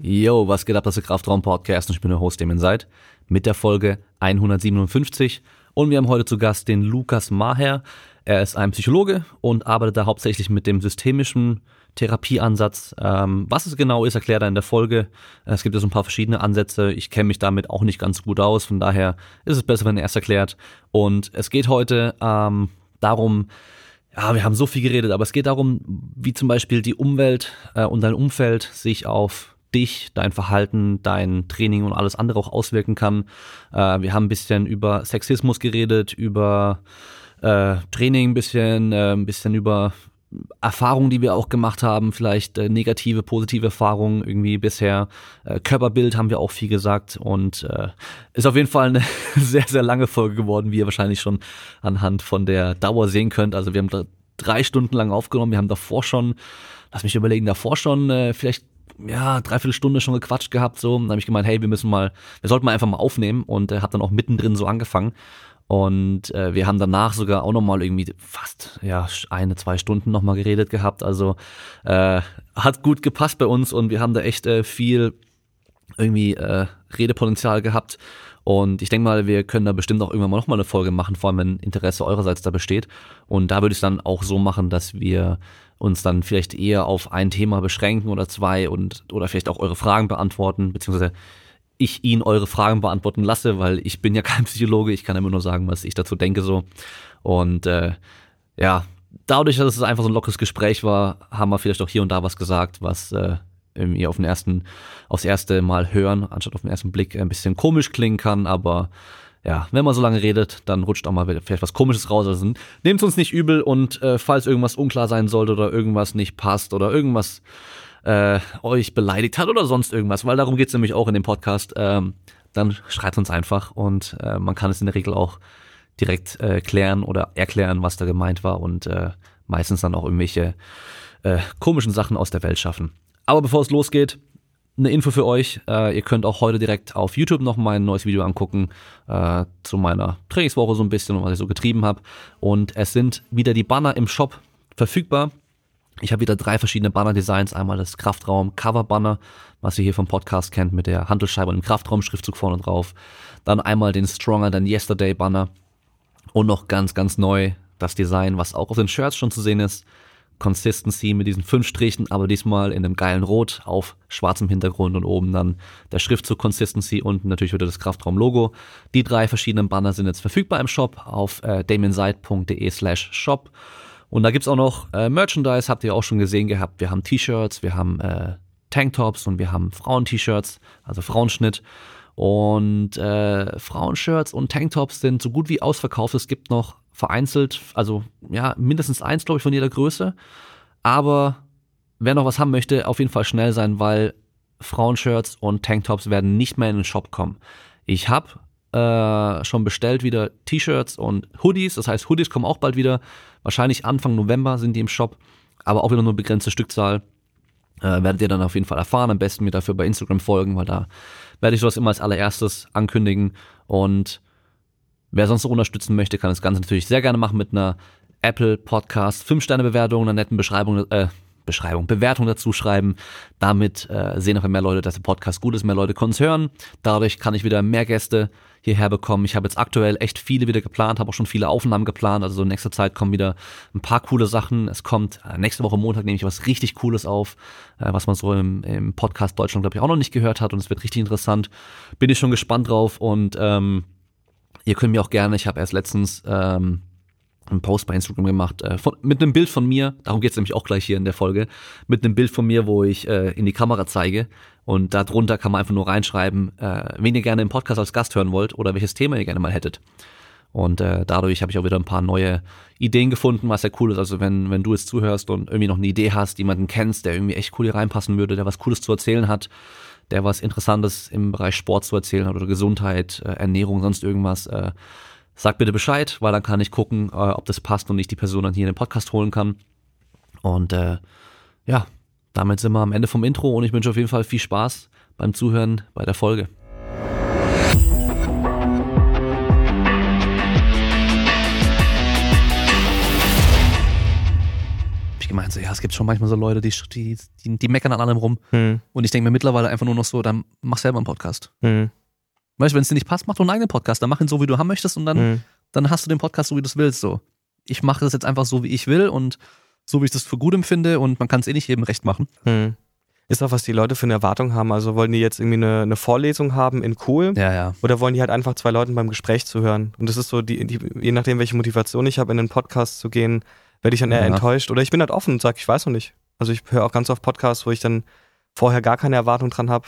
Yo, was geht ab, das ist der Kraftraum Podcast und ich bin der Host Damien Seid mit der Folge 157 und wir haben heute zu Gast den Lukas Maher. Er ist ein Psychologe und arbeitet da hauptsächlich mit dem systemischen Therapieansatz. Ähm, was es genau ist, erklärt er in der Folge. Es gibt ja so ein paar verschiedene Ansätze. Ich kenne mich damit auch nicht ganz gut aus, von daher ist es besser, wenn er es erklärt. Und es geht heute ähm, darum, ja, wir haben so viel geredet, aber es geht darum, wie zum Beispiel die Umwelt äh, und dein Umfeld sich auf dich, dein Verhalten, dein Training und alles andere auch auswirken kann. Äh, wir haben ein bisschen über Sexismus geredet, über äh, Training ein bisschen, äh, ein bisschen über Erfahrungen, die wir auch gemacht haben, vielleicht äh, negative, positive Erfahrungen irgendwie bisher. Äh, Körperbild haben wir auch viel gesagt und äh, ist auf jeden Fall eine sehr, sehr lange Folge geworden, wie ihr wahrscheinlich schon anhand von der Dauer sehen könnt. Also wir haben drei Stunden lang aufgenommen, wir haben davor schon, lass mich überlegen, davor schon äh, vielleicht ja, dreiviertel Stunde schon gequatscht gehabt, so. Dann habe ich gemeint, hey, wir müssen mal, wir sollten mal einfach mal aufnehmen und äh, habe dann auch mittendrin so angefangen. Und äh, wir haben danach sogar auch nochmal irgendwie fast ja eine, zwei Stunden nochmal geredet gehabt. Also äh, hat gut gepasst bei uns und wir haben da echt äh, viel irgendwie äh, Redepotenzial gehabt. Und ich denke mal, wir können da bestimmt auch irgendwann mal nochmal eine Folge machen, vor allem wenn Interesse eurerseits da besteht. Und da würde ich es dann auch so machen, dass wir uns dann vielleicht eher auf ein Thema beschränken oder zwei und oder vielleicht auch eure Fragen beantworten, beziehungsweise ich ihn eure Fragen beantworten lasse, weil ich bin ja kein Psychologe, ich kann immer nur sagen, was ich dazu denke so. Und äh, ja, dadurch, dass es einfach so ein lockeres Gespräch war, haben wir vielleicht auch hier und da was gesagt, was äh, irgendwie auf den ersten, aufs erste Mal hören, anstatt auf den ersten Blick ein bisschen komisch klingen kann, aber ja, wenn man so lange redet, dann rutscht auch mal vielleicht was Komisches raus. Also nehmt uns nicht übel und äh, falls irgendwas unklar sein sollte oder irgendwas nicht passt oder irgendwas äh, euch beleidigt hat oder sonst irgendwas, weil darum geht's nämlich auch in dem Podcast, ähm, dann schreibt uns einfach und äh, man kann es in der Regel auch direkt äh, klären oder erklären, was da gemeint war und äh, meistens dann auch irgendwelche äh, komischen Sachen aus der Welt schaffen. Aber bevor es losgeht, eine Info für euch. Äh, ihr könnt auch heute direkt auf YouTube noch mein neues Video angucken äh, zu meiner Trainingswoche so ein bisschen und was ich so getrieben habe. Und es sind wieder die Banner im Shop verfügbar. Ich habe wieder drei verschiedene Banner-Designs. Einmal das Kraftraum-Cover-Banner, was ihr hier vom Podcast kennt, mit der Handelsscheibe und dem Kraftraum-Schriftzug vorne drauf. Dann einmal den Stronger Than Yesterday-Banner. Und noch ganz, ganz neu das Design, was auch auf den Shirts schon zu sehen ist. Consistency mit diesen fünf Strichen, aber diesmal in einem geilen Rot auf schwarzem Hintergrund und oben dann der Schriftzug Consistency und natürlich wieder das Kraftraum-Logo. Die drei verschiedenen Banner sind jetzt verfügbar im Shop auf äh, damienseid.de slash shop. Und da gibt's auch noch äh, Merchandise, habt ihr auch schon gesehen gehabt. Wir haben T-Shirts, wir haben äh, Tanktops und wir haben Frauen-T-Shirts, also Frauenschnitt. Und äh, Frauenshirts und Tanktops sind so gut wie ausverkauft. Es gibt noch vereinzelt, also ja, mindestens eins, glaube ich, von jeder Größe. Aber wer noch was haben möchte, auf jeden Fall schnell sein, weil Frauenshirts und Tanktops werden nicht mehr in den Shop kommen. Ich habe äh, schon bestellt wieder T-Shirts und Hoodies. Das heißt, Hoodies kommen auch bald wieder. Wahrscheinlich Anfang November sind die im Shop, aber auch wieder nur begrenzte Stückzahl. Äh, werdet ihr dann auf jeden Fall erfahren. Am besten mir dafür bei Instagram folgen, weil da werde ich sowas immer als allererstes ankündigen. Und wer sonst noch unterstützen möchte, kann das Ganze natürlich sehr gerne machen mit einer Apple Podcast 5-Sterne-Bewertung, einer netten Beschreibung, äh, Beschreibung, Bewertung dazu schreiben. Damit äh, sehen auch mehr Leute, dass der Podcast gut ist, mehr Leute können es hören. Dadurch kann ich wieder mehr Gäste hierher bekommen. Ich habe jetzt aktuell echt viele wieder geplant, habe auch schon viele Aufnahmen geplant. Also in nächster Zeit kommen wieder ein paar coole Sachen. Es kommt äh, nächste Woche Montag nehme ich was richtig Cooles auf, äh, was man so im, im Podcast Deutschland, glaube ich, auch noch nicht gehört hat. Und es wird richtig interessant. Bin ich schon gespannt drauf und ähm, ihr könnt mir auch gerne, ich habe erst letztens ähm, einen Post bei Instagram gemacht, äh, von, mit einem Bild von mir, darum geht's nämlich auch gleich hier in der Folge, mit einem Bild von mir, wo ich äh, in die Kamera zeige und darunter kann man einfach nur reinschreiben, äh, wen ihr gerne im Podcast als Gast hören wollt oder welches Thema ihr gerne mal hättet. Und äh, dadurch habe ich auch wieder ein paar neue Ideen gefunden, was ja cool ist. Also wenn, wenn du jetzt zuhörst und irgendwie noch eine Idee hast, jemanden kennst, der irgendwie echt cool hier reinpassen würde, der was Cooles zu erzählen hat, der was Interessantes im Bereich Sport zu erzählen hat oder Gesundheit, äh, Ernährung, sonst irgendwas, äh, sag bitte Bescheid, weil dann kann ich gucken, äh, ob das passt und ich die Person dann hier in den Podcast holen kann. Und äh, ja, damit sind wir am Ende vom Intro und ich wünsche auf jeden Fall viel Spaß beim Zuhören bei der Folge. Ich gemeint, so, ja, es gibt schon manchmal so Leute, die, die, die, die meckern an allem rum. Hm. Und ich denke mir mittlerweile einfach nur noch so, dann mach selber einen Podcast. Hm. Weißt du, wenn es dir nicht passt, mach doch einen eigenen Podcast. Dann mach ihn so, wie du haben möchtest und dann, Hm. dann hast du den Podcast so, wie du es willst. So. Ich mache das jetzt einfach so, wie ich will und so, wie ich das für gut empfinde und man kann es eh nicht jedem recht machen. Hm. Ist auch, was die Leute für eine Erwartung haben. Also wollen die jetzt irgendwie eine, eine Vorlesung haben in cool Ja, ja. oder wollen die halt einfach zwei Leuten beim Gespräch zuhören? Und das ist so, die, die, je nachdem, welche Motivation ich habe, in einen Podcast zu gehen, werde ich dann eher Ja. enttäuscht. Oder ich bin halt offen und sage, ich weiß noch nicht. Also ich höre auch ganz oft Podcasts, wo ich dann vorher gar keine Erwartung dran habe.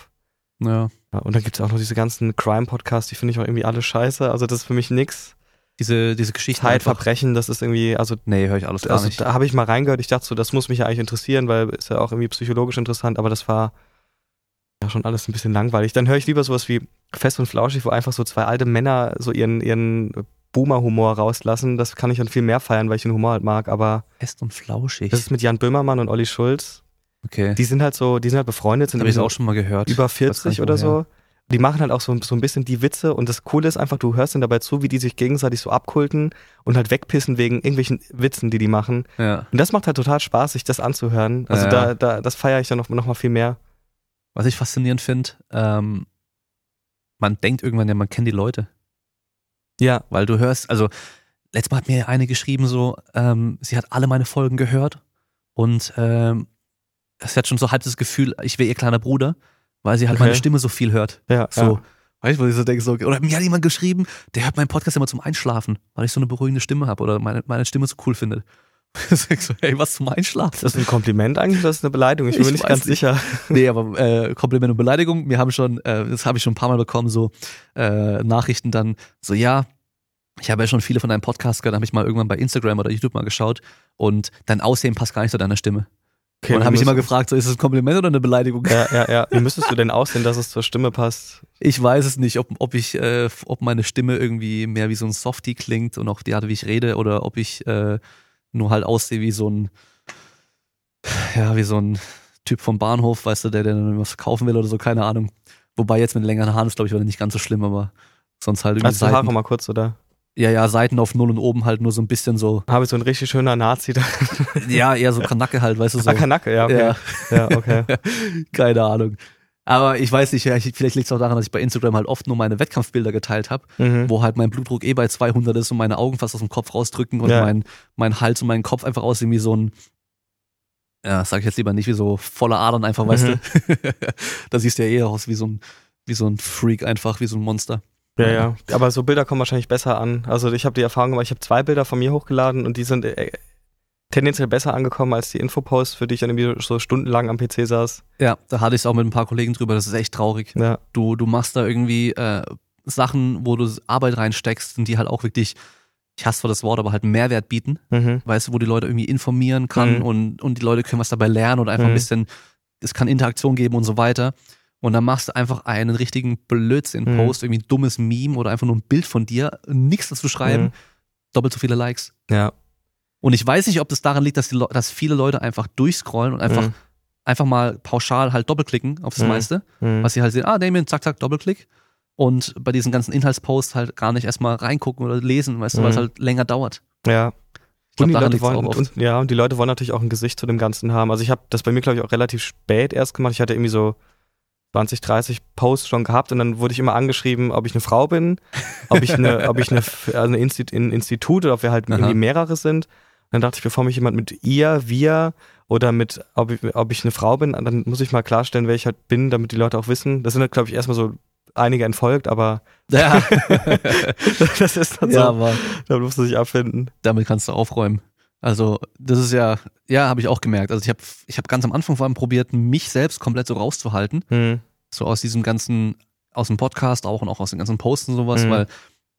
ja. Und dann gibt es auch noch diese ganzen Crime-Podcasts, die finde ich auch irgendwie alle scheiße. Also das ist für mich nix. Diese, diese Geschichte. Zeitverbrechen, das ist irgendwie, also Nee, höre ich alles gar also nicht. da habe ich mal reingehört, ich dachte so, das muss mich ja eigentlich interessieren, weil ist ja auch irgendwie psychologisch interessant, aber das war ja schon alles ein bisschen langweilig. Dann höre ich lieber sowas wie Fest und Flauschig, wo einfach so zwei alte Männer so ihren, ihren Boomer-Humor rauslassen. Das kann ich dann viel mehr feiern, weil ich den Humor halt mag, aber Fest und flauschig. das ist mit Jan Böhmermann und Olli Schulz. okay. Die sind halt so, die sind halt befreundet, sind irgendwie auch schon mal gehört. über Weiß gar nicht, 40 oder so. Die machen halt auch so, so ein bisschen die Witze und das Coole ist einfach, du hörst ihnen dabei zu, wie die sich gegenseitig so abkulten und halt wegpissen wegen irgendwelchen Witzen, die die machen. Ja. Und das macht halt total Spaß, sich das anzuhören. Also Ja, da, da, das feiere ich dann noch, noch mal viel mehr. Was ich faszinierend finde, ähm, man denkt irgendwann ja, man kennt die Leute. Ja, Weil du hörst, also letztes Mal hat mir eine geschrieben, so, ähm, sie hat alle meine Folgen gehört und ähm, es hat schon so halb das Gefühl, ich wäre ihr kleiner Bruder, weil sie halt Okay. meine Stimme so viel hört. ja, So, ja. weißt du, wo ich so denke, so, oder mir hat jemand geschrieben, der hört meinen Podcast immer zum Einschlafen, weil ich so eine beruhigende Stimme habe oder meine, meine Stimme so cool findet. So, hey, was zum Einschlafen? Ist das ein Kompliment eigentlich oder ist das eine Beleidigung? Ich bin mir Ich nicht ganz nicht. sicher. Nee, aber äh, Kompliment und Beleidigung. Wir haben schon, äh, das habe ich schon ein paar Mal bekommen, so äh, Nachrichten dann, so ja, ich habe ja schon viele von deinem Podcast gehört, habe ich mal irgendwann bei Instagram oder YouTube mal geschaut und dein Aussehen passt gar nicht zu deiner Stimme. Okay, und habe ich immer gefragt, so ist es ein Kompliment oder eine Beleidigung? Ja, ja, ja. Wie müsstest du denn aussehen, dass es zur Stimme passt? Ich weiß es nicht, ob, ob ich, äh, ob meine Stimme irgendwie mehr wie so ein Softie klingt und auch die Art, wie ich rede, oder ob ich äh, nur halt aussehe wie so ein, ja, wie so ein Typ vom Bahnhof, weißt du, der, der dann was kaufen will oder so, keine Ahnung. Wobei jetzt mit längeren Haaren ist, glaube ich, wieder nicht ganz so schlimm, aber sonst halt irgendwie Hast du die Haare Seiten. mal kurz, oder? Ja, ja, Seiten auf Null und oben halt nur so ein bisschen so, Habe ich so ein richtig schöner Nazi da. ja, eher so Kanacke halt, weißt du, so. Ah, Kanacke, ja, okay. Ja. Ja, okay. Keine Ahnung. Aber ich weiß nicht, vielleicht liegt es auch daran, dass ich bei Instagram halt oft nur meine Wettkampfbilder geteilt habe. Mhm. wo halt mein Blutdruck eh bei 200 ist und meine Augen fast aus dem Kopf rausdrücken und Ja. mein, mein Hals und mein Kopf einfach aussehen wie so ein, ja, sag ich jetzt lieber nicht, wie so voller Adern einfach, weißt Mhm. du. da siehst du ja eher aus wie so ein, wie so ein Freak einfach, wie so ein Monster. Ja, ja. Aber so Bilder kommen wahrscheinlich besser an. Also ich habe die Erfahrung gemacht, ich habe zwei Bilder von mir hochgeladen und die sind äh, tendenziell besser angekommen als die Infoposts, für die ich dann irgendwie so stundenlang am PC saß. Ja, da hatte ich es auch mit ein paar Kollegen drüber, das ist echt traurig. Ja, Du, du machst da irgendwie äh, Sachen, wo du Arbeit reinsteckst und die halt auch wirklich, ich hasse zwar das Wort, aber halt Mehrwert bieten. mhm. weißt du, wo die Leute irgendwie informieren kann Mhm. und, und die Leute können was dabei lernen oder einfach Mhm. ein bisschen, es kann Interaktion geben und so weiter. Und dann machst du einfach einen richtigen Blödsinn-Post, irgendwie ein dummes Meme oder einfach nur ein Bild von dir, nichts dazu schreiben, Mhm. doppelt so viele Likes. ja. Und ich weiß nicht, ob das daran liegt, dass, die dass viele Leute einfach durchscrollen und einfach, Mhm. einfach mal pauschal halt doppelklicken auf das Mhm. meiste, Mhm. was sie halt sehen, ah, Damien, zack, zack, Doppelklick. Und bei diesen ganzen Inhaltsposts halt gar nicht erstmal reingucken oder lesen, weißt du, weil es Mhm. halt länger dauert. Ja. Ich glaube, und die Leute wollen, und, ja, und die Leute wollen natürlich auch ein Gesicht zu dem Ganzen haben. Also ich habe das bei mir, glaube ich, auch relativ spät erst gemacht. Ich hatte irgendwie so 20, 30 Posts schon gehabt und dann wurde ich immer angeschrieben, ob ich eine Frau bin, ob ich eine, ob ich eine, also ein Institut oder ob wir halt Aha. irgendwie mehrere sind. Dann dachte ich, bevor mich jemand mit ihr, wir oder mit, ob ich, ob ich eine Frau bin, dann muss ich mal klarstellen, wer ich halt bin, damit die Leute auch wissen. Das sind halt, glaube ich, erstmal so einige entfolgt, aber Ja, das ist dann ja so, aber da musst du dich abfinden. damit kannst du aufräumen. Also, das ist ja, ja, habe ich auch gemerkt. Also ich habe ich hab ganz am Anfang vor allem probiert, mich selbst komplett so rauszuhalten. Hm. So aus diesem ganzen, aus dem Podcast auch und auch aus den ganzen Posts und sowas, Mhm. weil,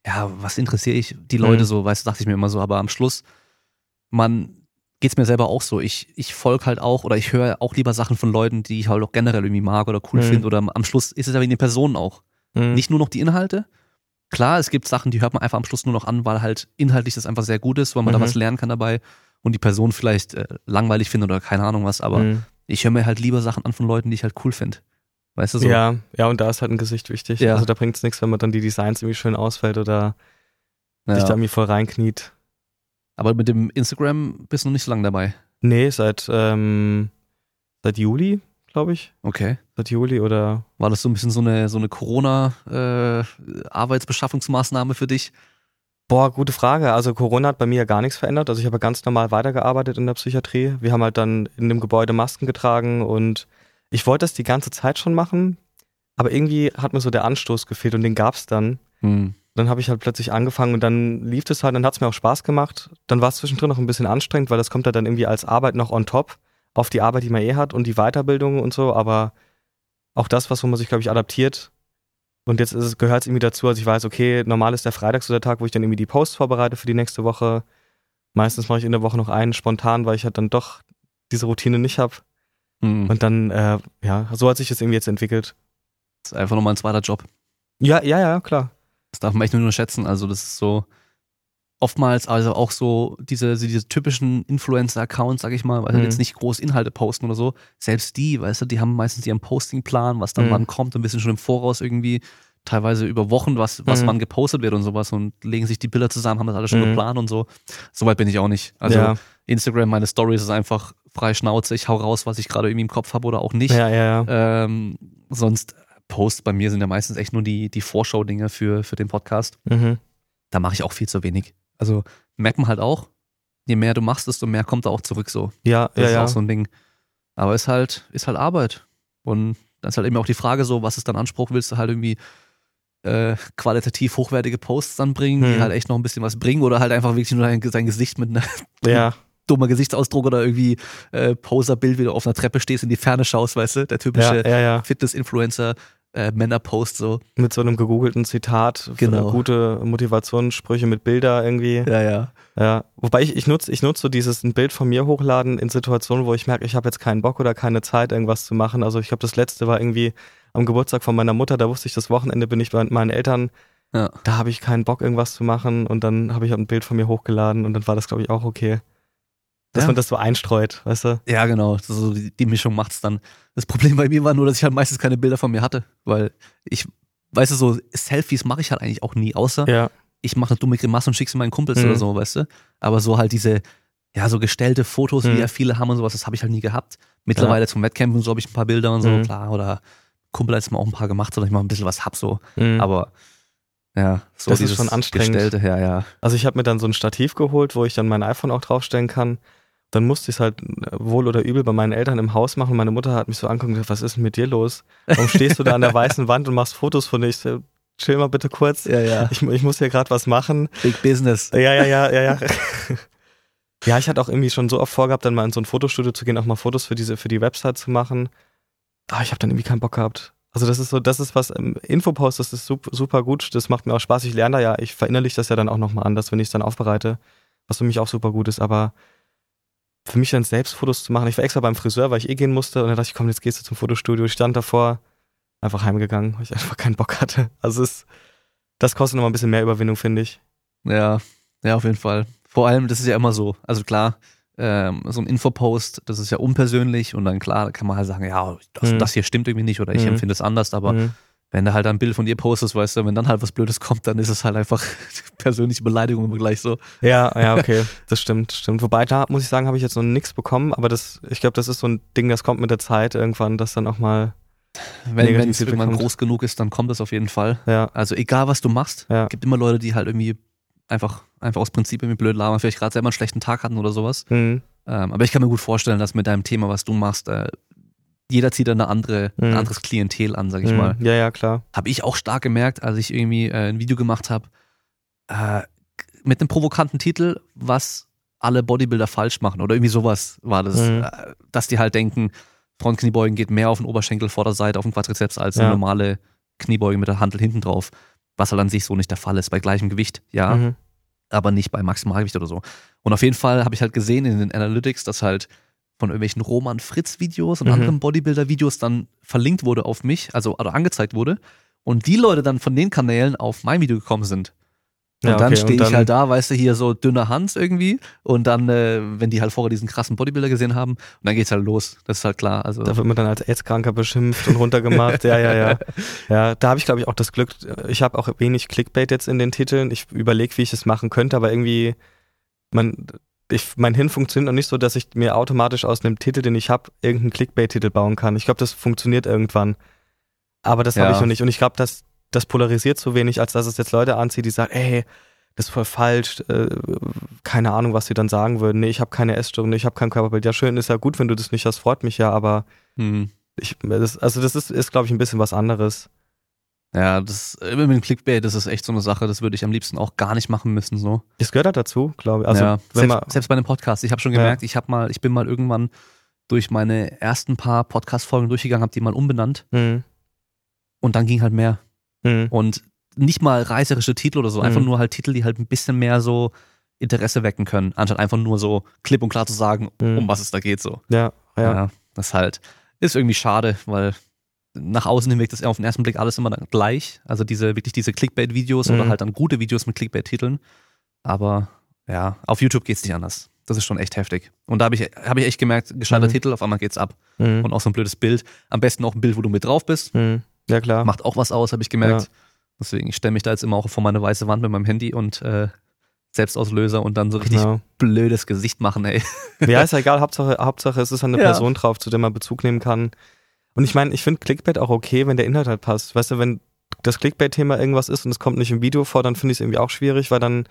ja, was interessiere ich die Leute Mhm. so, weißt du, dachte ich mir immer so, aber am Schluss, man geht's mir selber auch so. Ich, ich folge halt auch oder ich höre auch lieber Sachen von Leuten, die ich halt auch generell irgendwie mag oder cool Mhm. finde oder am Schluss ist es ja wegen den Personen auch. Hm. Nicht nur noch die Inhalte. Klar, es gibt Sachen, die hört man einfach am Schluss nur noch an, weil halt inhaltlich das einfach sehr gut ist, weil man da Mhm. was lernen kann dabei und die Person vielleicht äh, langweilig findet oder keine Ahnung was, aber Hm. ich höre mir halt lieber Sachen an von Leuten, die ich halt cool finde. Weißt du so? Ja, ja, und da ist halt ein Gesicht wichtig. Ja. Also da bringt es nichts, wenn man dann die Designs irgendwie schön ausfällt oder Ja. sich da irgendwie voll reinkniet. Aber mit dem Instagram bist du noch nicht so lange dabei. Nee, seit, ähm, seit Juli, glaube ich. Okay. Seit Juli oder. War das so ein bisschen so eine, so eine Corona-Arbeitsbeschaffungsmaßnahme für dich? Boah, gute Frage. Also Corona hat bei mir ja gar nichts verändert. Also ich habe ganz normal weitergearbeitet in der Psychiatrie. Wir haben halt dann in dem Gebäude Masken getragen und ich wollte das die ganze Zeit schon machen, aber irgendwie hat mir so der Anstoß gefehlt und den gab's dann. Hm. Dann habe ich halt plötzlich angefangen und dann lief es halt, dann hat's mir auch Spaß gemacht. Dann war es zwischendrin noch ein bisschen anstrengend, weil das kommt ja dann irgendwie als Arbeit noch on top auf die Arbeit, die man eh hat und die Weiterbildung und so, aber auch das, was wo man sich, glaube ich, adaptiert. Und jetzt es, gehört es irgendwie dazu, als ich weiß, okay, normal ist der Freitag so der Tag, wo ich dann irgendwie die Posts vorbereite für die nächste Woche. Meistens mache ich in der Woche noch einen spontan, weil ich halt dann doch diese Routine nicht habe. Hm. Und dann, äh, ja, so hat sich das irgendwie jetzt entwickelt. Das ist einfach nochmal ein zweiter Job. Ja, ja, ja, klar. Das darf man echt nur schätzen. Also, das ist so oftmals, also auch so diese, diese typischen Influencer-Accounts, sag ich mal, weil Mhm. sie jetzt nicht groß Inhalte posten oder so. Selbst die, weißt du, die haben meistens ihren Postingplan, was dann Mhm. wann kommt, ein bisschen schon im Voraus irgendwie, teilweise über Wochen, was, was Mhm. wann gepostet wird und sowas und legen sich die Bilder zusammen, haben das alles schon Mhm. geplant und so. Soweit bin ich auch nicht. Also ja, Instagram, meine Stories ist einfach frei Schnauze, ich hau raus, was ich gerade irgendwie im Kopf habe oder auch nicht. ja, ja, ja. Ähm, sonst Posts bei mir sind ja meistens echt nur die, die Vorschau-Dinge für, für den Podcast. Mhm. Da mache ich auch viel zu wenig. Also merkt man halt auch, je mehr du machst, desto mehr kommt da auch zurück so. Ja, Das ja, ist ja. auch so ein Ding. Aber ist halt, ist halt Arbeit. Und dann ist halt eben auch die Frage so, was ist dein Anspruch? Willst du halt irgendwie äh, qualitativ hochwertige Posts dann bringen, die Hm. halt echt noch ein bisschen was bringen oder halt einfach wirklich nur dein, dein Gesicht mit einer ja. dummer Gesichtsausdruck oder irgendwie äh, Poserbild, wie du auf einer Treppe stehst, in die Ferne schaust, weißt du? Der typische ja, ja. Fitness-Influencer, äh, Männer-Post so. Mit so einem gegoogelten Zitat, Genau. gute Motivationssprüche mit Bilder irgendwie. Ja, ja. Ja, wobei ich, ich nutze ich nutz so dieses ein Bild von mir hochladen in Situationen, wo ich merke, ich habe jetzt keinen Bock oder keine Zeit, irgendwas zu machen. Also ich glaube, das letzte war irgendwie am Geburtstag von meiner Mutter, da wusste ich, das Wochenende bin ich bei meinen Eltern, Ja. da habe ich keinen Bock, irgendwas zu machen und dann habe ich halt ein Bild von mir hochgeladen und dann war das, glaube ich, auch okay. Dass Ja. man das so einstreut, weißt du? Ja, genau. So die, die Mischung macht's dann. Das Problem bei mir war nur, dass ich halt meistens keine Bilder von mir hatte, weil ich, weißt du, so Selfies mache ich halt eigentlich auch nie, außer Ja. ich mache eine dumme Grimasse und schicke sie meinen Kumpels Mhm. oder so, weißt du. Aber so halt diese, ja, so gestellte Fotos, wie Mhm. ja viele haben und sowas, das habe ich halt nie gehabt. Mittlerweile zum Wettcamp und so habe ich ein paar Bilder und so, Mhm. klar, oder Kumpel hat jetzt mal auch ein paar gemacht, sodass ich mal ein bisschen was hab, so. Mhm. Aber ja, so Das ist schon anstrengend. Gestellte, ja, ja. Also ich habe mir dann so ein Stativ geholt, wo ich dann mein iPhone auch draufstellen kann. Dann musste ich es halt wohl oder übel bei meinen Eltern im Haus machen. Meine Mutter hat mich so angeguckt und gesagt, was ist denn mit dir los? Warum stehst du da an der weißen Wand und machst Fotos von dir? Ich so, chill mal bitte kurz. Ja, ja. Ich, ich muss hier gerade was machen. Big Business. Ja, ja, ja, ja, ja. Ja, ich hatte auch irgendwie schon so oft vorgehabt, dann mal in so ein Fotostudio zu gehen, auch mal Fotos für diese, für die Website zu machen. Aber ich habe dann irgendwie keinen Bock gehabt. Also das ist so, das ist was, ähm, Infopost, das ist super, super gut, das macht mir auch Spaß, ich lerne da ja, ich verinnerliche das ja dann auch nochmal anders, wenn ich es dann aufbereite, was für mich auch super gut ist, aber für mich dann selbst Fotos zu machen, ich war extra beim Friseur, weil ich eh gehen musste und dann dachte ich, komm, jetzt gehst du zum Fotostudio, ich stand davor, einfach heimgegangen, weil ich einfach keinen Bock hatte. Also es das kostet nochmal ein bisschen mehr Überwindung, finde ich. Ja, ja, auf jeden Fall. Vor allem, das ist ja immer so. Also klar, ähm, so ein Infopost, das ist ja unpersönlich und dann klar, kann man halt sagen, ja, das, Mhm. das hier stimmt irgendwie nicht oder ich Mhm. empfinde es anders, aber Mhm. Wenn du halt ein Bild von dir postest, weißt du, wenn dann halt was Blödes kommt, dann ist es halt einfach persönliche Beleidigung immer gleich so. Ja, ja, okay, das stimmt, stimmt. Wobei da muss ich sagen, habe ich jetzt noch nichts bekommen, aber das, ich glaube, das ist so ein Ding, das kommt mit der Zeit irgendwann, dass dann auch mal, Wenn es irgendwann groß genug ist, dann kommt das auf jeden Fall. ja, Also egal, was du machst, Ja. gibt immer Leute, die halt irgendwie einfach, einfach aus Prinzip irgendwie blöd labern, vielleicht gerade selber einen schlechten Tag hatten oder sowas. mhm. Ähm, aber ich kann mir gut vorstellen, dass mit deinem Thema, was du machst, äh, jeder zieht eine andere, ein Mhm. anderes Klientel an, sag ich Mhm. mal. ja, ja, klar. Habe ich auch stark gemerkt, als ich irgendwie äh, ein Video gemacht habe, äh, mit einem provokanten Titel, was alle Bodybuilder falsch machen oder irgendwie sowas war das, Mhm. äh, dass die halt denken, Frontkniebeugen geht mehr auf den Oberschenkel Vorderseite, auf den Quadrizeps als eine Ja. normale Kniebeuge mit der Hantel hinten drauf, was halt an sich so nicht der Fall ist, bei gleichem Gewicht, ja, Mhm. aber nicht bei Maximalgewicht oder so. Und auf jeden Fall habe ich halt gesehen in den Analytics, dass halt von irgendwelchen Roman Fritz Videos und Mhm. anderen Bodybuilder Videos dann verlinkt wurde auf mich, also oder angezeigt wurde und die Leute dann von den Kanälen auf mein Video gekommen sind. Und Ja, dann okay, stehe und ich dann- halt da, weißt du, hier so dünner Hans irgendwie und dann, äh, wenn die halt vorher diesen krassen Bodybuilder gesehen haben, und dann geht's halt los. Das ist halt klar. Also Da wird man dann als AIDS-Kranker beschimpft und runtergemacht. ja, ja, ja. Ja, da habe ich, glaube ich, auch das Glück. Ich habe auch wenig Clickbait jetzt in den Titeln. Ich überlege, wie ich es machen könnte, aber irgendwie, man, ich, mein Hin funktioniert noch nicht so, dass ich mir automatisch aus einem Titel, den ich habe, irgendeinen Clickbait-Titel bauen kann. Ich glaube, das funktioniert irgendwann. Aber das Ja. habe ich noch nicht. Und ich glaube, das, das polarisiert so wenig, als dass es jetzt Leute anzieht, die sagen, ey, das ist voll falsch, äh, keine Ahnung, was sie dann sagen würden. Nee, ich habe keine Essstörung, ich habe kein Körperbild. Ja, schön, ist ja gut, wenn du das nicht hast, freut mich ja, aber Hm. ich, das, also das ist, ist glaube ich, ein bisschen was anderes. Ja, das mit dem Clickbait, das ist echt so eine Sache, das würde ich am liebsten auch gar nicht machen müssen. So. Das gehört halt dazu, glaube ich. Also, ja, selbst, man, selbst bei einem Podcast. Ich habe schon Ja. gemerkt, ich habe mal, ich bin mal irgendwann durch meine ersten paar Podcast-Folgen durchgegangen, habe die mal umbenannt Hm, und dann ging halt mehr. hm, Und nicht mal reißerische Titel oder so, einfach Mhm. nur halt Titel, die halt ein bisschen mehr so Interesse wecken können, anstatt einfach nur so klipp und klar zu sagen, Mhm. um was es da geht. So. ja, ja. das halt ist irgendwie schade, weil nach außen hin wirkt das auf den ersten Blick alles immer gleich. Also diese, wirklich diese Clickbait-Videos Mhm. oder halt dann gute Videos mit Clickbait-Titeln. Aber ja, auf YouTube geht's nicht anders. Das ist schon echt heftig. Und da habe ich, hab ich echt gemerkt, gescheiter Mhm. Titel, auf einmal geht's ab. Hm, Und auch so ein blödes Bild. Am besten auch ein Bild, wo du mit drauf bist. hm, ja, klar. Macht auch was aus, habe ich gemerkt. Ja. Deswegen, ich stelle mich da jetzt immer auch vor meine weiße Wand mit meinem Handy und äh, Selbstauslöser und dann so richtig Genau. blödes Gesicht machen, ey. Ja, ist ja egal, Hauptsache, Hauptsache es ist eine Ja. Person drauf, zu der man Bezug nehmen kann. Und ich meine, ich finde Clickbait auch okay, wenn der Inhalt halt passt. Weißt du, wenn das Clickbait-Thema irgendwas ist und es kommt nicht im Video vor, dann finde ich es irgendwie auch schwierig, weil dann,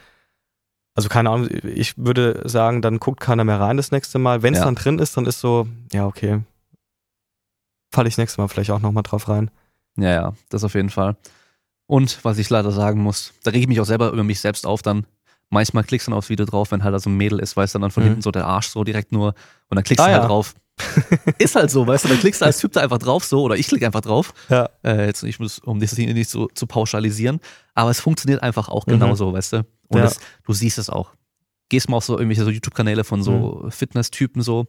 also keine Ahnung, ich würde sagen, dann guckt keiner mehr rein das nächste Mal. Wenn es Ja. dann drin ist, dann ist so, ja, okay. Falle ich das nächste Mal vielleicht auch nochmal drauf rein. Ja, ja, das auf jeden Fall. Und was ich leider sagen muss, da rege ich mich auch selber über mich selbst auf dann. Manchmal klickst du dann aufs Video drauf, wenn halt da so ein Mädel ist, weißt du, dann von Mhm. hinten so der Arsch so direkt nur und dann klickst Ah, du halt ja. drauf. ist halt so, weißt du, dann klickst du als Typ da einfach drauf so oder ich klicke einfach drauf. Ja. Äh, jetzt, ich muss, um das hier nicht so zu pauschalisieren, aber es funktioniert einfach auch Mhm. genauso, weißt du. Und Ja. das, du siehst es auch. Gehst mal auf so irgendwelche so YouTube-Kanäle von so Mhm. Fitness-Typen so,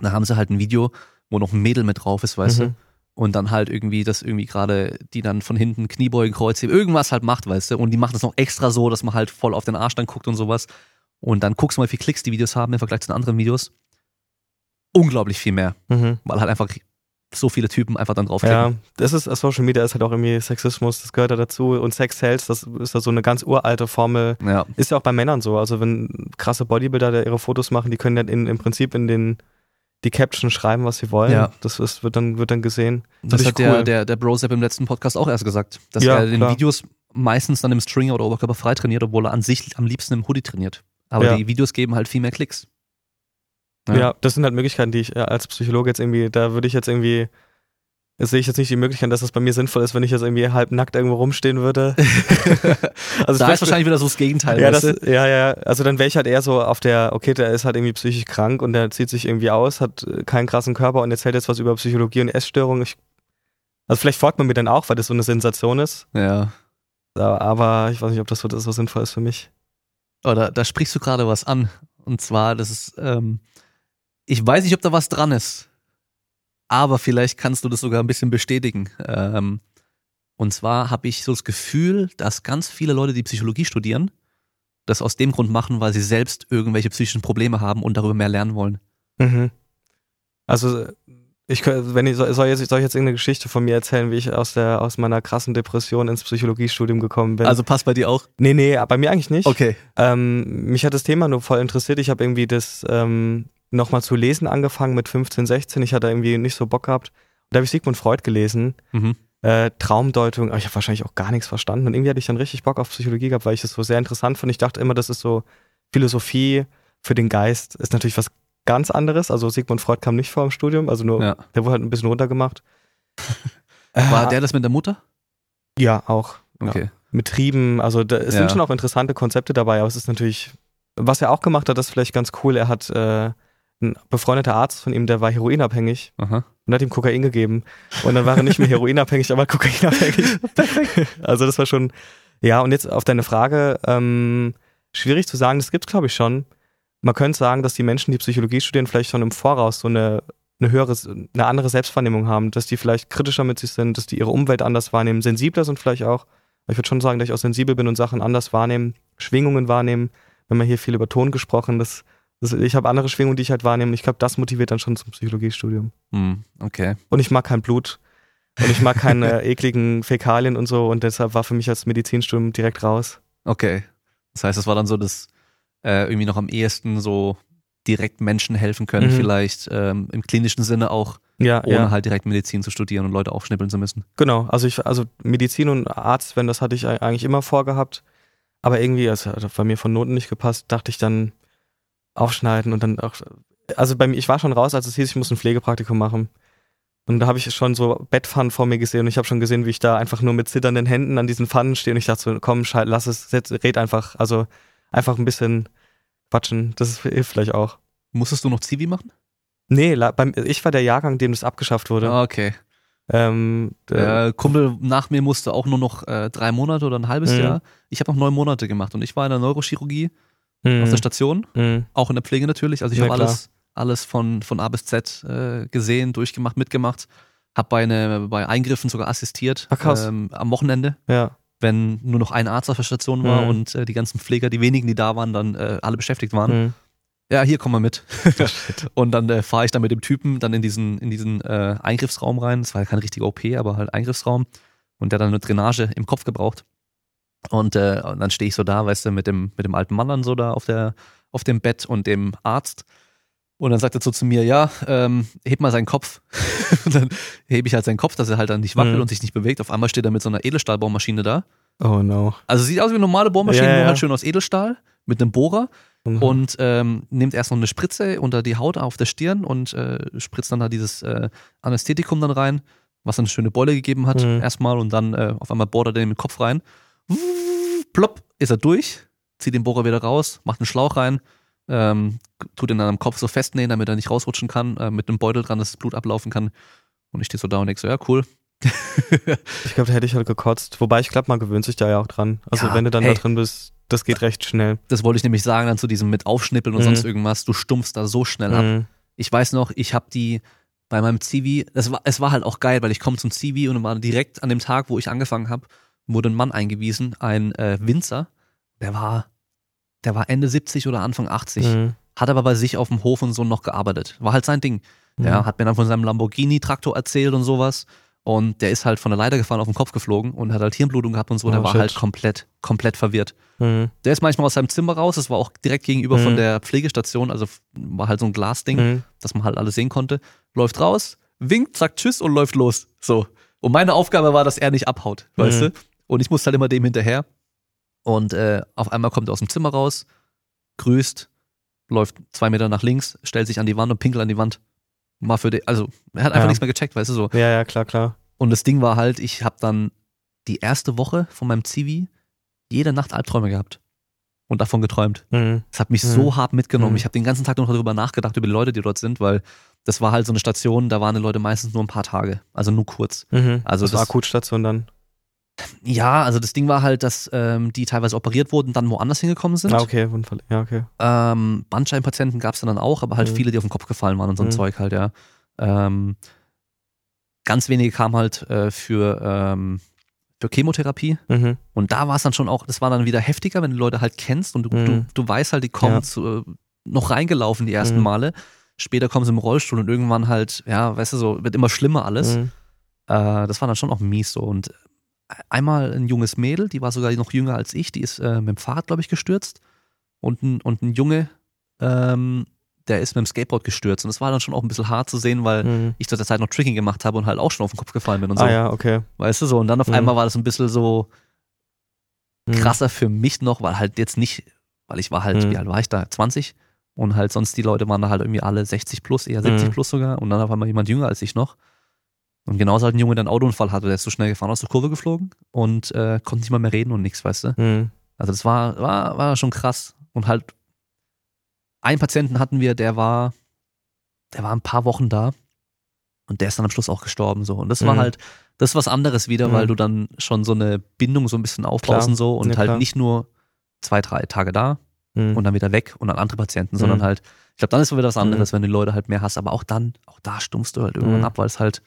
da haben sie halt ein Video, wo noch ein Mädel mit drauf ist, weißt du Mhm. und dann halt irgendwie das irgendwie gerade, die dann von hinten Kniebeugen, Kreuzheben, irgendwas halt macht, weißt du, und die macht das noch extra so, dass man halt voll auf den Arsch dann guckt und sowas und dann guckst du mal, wie viele Klicks die Videos haben im Vergleich zu den anderen Videos. Unglaublich viel mehr, Mhm. weil halt einfach so viele Typen einfach dann draufklicken. Ja, das ist, Social Media ist halt auch irgendwie Sexismus, das gehört da dazu. Und Sex Sells, das ist ja so eine ganz uralte Formel. Ja, Ist ja auch bei Männern so. Also wenn krasse Bodybuilder da ihre Fotos machen, die können dann in, im Prinzip in den die Caption schreiben, was sie wollen. Ja. Das ist, wird dann wird dann gesehen. das ist hat ja der, cool. der, der Brosep im letzten Podcast auch erst gesagt, dass Ja, er in den. Videos meistens dann im Stringer oder Oberkörper frei trainiert, obwohl er an sich am liebsten im Hoodie trainiert. Aber Ja. die Videos geben halt viel mehr Klicks. Ja. das sind halt Möglichkeiten, die ich äh, als Psychologe jetzt irgendwie, da würde ich jetzt irgendwie Jetzt sehe ich jetzt nicht die Möglichkeit, dass das bei mir sinnvoll ist, wenn ich jetzt irgendwie halb nackt irgendwo rumstehen würde. also da ist wahrscheinlich wieder so das Gegenteil. ja, das, ja, ja, also dann wäre ich halt eher so auf der, okay, der ist halt irgendwie psychisch krank und der zieht sich irgendwie aus, hat äh, keinen krassen Körper und erzählt jetzt was über Psychologie und Essstörungen. Ich, also vielleicht folgt man mir dann auch, weil das so eine Sensation ist. ja. Aber ich weiß nicht, ob das so, das so sinnvoll ist für mich. Oder da sprichst du gerade was an. Und zwar, das ist, ähm, ich weiß nicht, ob da was dran ist. Aber vielleicht kannst du das sogar ein bisschen bestätigen. Ähm, und zwar habe ich so das Gefühl, dass ganz viele Leute, die Psychologie studieren, das aus dem Grund machen, weil sie selbst irgendwelche psychischen Probleme haben und darüber mehr lernen wollen. Mhm. Also ich wenn ich soll, soll, jetzt, soll ich jetzt irgendeine Geschichte von mir erzählen, wie ich aus der aus meiner krassen Depression ins Psychologiestudium gekommen bin. Also passt bei dir auch? nee, nee, bei mir eigentlich nicht. Okay. Ähm, mich hat das Thema nur voll interessiert. Ich habe irgendwie das ähm, nochmal zu lesen angefangen mit 15, 16. Ich hatte irgendwie nicht so Bock gehabt. Da habe ich Sigmund Freud gelesen. Mhm. Äh, Traumdeutung, aber ich habe wahrscheinlich auch gar nichts verstanden. Und irgendwie hatte ich dann richtig Bock auf Psychologie gehabt, weil ich das so sehr interessant fand. Ich dachte immer, das ist so Philosophie für den Geist. Ist natürlich was ganz anderes. Also Sigmund Freud kam nicht vor im Studium, also nur, Ja. der wurde halt ein bisschen runtergemacht. War Äh, der das mit der Mutter? Ja, auch. Okay. mit Trieben. Also da, es Ja. sind schon auch interessante Konzepte dabei, aber es ist natürlich, was er auch gemacht hat, das ist vielleicht ganz cool. Er hat äh, ein befreundeter Arzt von ihm, der war heroinabhängig Aha. und hat ihm Kokain gegeben. Und dann war er nicht mehr heroinabhängig, aber kokainabhängig. Also das war schon, ja, und jetzt auf deine Frage, ähm, schwierig zu sagen, das gibt's glaube ich schon. Man könnte sagen, dass die Menschen, die Psychologie studieren, vielleicht schon im Voraus so eine, eine höhere, eine andere Selbstwahrnehmung haben, dass die vielleicht kritischer mit sich sind, dass die ihre Umwelt anders wahrnehmen, sensibler sind vielleicht auch. Ich würde schon sagen, dass ich auch sensibel bin und Sachen anders wahrnehmen, Schwingungen wahrnehmen. Wir haben ja hier viel über Ton gesprochen. Das, ich habe andere Schwingungen, die ich halt wahrnehme. Ich glaube, das motiviert dann schon zum Psychologiestudium. Hm, okay. Und ich mag kein Blut. Und ich mag keine ekligen Fäkalien und so. Und deshalb war für mich als Medizinstudium direkt raus. Okay. Das heißt, das war dann so das äh, irgendwie noch am ehesten so direkt Menschen helfen können, Mhm. vielleicht ähm, im klinischen Sinne auch, Ja, ohne ja. halt direkt Medizin zu studieren und Leute aufschnippeln zu müssen. Genau, also ich, also Medizin und Arzt, wenn das hatte ich eigentlich immer vorgehabt. Aber irgendwie, es hat bei mir von Noten nicht gepasst, dachte ich dann aufschneiden und dann auch, also bei mir, ich war schon raus, als es hieß, ich muss ein Pflegepraktikum machen. Und da habe ich schon so Bettpfannen vor mir gesehen und ich habe schon gesehen, wie ich da einfach nur mit zitternden Händen an diesen Pfannen stehe und ich dachte so, komm, schalt, lass es, setz, red einfach, also einfach ein bisschen quatschen, das hilft vielleicht auch. Musstest du noch Zivi machen? Nee, beim, ich war der Jahrgang, dem das abgeschafft wurde. Ah, okay. Ähm, äh, Der Kumpel nach mir musste auch nur noch äh, drei Monate oder ein halbes Mhm. Jahr. Ich habe noch neun Monate gemacht und ich war in der Neurochirurgie mh, auf der Station, mh. auch in der Pflege natürlich. Also ich Ja, habe alles, alles von, von A bis Z äh, gesehen, durchgemacht, mitgemacht. Hab bei, eine, bei Eingriffen sogar assistiert Ach, krass. ähm, am Wochenende, ja. wenn nur noch ein Arzt auf der Station war Mhm. und äh, die ganzen Pfleger, die wenigen, die da waren, dann äh, alle beschäftigt waren. mh. Ja, hier komm mal mit. Und dann äh, fahre ich dann mit dem Typen dann in diesen, in diesen äh, Eingriffsraum rein. Es war ja kein richtiger OP, aber halt Eingriffsraum. Und der hat dann eine Drainage im Kopf gebraucht. Und, äh, und dann stehe ich so da, weißt du, mit dem, mit dem alten Mann dann so da auf, der, auf dem Bett und dem Arzt. Und dann sagt er so zu mir, ja, ähm, heb mal seinen Kopf. und dann hebe ich halt seinen Kopf, dass er halt dann nicht wackelt Mhm. und sich nicht bewegt. Auf einmal steht er mit so einer Edelstahlbohrmaschine da. Oh no. Also sieht aus wie eine normale Bohrmaschine, Ja, nur halt schön aus Edelstahl mit einem Bohrer Mhm. und ähm, nimmt erst noch eine Spritze unter die Haut auf der Stirn und äh, spritzt dann da dieses äh, Anästhetikum dann rein, was dann eine schöne Beule gegeben hat Mhm. erstmal und dann äh, auf einmal bohrt er den Kopf rein. Plopp, ist er durch, zieht den Bohrer wieder raus, macht einen Schlauch rein, ähm, tut ihn dann am Kopf so festnähen, damit er nicht rausrutschen kann, äh, mit einem Beutel dran, dass das Blut ablaufen kann. Und ich stehe so da und denke so, ja, cool. Ich glaube, da hätte ich halt gekotzt. Wobei, ich glaube, man gewöhnt sich da ja auch dran. Also, Ja, wenn du dann hey. da drin bist, das geht recht schnell. Das wollte ich nämlich sagen, dann zu diesem mit Aufschnippeln und Mhm. sonst irgendwas, du stumpfst da so schnell ab. Mhm. ich weiß noch, ich habe die bei meinem Zivi, das war, es war halt auch geil, weil ich komme zum Zivi und dann war direkt an dem Tag, wo ich angefangen habe, wurde ein Mann eingewiesen, ein äh, Winzer, der war, der war Ende 70 oder Anfang 80, Mhm. hat aber bei sich auf dem Hof und so noch gearbeitet. War halt sein Ding. Ja, Mhm. hat mir dann von seinem Lamborghini-Traktor erzählt und sowas. Und der ist halt von der Leiter gefahren, auf den Kopf geflogen und hat halt Hirnblutung gehabt und so. Oh, der war shit. halt komplett, komplett verwirrt. Mhm. Der ist manchmal aus seinem Zimmer raus, das war auch direkt gegenüber Mhm. von der Pflegestation, also war halt so ein Glasding Mhm. dass man halt alles sehen konnte, läuft raus, winkt, sagt Tschüss und läuft los. So. Und meine Aufgabe war, dass er nicht abhaut, weißt Mhm. du? Und ich musste halt immer dem hinterher. Und äh, auf einmal kommt er aus dem Zimmer raus, grüßt, läuft zwei Meter nach links, stellt sich an die Wand und pinkelt an die Wand. Mal für den, also er hat einfach Ja. nichts mehr gecheckt, weißt du so. Ja, ja, klar, klar. Und das Ding war halt, ich habe dann die erste Woche von meinem Zivi jede Nacht Albträume gehabt und davon geträumt. Mhm. Das hat mich Mhm. so hart mitgenommen. Mhm. Ich habe den ganzen Tag noch darüber nachgedacht, über die Leute, die dort sind, weil das war halt so eine Station, da waren die Leute meistens nur ein paar Tage, also nur kurz. Mhm. Also das war das- Akutstation dann. Ja, also das Ding war halt, dass ähm, die teilweise operiert wurden, dann woanders hingekommen sind. Ah, okay. Ja, okay. Ähm, Bandscheibenpatienten gab es dann auch, aber halt Mhm. viele, die auf den Kopf gefallen waren und so ein Mhm. Zeug halt, ja. Ähm, ganz wenige kamen halt äh, für, ähm, für Chemotherapie. Mhm. Und da war es dann schon auch, das war dann wieder heftiger, wenn du Leute halt kennst und du, Mhm. du, du weißt halt, die kommen Ja. zu, äh, noch reingelaufen die ersten Mhm. Male. Später kommen sie im Rollstuhl und irgendwann halt, ja, weißt du, so wird immer schlimmer alles. Mhm. Äh, das war dann schon auch mies so. Und einmal ein junges Mädel, die war sogar noch jünger als ich, die ist äh, mit dem Fahrrad, glaube ich, gestürzt. Und ein, und ein Junge, ähm, der ist mit dem Skateboard gestürzt. Und das war dann schon auch ein bisschen hart zu sehen, weil Mhm. ich zu der Zeit noch Tricking gemacht habe und halt auch schon auf den Kopf gefallen bin und so. Ah ja, okay. Weißt du so? Und dann auf Mhm. einmal war das ein bisschen so, Mhm. krasser für mich noch, weil halt jetzt nicht, weil ich war halt, Mhm. wie alt war ich da? 20 und halt sonst die Leute waren da halt irgendwie alle 60 plus, eher 70 Mhm. plus sogar und dann auf einmal jemand jünger als ich noch. Und genauso halt ein Junge, der einen Autounfall hatte, der ist so schnell gefahren aus der Kurve geflogen und äh, konnte nicht mal mehr reden und nichts, weißt du? Mhm. Also das war, war, war schon krass. Und halt, einen Patienten hatten wir, der war, der war ein paar Wochen da und der ist dann am Schluss auch gestorben so. Und das war Mhm. halt, das ist was anderes wieder, Mhm. weil du dann schon so eine Bindung so ein bisschen aufbaust und so und Ja, halt klar. nicht nur zwei, drei Tage da Mhm. und dann wieder weg und dann andere Patienten, sondern Mhm. halt, ich glaube, dann ist es wieder was anderes, wenn du die Leute halt mehr hast, aber auch dann, auch da stummst du halt irgendwann Mhm. ab, weil es halt,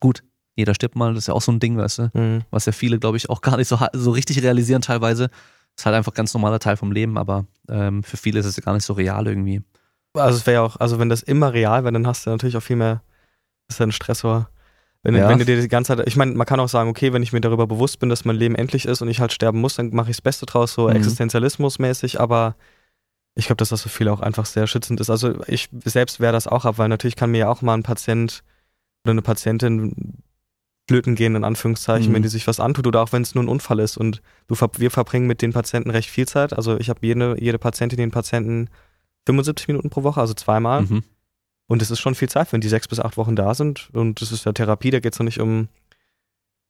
gut, jeder stirbt mal, das ist ja auch so ein Ding, weißt du, Mhm. was ja viele, glaube ich, auch gar nicht so, so richtig realisieren teilweise. Ist halt einfach ein ganz normaler Teil vom Leben, aber ähm, für viele ist es ja gar nicht so real irgendwie. Also es wäre ja auch, also wenn das immer real wäre, dann hast du natürlich auch viel mehr, das ist ja ein Stressor. Wenn, Ja. wenn du dir die ganze Zeit, ich meine, man kann auch sagen, okay, wenn ich mir darüber bewusst bin, dass mein Leben endlich ist und ich halt sterben muss, dann mache ich das Beste draus, so Mhm. Existenzialismus-mäßig, aber ich glaube, dass das für viele auch einfach sehr schützend ist. Also ich selbst wehre das auch ab, weil natürlich kann mir ja auch mal ein Patient oder eine Patientin flöten gehen, in Anführungszeichen, Mhm. wenn die sich was antut oder auch wenn es nur ein Unfall ist. Und du, wir verbringen mit den Patienten recht viel Zeit. Also ich habe jede, jede Patientin, den Patienten 75 Minuten pro Woche, also zweimal. Mhm. Und es ist schon viel Zeit, wenn die sechs bis acht Wochen da sind. Und das ist ja Therapie, da geht es noch nicht um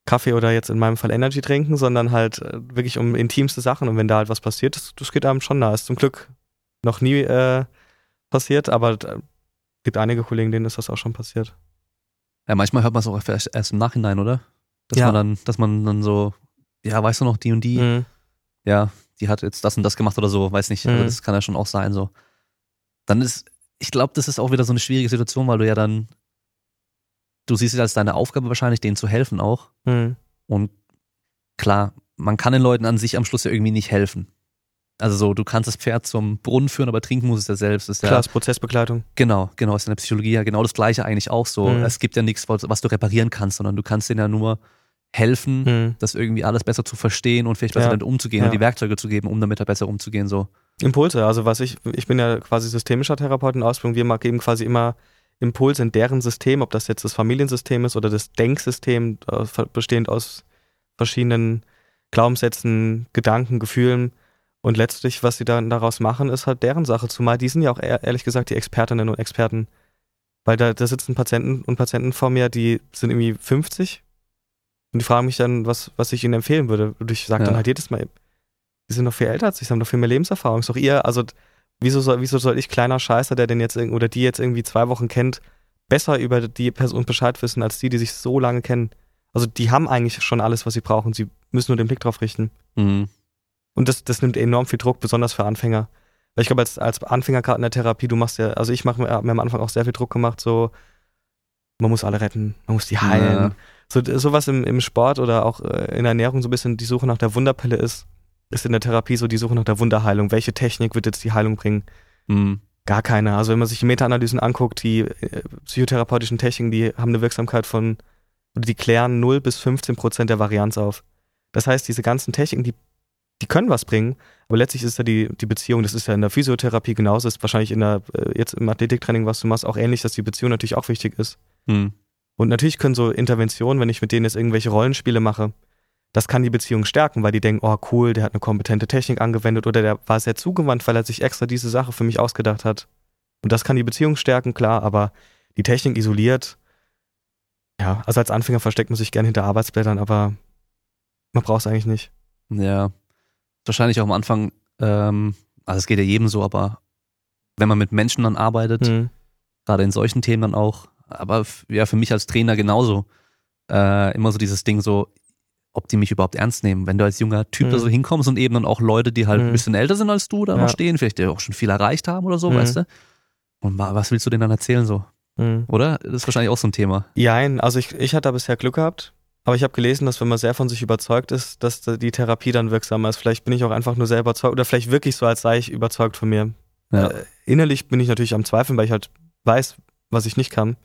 Kaffee oder jetzt in meinem Fall Energy trinken, sondern halt äh, wirklich um intimste Sachen. Und wenn da halt was passiert, das, das geht einem schon nah. Ist zum Glück noch nie äh, passiert, aber es gibt einige Kollegen, denen ist das auch schon passiert. Ja, manchmal hört man es auch erst erst im Nachhinein, oder? Dass Ja. man dann, dass man dann so, ja, weißt du noch, die und die, Mhm. ja, die hat jetzt das und das gemacht oder so, weiß nicht. Also Mhm. das kann ja schon auch sein, so. Dann ist, ich glaube, das ist auch wieder so eine schwierige Situation, weil du ja dann, du siehst es als deine Aufgabe wahrscheinlich, denen zu helfen auch. Mhm. Und klar, man kann den Leuten an sich am Schluss ja irgendwie nicht helfen. Also so, du kannst das Pferd zum Brunnen führen, aber trinken muss es ja selbst. Das ist ja, Klar, ist Prozessbegleitung. Genau, genau, ist in der Psychologie ja genau das Gleiche eigentlich auch so. Mhm. Es gibt ja nichts, was was du reparieren kannst, sondern du kannst denen ja nur helfen, Mhm. das irgendwie alles besser zu verstehen und vielleicht besser Ja. damit umzugehen Ja. und die Werkzeuge zu geben, um damit halt besser umzugehen, so. Impulse, also was ich, ich bin ja quasi systemischer Therapeut in Ausbildung, wir geben quasi immer Impulse in deren System, ob das jetzt das Familiensystem ist oder das Denksystem, äh, bestehend aus verschiedenen Glaubenssätzen, Gedanken, Gefühlen. Und letztlich, was sie dann daraus machen, ist halt deren Sache. Zumal die sind ja auch ehr- ehrlich gesagt die Expertinnen und Experten. Weil da, da sitzen Patienten und Patienten vor mir, die sind irgendwie 50 und die fragen mich dann, was, was ich ihnen empfehlen würde. Und ich sage Ja. dann halt jedes Mal, die sind noch viel älter als ich, sie haben noch viel mehr Lebenserfahrung. Ist doch ihr, also wieso soll, wieso soll ich kleiner Scheißer, der den jetzt oder die jetzt irgendwie zwei Wochen kennt, besser über die Person Bescheid wissen, als die, die sich so lange kennen? Also die haben eigentlich schon alles, was sie brauchen. Sie müssen nur den Blick drauf richten. Mhm. Und das, das nimmt enorm viel Druck, besonders für Anfänger. Weil ich glaube, als, als Anfänger gerade in der Therapie, du machst ja, also ich mache mir, mir am Anfang auch sehr viel Druck gemacht, so, man muss alle retten, man muss die heilen. Ja. So, sowas im, im Sport oder auch äh, in der Ernährung so ein bisschen die Suche nach der Wunderpille ist, ist in der Therapie so die Suche nach der Wunderheilung. Welche Technik wird jetzt die Heilung bringen? Mhm. Gar keine. Also wenn man sich die Meta-Analysen anguckt, die äh, psychotherapeutischen Techniken, die haben eine Wirksamkeit von, oder die klären 0 bis 15 Prozent der Varianz auf. Das heißt, diese ganzen Techniken, die, die können was bringen, aber letztlich ist ja die, die Beziehung, das ist ja in der Physiotherapie genauso, ist wahrscheinlich in der, äh, jetzt im Athletiktraining, was du machst, auch ähnlich, dass die Beziehung natürlich auch wichtig ist. Mhm. Und natürlich können so Interventionen, wenn ich mit denen jetzt irgendwelche Rollenspiele mache, das kann die Beziehung stärken, weil die denken, oh cool, der hat eine kompetente Technik angewendet oder der war sehr zugewandt, weil er sich extra diese Sache für mich ausgedacht hat. Und das kann die Beziehung stärken, klar, aber die Technik isoliert, ja, also als Anfänger versteckt man sich gerne hinter Arbeitsblättern, aber man braucht es eigentlich nicht. Ja. Wahrscheinlich auch am Anfang, ähm, also es geht ja jedem so, aber wenn man mit Menschen dann arbeitet, Hm. gerade in solchen Themen dann auch, aber ja, für mich als Trainer genauso, äh, immer so dieses Ding so, ob die mich überhaupt ernst nehmen. Wenn du als junger Typ da Mhm. so hinkommst und eben dann auch Leute, die halt Mhm. ein bisschen älter sind als du, da Ja. noch stehen, vielleicht die auch schon viel erreicht haben oder so, Mhm. weißt du? Und wa- was willst du denen dann erzählen so, Hm. oder? Das ist wahrscheinlich auch so ein Thema. Jein, also ich, ich hatte da bisher Glück gehabt, aber ich habe gelesen, dass wenn man sehr von sich überzeugt ist, dass da die Therapie dann wirksamer ist. Vielleicht bin ich auch einfach nur sehr überzeugt oder vielleicht wirklich so, als sei ich überzeugt von mir. Ja. Äh, innerlich bin ich natürlich am Zweifeln, weil ich halt weiß, was ich nicht kann.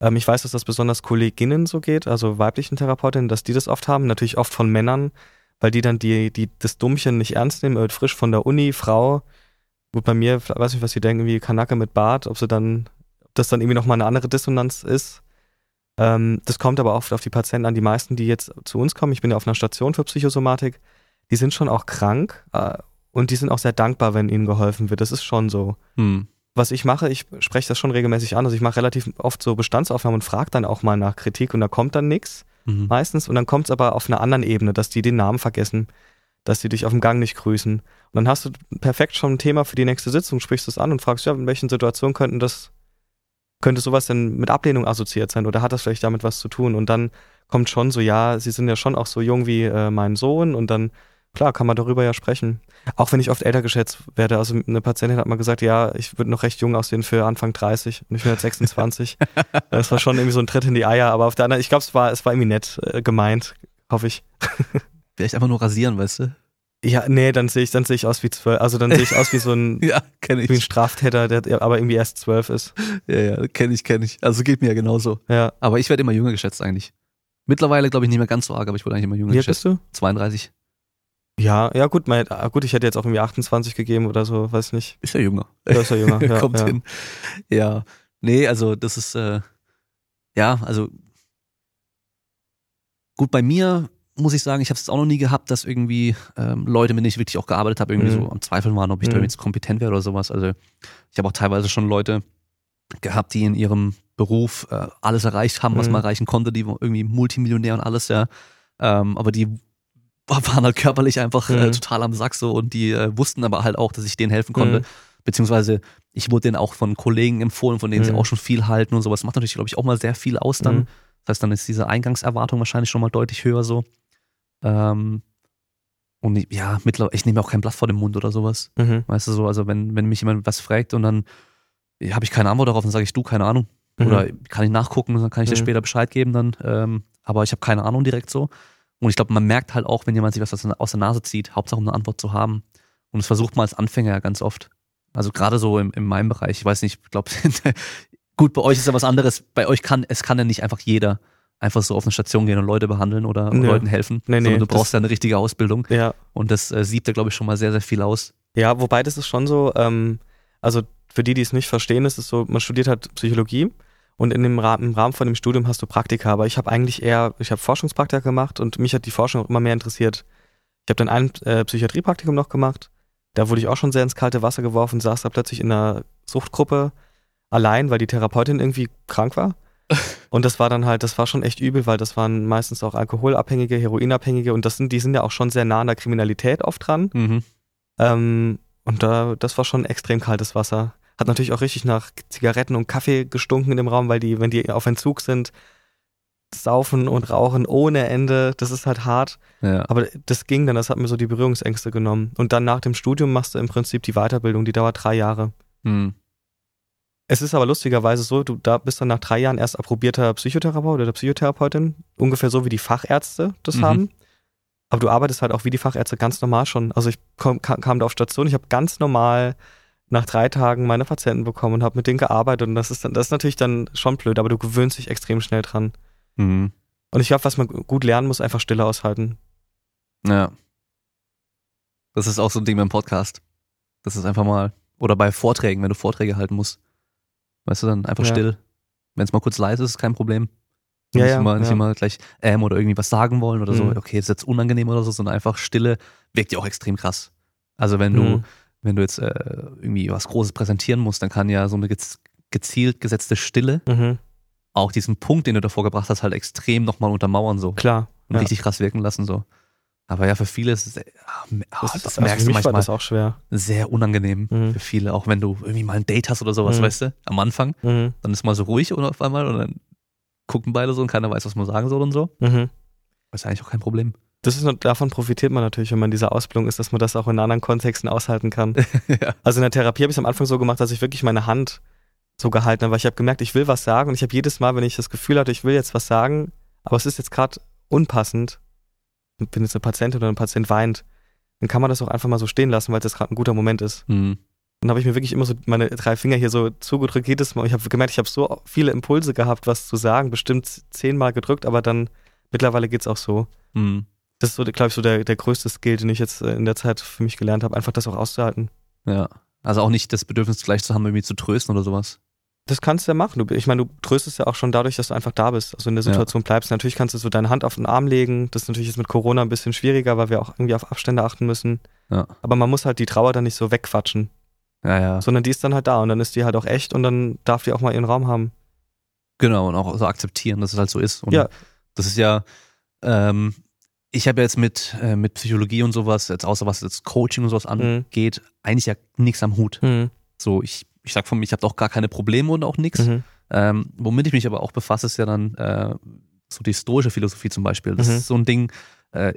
Ähm, ich weiß, dass das besonders Kolleginnen so geht, also weiblichen Therapeutinnen, dass die das oft haben, natürlich oft von Männern, weil die dann die, die das Dummchen nicht ernst nehmen, äh, frisch von der Uni, Frau. Gut, bei mir, weiß nicht, was sie denken, wie Kanake mit Bart, ob sie dann, ob das dann irgendwie nochmal eine andere Dissonanz ist. Ähm, das kommt aber oft auf die Patienten an. Die meisten, die jetzt zu uns kommen, ich bin ja auf einer Station für Psychosomatik, die sind schon auch krank äh, und die sind auch sehr dankbar, wenn ihnen geholfen wird. Das ist schon so. Hm. Was ich mache, ich spreche das schon regelmäßig an. Also ich mache relativ oft so Bestandsaufnahmen und frage dann auch mal nach Kritik und da kommt dann nichts Mhm. meistens. Und dann kommt es aber auf einer anderen Ebene, dass die den Namen vergessen, dass die dich auf dem Gang nicht grüßen. Und dann hast du perfekt schon ein Thema für die nächste Sitzung, sprichst es an und fragst, ja, in welchen Situationen könnten das, könnte sowas denn mit Ablehnung assoziiert sein oder hat das vielleicht damit was zu tun? Und dann kommt schon so, ja, sie sind ja schon auch so jung wie äh, mein Sohn und dann, klar, kann man darüber ja sprechen. Auch wenn ich oft älter geschätzt werde. Also eine Patientin hat mal gesagt, ja, ich würde noch recht jung aussehen für Anfang 30 und ich bin jetzt 26. das war schon irgendwie so ein Tritt in die Eier, aber auf der anderen, ich glaube, es war, es war irgendwie nett äh, gemeint, hoffe ich. Vielleicht einfach nur rasieren, weißt du? Ja, nee, dann sehe ich, dann sehe ich aus wie zwölf, also dann sehe ich aus wie so ein, Ja, kenne wie ein Straftäter, der aber irgendwie erst zwölf ist. Ja, ja, kenne ich, kenne ich. Also geht mir ja genauso. Ja. Aber ich werde immer jünger geschätzt eigentlich. Mittlerweile glaube ich nicht mehr ganz so arg, aber ich wurde eigentlich immer jünger Wie alt geschätzt. bist du? 32. Ja, ja gut, mein, ah, gut, ich hätte jetzt auch irgendwie 28 gegeben oder so, weiß nicht. Ist ja jünger. Ja, ist ja jünger. ja, Kommt ja. hin. Ja. Nee, also das ist, äh, ja, also gut, bei mir muss ich sagen, ich habe es auch noch nie gehabt, dass irgendwie ähm, Leute, mit denen ich wirklich auch gearbeitet habe, irgendwie Mhm. so am Zweifeln waren, ob ich da Mhm. irgendwie zu kompetent wäre oder sowas. Also ich habe auch teilweise schon Leute gehabt, die in ihrem Beruf äh, alles erreicht haben, was Mhm. man erreichen konnte, die waren irgendwie Multimillionär und alles, ja. Ähm, aber die waren halt körperlich einfach äh, Mhm. total am Sack so und die äh, wussten aber halt auch, dass ich denen helfen konnte. Mhm. Beziehungsweise ich wurde denen auch von Kollegen empfohlen, von denen sie Mhm. auch schon viel halten und sowas. Macht natürlich, glaube ich, auch mal sehr viel aus dann. Das heißt, dann ist diese Eingangserwartung wahrscheinlich schon mal deutlich höher so. Ähm, und ich- ja, mittlerweile, ich nehme auch kein Blatt vor den Mund oder sowas. Mhm. Weißt du so, also wenn, wenn mich jemand was fragt und dann ja, habe ich keine Antwort darauf, dann sage ich du, keine Ahnung. Mhm. Oder kann ich nachgucken, dann kann ich dir Mhm. später Bescheid geben dann. Ähm, aber ich habe keine Ahnung direkt so. Und ich glaube, man merkt halt auch, wenn jemand sich was aus der- Nase zieht, Hauptsache um eine Antwort zu haben. Und das versucht man als Anfänger ja ganz oft. Also gerade so im, in meinem Bereich, ich weiß nicht, ich glaube, gut, bei euch ist ja was anderes. Bei euch kann, es kann ja nicht einfach jeder einfach so auf eine Station gehen und Leute behandeln oder Nö. Leuten helfen. Nee, nee, sondern du brauchst ja eine richtige Ausbildung. Ja. Und das äh, siebt ja, glaube ich, schon mal sehr, sehr viel aus. Ja, wobei das ist schon so, ähm, also für die, die es nicht verstehen, ist es so, man studiert halt Psychologie und in dem Rahmen, im Rahmen von dem Studium hast du Praktika, aber ich habe eigentlich eher, ich habe Forschungspraktika gemacht und mich hat die Forschung auch immer mehr interessiert. Ich habe dann ein äh, Psychiatriepraktikum noch gemacht, da wurde ich auch schon sehr ins kalte Wasser geworfen, saß da plötzlich in einer Suchtgruppe allein, weil die Therapeutin irgendwie krank war. Und das war dann halt, das war schon echt übel, weil das waren meistens auch Alkoholabhängige, Heroinabhängige und das sind, die sind ja auch schon sehr nah an der Kriminalität oft dran. Mhm. Ähm, und da, das war schon extrem kaltes Wasser. Hat natürlich auch richtig nach Zigaretten und Kaffee gestunken in dem Raum, weil die, wenn die auf Entzug sind, saufen und rauchen ohne Ende. Das ist halt hart. Ja. Aber das ging dann, das hat mir so die Berührungsängste genommen. Und dann nach dem Studium machst du im Prinzip die Weiterbildung, die dauert drei Jahre. Mhm. Es ist aber lustigerweise so, du da bist dann nach drei Jahren erst approbierter Psychotherapeut oder Psychotherapeutin, ungefähr so wie die Fachärzte das Mhm. haben. Aber du arbeitest halt auch wie die Fachärzte ganz normal schon. Also ich kam, kam da auf Station, ich habe ganz normal nach drei Tagen meine Patienten bekommen und habe mit denen gearbeitet und das ist dann, das ist natürlich dann schon blöd, aber du gewöhnst dich extrem schnell dran. Mhm. Und ich glaube, was man gut lernen muss, einfach Stille aushalten. Ja. Das ist auch so ein Ding beim Podcast. Das ist einfach mal, oder bei Vorträgen, wenn du Vorträge halten musst. Weißt du, dann einfach Ja. still. Wenn es mal kurz leise ist, ist kein Problem. Ja, nicht ja, immer, nicht immer gleich ähm oder irgendwie was sagen wollen oder so, Mhm. okay, ist jetzt unangenehm oder so, sondern einfach Stille wirkt ja auch extrem krass. Also wenn du, Mhm. wenn du jetzt äh, irgendwie was Großes präsentieren musst, dann kann ja so eine gez gezielt gesetzte Stille Mhm. auch diesen Punkt, den du davor gebracht hast, halt extrem nochmal untermauern so Klar. und richtig krass wirken lassen so. Aber ja, für viele ist es, äh, ah, Das, das, also merkst für du war manchmal das auch schwer. sehr unangenehm Mhm. für viele, auch wenn du irgendwie mal ein Date hast oder sowas, Mhm. weißt du, am Anfang, Mhm. dann ist mal so ruhig oder auf einmal und dann gucken beide so und keiner weiß, was man sagen soll und so. Mhm. Das ist eigentlich auch kein Problem. Das ist, davon profitiert man natürlich, wenn man in dieser Ausbildung ist, dass man das auch in anderen Kontexten aushalten kann. ja. Also in der Therapie habe ich es am Anfang so gemacht, dass ich wirklich meine Hand so gehalten habe, weil ich habe gemerkt, ich will was sagen und ich habe jedes Mal, wenn ich das Gefühl hatte, ich will jetzt was sagen, aber es ist jetzt gerade unpassend, wenn jetzt eine Patientin oder ein Patient weint, dann kann man das auch einfach mal so stehen lassen, weil es jetzt gerade ein guter Moment ist. Mhm. Dann habe ich mir wirklich immer so meine drei Finger hier so zugedrückt, jedes Mal. Ich habe gemerkt, ich habe so viele Impulse gehabt, was zu sagen, bestimmt zehnmal gedrückt, aber dann mittlerweile geht's auch so. Mhm. Das ist so, glaube ich, so der, der größte Skill, den ich jetzt äh, in der Zeit für mich gelernt habe, einfach das auch auszuhalten. Ja. Also auch nicht das Bedürfnis gleich zu haben, irgendwie zu trösten oder sowas. Das kannst du ja machen. Du, ich meine, du tröstest ja auch schon dadurch, dass du einfach da bist, also in der Ja. Situation bleibst. Natürlich kannst du so deine Hand auf den Arm legen. Das ist natürlich jetzt mit Corona ein bisschen schwieriger, weil wir auch irgendwie auf Abstände achten müssen. Ja. Aber man muss halt die Trauer dann nicht so wegquatschen, Ja, ja. sondern die ist dann halt da und dann ist die halt auch echt und dann darf die auch mal ihren Raum haben. Genau, und auch so akzeptieren, dass es halt so ist. Und Ja. das ist ja, ähm, ich habe jetzt mit, äh, mit Psychologie und sowas, jetzt außer was jetzt Coaching und sowas Mhm. angeht, eigentlich ja nichts am Hut. Mhm. So, ich, ich sag von mir, ich habe auch gar keine Probleme und auch nichts. Mhm. Ähm, womit ich mich aber auch befasse, ist ja dann äh, so die stoische Philosophie zum Beispiel. Das Mhm. ist so ein Ding, äh,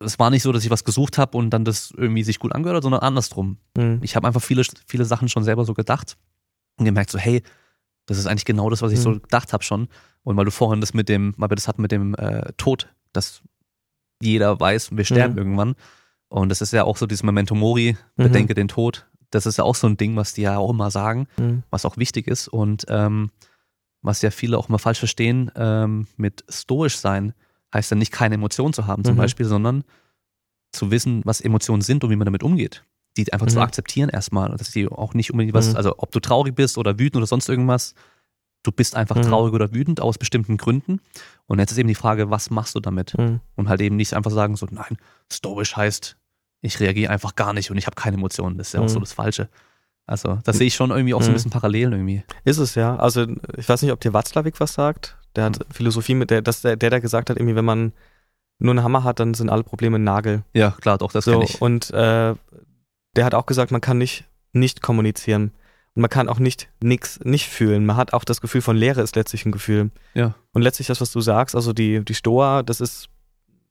es war nicht so, dass ich was gesucht habe und dann das irgendwie sich gut angehört hat, sondern andersrum. Mhm. Ich habe einfach viele, viele Sachen schon selber so gedacht und gemerkt so, hey, das ist eigentlich genau das, was ich so Mhm. gedacht habe schon. Und weil du vorhin das mit dem, weil wir das hatten mit dem äh, Tod, dass jeder weiß, wir sterben Mhm. irgendwann. Und das ist ja auch so dieses Memento Mori, bedenke den Tod. Das ist ja auch so ein Ding, was die ja auch immer sagen, Mhm. was auch wichtig ist und ähm, was ja viele auch immer falsch verstehen, ähm, mit stoisch sein heißt ja nicht keine Emotionen zu haben zum Mhm. Beispiel, sondern zu wissen, was Emotionen sind und wie man damit umgeht. Die einfach zu Mhm. akzeptieren erstmal. Dass die auch nicht unbedingt was, Mhm. also ob du traurig bist oder wütend oder sonst irgendwas, du bist einfach Mhm. traurig oder wütend aus bestimmten Gründen. Und jetzt ist eben die Frage, was machst du damit? Mhm. Und halt eben nicht einfach sagen, so, nein, stoisch heißt, ich reagiere einfach gar nicht und ich habe keine Emotionen. Das ist ja auch Mhm. so das Falsche. Also, das sehe ich schon irgendwie auch so ein Mhm. bisschen Parallelen irgendwie. Ist es ja. Also ich weiß nicht, ob dir Watzlawick was sagt. Der hat Philosophie mit der, dass der, der da gesagt hat, irgendwie, wenn man nur einen Hammer hat, dann sind alle Probleme ein Nagel. Ja, klar, doch, das So, ich. und äh, der hat auch gesagt, man kann nicht nicht kommunizieren. Und man kann auch nicht nix nicht fühlen. Man hat auch das Gefühl von Leere ist letztlich ein Gefühl. Ja. Und letztlich das, was du sagst, also die, die Stoa, das ist,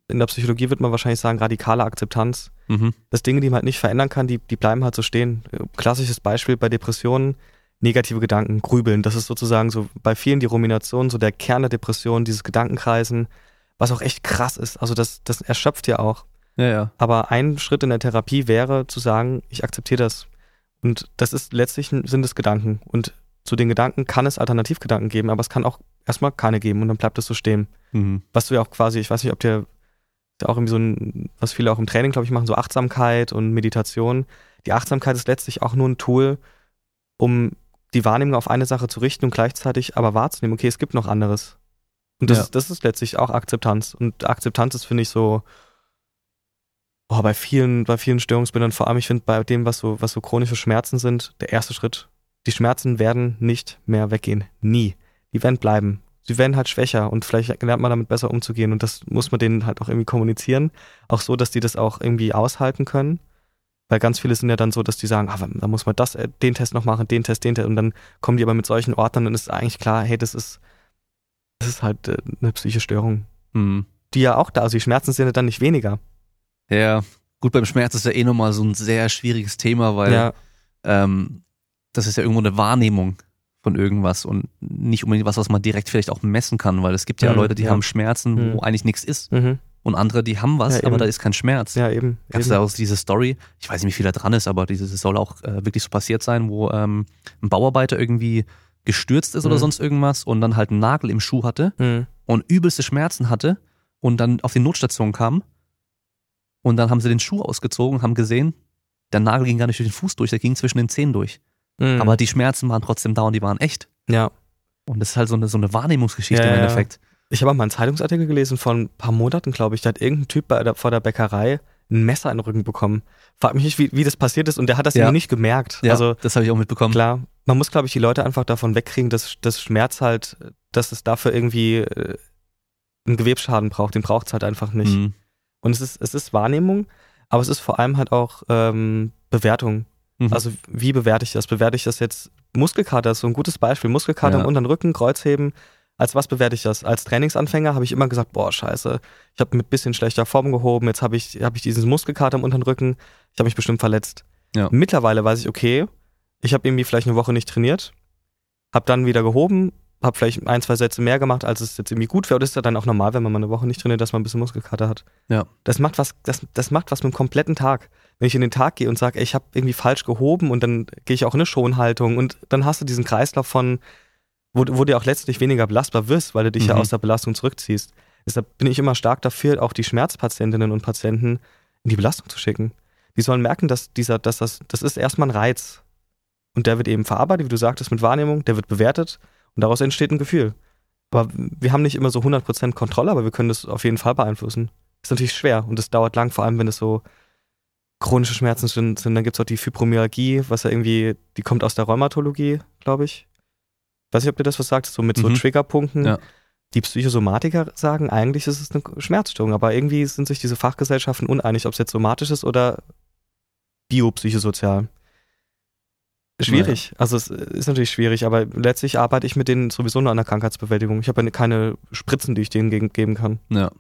in der Psychologie wird man wahrscheinlich sagen, radikale Akzeptanz. Mhm. Das Dinge, die man halt nicht verändern kann, die, die bleiben halt so stehen. Klassisches Beispiel bei Depressionen, negative Gedanken, Grübeln. Das ist sozusagen so bei vielen die Rumination, so der Kern der Depression, dieses Gedankenkreisen, was auch echt krass ist. Also das, das erschöpft ja auch. Ja, ja. Aber ein Schritt in der Therapie wäre zu sagen, ich akzeptiere das. Und das ist letztlich ein- sind es Gedanken. Und zu den Gedanken kann es Alternativgedanken geben, aber es kann auch erstmal keine geben und dann bleibt es so stehen. Mhm. Was du ja auch quasi, ich weiß nicht, ob dir ist ja auch irgendwie so ein, was viele auch im Training, glaube ich, machen, so Achtsamkeit und Meditation. Die Achtsamkeit ist letztlich auch nur ein Tool, um die Wahrnehmung auf eine Sache zu richten und gleichzeitig aber wahrzunehmen, okay, es gibt noch anderes. Und das, Ja. das ist letztlich auch Akzeptanz. Und Akzeptanz ist, finde ich, so, oh, bei vielen, bei vielen Störungsbildern, vor allem, ich finde, bei dem, was so, was so chronische Schmerzen sind, der erste Schritt. Die Schmerzen werden nicht mehr weggehen. Nie. Die werden bleiben. Sie werden halt schwächer und vielleicht lernt man damit besser umzugehen und das muss man denen halt auch irgendwie kommunizieren. Auch so, dass die das auch irgendwie aushalten können. Weil ganz viele sind ja dann so, dass die sagen, ah, da muss man das, äh, den Test noch machen, den Test, den Test. Und dann kommen die aber mit solchen Ordnern und ist eigentlich klar, hey, das ist, das ist halt äh, eine psychische Störung. Mhm. Die ja auch da, also die Schmerzen sind ja dann nicht weniger. Ja, gut, beim Schmerz ist ja eh nochmal so ein sehr schwieriges Thema, weil ja, ähm, das ist ja irgendwo eine Wahrnehmung von irgendwas und nicht unbedingt was, was man direkt vielleicht auch messen kann, weil es gibt ja Mhm, Leute, die ja. haben Schmerzen, wo Mhm. eigentlich nichts ist mhm. und andere, die haben was, Ja, aber da ist kein Schmerz. ja eben. Gab es da auch diese Story, ich weiß nicht, wie viel da dran ist, aber dieses es soll auch äh, wirklich so passiert sein, wo ähm, ein Bauarbeiter irgendwie gestürzt ist oder Mhm. sonst irgendwas und dann halt einen Nagel im Schuh hatte Mhm. und übelste Schmerzen hatte und dann auf die Notstation kam und dann haben sie den Schuh ausgezogen und haben gesehen, der Nagel ging gar nicht durch den Fuß durch, der ging zwischen den Zehen durch. Mhm. Aber die Schmerzen waren trotzdem da und die waren echt. ja. Und das ist halt so eine, so eine Wahrnehmungsgeschichte Ja, im. Endeffekt. Ich habe auch mal einen Zeitungsartikel gelesen von ein paar Monaten, glaube ich. Da hat irgendein Typ bei der, vor der Bäckerei ein Messer in den Rücken bekommen. Frag mich nicht, wie, wie das passiert ist und der hat das Ja. nicht gemerkt. Ja, Also das habe ich auch mitbekommen. klar, man muss, glaube ich, die Leute einfach davon wegkriegen, dass, dass Schmerz halt, dass es dafür irgendwie äh, einen Gewebsschaden braucht. Den braucht es halt einfach nicht. Mhm. Und es ist, es ist Wahrnehmung, aber es ist vor allem halt auch ähm, Bewertung. Mhm. Also wie bewerte ich das? Bewerte ich das jetzt? Muskelkater ist so ein gutes Beispiel. Muskelkater Ja. im unteren Rücken, Kreuzheben. Als was bewerte ich das? Als Trainingsanfänger habe ich immer gesagt, boah, scheiße, ich habe mit bisschen schlechter Form gehoben, jetzt habe ich, hab ich diesen Muskelkater im unteren Rücken, ich habe mich bestimmt verletzt. Ja. Mittlerweile weiß ich, okay, ich habe irgendwie vielleicht eine Woche nicht trainiert, habe dann wieder gehoben, habe vielleicht ein, zwei Sätze mehr gemacht, als es jetzt irgendwie gut wäre. Und das ist ja dann auch normal, wenn man mal eine Woche nicht trainiert, dass man ein bisschen Muskelkater hat. Ja. Das macht was, das, das macht was mit dem kompletten Tag. Wenn ich in den Tag gehe und sage, ich habe irgendwie falsch gehoben und dann gehe ich auch in eine Schonhaltung und dann hast du diesen Kreislauf von, wo, wo du auch letztlich weniger belastbar wirst, weil du dich ja Mhm. aus der Belastung zurückziehst. Deshalb bin ich immer stark dafür, auch die Schmerzpatientinnen und Patienten in die Belastung zu schicken. Die sollen merken, dass dieser, dass das, das ist erstmal ein Reiz. Und der wird eben verarbeitet, wie du sagtest, mit Wahrnehmung, der wird bewertet und daraus entsteht ein Gefühl. Aber wir haben nicht immer so 100% Kontrolle, aber wir können das auf jeden Fall beeinflussen. Ist natürlich schwer und es dauert lang, vor allem wenn es so chronische Schmerzen sind. sind dann gibt es auch die Fibromyalgie, was ja irgendwie, die kommt aus der Rheumatologie, glaube ich. Weiß nicht, ob dir das was sagt, so mit so Mhm. Triggerpunkten. Ja. Die Psychosomatiker sagen, eigentlich ist es eine Schmerzstörung, aber irgendwie sind sich diese Fachgesellschaften uneinig, ob es jetzt somatisch ist oder biopsychosozial. Schwierig. Also es ist natürlich schwierig, aber letztlich arbeite ich mit denen sowieso nur an der Krankheitsbewältigung. Ich habe ja keine Spritzen, die ich denen geben kann. Ja.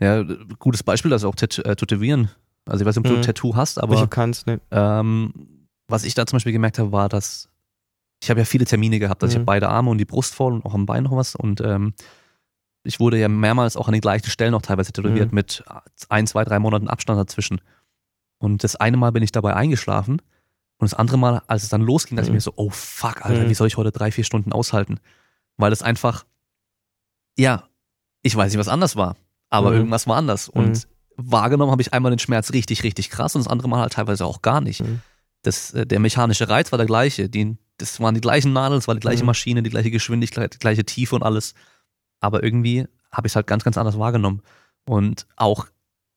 Ja, gutes Beispiel, also auch Tat äh, Tätowieren. Also ich weiß nicht, ob du Mhm. ein Tattoo hast, ich aber habe keins, ne. ähm, was ich da zum Beispiel gemerkt habe, war, dass ich habe ja viele Termine gehabt. Also ich Mhm. habe beide Arme und die Brust voll und auch am Bein noch was. Und ähm, ich wurde ja mehrmals auch an den gleichen Stellen auch teilweise tätowiert Mhm. mit ein, zwei, drei Monaten Abstand dazwischen. Und das eine Mal bin ich dabei eingeschlafen und das andere Mal, als es dann losging, dachte Mhm. ich mir so, oh fuck, Alter, Mhm. wie soll ich heute drei, vier Stunden aushalten? Weil es einfach, ja, ich weiß nicht, was anders war, aber Mhm. irgendwas war anders. Und wahrgenommen habe ich einmal den Schmerz richtig, richtig krass und das andere Mal halt teilweise auch gar nicht. Mhm. Das, äh, der mechanische Reiz war der gleiche. Die, das waren die gleichen Nadeln, es war die gleiche Mhm. Maschine, die gleiche Geschwindigkeit, die gleiche Tiefe und alles. Aber irgendwie habe ich es halt ganz, ganz anders wahrgenommen. Und auch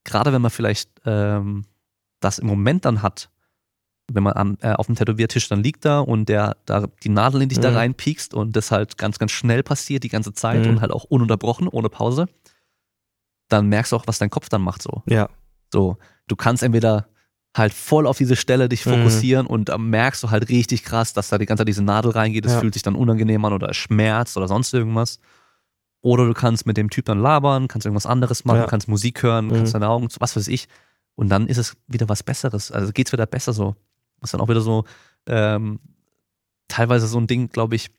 gerade wenn man vielleicht ähm, das im Moment dann hat, wenn man am, äh, auf dem Tätowiertisch dann liegt da und der da die Nadel in dich da Mhm. reinpiekst und das halt ganz, ganz schnell passiert die ganze Zeit Mhm. und halt auch ununterbrochen, ohne Pause, dann merkst du auch, was dein Kopf dann macht so. Ja. So, du kannst entweder halt voll auf diese Stelle dich Mhm. fokussieren und dann merkst du halt richtig krass, dass da die ganze Zeit diese Nadel reingeht, es Ja. fühlt sich dann unangenehm an oder es schmerzt oder sonst irgendwas. Oder du kannst mit dem Typ dann labern, kannst irgendwas anderes machen, Ja. kannst Musik hören, Mhm. kannst deine Augen, was weiß ich. Und dann ist es wieder was Besseres. Also geht's wieder besser so. Das ist dann auch wieder so, ähm, teilweise so ein Ding, glaube ich,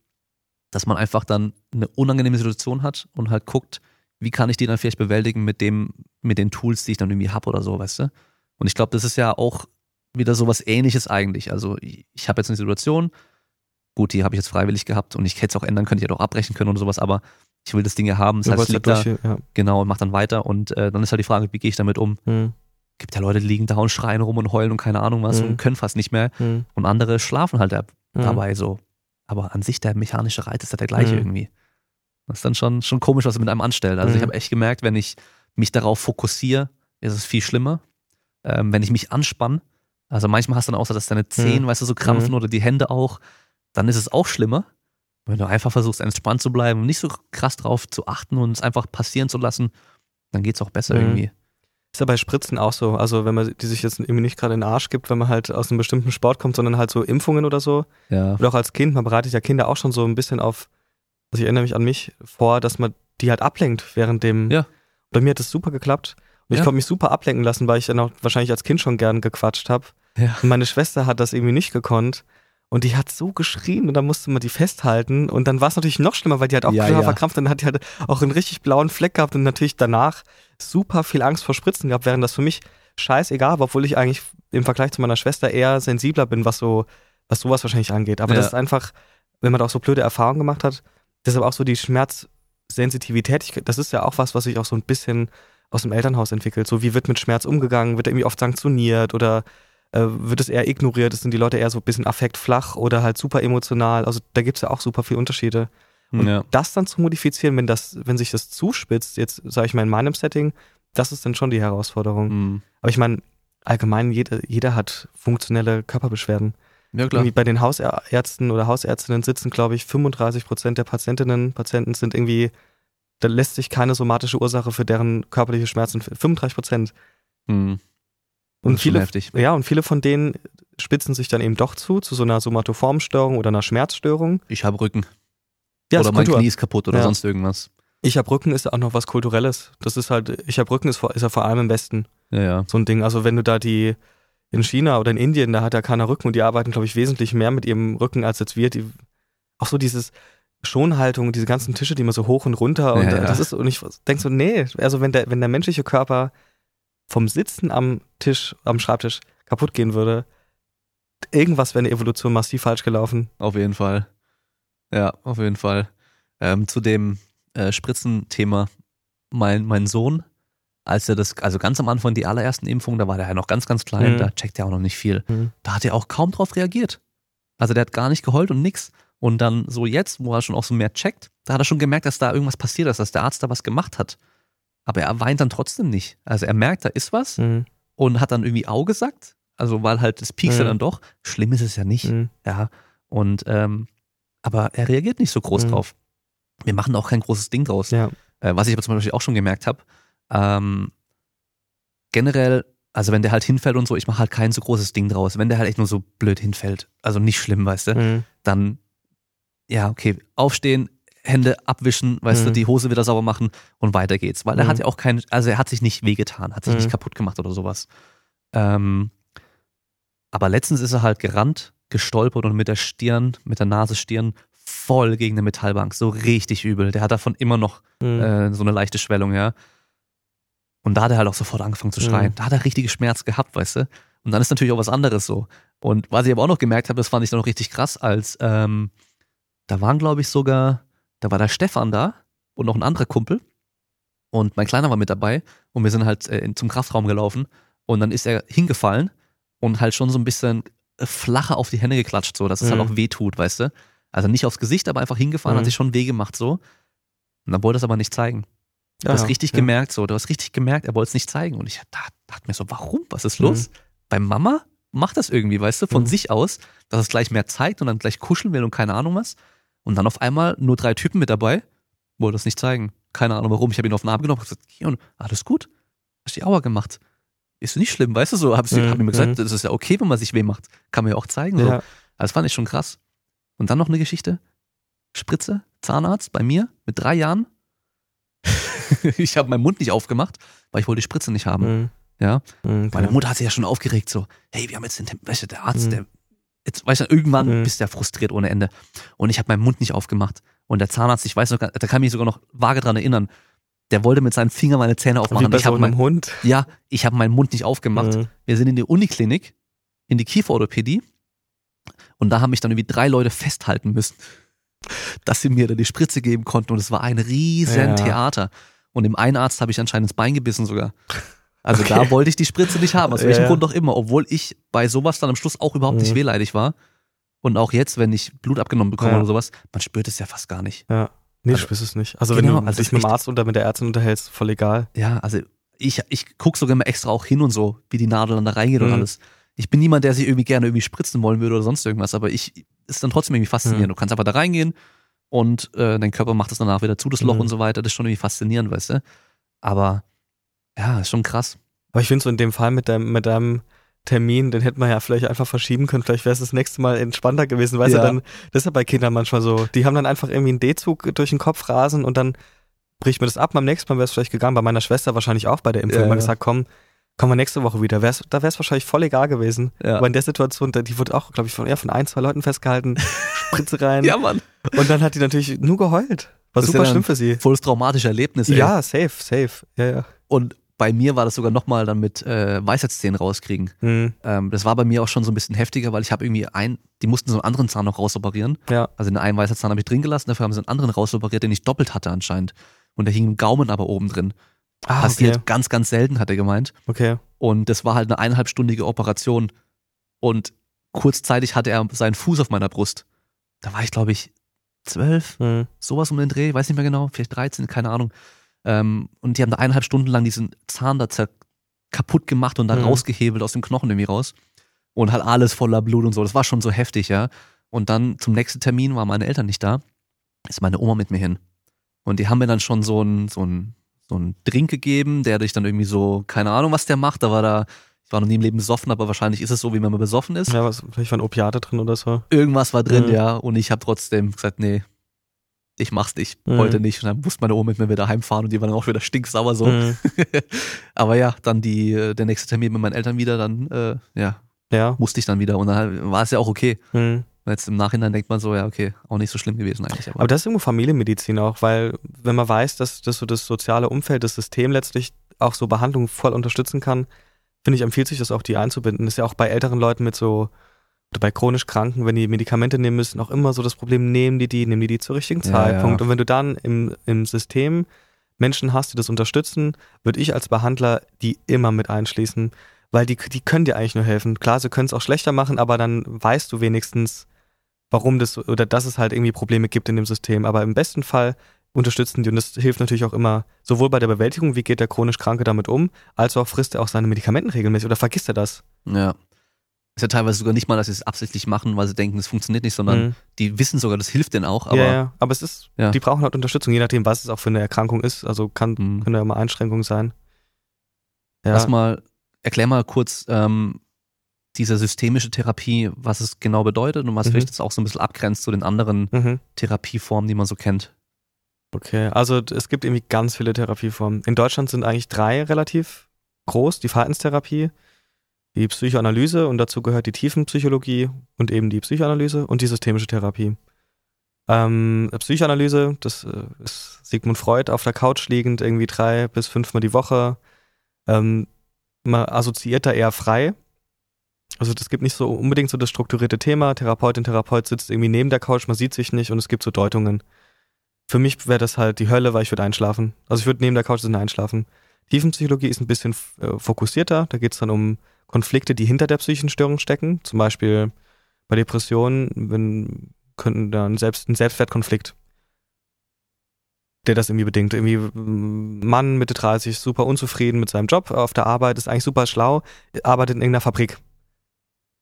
dass man einfach dann eine unangenehme Situation hat und halt guckt, wie kann ich die dann vielleicht bewältigen mit dem, mit den Tools, die ich dann irgendwie habe oder so, weißt du? Und ich glaube, das ist ja auch wieder so was ähnliches eigentlich. Also ich, ich habe jetzt eine Situation, gut, die habe ich jetzt freiwillig gehabt und ich hätte es auch ändern können, ich hätte auch abbrechen können oder sowas, aber ich will das Ding ja haben, das Du heißt, liegt da, ja. genau, und mach dann weiter und äh, dann ist halt die Frage, wie gehe ich damit um? Mhm. Gibt ja Leute, die liegen da und schreien rum und heulen und keine Ahnung was Mhm. und können fast nicht mehr Mhm. und andere schlafen halt da Mhm. dabei so. Aber an sich der mechanische Reiz ist ja der gleiche Mhm. irgendwie. Das ist dann schon, schon komisch, was er mit einem anstellt. Also ich Mhm. habe echt gemerkt, wenn ich mich darauf fokussiere, ist es viel schlimmer. Ähm, wenn ich mich anspanne, also manchmal hast du dann auch so, dass deine Zehen, weißt du, so krampfen Mhm. oder die Hände auch, dann ist es auch schlimmer. Wenn du einfach versuchst, entspannt zu bleiben und nicht so krass drauf zu achten und es einfach passieren zu lassen, dann geht's auch besser Mhm. irgendwie. Ist ja bei Spritzen auch so. Also wenn man die sich jetzt irgendwie nicht gerade in den Arsch gibt, wenn man halt aus einem bestimmten Sport kommt, sondern halt so Impfungen oder so. Ja. Oder auch als Kind, man bereitet ja Kinder auch schon so ein bisschen auf, also ich erinnere mich an mich vor, dass man die halt ablenkt während dem. Ja. Bei mir hat das super geklappt. Und ich Ja. konnte mich super ablenken lassen, weil ich dann auch wahrscheinlich als Kind schon gern gequatscht habe. Ja. Und meine Schwester hat das irgendwie nicht gekonnt. Und die hat so geschrien und dann musste man die festhalten. Und dann war es natürlich noch schlimmer, weil die hat auch Ja, ja. verkrampft. Dann hat die halt auch einen richtig blauen Fleck gehabt und natürlich danach super viel Angst vor Spritzen gehabt, während das für mich scheißegal war, obwohl ich eigentlich im Vergleich zu meiner Schwester eher sensibler bin, was so, was sowas wahrscheinlich angeht. Aber Ja. das ist einfach, wenn man da auch so blöde Erfahrungen gemacht hat, deshalb auch so die Schmerzsensitivität, das ist ja auch was, was sich auch so ein bisschen aus dem Elternhaus entwickelt. So, wie wird mit Schmerz umgegangen? Wird er irgendwie oft sanktioniert oder äh, wird es eher ignoriert? Sind die Leute eher so ein bisschen affektflach oder halt super emotional? Also da gibt es ja auch super viele Unterschiede. Und ja. das dann zu modifizieren, wenn das, wenn sich das zuspitzt, jetzt sage ich mal in meinem Setting, das ist dann schon die Herausforderung. Mhm. Aber ich meine, allgemein, jeder, jeder hat funktionelle Körperbeschwerden. Ja, klar. Irgendwie bei den Hausärzten oder Hausärztinnen sitzen, glaube ich, 35 Prozent der Patientinnen, Patienten sind irgendwie, da lässt sich keine somatische Ursache für deren körperliche Schmerzen, 35 Prozent. Mhm. Und viele, heftig. ja, und viele von denen spitzen sich dann eben doch zu, zu so einer somatoformen Störung oder einer Schmerzstörung. Ich habe Rücken. Ja, oder ist mein Kultur. Knie ist kaputt oder Ja. sonst irgendwas. Ich hab Rücken ist auch noch was Kulturelles. Das ist halt, ich hab Rücken ist, vor- ist ja vor allem im Westen Ja, ja. so ein Ding. Also wenn du da die in China oder in Indien, da hat ja keiner Rücken und die arbeiten, glaube ich, wesentlich mehr mit ihrem Rücken als jetzt wir. Die, auch so dieses Schonhaltung, diese ganzen Tische, die immer so hoch und runter und Ja, ja. das ist, und ich denke so, nee, also wenn der, wenn der menschliche Körper vom Sitzen am Tisch, am Schreibtisch kaputt gehen würde, irgendwas wäre in der Evolution massiv falsch gelaufen. Auf jeden Fall. Ja, auf jeden Fall. Ähm, zu dem äh, Spritzenthema. Mein, mein Sohn, als er das, also ganz am Anfang die allerersten Impfungen, da war der ja noch ganz, ganz klein, Mhm. da checkt er auch noch nicht viel. Mhm. Da hat er auch kaum drauf reagiert. Also der hat gar nicht geheult und nix. Und dann so jetzt, wo er schon auch so mehr checkt, da hat er schon gemerkt, dass da irgendwas passiert ist, dass der Arzt da was gemacht hat. Aber er weint dann trotzdem nicht. Also er merkt, da ist was Mhm. und hat dann irgendwie Au gesagt. Also weil halt das piekst ja Mhm. dann doch. Schlimm ist es ja nicht. Mhm. Ja. Und ähm, aber er reagiert nicht so groß Mhm. drauf. Wir machen auch kein großes Ding draus. Ja. Äh, was ich aber zum Beispiel auch schon gemerkt habe, ähm, generell, also wenn der halt hinfällt und so, ich mache halt kein so großes Ding draus. Wenn der halt echt nur so blöd hinfällt, also nicht schlimm, weißt du, Mhm. dann ja, okay, aufstehen, Hände abwischen, weißt du, Mhm. die Hose wieder sauber machen und weiter geht's. Weil er Mhm. hat ja auch kein, also er hat sich nicht wehgetan, hat sich Mhm. nicht kaputt gemacht oder sowas. Ähm, aber letztens ist er halt gerannt, gestolpert und mit der Stirn, mit der Nase Stirn voll gegen eine Metallbank. So richtig übel. Der hat davon immer noch Mhm. äh, so eine leichte Schwellung, ja. Und da hat er halt auch sofort angefangen zu schreien. Mhm. Da hat er richtige Schmerz gehabt, weißt du. Und dann ist natürlich auch was anderes so. Und was ich aber auch noch gemerkt habe, das fand ich dann noch richtig krass, als ähm, da waren, glaube ich, sogar, da war der Stefan da und noch ein anderer Kumpel. Und mein Kleiner war mit dabei und wir sind halt äh, zum Kraftraum gelaufen und dann ist er hingefallen und halt schon so ein bisschen flacher auf die Hände geklatscht, so, dass es halt Mhm. auch weh tut, weißt du? Also nicht aufs Gesicht, aber einfach hingefallen, Mhm. hat sich schon weh gemacht, so. Und dann wollte er es aber nicht zeigen. Du Ja, hast richtig ja. gemerkt, so, du hast richtig gemerkt, er wollte es nicht zeigen. Und ich dachte, dachte mir so, warum? Was ist los? Mhm. Bei Mama macht das irgendwie, weißt du, von Mhm. sich aus, dass es gleich mehr zeigt und dann gleich kuscheln will und keine Ahnung was. Und dann auf einmal nur drei Typen mit dabei, wollte es nicht zeigen. Keine Ahnung warum. Ich habe ihn auf den Arm genommen und gesagt, Kion, alles gut? Hast die Aua gemacht? Ist nicht schlimm, weißt du so? Hab, Mhm, hab ihm gesagt, mhm. das ist ja okay, wenn man sich weh macht. Kann man ja auch zeigen. So. Ja. Also das fand ich schon krass. Und dann noch eine Geschichte. Spritze, Zahnarzt bei mir mit drei Jahren. ich habe meinen Mund nicht aufgemacht, weil ich wollte die Spritze nicht haben. Mhm. Ja. Mhm. Meine Mutter hat sich ja schon aufgeregt, so, hey, wir haben jetzt den, weißt du, der Arzt, Mhm. der, jetzt, weißt du, irgendwann Mhm. bist du ja frustriert ohne Ende. Und ich habe meinen Mund nicht aufgemacht. Und der Zahnarzt, ich weiß noch, gar- da kann ich mich sogar noch vage dran erinnern, der wollte mit seinen Fingern meine Zähne Wie aufmachen. bei Ich so hab einem mein, Hund. ja, ich habe meinen Mund nicht aufgemacht. Mhm. Wir sind in die Uniklinik, in die Kieferorthopädie. Und da haben mich dann irgendwie drei Leute festhalten müssen, dass sie mir da die Spritze geben konnten. Und es war ein riesen Ja. Theater. Und dem einen Arzt habe ich anscheinend ins Bein gebissen sogar. Also Okay. da wollte ich die Spritze nicht haben, aus welchem ja. Grund auch immer. Obwohl ich bei sowas dann am Schluss auch überhaupt nicht Mhm. wehleidig war. Und auch jetzt, wenn ich Blut abgenommen bekomme Ja. oder sowas, man spürt es ja fast gar nicht. Ja. Nee, Also- ich weiß es nicht. Also Genau, wenn du also dich mit dem Arzt oder mit der Ärztin unterhältst, voll egal. Ja, also ich, ich gucke sogar immer extra auch hin und so, wie die Nadel dann da reingeht und Mhm. alles. Ich bin niemand, der sich irgendwie gerne irgendwie spritzen wollen würde oder sonst irgendwas, aber ich ist dann trotzdem irgendwie faszinierend. Mhm. Du kannst einfach da reingehen und äh, dein Körper macht es danach wieder zu, das Loch Mhm. und so weiter. Das ist schon irgendwie faszinierend, weißt du? Aber ja, ist schon krass. Aber ich finde so in dem Fall mit deinem, mit deinem Termin, den hätte man ja vielleicht einfach verschieben können. Vielleicht wäre es das nächste Mal entspannter gewesen. Weißt Ja. du, dann, das ist ja bei Kindern manchmal so. Die haben dann einfach irgendwie einen D-Zug durch den Kopf rasen und dann bricht mir das ab. Beim nächsten Mal wäre es vielleicht gegangen. Bei meiner Schwester wahrscheinlich auch bei der Impfung. Ja, Ja, man ja. gesagt, komm, kommen wir nächste Woche wieder. Wär's, da wäre es wahrscheinlich voll egal gewesen. Ja. Aber in der Situation, die wurde auch, glaube ich, von, eher von ein, zwei Leuten festgehalten. Spritze rein. ja, Mann. Und dann hat die natürlich nur geheult. War Das super ja schlimm für sie. Volles traumatisches Erlebnis. Ey. Ja, safe, safe. Ja, ja. Und bei mir war das sogar nochmal dann mit äh, Weisheitszähnen rauskriegen. Hm, Ähm, das war bei mir auch schon so ein bisschen heftiger, weil ich habe irgendwie ein, die mussten so einen anderen Zahn noch rausoperieren. ja. Also den einen Weisheitszahn habe ich drin gelassen, dafür haben sie einen anderen rausoperiert, den ich doppelt hatte anscheinend. Und der hing im Gaumen aber oben drin. Ah, Passiert okay. ganz, ganz selten, hat er gemeint. okay. Und das war halt eine eineinhalbstündige Operation. Und kurzzeitig hatte er seinen Fuß auf meiner Brust. Da war ich, glaube ich, zwölf, Hm. sowas um den Dreh, weiß nicht mehr genau, vielleicht 13, keine Ahnung. Ähm, und die haben da eineinhalb Stunden lang diesen Zahn da kaputt gemacht und dann Mhm. rausgehebelt aus dem Knochen irgendwie raus. Und halt alles voller Blut und so. Das war schon so heftig, ja. Und dann zum nächsten Termin waren meine Eltern nicht da. Ist meine Oma mit mir hin. Und die haben mir dann schon so ein, so so Drink gegeben, der dich dann irgendwie so, keine Ahnung, was der macht. Da war da, ich war noch nie im Leben besoffen, aber wahrscheinlich ist es so, wie wenn man besoffen ist. Ja, was, vielleicht waren Opiate drin oder so. Irgendwas war drin, Mhm. ja. Und ich habe trotzdem gesagt, nee, ich mach's nicht, Mhm. heute nicht. Und dann musste meine Oma mit mir wieder heimfahren und die waren dann auch wieder stinksauer so. Hm. Aber ja, dann die, äh, der nächste Termin mit meinen Eltern wieder, dann, äh, ja, Ja. musste ich dann wieder. Und dann war es ja auch okay. Hm. Und Jetzt im Nachhinein denkt man so, ja, okay, auch nicht so schlimm gewesen eigentlich. Aber, Aber das ist irgendwo Familienmedizin auch, weil wenn man weiß, dass, dass so das soziale Umfeld, das System letztlich auch so Behandlung voll unterstützen kann, finde ich, empfiehlt sich das auch, die einzubinden. Das ist ja auch bei älteren Leuten mit so, oder bei chronisch Kranken, wenn die Medikamente nehmen müssen, auch immer so das Problem, nehmen die die, nehmen die die zur richtigen Ja, Zeitpunkt. ja. Und wenn du dann im, im System Menschen hast, die das unterstützen, würde ich als Behandler die immer mit einschließen, weil die, die können dir eigentlich nur helfen. Klar, sie können es auch schlechter machen, aber dann weißt du wenigstens, warum das oder dass es halt irgendwie Probleme gibt in dem System. Aber im besten Fall unterstützen die und das hilft natürlich auch immer sowohl bei der Bewältigung, wie geht der chronisch Kranke damit um, als auch frisst er auch seine Medikamenten regelmäßig oder vergisst er das. ja. Ist ja teilweise sogar nicht mal, dass sie es absichtlich machen, weil sie denken, es funktioniert nicht, sondern Mhm. die wissen sogar, das hilft denen auch. Aber ja, ja, aber es ist, Ja. die brauchen halt Unterstützung, je nachdem, was es auch für eine Erkrankung ist. Also kann, Mhm. können ja immer Einschränkungen sein. Ja, Lass mal, erklär mal kurz ähm, diese systemische Therapie, was es genau bedeutet und was Mhm. vielleicht das auch so ein bisschen abgrenzt zu den anderen mhm. Therapieformen, die man so kennt. Okay, also es gibt irgendwie ganz viele Therapieformen. In Deutschland sind eigentlich drei relativ groß, die Verhaltenstherapie, die Psychoanalyse und dazu gehört die Tiefenpsychologie und eben die Psychoanalyse und die systemische Therapie. Ähm, Psychoanalyse, das äh, ist Sigmund Freud auf der Couch liegend, irgendwie drei bis fünfmal die Woche. Ähm, man assoziiert da eher frei. Also das gibt nicht so unbedingt so das strukturierte Thema. Therapeutin, Therapeut sitzt irgendwie neben der Couch, man sieht sich nicht und es gibt so Deutungen. Für mich wäre das halt die Hölle, weil ich würde einschlafen. Also ich würde neben der Couch sitzen einschlafen. Tiefenpsychologie ist ein bisschen äh, fokussierter. Da geht es dann um Konflikte, die hinter der psychischen Störung stecken. Zum Beispiel bei Depressionen, wenn könnten dann selbst ein Selbstwertkonflikt, der das irgendwie bedingt. Irgendwie mm, Mann Mitte 30, super unzufrieden mit seinem Job auf der Arbeit, ist eigentlich super schlau, arbeitet in irgendeiner Fabrik.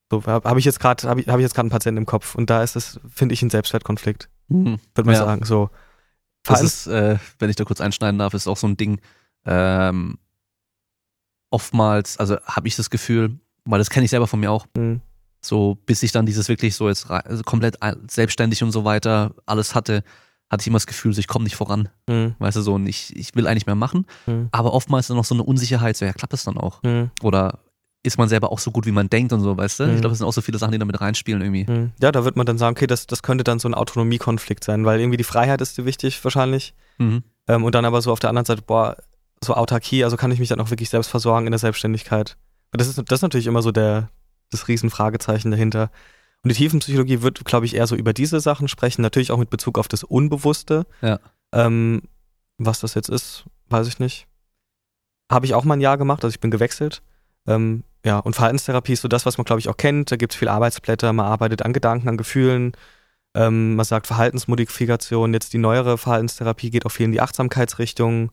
So habe ich jetzt gerade habe ich, hab ich jetzt gerade einen Patienten im Kopf und da ist es finde ich ein Selbstwertkonflikt. Mhm. Würde man ja. sagen so. Das ist, äh, wenn ich da kurz einschneiden darf, ist auch so ein Ding. Ähm, oftmals, also habe ich das Gefühl, weil das kenne ich selber von mir auch. Mhm. So, bis ich dann dieses wirklich so jetzt also komplett selbstständig und so weiter alles hatte, hatte ich immer das Gefühl, so ich komme nicht voran. Mhm. Weißt du, so, und ich, ich will eigentlich mehr machen. Mhm. Aber oftmals ist dann noch so eine Unsicherheit, so, ja, klappt das dann auch? Mhm. Oder ist man selber auch so gut, wie man denkt und so, weißt du? Ich mhm. glaube, das sind auch so viele Sachen, die da mit reinspielen irgendwie. Mhm. Ja, da wird man dann sagen, okay, das, das könnte dann so ein Autonomiekonflikt sein, weil irgendwie die Freiheit ist dir wichtig wahrscheinlich. Mhm. Ähm, und dann aber so auf der anderen Seite, boah, so Autarkie, also kann ich mich dann auch wirklich selbst versorgen in der Selbstständigkeit. Das ist, das ist natürlich immer so der, das Riesenfragezeichen dahinter. Und die Tiefenpsychologie wird, glaube ich, eher so über diese Sachen sprechen, natürlich auch mit Bezug auf das Unbewusste. Ja. Ähm, was das jetzt ist, weiß ich nicht. Habe ich auch mal ein Jahr gemacht, also ich bin gewechselt. Ähm, ja, und Verhaltenstherapie ist so das, was man, glaube ich, auch kennt. Da gibt es viel Arbeitsblätter, man arbeitet an Gedanken, an Gefühlen. Ähm, man sagt Verhaltensmodifikation. Jetzt die neuere Verhaltenstherapie geht auch viel in die Achtsamkeitsrichtung.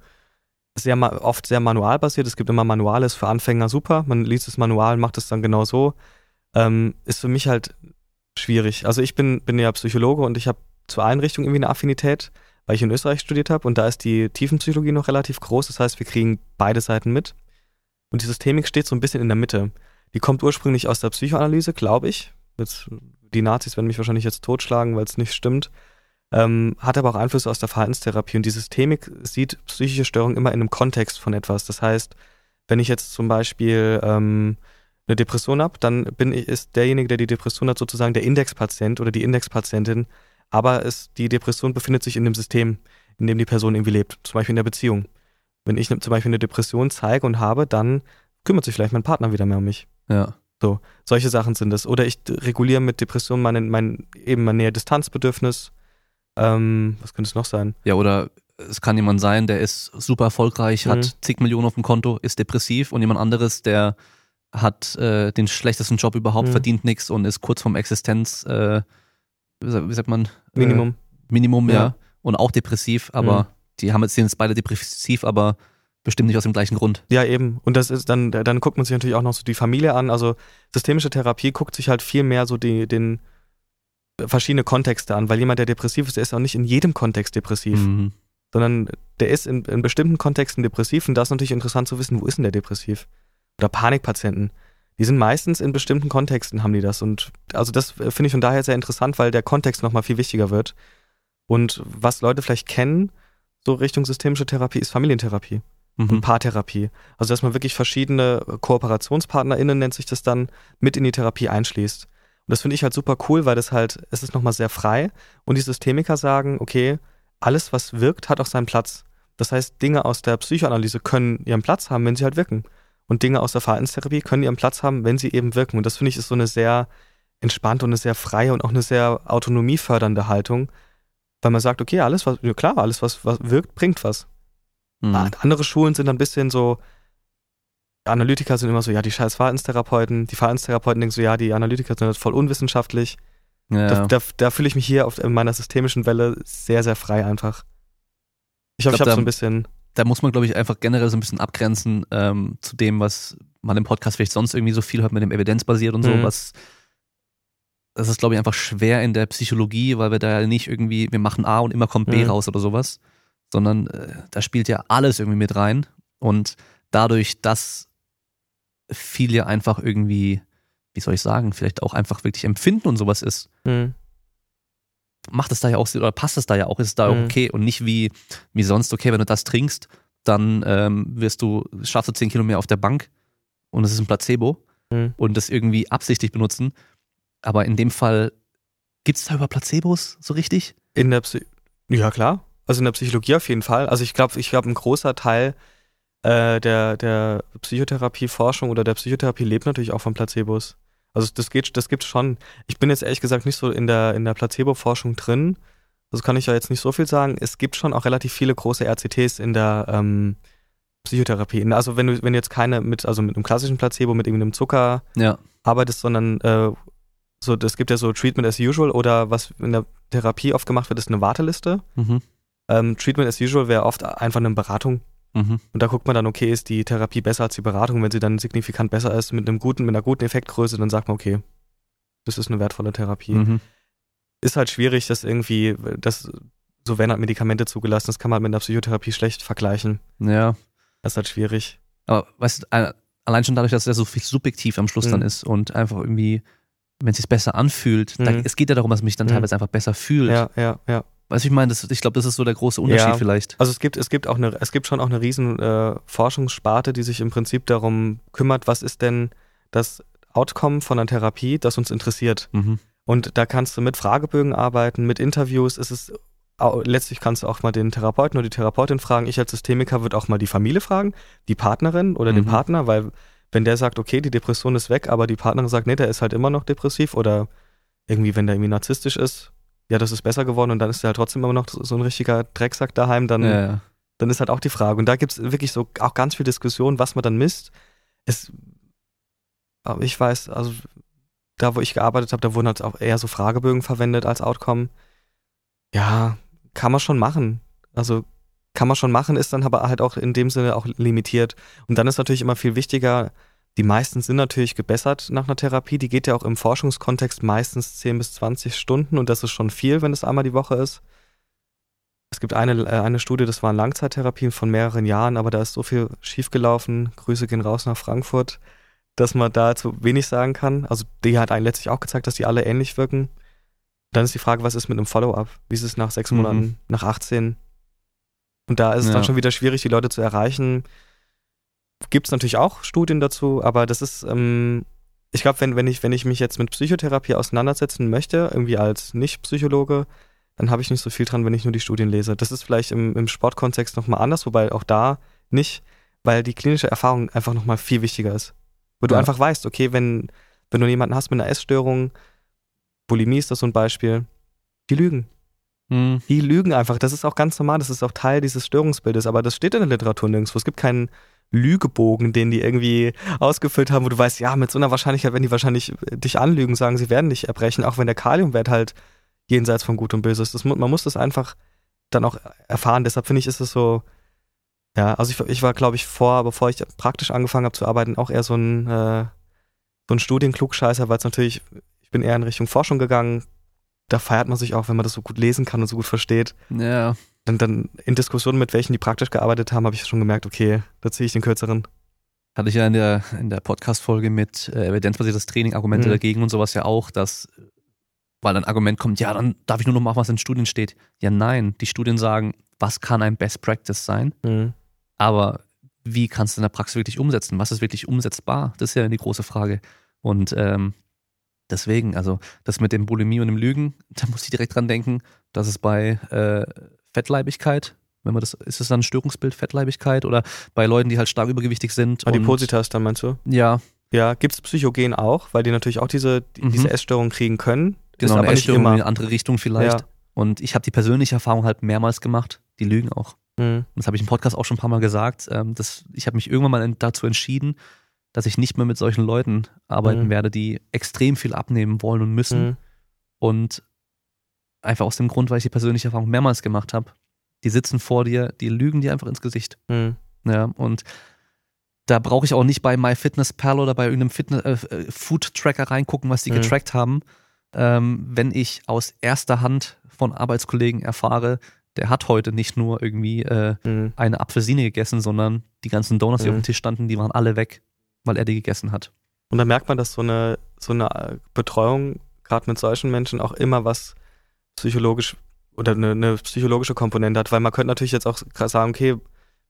Sehr, oft sehr manualbasiert. Es gibt immer Manuales für Anfänger, super. Man liest das Manual, macht es dann genau so. Ähm, ist für mich halt schwierig. Also ich bin, bin ja Psychologe und ich habe zur Einrichtung irgendwie eine Affinität, weil ich in Österreich studiert habe und da ist die Tiefenpsychologie noch relativ groß. Das heißt, wir kriegen beide Seiten mit. Und die Systemik steht so ein bisschen in der Mitte. Die kommt ursprünglich aus der Psychoanalyse, glaube ich. Jetzt, die Nazis werden mich wahrscheinlich jetzt totschlagen, weil es nicht stimmt. Ähm, hat aber auch Einflüsse aus der Verhaltenstherapie. Und die Systemik sieht psychische Störungen immer in einem Kontext von etwas. Das heißt, wenn ich jetzt zum Beispiel ähm, eine Depression habe, dann bin ich, ist derjenige, der die Depression hat, sozusagen der Indexpatient oder die Indexpatientin. Aber es, die Depression befindet sich in dem System, in dem die Person irgendwie lebt. Zum Beispiel in der Beziehung. Wenn ich zum Beispiel eine Depression zeige und habe, dann kümmert sich vielleicht mein Partner wieder mehr um mich. Ja. So, solche Sachen sind es. Oder ich reguliere mit Depression mein, mein eben mein Nähe-Distanzbedürfnis. Ähm, was könnte es noch sein? Ja, oder es kann jemand sein, der ist super erfolgreich, mhm. hat zig Millionen auf dem Konto, ist depressiv und jemand anderes, der hat äh, den schlechtesten Job überhaupt, mhm. verdient nichts und ist kurz vorm Existenz, äh, wie sagt man? Minimum. Äh, Minimum, ja. ja. Und auch depressiv, aber mhm die haben jetzt, sind jetzt beide depressiv, aber bestimmt nicht aus dem gleichen Grund. Ja, eben. Und das ist dann, dann guckt man sich natürlich auch noch so die Familie an. Also systemische Therapie guckt sich halt viel mehr so die, den verschiedene Kontexte an, weil jemand, der depressiv ist, der ist auch nicht in jedem Kontext depressiv. Mhm. Sondern der ist in, in bestimmten Kontexten depressiv und da ist natürlich interessant zu wissen, wo ist denn der depressiv? Oder Panikpatienten. Die sind meistens in bestimmten Kontexten, haben die das. Und also das finde ich von daher sehr interessant, weil der Kontext nochmal viel wichtiger wird. Und was Leute vielleicht kennen, so Richtung systemische Therapie ist Familientherapie mhm. und Paartherapie. Also dass man wirklich verschiedene KooperationspartnerInnen, nennt sich das dann, mit in die Therapie einschließt. Und das finde ich halt super cool, weil das halt, es ist nochmal sehr frei und die Systemiker sagen, okay, alles, was wirkt, hat auch seinen Platz. Das heißt, Dinge aus der Psychoanalyse können ihren Platz haben, wenn sie halt wirken. Und Dinge aus der Verhaltenstherapie können ihren Platz haben, wenn sie eben wirken. Und das finde ich ist so eine sehr entspannte und eine sehr freie und auch eine sehr autonomiefördernde Haltung, weil man sagt, okay, alles, was, ja klar, alles, was, was wirkt, bringt was. Mhm. Andere Schulen sind ein bisschen so, Analytiker sind immer so, ja, die scheiß Verhaltenstherapeuten. Die Verhaltenstherapeuten denken so, ja, die Analytiker sind voll unwissenschaftlich. Ja. Da, da, da fühle ich mich hier auf in meiner systemischen Welle sehr, sehr frei einfach. Ich hoffe, ich, ich habe so ein bisschen. Da muss man, glaube ich, einfach generell so ein bisschen abgrenzen ähm, zu dem, was man im Podcast vielleicht sonst irgendwie so viel hört mit dem Evidenzbasiert und so, mhm. was das ist, glaube ich, einfach schwer in der Psychologie, weil wir da ja nicht irgendwie, wir machen A und immer kommt B mhm. raus oder sowas, sondern äh, da spielt ja alles irgendwie mit rein. Und dadurch, dass viel einfach irgendwie, wie soll ich sagen, vielleicht auch einfach wirklich Empfinden und sowas ist, mhm. macht es da ja auch, oder passt es da ja auch, ist es da mhm. auch okay und nicht wie, wie sonst, okay, wenn du das trinkst, dann ähm, wirst du, schaffst du 10 Kilometer auf der Bank und es ist ein Placebo mhm. und das irgendwie absichtlich benutzen aber in dem Fall, gibt es da über Placebos so richtig? In der Psy Ja, klar. Also in der Psychologie auf jeden Fall. Also ich glaube, ich glaube, ein großer Teil äh, der, der Psychotherapieforschung oder der Psychotherapie lebt natürlich auch von Placebos. Also das geht, das gibt's schon. Ich bin jetzt ehrlich gesagt nicht so in der, in der Placebo-Forschung drin. Das kann ich ja jetzt nicht so viel sagen. Es gibt schon auch relativ viele große RCTs in der ähm, Psychotherapie. Also wenn du, wenn du jetzt keine mit, also mit einem klassischen Placebo, mit irgendeinem Zucker Ja. arbeitest, sondern äh, so, es gibt ja so Treatment as usual oder was in der Therapie oft gemacht wird, ist eine Warteliste. Mhm. Ähm, Treatment as usual wäre oft einfach eine Beratung. Mhm. Und da guckt man dann, okay, ist die Therapie besser als die Beratung? Wenn sie dann signifikant besser ist, mit einem guten, mit einer guten Effektgröße, dann sagt man, okay, das ist eine wertvolle Therapie. Mhm. Ist halt schwierig, das irgendwie, das, so werden halt Medikamente zugelassen, das kann man halt mit einer Psychotherapie schlecht vergleichen. Ja. Das ist halt schwierig. Aber weißt du, allein schon dadurch, dass er so viel subjektiv am Schluss Mhm. dann ist und einfach irgendwie, wenn es sich besser anfühlt, da, Mhm. es geht ja darum, dass man sich dann Mhm. teilweise einfach besser fühlt. Ja, ja, ja. Weißt du, ich meine, das, ich glaube, das ist so der große Unterschied Ja. vielleicht. Also es gibt, es gibt auch eine, es gibt schon auch eine riesen äh, Forschungssparte, die sich im Prinzip darum kümmert, was ist denn das Outcome von einer Therapie, das uns interessiert. Mhm. Und da kannst du mit Fragebögen arbeiten, mit Interviews. Es ist letztlich kannst du auch mal den Therapeuten oder die Therapeutin fragen. Ich als Systemiker würde auch mal die Familie fragen, die Partnerin oder den Mhm. Partner, weil wenn der sagt, okay, die Depression ist weg, aber die Partnerin sagt, nee, der ist halt immer noch depressiv oder irgendwie, wenn der irgendwie narzisstisch ist, ja, das ist besser geworden und dann ist er halt trotzdem immer noch so ein richtiger Drecksack daheim, dann, Ja, ja. dann ist halt auch die Frage. Und da gibt es wirklich so auch ganz viel Diskussion, was man dann misst. Es, aber ich weiß, also da, wo ich gearbeitet habe, da wurden halt auch eher so Fragebögen verwendet als Outcome. Ja, kann man schon machen. Also kann man schon machen, ist dann aber halt auch in dem Sinne auch limitiert. Und dann ist natürlich immer viel wichtiger, die meisten sind natürlich gebessert nach einer Therapie. Die geht ja auch im Forschungskontext meistens 10 bis 20 Stunden und das ist schon viel, wenn es einmal die Woche ist. Es gibt eine, äh, eine Studie, das waren Langzeittherapien von mehreren Jahren, aber da ist so viel schiefgelaufen. Grüße gehen raus nach Frankfurt, dass man dazu wenig sagen kann. Also die hat einen letztlich auch gezeigt, dass die alle ähnlich wirken. Dann ist die Frage, was ist mit einem Follow-up? Wie ist es nach sechs Mhm. Monaten, nach 18? Und da ist es dann Ja. schon wieder schwierig, die Leute zu erreichen. Gibt es natürlich auch Studien dazu, aber das ist, ähm, ich glaube, wenn, wenn, ich, wenn ich mich jetzt mit Psychotherapie auseinandersetzen möchte, irgendwie als Nicht-Psychologe, dann habe ich nicht so viel dran, wenn ich nur die Studien lese. Das ist vielleicht im, im Sportkontext nochmal anders, wobei auch da nicht, weil die klinische Erfahrung einfach nochmal viel wichtiger ist. Wo du Ja. einfach weißt, okay, wenn, wenn du jemanden hast mit einer Essstörung, Bulimie ist das so ein Beispiel, die lügen. Mhm. Die lügen einfach. Das ist auch ganz normal. Das ist auch Teil dieses Störungsbildes. Aber das steht in der Literatur nirgendwo. Es gibt keinen Lügebogen, den die irgendwie ausgefüllt haben, wo du weißt, ja, mit so einer Wahrscheinlichkeit werden die wahrscheinlich äh, dich anlügen, sagen, sie werden dich erbrechen, auch wenn der Kaliumwert halt jenseits von Gut und Böse ist. Das, man muss das einfach dann auch erfahren. Deshalb finde ich, ist es so, ja, also ich, ich war, glaube ich, vor, bevor ich praktisch angefangen habe zu arbeiten, auch eher so ein, äh, so ein Studienklugscheißer, weil es natürlich, ich bin eher in Richtung Forschung gegangen. Da feiert man sich auch, wenn man das so gut lesen kann und so gut versteht Ja. dann, dann in Diskussionen mit welchen, die praktisch gearbeitet haben, habe ich schon gemerkt, okay, da ziehe ich den kürzeren. Hatte ich ja in der, in der Podcast-Folge mit äh, evidenzbasiertes Training, Argumente Mhm. dagegen und sowas ja auch, dass, weil ein Argument kommt, ja, dann darf ich nur noch machen, was in Studien steht. Ja, nein, die Studien sagen, was kann ein Best Practice sein, aber wie kannst du in der Praxis wirklich umsetzen? Was ist wirklich umsetzbar? Das ist ja die große Frage. Und ähm, deswegen, also das mit dem Bulimie und dem Lügen, da muss ich direkt dran denken, dass es bei äh, Fettleibigkeit, wenn man das, ist es dann ein Störungsbild Fettleibigkeit oder bei Leuten, die halt stark übergewichtig sind. Adipositas dann meinst du? Ja, Ja, gibt es Psychogen auch, weil die natürlich auch diese, die, Mhm. diese Essstörung kriegen können. genau, ist aber nicht Essstörung in immer. eine andere Richtung vielleicht. Ja. Und ich habe die persönliche Erfahrung halt mehrmals gemacht, die lügen auch. Mhm. Das habe ich im Podcast auch schon ein paar Mal gesagt. Ähm, das, ich habe mich irgendwann mal dazu entschieden, dass ich nicht mehr mit solchen Leuten arbeiten Mhm. werde, die extrem viel abnehmen wollen und müssen. Mhm. Und einfach aus dem Grund, weil ich die persönliche Erfahrung mehrmals gemacht habe. Die sitzen vor dir, die lügen dir einfach ins Gesicht. Mhm. Ja, und da brauche ich auch nicht bei MyFitnessPal oder bei irgendeinem Fitness, äh, äh, Food-Tracker reingucken, was die Mhm. getrackt haben. Ähm, wenn ich aus erster Hand von Arbeitskollegen erfahre, der hat heute nicht nur irgendwie äh, Mhm. eine Apfelsine gegessen, sondern die ganzen Donuts, die Mhm. auf dem Tisch standen, die waren alle weg, weil er die gegessen hat. Und da merkt man, dass so eine, so eine äh, Betreuung, gerade mit solchen Menschen, auch immer was psychologisch oder eine, eine psychologische Komponente hat, weil man könnte natürlich jetzt auch sagen, okay,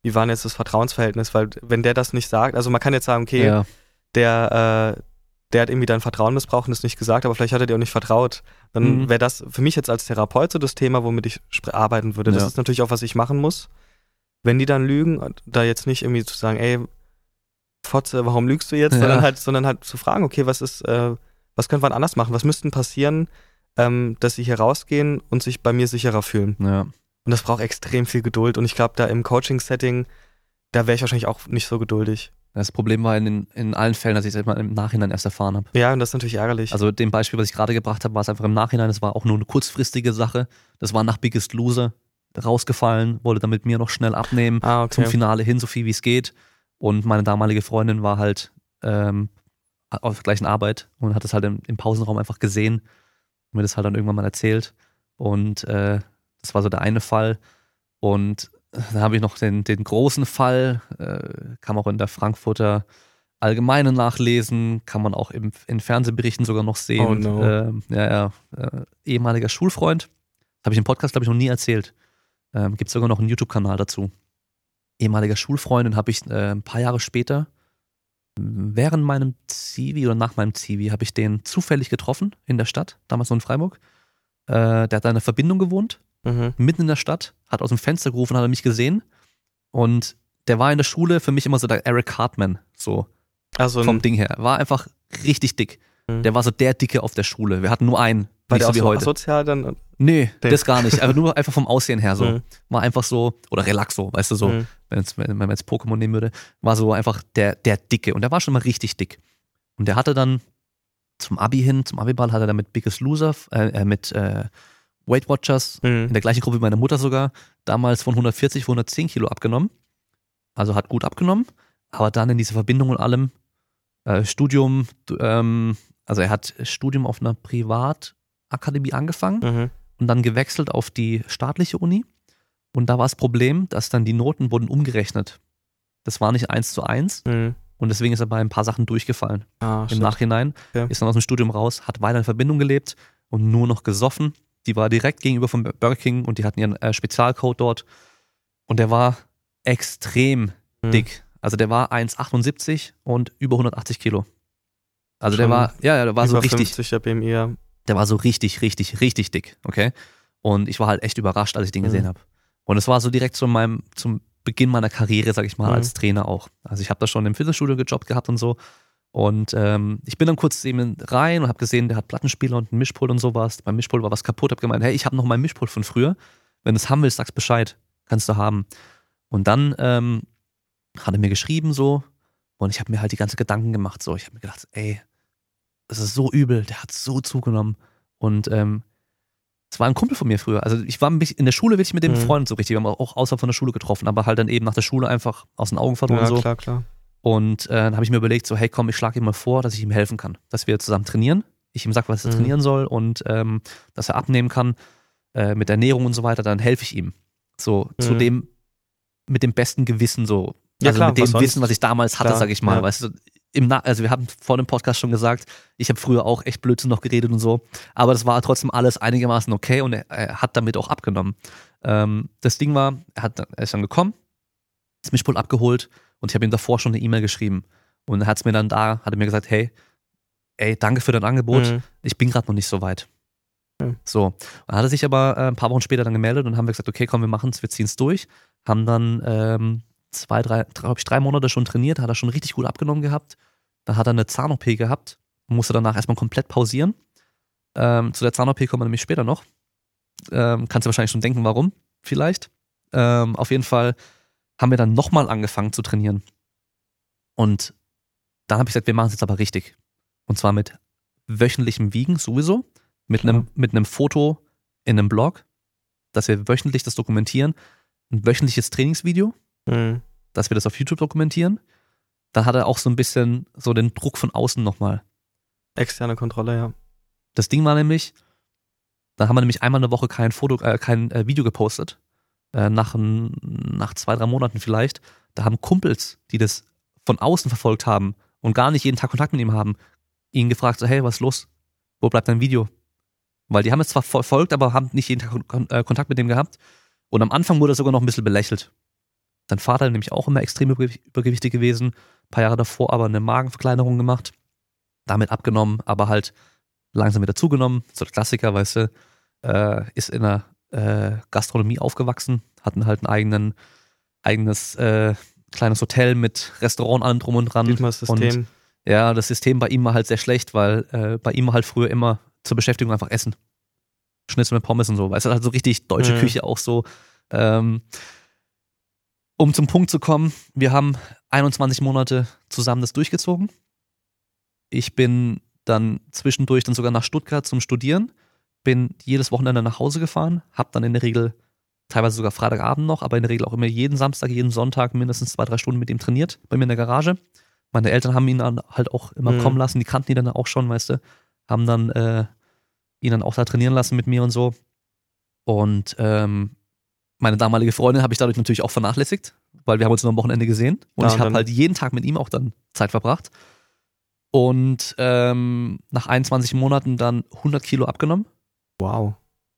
wie war denn jetzt das Vertrauensverhältnis? Weil wenn der das nicht sagt, also man kann jetzt sagen, okay, Ja, der, äh, der hat irgendwie dein Vertrauen missbraucht und es nicht gesagt, aber vielleicht hat er dir auch nicht vertraut. Dann Mhm. wäre das für mich jetzt als Therapeut so das Thema, womit ich arbeiten würde. Das Ja. ist natürlich auch, was ich machen muss. Wenn die dann lügen, da jetzt nicht irgendwie zu sagen, ey, Fotze, warum lügst du jetzt? Ja. Sondern halt, sondern halt zu fragen, okay, was ist, äh, was könnte man anders machen? Was müssten passieren, ähm, dass sie hier rausgehen und sich bei mir sicherer fühlen. Ja. Und das braucht extrem viel Geduld. Und ich glaube, da im Coaching-Setting, da wäre ich wahrscheinlich auch nicht so geduldig. Das Problem war in, in allen Fällen, dass ich es immer im Nachhinein erst erfahren habe. Ja, und das ist natürlich ärgerlich. Also dem Beispiel, was ich gerade gebracht habe, war es einfach im Nachhinein. Es war auch nur eine kurzfristige Sache. Das war nach Biggest Loser rausgefallen, wollte dann mit mir noch schnell abnehmen ah, okay. zum Finale hin, so viel wie es geht. Und meine damalige Freundin war halt ähm, auf der gleichen Arbeit und hat es halt im, im, Pausenraum einfach gesehen und mir das halt dann irgendwann mal erzählt. Und äh, das war so der eine Fall. Und dann habe ich noch den, den großen Fall, äh, kann man auch in der Frankfurter Allgemeine nachlesen, kann man auch im, in Fernsehberichten sogar noch sehen. Oh no. äh, ja, ja, äh, ehemaliger Schulfreund. Habe ich im Podcast, glaube ich, noch nie erzählt. Ähm, Gibt sogar noch einen YouTube-Kanal dazu. Ehemaliger Schulfreund, den habe ich äh, ein paar Jahre später, während meinem Zivi oder nach meinem Zivi, habe ich den zufällig getroffen in der Stadt, damals noch in Freiburg. Äh, der hat da in einer Verbindung gewohnt Mhm. mitten in der Stadt, hat aus dem Fenster gerufen, hat er mich gesehen und der war in der Schule für mich immer so der Eric Hartman, so Also vom Ding her. War einfach richtig dick. Mhm. Der war so der Dicke auf der Schule. Wir hatten nur einen, war nicht der so wie so heute. asozial dann. Nee, Der- das gar nicht. Aber nur einfach vom Aussehen her so. Mhm. War einfach so, oder Relaxo, weißt du so, Mhm. wenn, wenn man jetzt Pokémon nehmen würde, war so einfach der, der Dicke. Und der war schon mal richtig dick. Und der hatte dann zum Abi hin, zum Abiball hat er dann mit Biggest Loser, äh, äh, mit äh, Weight Watchers Mhm. in der gleichen Gruppe wie meine Mutter sogar, damals von 140 auf 110 Kilo abgenommen. Also hat gut abgenommen, aber dann in diese Verbindung und allem, äh, Studium, ähm, also er hat Studium auf einer Privatakademie angefangen Mhm. Und dann gewechselt auf die staatliche Uni. Und da war das Problem, dass dann die Noten wurden umgerechnet. Das war nicht eins zu eins Mhm. und deswegen ist er bei ein paar Sachen durchgefallen. Ah, Im shit. Nachhinein Ja. ist dann aus dem Studium raus, hat weiter in Verbindung gelebt und nur noch gesoffen. Die war direkt gegenüber vom Burger King und die hatten ihren äh, Spezialcode dort. Und der war extrem Mhm. dick. Also der war 1,78 und über 180 Kilo. Also der Schon war, ja, ja, der war so richtig, 50 der BMI, ja. Der war so richtig, richtig, richtig dick, okay? Und ich war halt echt überrascht, als ich den Mhm. gesehen habe. Und es war so direkt zu meinem, zum Beginn meiner Karriere, sag ich mal, Mhm. als Trainer auch. Also ich habe da schon im Fitnessstudio gejobbt gehabt und so. Und ähm, ich bin dann kurz eben rein und habe gesehen, der hat Plattenspieler und einen Mischpult und sowas. Beim Mischpult war was kaputt. Hab gemeint, hey, ich habe noch mein Mischpult von früher. Wenn du es haben willst, sagst Bescheid. Kannst du haben. Und dann ähm, hat er mir geschrieben so und ich habe mir halt die ganze Gedanken gemacht so. Ich habe mir gedacht, ey, das ist so übel. Der hat so zugenommen. Und ähm, es war ein Kumpel von mir früher. Also ich war ein bisschen in der Schule wirklich mit dem Mhm. Freund so richtig. Wir haben auch außerhalb von der Schule getroffen, aber halt dann eben nach der Schule einfach aus den Augen verloren Ja, so. klar, klar. Und äh, dann habe ich mir überlegt, so, hey komm, ich schlage ihm mal vor, dass ich ihm helfen kann. Dass wir zusammen trainieren. Ich ihm sage, was er Mhm. trainieren soll und ähm, dass er abnehmen kann äh, mit Ernährung und so weiter, dann helfe ich ihm. So zu Mhm. dem, mit dem besten Gewissen so. Ja, also klar, mit dem was? Wissen, was ich damals hatte, Klar, sag ich mal. ja. Weißt du, im Na also wir haben vor dem Podcast schon gesagt, ich habe früher auch echt Blödsinn noch geredet und so, aber das war trotzdem alles einigermaßen okay und er, er hat damit auch abgenommen. Ähm, das Ding war, er, hat, er ist dann gekommen, das Mischpult abgeholt und ich habe ihm davor schon eine E-Mail geschrieben und er hat es mir dann da, hat er mir gesagt, hey, ey, danke für dein Angebot, Mhm. ich bin gerade noch nicht so weit. Mhm. So, und dann hat er sich aber äh, ein paar Wochen später dann gemeldet und haben wir gesagt, okay, komm, wir machen es, wir ziehen es durch. Haben dann ähm, zwei, drei, glaube ich, drei Monate schon trainiert, hat er schon richtig gut abgenommen gehabt. Da hat er eine Zahn-OP gehabt, musste danach erstmal komplett pausieren. Ähm, zu der Zahn-OP kommen wir nämlich später noch. Ähm, kannst du wahrscheinlich schon denken, warum, vielleicht. Ähm, auf jeden Fall haben wir dann nochmal angefangen zu trainieren. Und dann habe ich gesagt, wir machen es jetzt aber richtig. Und zwar mit wöchentlichem Wiegen sowieso, mit einem, mit einem Foto in einem Blog, dass wir wöchentlich das dokumentieren, ein wöchentliches Trainingsvideo, Mhm. dass wir das auf YouTube dokumentieren. Dann hat er auch so ein bisschen so den Druck von außen nochmal. Externe Kontrolle, ja. Das Ding war nämlich, da haben wir nämlich einmal eine Woche kein Foto, äh, kein äh, Video gepostet. Äh, nach, ein- nach zwei, drei Monaten vielleicht. Da haben Kumpels, die das von außen verfolgt haben und gar nicht jeden Tag Kontakt mit ihm haben, ihn gefragt, so, hey, was ist los? Wo bleibt dein Video? Weil die haben es zwar verfolgt, aber haben nicht jeden Tag äh, Kontakt mit dem gehabt. Und am Anfang wurde er sogar noch ein bisschen belächelt. Sein Vater nämlich auch immer extrem übergew- übergewichtig gewesen, ein paar Jahre davor aber eine Magenverkleinerung gemacht, damit abgenommen, aber halt langsam wieder zugenommen. So der Klassiker, weißt du, äh, ist in der äh, Gastronomie aufgewachsen, hatten halt ein eigenen, eigenes äh, kleines Hotel mit Restaurant allem drum und dran. System. Ja, das System bei ihm war halt sehr schlecht, weil äh, bei ihm war halt früher immer zur Beschäftigung einfach Essen. Schnitzel mit Pommes und so. Weißt du, halt so richtig deutsche Mhm. Küche auch so. Ähm, um zum Punkt zu kommen, wir haben 21 Monate zusammen das durchgezogen. Ich bin dann zwischendurch dann sogar nach Stuttgart zum Studieren, bin jedes Wochenende nach Hause gefahren, habe dann in der Regel teilweise sogar Freitagabend noch, aber in der Regel auch immer jeden Samstag, jeden Sonntag mindestens zwei, drei Stunden mit ihm trainiert, bei mir in der Garage. Meine Eltern haben ihn dann halt auch immer Mhm. kommen lassen, die kannten ihn dann auch schon, weißt du, haben dann äh, ihn dann auch da trainieren lassen mit mir und so. Und ähm, meine damalige Freundin habe ich dadurch natürlich auch vernachlässigt, weil wir haben uns nur am Wochenende gesehen und Ja, ich habe dann- halt jeden Tag mit ihm auch dann Zeit verbracht. Und ähm, nach 21 Monaten dann 100 Kilo abgenommen. Wow.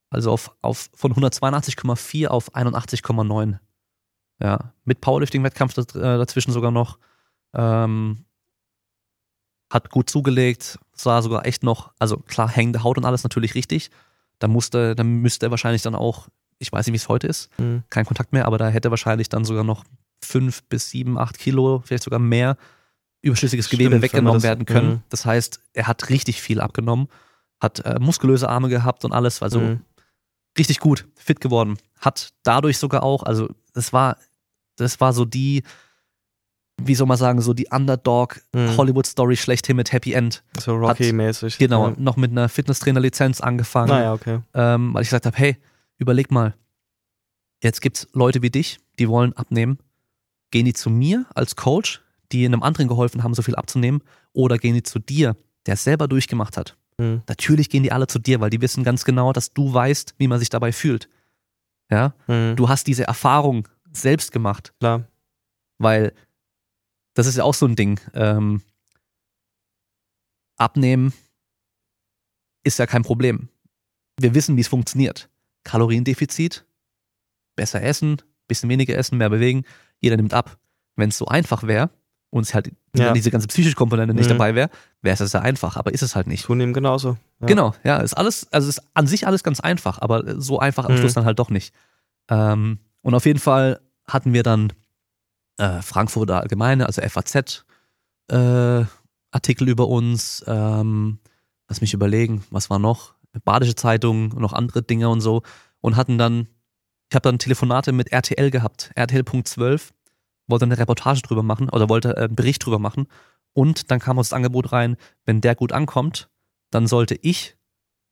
Also auf, auf von 182,4 auf 81,9. Ja, mit Powerlifting-Wettkampf äh, dazwischen sogar noch. Ähm, hat gut zugelegt, sah sogar echt noch, also klar, hängende Haut und alles natürlich richtig. Da musste, da müsste er wahrscheinlich dann auch, ich weiß nicht, wie es heute ist, Mhm. kein Kontakt mehr, aber da hätte wahrscheinlich dann sogar noch fünf bis sieben, acht Kilo, vielleicht sogar mehr überschüssiges Stimmt, Gewebe weggenommen das- werden können. mhm. Das heißt, er hat richtig viel abgenommen, hat äh, muskulöse Arme gehabt und alles, also Mhm. richtig gut, fit geworden. Hat dadurch sogar auch, also das war, das war so die, wie soll man sagen, so die Underdog Mhm. Hollywood Story schlechthin mit Happy End. So Rocky-mäßig. Genau, Ja. noch mit einer Fitnesstrainer-Lizenz angefangen Naja, okay. ähm, weil ich gesagt habe, hey, überleg mal, jetzt gibt's Leute wie dich, die wollen abnehmen. Gehen die zu mir als Coach, die einem anderen geholfen haben, so viel abzunehmen, oder gehen die zu dir, der es selber durchgemacht hat? Mhm. Natürlich gehen die alle zu dir, weil die wissen ganz genau, dass du weißt, wie man sich dabei fühlt. Ja, Mhm. du hast diese Erfahrung selbst gemacht, Klar. weil das ist ja auch so ein Ding. Ähm, abnehmen ist ja kein Problem. Wir wissen, wie es funktioniert. Kaloriendefizit, besser essen, bisschen weniger essen, mehr bewegen, jeder nimmt ab. Wenn es so einfach wäre und es halt Ja. diese ganze psychische Komponente nicht Mhm. dabei wäre, wäre es sehr einfach, aber ist es halt nicht. Zunehmend genauso. Ja. Genau, ja, ist alles, also ist an sich alles ganz einfach, aber so einfach am Mhm. Schluss dann halt doch nicht. Ähm, und auf jeden Fall hatten wir dann äh, Frankfurter Allgemeine, also FAZ, äh, Artikel über uns, ähm, lass mich überlegen, was war noch? Badische Zeitung, noch andere Dinge und so und hatten dann, ich habe dann Telefonate mit RTL gehabt, RTL.12, wollte eine Reportage drüber machen oder wollte äh, einen Bericht drüber machen und dann kam uns das Angebot rein, wenn der gut ankommt, dann sollte ich,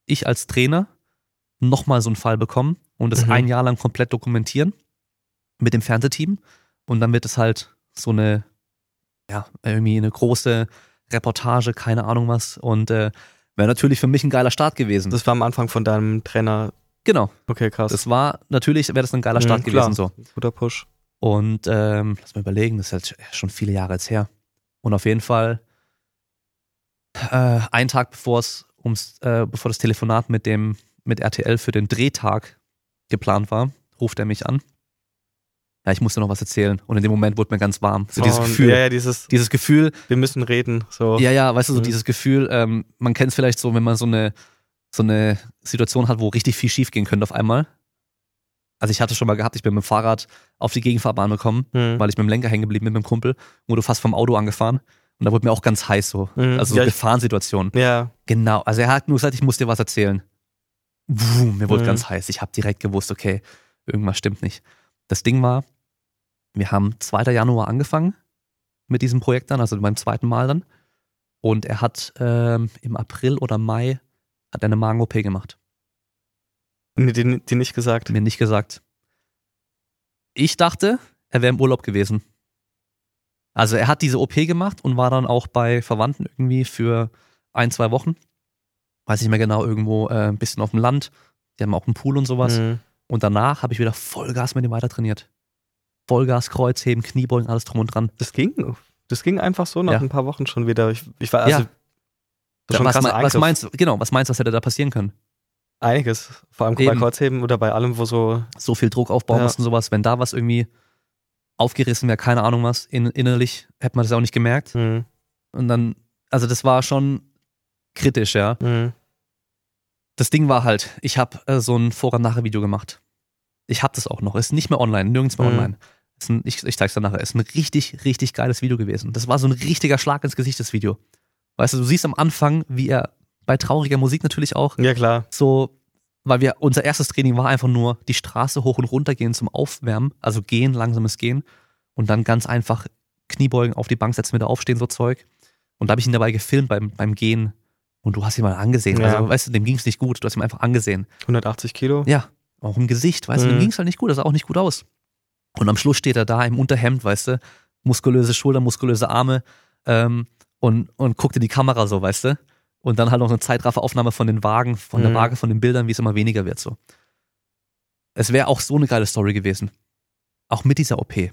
ich als Trainer, nochmal so einen Fall bekommen und das Mhm. ein Jahr lang komplett dokumentieren mit dem Fernsehteam. Und dann wird es halt so eine, ja, irgendwie eine große Reportage, keine Ahnung was. Und äh, wäre natürlich für mich ein geiler Start gewesen. Das war am Anfang von deinem Trainer. genau. Okay, krass. Das war, natürlich wäre das ein geiler Start Mhm, gewesen so. Guter Push. Und ähm, lass mal überlegen, das ist halt schon viele Jahre jetzt her. Und auf jeden Fall, äh, einen Tag bevor es ums, äh, bevor das Telefonat mit dem, mit RTL für den Drehtag geplant war, ruft er mich an. Ja, ich musste noch was erzählen. Und in dem Moment wurde mir ganz warm. So dieses Gefühl. Ja, ja, dieses, Dieses Gefühl, wir müssen reden. So. ja, ja, weißt du, so Mhm. dieses Gefühl, ähm, man kennt es vielleicht so, wenn man so eine, so eine Situation hat, wo richtig viel schief gehen könnte auf einmal. Also ich hatte schon mal gehabt, ich bin mit dem Fahrrad auf die Gegenfahrbahn gekommen Mhm. weil ich mit dem Lenker hängen geblieben bin mit meinem Kumpel, wurde fast vom Auto angefahren. Und da wurde mir auch ganz heiß so. Mhm. Also so Ja, Gefahrensituation. ja, Genau. Also er hat nur gesagt, ich muss dir was erzählen. Wuh, mir wurde Mhm. ganz heiß. Ich habe direkt gewusst, okay, irgendwas stimmt nicht. Das Ding war, wir haben 2. Januar angefangen mit diesem Projekt dann, also beim zweiten Mal dann. Und er hat ähm, im April oder Mai hat er eine Magen-OP gemacht. nee, die, die nicht gesagt. Mir nicht gesagt. Ich dachte, er wäre im Urlaub gewesen. Also er hat diese OP gemacht und war dann auch bei Verwandten irgendwie für ein, zwei Wochen. Weiß nicht mehr genau, irgendwo äh, ein bisschen auf dem Land. Die haben auch einen Pool und sowas. Mhm. Und danach habe ich wieder Vollgas mit ihm weiter trainiert. Vollgas, Kreuzheben, Kniebeugen, alles drum und dran. Das ging. Das ging einfach so nach Ja. ein paar Wochen schon wieder. Ich, ich war also. Ja. Schon was, was meinst du? Genau, was meinst du, was hätte da passieren können? Einiges. Vor allem bei Eben. Kreuzheben oder bei allem, wo so. So viel Druck aufbauen Ja. musst und sowas. Wenn da was irgendwie aufgerissen wäre, keine Ahnung was, in, innerlich hätte man das auch nicht gemerkt. Mhm. Und dann, also das war schon kritisch, ja. Mhm. Das Ding war halt, ich habe äh, so ein Vor-und-Nachher-Video gemacht. Ich habe das auch noch. Ist nicht mehr online, nirgends mehr Mhm. online. Ein, ich, ich zeig's dir nachher. Ist ein richtig, richtig geiles Video gewesen. Das war so ein richtiger Schlag ins Gesicht, das Video. Weißt du, du siehst am Anfang, wie er bei trauriger Musik natürlich auch Ja, klar. so weil wir, unser erstes Training war einfach nur die Straße hoch und runter gehen zum Aufwärmen, also gehen, langsames Gehen und dann ganz einfach Kniebeugen auf die Bank setzen, wieder aufstehen, so Zeug. Und da habe ich ihn dabei gefilmt beim, beim Gehen und du hast ihn mal angesehen. Ja. Also, weißt du, dem ging es nicht gut, du hast ihn einfach angesehen. 180 Kilo. Ja, auch im Gesicht, weißt du, dem Mhm. ging es halt nicht gut, das sah auch nicht gut aus. Und am Schluss steht er da im Unterhemd, weißt du, muskulöse Schultern, muskulöse Arme ähm, und, und guckt in die Kamera so, weißt du. Und dann halt noch eine Zeitrafferaufnahme von den Wagen, von der Mhm. Waage, von den Bildern, wie es immer weniger wird so. Es wäre auch so eine geile Story gewesen. Auch mit dieser OP.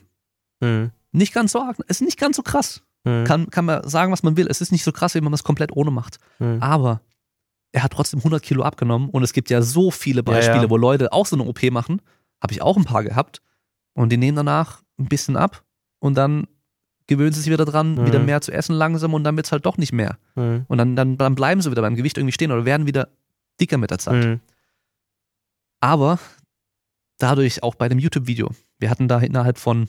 Mhm. Nicht ganz so arg, es ist nicht ganz so krass. Mhm. Kann, kann man sagen, was man will. Es ist nicht so krass, wie man das komplett ohne macht. Mhm. Aber er hat trotzdem 100 Kilo abgenommen und es gibt ja so viele Beispiele, ja. wo Leute auch so eine OP machen. Habe ich auch ein paar gehabt. Und die nehmen danach ein bisschen ab und dann gewöhnen sie sich wieder dran, Mhm. wieder mehr zu essen langsam und dann wird es halt doch nicht mehr. Mhm. Und dann, dann, dann bleiben sie wieder beim Gewicht irgendwie stehen oder werden wieder dicker mit der Zeit. Mhm. Aber dadurch auch bei dem YouTube-Video. Wir hatten da innerhalb von,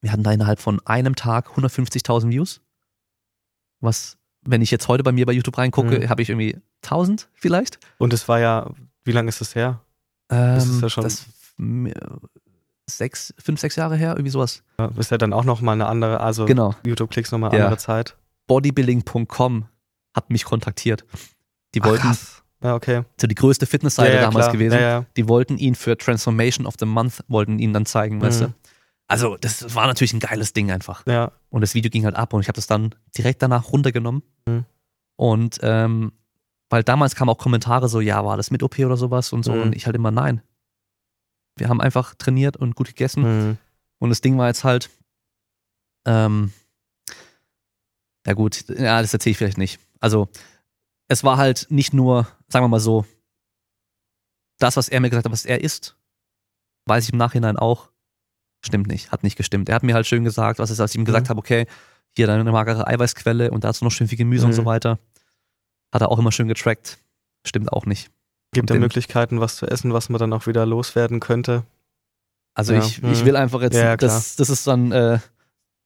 wir hatten da innerhalb von einem Tag 150.000 Views. Was, wenn ich jetzt heute bei mir bei YouTube reingucke, Mhm. habe ich irgendwie 1000 vielleicht. Und es war ja, wie lange ist das her? Das ist ja schon- das, sechs, fünf, sechs Jahre her, irgendwie sowas. Ja, Ist ja dann auch nochmal eine andere, also Genau. YouTube-Klicks nochmal eine Ja. andere Zeit. Bodybuilding.com hat mich kontaktiert. Die Ach, wollten, krass. Ja, okay. so die größte Fitnessseite ja, damals klar. gewesen. Die wollten ihn für Transformation of the Month, wollten ihn dann zeigen, weißt Mhm. du. Also, das war natürlich ein geiles Ding einfach. ja. Und das Video ging halt ab und ich habe das dann direkt danach runtergenommen. Mhm. Und ähm, weil damals kamen auch Kommentare so, ja, war das mit OP oder sowas und so. Mhm. Und ich halt immer, nein. Wir haben einfach trainiert und gut gegessen. Mhm. Und das Ding war jetzt halt, ähm, ja gut, ja, das erzähle ich vielleicht nicht. Also, es war halt nicht nur, sagen wir mal so, das, was er mir gesagt hat, was er ist, weiß ich im Nachhinein auch, stimmt nicht, hat nicht gestimmt. Er hat mir halt schön gesagt, was ist, als ich ihm gesagt Mhm. habe, okay, hier deine magere Eiweißquelle und dazu noch schön viel Gemüse und Mhm. so weiter. Hat er auch immer schön getrackt. Stimmt auch nicht. Gibt ja den- Möglichkeiten, was zu essen, was man dann auch wieder loswerden könnte. Also Ja, ich, mhm. ich will einfach jetzt, Ja, das, das ist dann, äh,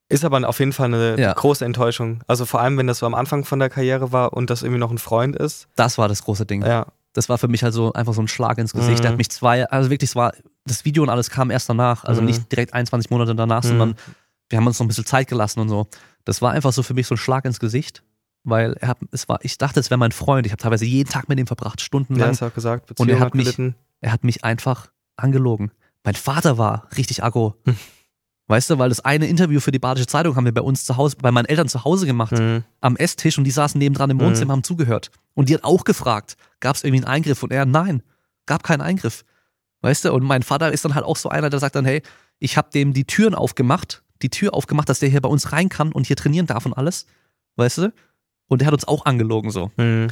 Ist aber auf jeden Fall eine Ja. große Enttäuschung. Also vor allem, wenn das so am Anfang von der Karriere war und das irgendwie noch ein Freund ist. das war das große Ding. Ja. das war für mich halt so einfach so ein Schlag ins Gesicht. Mhm. Der hat mich zwei, also wirklich, es war, das Video und alles kam erst danach, also Mhm. nicht direkt 21 Monate danach, Mhm. sondern wir haben uns noch ein bisschen Zeit gelassen und so. Das war einfach so für mich so ein Schlag ins Gesicht, weil er hat, es war, ich dachte, es wäre mein Freund. Ich habe teilweise jeden Tag mit ihm verbracht, Ja, stundenlang. hast du auch gesagt. Und er hat mich- gelitten. er hat mich einfach angelogen. Mein Vater war richtig aggro. Hm. Weißt du, weil das eine Interview für die Badische Zeitung haben wir bei uns zu Hause, bei meinen Eltern zu Hause gemacht Mhm. am Esstisch und die saßen nebendran im Mhm. Wohnzimmer, haben zugehört. Und die hat auch gefragt, gab es irgendwie einen Eingriff? Und er, nein, gab keinen Eingriff. Weißt du, und mein Vater ist dann halt auch so einer, der sagt dann, hey, ich habe dem die Türen aufgemacht, die Tür aufgemacht, dass der hier bei uns rein kann und hier trainieren darf und alles. Weißt du? Und der hat uns auch angelogen so. Mhm.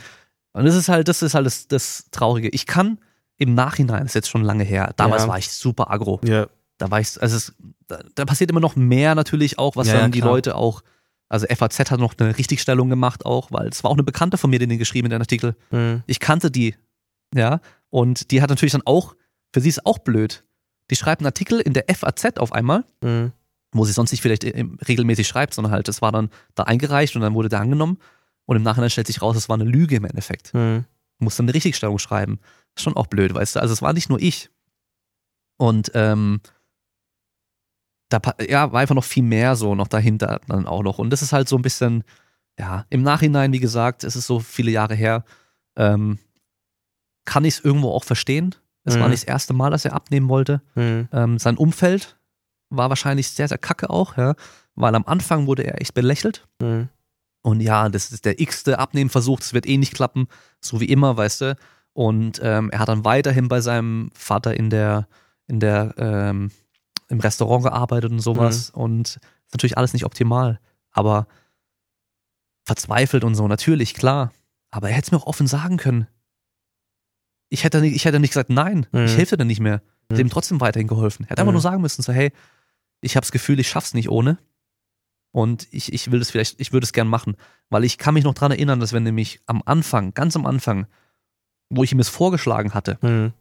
Und das ist halt, das ist halt das, das Traurige. Ich kann im Nachhinein, das ist jetzt schon lange her, damals Ja. war ich super aggro. Ja. Da war ich, also es, da, da passiert immer noch mehr natürlich auch, was Ja, dann die klar. Leute auch, also FAZ hat noch eine Richtigstellung gemacht auch, weil es war auch eine Bekannte von mir, die den geschrieben in den Artikel. Mhm. Ich kannte die, ja, und die hat natürlich dann auch, für sie ist auch blöd. Die schreibt einen Artikel in der FAZ auf einmal, Mhm. wo sie sonst nicht vielleicht regelmäßig schreibt, sondern halt, das war dann da eingereicht und dann wurde der angenommen und im Nachhinein stellt sich raus, es war eine Lüge im Endeffekt. Mhm. Muss dann eine Richtigstellung schreiben. Ist schon auch blöd, weißt du. Also es war nicht nur ich. Und ähm, da ja, war einfach noch viel mehr so noch dahinter dann auch noch. Und das ist halt so ein bisschen, ja, im Nachhinein, wie gesagt, es ist so viele Jahre her, ähm, kann ich es irgendwo auch verstehen. Es war Mhm. nicht das erste Mal, dass er abnehmen wollte. Mhm. Ähm, sein Umfeld war wahrscheinlich sehr, sehr kacke auch, ja, weil am Anfang wurde er echt belächelt. Mhm. Und ja, das ist der x-te Abnehmversuch, das wird eh nicht klappen, so wie immer, weißt du. Und ähm, er hat dann weiterhin bei seinem Vater in der, in der, ähm, im Restaurant gearbeitet und sowas. Und ist natürlich alles nicht optimal. Aber verzweifelt und so, natürlich, klar. Aber er hätte es mir auch offen sagen können. Ich hätte nicht, ich hätte nicht gesagt, nein, Mhm. ich helfe dir nicht mehr. Mhm. Dem trotzdem weiterhin geholfen. Er hätte einfach Mhm. nur sagen müssen, so, hey, ich habe das Gefühl, ich schaff's nicht ohne. Und ich, ich will das vielleicht, ich würde es gern machen. Weil ich kann mich noch dran erinnern, dass wenn nämlich am Anfang, ganz am Anfang, wo ich ihm es vorgeschlagen hatte, Mhm.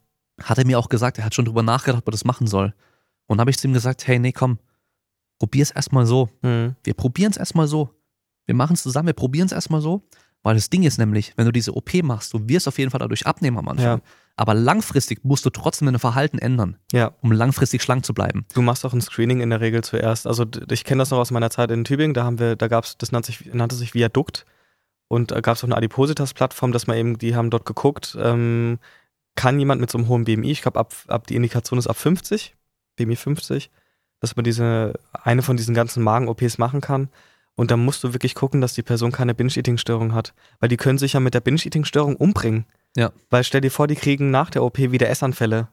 hat er mir auch gesagt, er hat schon drüber nachgedacht, ob er das machen soll. Und habe ich zu ihm gesagt, hey, nee, komm, probier's erstmal so. Mhm. Wir probieren es erstmal so. Wir machen es zusammen, wir probieren es erstmal so, Weil das Ding ist nämlich, wenn du diese OP machst, du wirst auf jeden Fall dadurch abnehmen am Anfang. Ja. Aber langfristig musst du trotzdem dein Verhalten ändern, Ja. um langfristig schlank zu bleiben. Du machst auch ein Screening in der Regel zuerst. Also ich kenne das noch aus meiner Zeit in Tübingen. Da haben wir, da gab's, das nannte sich, nannte sich Viadukt und da gab es auch eine Adipositas-Plattform, dass man eben, die haben dort geguckt, ähm, kann jemand mit so einem hohen BMI, ich glaube ab, ab die Indikation ist ab 50, BMI 50, dass man diese eine von diesen ganzen Magen-OPs machen kann. Und da musst du wirklich gucken, dass die Person keine Binge-Eating-Störung hat. Weil die können sich ja mit der Binge-Eating-Störung umbringen. Ja. Weil stell dir vor, die kriegen nach der OP wieder Essanfälle.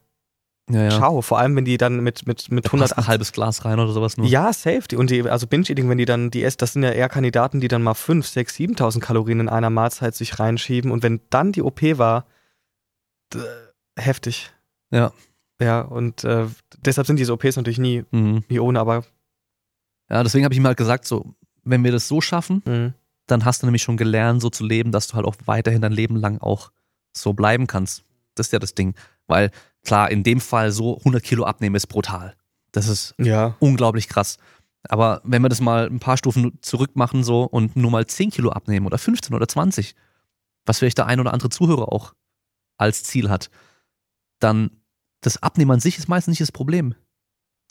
Ja, ja. Schau, vor allem wenn die dann mit, mit, mit Da passt 180 ein halbes Glas rein oder sowas nur. ja, safe. Die- Und die, also Binge-Eating, wenn die dann, die essen, das sind ja eher Kandidaten, die dann mal 5, 6, 7.000 Kalorien in einer Mahlzeit sich reinschieben. Und wenn dann die OP war, heftig. Ja. Ja, und äh, deshalb sind diese OPs natürlich nie, Mhm. nie ohne, aber Ja, deswegen habe ich mir halt gesagt, so, wenn wir das so schaffen, mh, dann hast du nämlich schon gelernt, so zu leben, dass du halt auch weiterhin dein Leben lang auch so bleiben kannst. Das ist ja das Ding. Weil, klar, in dem Fall so 100 Kilo abnehmen ist brutal. Das ist ja. unglaublich krass. Aber wenn wir das mal ein paar Stufen zurück machen so und nur mal 10 Kilo abnehmen oder 15 oder 20, was vielleicht der ein oder andere Zuhörer auch als Ziel hat, dann das Abnehmen an sich ist meistens nicht das Problem.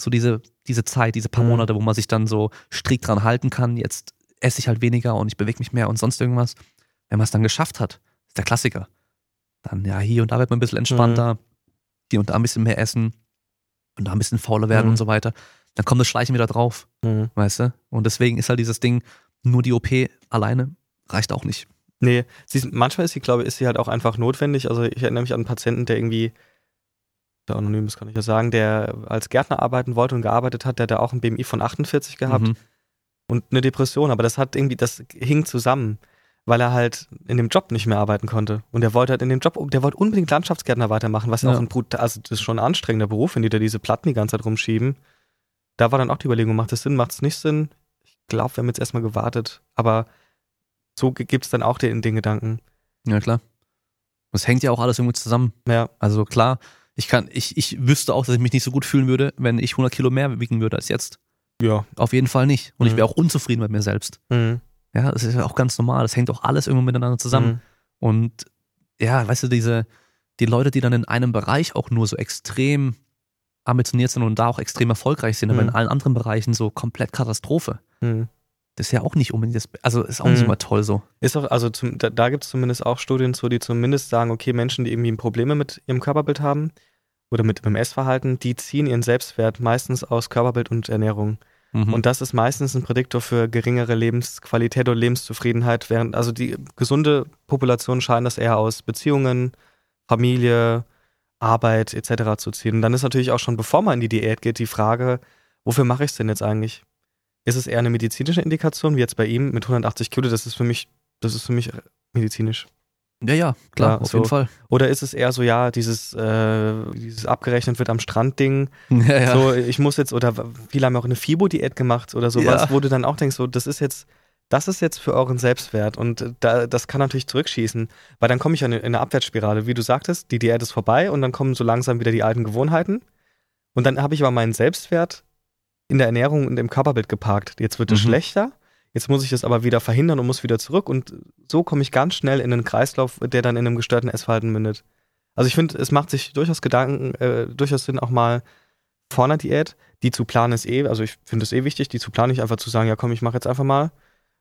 So diese, diese Zeit, diese paar Mhm. Monate, wo man sich dann so strikt dran halten kann, jetzt esse ich halt weniger und ich bewege mich mehr und sonst irgendwas. Wenn man es dann geschafft hat, ist der Klassiker. Dann ja, hier und da wird man ein bisschen entspannter, hier und da ein bisschen mehr essen und da ein bisschen fauler werden Mhm. und so weiter. Dann kommt das Schleichen wieder drauf, Mh. weißt du? Und deswegen ist halt dieses Ding, nur die OP alleine reicht auch nicht. Nee, sie ist, manchmal ist sie, glaube ich, ist sie halt auch einfach notwendig. Also ich erinnere mich an einen Patienten, der irgendwie, der anonym ist, kann ich ja sagen, der als Gärtner arbeiten wollte und gearbeitet hat, der hat da auch ein BMI von 48 gehabt. Mhm. und eine Depression, aber das hat irgendwie, das hing zusammen, weil er halt in dem Job nicht mehr arbeiten konnte. Und er wollte halt in dem Job, der wollte unbedingt Landschaftsgärtner weitermachen, was ja auch ein brutal, also das ist schon ein anstrengender Beruf, wenn die da diese Platten die ganze Zeit rumschieben. Da war dann auch die Überlegung, macht das Sinn, macht es nicht Sinn? Ich glaube, wir haben jetzt erstmal gewartet, aber so gibt es dann auch den, den Gedanken. Ja, klar. Das hängt ja auch alles irgendwie zusammen. Ja, Also klar, ich kann, ich, ich wüsste auch, dass ich mich nicht so gut fühlen würde, wenn ich 100 Kilo mehr wiegen würde als jetzt. ja. Auf jeden Fall nicht. Und ich Mhm. wäre auch unzufrieden mit mir selbst. Mhm. Ja, das ist ja auch ganz normal. Das hängt auch alles irgendwo miteinander zusammen. Mhm. Und ja, weißt du, diese, die Leute, die dann in einem Bereich auch nur so extrem ambitioniert sind und da auch extrem erfolgreich sind, aber Mhm. in allen anderen Bereichen so komplett Katastrophe. Mhm. Das ist ja auch nicht unbedingt das, also ist auch nicht Mhm. immer toll so. Ist auch, also zum, da, da gibt es zumindest auch Studien zu, die zumindest sagen, okay, Menschen, die irgendwie Probleme mit ihrem Körperbild haben oder mit dem Essverhalten, die ziehen ihren Selbstwert meistens aus Körperbild und Ernährung. Mhm. Und das ist meistens ein Prädiktor für geringere Lebensqualität und Lebenszufriedenheit, während also die gesunde Population scheint das eher aus Beziehungen, Familie, Arbeit etc. zu ziehen. Und dann ist natürlich auch schon, bevor man in die Diät geht, die Frage, wofür mache ich es denn jetzt eigentlich? Ist es eher eine medizinische Indikation, wie jetzt bei ihm mit 180 Kilo? Das ist für mich, das ist für mich medizinisch. Ja, ja, klar, Ja, auf so. jeden Fall. Oder ist es eher so, ja, dieses, äh, dieses abgerechnet wird am Strand-Ding, Ja, ja. so, ich muss jetzt, oder viele haben auch eine FIBO-Diät gemacht oder sowas, Ja. wo du dann auch denkst, so, das ist jetzt, das ist jetzt für euren Selbstwert und da, das kann natürlich zurückschießen, weil dann komme ich ja in eine- in eine Abwärtsspirale, wie du sagtest, die Diät ist vorbei und dann kommen so langsam wieder die alten Gewohnheiten und dann habe ich aber meinen Selbstwert in der Ernährung und im Körperbild geparkt. Jetzt wird es Mhm. schlechter, jetzt muss ich es aber wieder verhindern und muss wieder zurück und so komme ich ganz schnell in einen Kreislauf, der dann in einem gestörten Essverhalten mündet. Also ich finde, es macht sich durchaus Gedanken, äh, durchaus Sinn, auch mal vor einer Diät, die zu planen ist eh, also ich finde es eh wichtig, die zu planen, nicht einfach zu sagen, ja komm, ich mache jetzt einfach mal,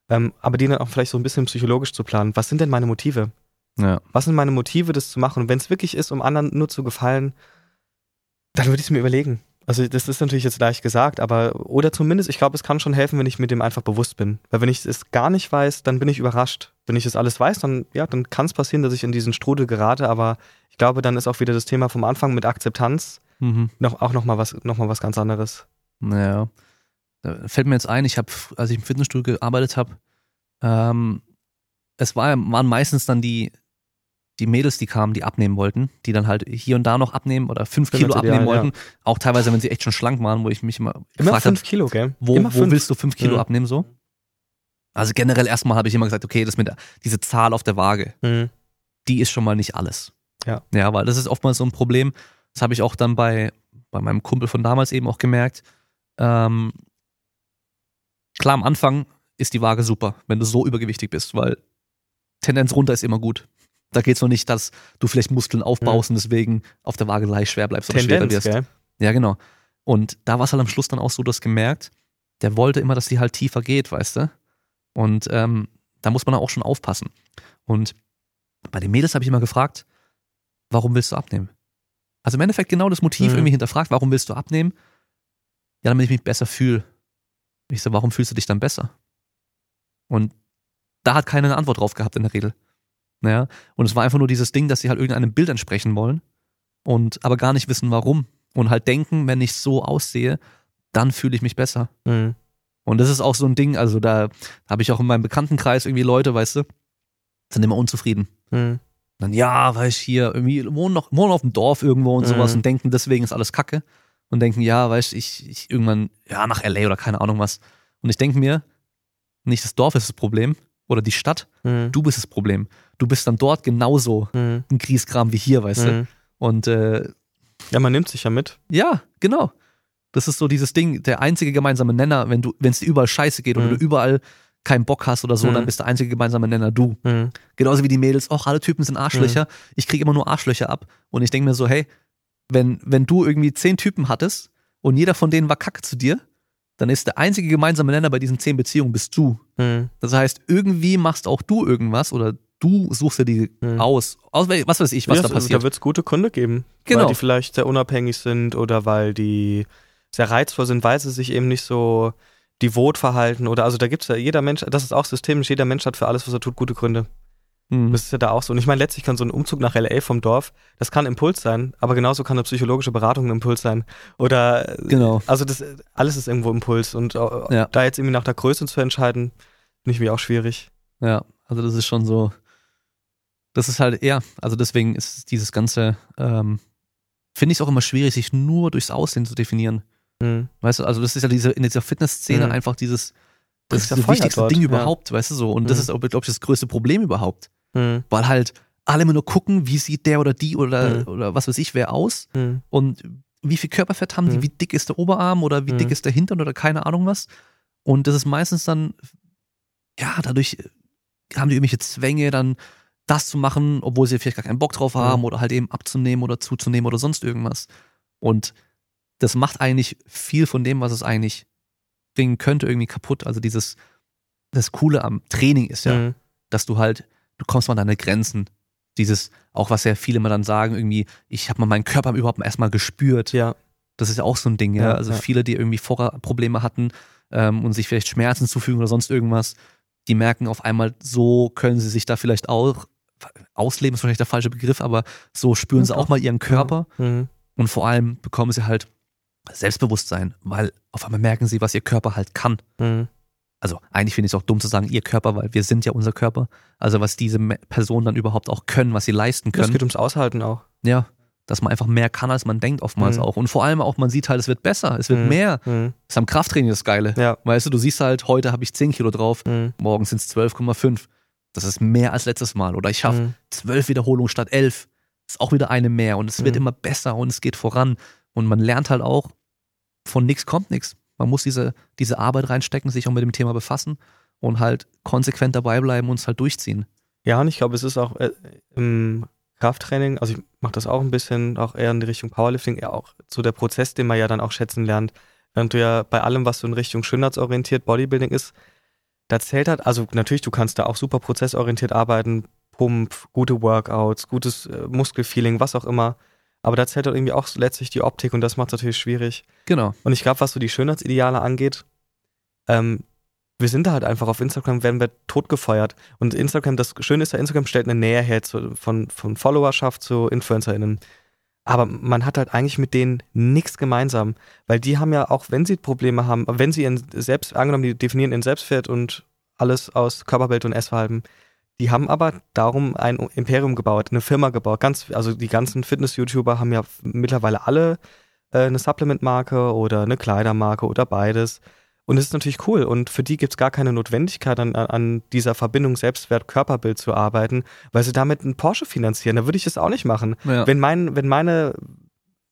ähm, aber die dann auch vielleicht so ein bisschen psychologisch zu planen. Was sind denn meine Motive? ja. Was sind meine Motive, das zu machen? Und wenn es wirklich ist, um anderen nur zu gefallen, dann würde ich es mir überlegen. Also das ist natürlich jetzt leicht gesagt, aber oder zumindest, ich glaube, es kann schon helfen, wenn ich mir dem einfach bewusst bin. Weil wenn ich es gar nicht weiß, dann bin ich überrascht. Wenn ich es alles weiß, dann ja, dann kann es passieren, dass ich in diesen Strudel gerate. Aber ich glaube, dann ist auch wieder das Thema vom Anfang mit Akzeptanz Mhm. noch auch noch mal was noch mal was ganz anderes. Naja. Da fällt mir jetzt ein, ich habe, als ich im Fitnessstudio gearbeitet habe, ähm, es war, waren meistens dann die, die Mädels, die kamen, die abnehmen wollten, die dann halt hier und da noch abnehmen oder fünf Kilo ideal, abnehmen ja. wollten. Auch teilweise, wenn sie echt schon schlank waren, wo ich mich immer Immer gefragt habe, fünf Kilo, gell? wo, Immer wo fünf. willst du fünf Kilo Mhm. abnehmen so? Also generell erstmal habe ich immer gesagt, okay, das mit der, diese Zahl auf der Waage, Mhm. die ist schon mal nicht alles. Ja. Ja, weil das ist oftmals so ein Problem. Das habe ich auch dann bei, bei meinem Kumpel von damals eben auch gemerkt. Ähm, klar, am Anfang ist die Waage super, wenn du so übergewichtig bist, weil Tendenz runter ist immer gut. Da geht es noch nicht, dass du vielleicht Muskeln aufbaust mhm. und deswegen auf der Waage leicht schwer bleibst oder Tendenz, schwerer wirst. Gell? Ja, genau. Und da war es halt am Schluss dann auch so, du hast gemerkt, der wollte immer, dass die halt tiefer geht, weißt du? Und ähm, da muss man auch schon aufpassen. Und bei den Mädels habe ich immer gefragt, warum willst du abnehmen? Also im Endeffekt genau das Motiv mhm. irgendwie hinterfragt, warum willst du abnehmen? Ja, damit ich mich besser fühle. Ich so, warum fühlst du dich dann besser? Und da hat keiner eine Antwort drauf gehabt in der Regel. Naja, und es war einfach nur dieses Ding, dass sie halt irgendeinem Bild entsprechen wollen und aber gar nicht wissen, warum. Und halt denken, wenn ich so aussehe, dann fühle ich mich besser. Mhm. Und das ist auch so ein Ding, also da habe ich auch in meinem Bekanntenkreis irgendwie Leute, weißt du, sind immer unzufrieden. Mhm. Dann, ja, weil ich hier irgendwie wohnen noch, wohnen auf dem Dorf irgendwo und sowas mhm. und denken, deswegen ist alles Kacke. Und denken, ja, weißt ich, ich irgendwann, ja, nach LA oder keine Ahnung was. Und ich denke mir, nicht das Dorf ist das Problem oder die Stadt, mhm. du bist das Problem. Du bist dann dort genauso mhm. ein Kriegskram wie hier, weißt du. Mhm. Und äh, ja, man nimmt sich ja mit. Ja, genau. Das ist so dieses Ding, der einzige gemeinsame Nenner, wenn du, wenn es dir überall scheiße geht mhm. oder du überall keinen Bock hast oder so, mhm. dann bist der einzige gemeinsame Nenner du. Mhm. Genauso wie die Mädels, auch alle Typen sind Arschlöcher. Mhm. Ich kriege immer nur Arschlöcher ab. Und ich denke mir so, hey, wenn, wenn du irgendwie zehn Typen hattest und jeder von denen war kacke zu dir, dann ist der einzige gemeinsame Nenner bei diesen zehn Beziehungen bist du. Mhm. Das heißt, irgendwie machst auch du irgendwas oder du suchst dir die mhm. aus. aus. Was weiß ich, was ja, da passiert. Da wird es gute Gründe geben. Genau. Weil die vielleicht sehr unabhängig sind oder weil die sehr reizvoll sind, weil sie sich eben nicht so devot verhalten oder also da gibt es ja jeder Mensch, das ist auch systemisch, jeder Mensch hat für alles, was er tut, gute Gründe. Mhm. Das ist ja da auch so. Und ich meine, letztlich kann so ein Umzug nach LA vom Dorf, das kann Impuls sein, aber genauso kann eine psychologische Beratung ein Impuls sein. Oder genau. also das alles ist irgendwo Impuls. Und äh, ja. da jetzt irgendwie nach der Größe zu entscheiden, finde ich mir auch schwierig. Ja, also das ist schon so. Das ist halt, ja, also deswegen ist dieses Ganze, ähm, finde ich es auch immer schwierig, sich nur durchs Aussehen zu definieren. Mhm. Weißt du, also das ist ja diese, in dieser Fitnessszene mhm. einfach dieses, das, das ist das wichtigste dort. Ding überhaupt, ja. weißt du so. Und mhm. das ist, glaube ich, das größte Problem überhaupt. Mhm. Weil halt alle immer nur gucken, wie sieht der oder die oder, mhm. oder was weiß ich wer aus mhm. und wie viel Körperfett haben die, wie dick ist der Oberarm oder wie dick ist der Hintern oder keine Ahnung was. Und das ist meistens dann, ja, dadurch haben die irgendwelche Zwänge, dann das zu machen, obwohl sie vielleicht gar keinen Bock drauf haben oder halt eben abzunehmen oder zuzunehmen oder sonst irgendwas. Und das macht eigentlich viel von dem, was es eigentlich bringen könnte, irgendwie kaputt. Also dieses, das Coole am Training ist ja, mhm. dass du halt, du kommst mal an deine Grenzen. Dieses, auch was ja viele mal dann sagen, irgendwie, ich habe mal meinen Körper überhaupt erstmal gespürt. Ja. Das ist ja auch so ein Ding, ja. ja also ja. viele, die irgendwie vorher Probleme hatten ähm, und sich vielleicht Schmerzen zufügen oder sonst irgendwas, die merken auf einmal, so können sie sich da vielleicht auch, ausleben ist vielleicht der falsche Begriff, aber so spüren sie auch mal ihren Körper. Mhm. Und vor allem bekommen sie halt Selbstbewusstsein, weil auf einmal merken sie, was ihr Körper halt kann. Mhm. Also eigentlich finde ich es auch dumm zu sagen, ihr Körper, weil wir sind ja unser Körper. Also was diese Personen dann überhaupt auch können, was sie leisten können. Es geht ums Aushalten auch. Ja, dass man einfach mehr kann, als man denkt oftmals mhm. auch. Und vor allem auch, man sieht halt, es wird besser, es wird mhm. mehr. Mhm. Das ist am Krafttraining das Geile. Ja. Weißt du, du siehst halt, heute habe ich 10 Kilo drauf, mhm. morgen sind es 12,5. Das ist mehr als letztes Mal. Oder ich schaffe 12 mhm. Wiederholungen statt 11. Das ist auch wieder eine mehr. Und es wird mhm. immer besser und es geht voran. Und man lernt halt auch, von nichts kommt nichts. Man muss diese, diese Arbeit reinstecken, sich auch mit dem Thema befassen und halt konsequent dabei bleiben und es halt durchziehen. Ja, und ich glaube, es ist auch äh, im Krafttraining, also ich mache das auch ein bisschen, auch eher in die Richtung Powerlifting, eher auch so der Prozess, den man ja dann auch schätzen lernt. Während du ja bei allem, was so in Richtung schönheitsorientiert Bodybuilding ist, da zählt halt, also natürlich, du kannst da auch super prozessorientiert arbeiten, Pump, gute Workouts, gutes äh, Muskelfeeling, was auch immer. Aber da zählt halt irgendwie auch letztlich die Optik und das macht es natürlich schwierig. Genau. Und ich glaube, was so die Schönheitsideale angeht, ähm, wir sind da halt einfach auf Instagram, werden wir totgefeuert. Und Instagram, das Schöne ist ja, Instagram stellt eine Nähe her zu, von, von Followerschaft zu InfluencerInnen. Aber man hat halt eigentlich mit denen nichts gemeinsam, weil die haben ja auch, wenn sie Probleme haben, wenn sie ihren Selbst, angenommen, die definieren ihren Selbstwert und alles aus Körperbild und Essverhalten, die haben aber darum ein Imperium gebaut, eine Firma gebaut. Ganz, also die ganzen Fitness-YouTuber haben ja mittlerweile alle äh, eine Supplement-Marke oder eine Kleidermarke oder beides. Und das ist natürlich cool. Und für die gibt es gar keine Notwendigkeit, an, an dieser Verbindung Selbstwert-Körperbild zu arbeiten, weil sie damit einen Porsche finanzieren. Da würde ich das auch nicht machen. Ja. Wenn, mein, wenn meine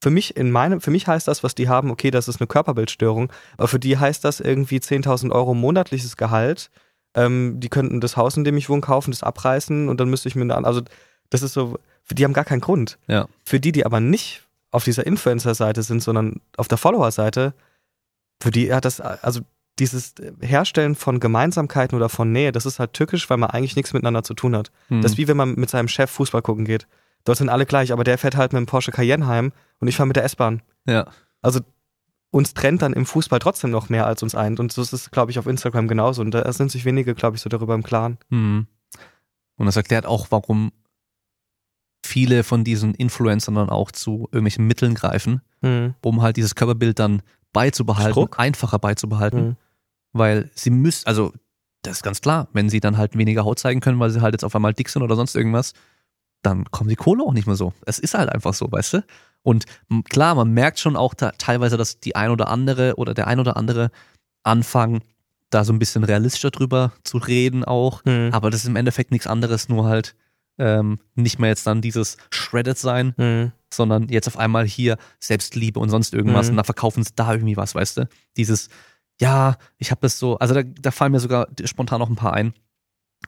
für mich, in meinem, für mich heißt das, was die haben, okay, das ist eine Körperbildstörung, aber für die heißt das irgendwie 10.000 Euro monatliches Gehalt ähm, die könnten das Haus, in dem ich wohne, kaufen, das abreißen und dann müsste ich mir eine, also das ist so, für die haben gar keinen Grund. Ja. Für die, die aber nicht auf dieser Influencer-Seite sind, sondern auf der Follower-Seite, für die hat das, also dieses Herstellen von Gemeinsamkeiten oder von Nähe, das ist halt tückisch, weil man eigentlich nichts miteinander zu tun hat. Hm. Das ist wie wenn man mit seinem Chef Fußball gucken geht. Dort sind alle gleich, aber der fährt halt mit dem Porsche Cayenne heim und ich fahre mit der S-Bahn. ja. Also uns trennt dann im Fußball trotzdem noch mehr als uns eint. Und so ist es, glaube ich, auf Instagram genauso. Und da sind sich wenige, glaube ich, so darüber im Klaren. Mhm. Und das erklärt auch, warum viele von diesen Influencern dann auch zu irgendwelchen Mitteln greifen, Mhm. um halt dieses Körperbild dann beizubehalten, Struck. einfacher beizubehalten. Mhm. Weil sie müssen, also das ist ganz klar, wenn sie dann halt weniger Haut zeigen können, weil sie halt jetzt auf einmal dick sind oder sonst irgendwas, dann kommen die Kohle auch nicht mehr so. Es ist halt einfach so, weißt du? Und klar, man merkt schon auch teilweise, dass die ein oder andere oder der ein oder andere anfangen, da so ein bisschen realistischer drüber zu reden auch. Mhm. Aber das ist im Endeffekt nichts anderes, nur halt ähm, nicht mehr jetzt dann dieses Shredded sein, Mhm. sondern jetzt auf einmal hier Selbstliebe und sonst irgendwas Mhm. und dann verkaufen sie da irgendwie was, weißt du? Dieses, ja, ich habe das so, also da, da fallen mir sogar spontan noch ein paar ein,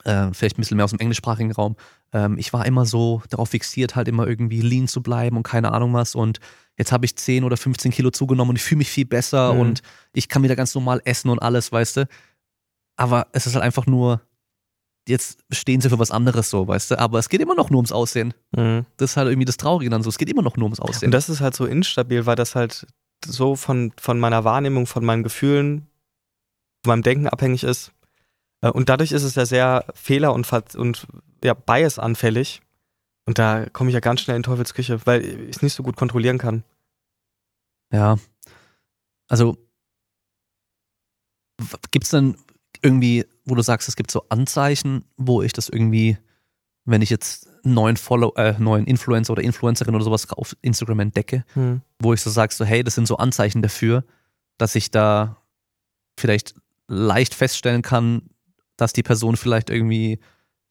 äh, vielleicht ein bisschen mehr aus dem englischsprachigen Raum. Ähm, ich war immer so darauf fixiert, halt immer irgendwie lean zu bleiben und keine Ahnung was und jetzt habe ich 10 oder 15 Kilo zugenommen und ich fühle mich viel besser Mhm. und ich kann wieder ganz normal essen und alles, weißt du? Aber es ist halt einfach nur, jetzt stehen sie für was anderes so, weißt du? Aber es geht immer noch nur ums Aussehen. Mhm. Das ist halt irgendwie das Traurige dann so. Es geht immer noch nur ums Aussehen. Und das ist halt so instabil, weil das halt so von, von meiner Wahrnehmung, von meinen Gefühlen, von meinem Denken abhängig ist. Äh, Und dadurch ist es ja sehr fehler- und, und ja, bias-anfällig. Und da komme ich ja ganz schnell in Teufelsküche, weil ich es nicht so gut kontrollieren kann. Ja. Also, gibt es denn irgendwie, wo du sagst, es gibt so Anzeichen, wo ich das irgendwie, wenn ich jetzt einen neuen Follow, äh, neuen Influencer oder Influencerin oder sowas auf Instagram entdecke, Hm. wo ich so sag, so, hey, das sind so Anzeichen dafür, dass ich da vielleicht leicht feststellen kann, dass die Person vielleicht irgendwie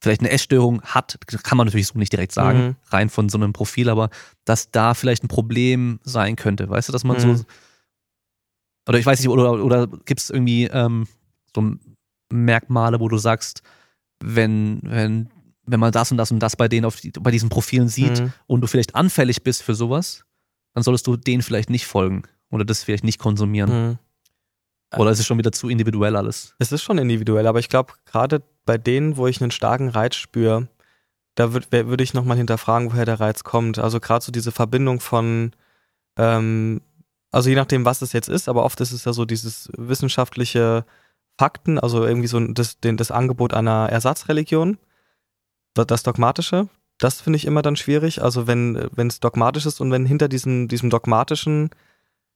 vielleicht eine Essstörung hat, kann man natürlich so nicht direkt sagen, Mhm. rein von so einem Profil, aber dass da vielleicht ein Problem sein könnte, weißt du, dass man Mhm. so oder ich weiß nicht, oder, oder gibt es irgendwie ähm, so Merkmale, wo du sagst, wenn, wenn, wenn man das und das und das bei denen auf die, bei diesen Profilen sieht Mhm. und du vielleicht anfällig bist für sowas, dann solltest du denen vielleicht nicht folgen oder das vielleicht nicht konsumieren. Oder ist es schon wieder zu individuell alles? Es ist schon individuell, aber ich glaube, gerade bei denen, wo ich einen starken Reiz spüre, da würde würd ich nochmal hinterfragen, woher der Reiz kommt. Also gerade so diese Verbindung von, ähm, also je nachdem, was es jetzt ist, aber oft ist es ja so dieses wissenschaftliche Fakten, also irgendwie so das, den, das Angebot einer Ersatzreligion, das, Dogmatische, das finde ich immer dann schwierig. Also wenn wenn es dogmatisch ist und wenn hinter diesem, diesem dogmatischen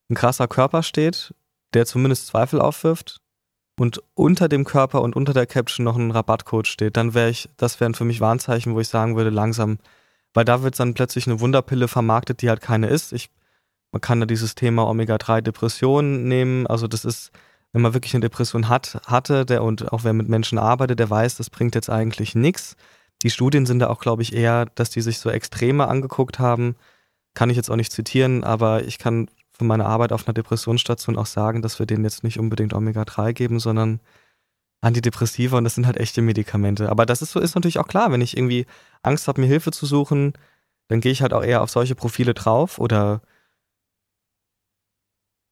ein krasser Körper steht, der zumindest Zweifel aufwirft und unter dem Körper und unter der Caption noch ein Rabattcode steht, dann wäre ich, das wären für mich Warnzeichen, wo ich sagen würde, langsam, weil da wird dann plötzlich eine Wunderpille vermarktet, die halt keine ist. Ich, man kann da dieses Thema Omega-3 Depression nehmen, also das ist, wenn man wirklich eine Depression hat, hatte, der und auch wer mit Menschen arbeitet, der weiß, das bringt jetzt eigentlich nichts. Die Studien sind da auch, glaube ich, eher, dass die sich so Extreme angeguckt haben. Kann ich jetzt auch nicht zitieren, aber ich kann von meiner Arbeit auf einer Depressionsstation auch sagen, dass wir denen jetzt nicht unbedingt Omega-3 geben, sondern Antidepressiva und das sind halt echte Medikamente. Aber das ist so, ist natürlich auch klar, wenn ich irgendwie Angst habe, mir Hilfe zu suchen, dann gehe ich halt auch eher auf solche Profile drauf oder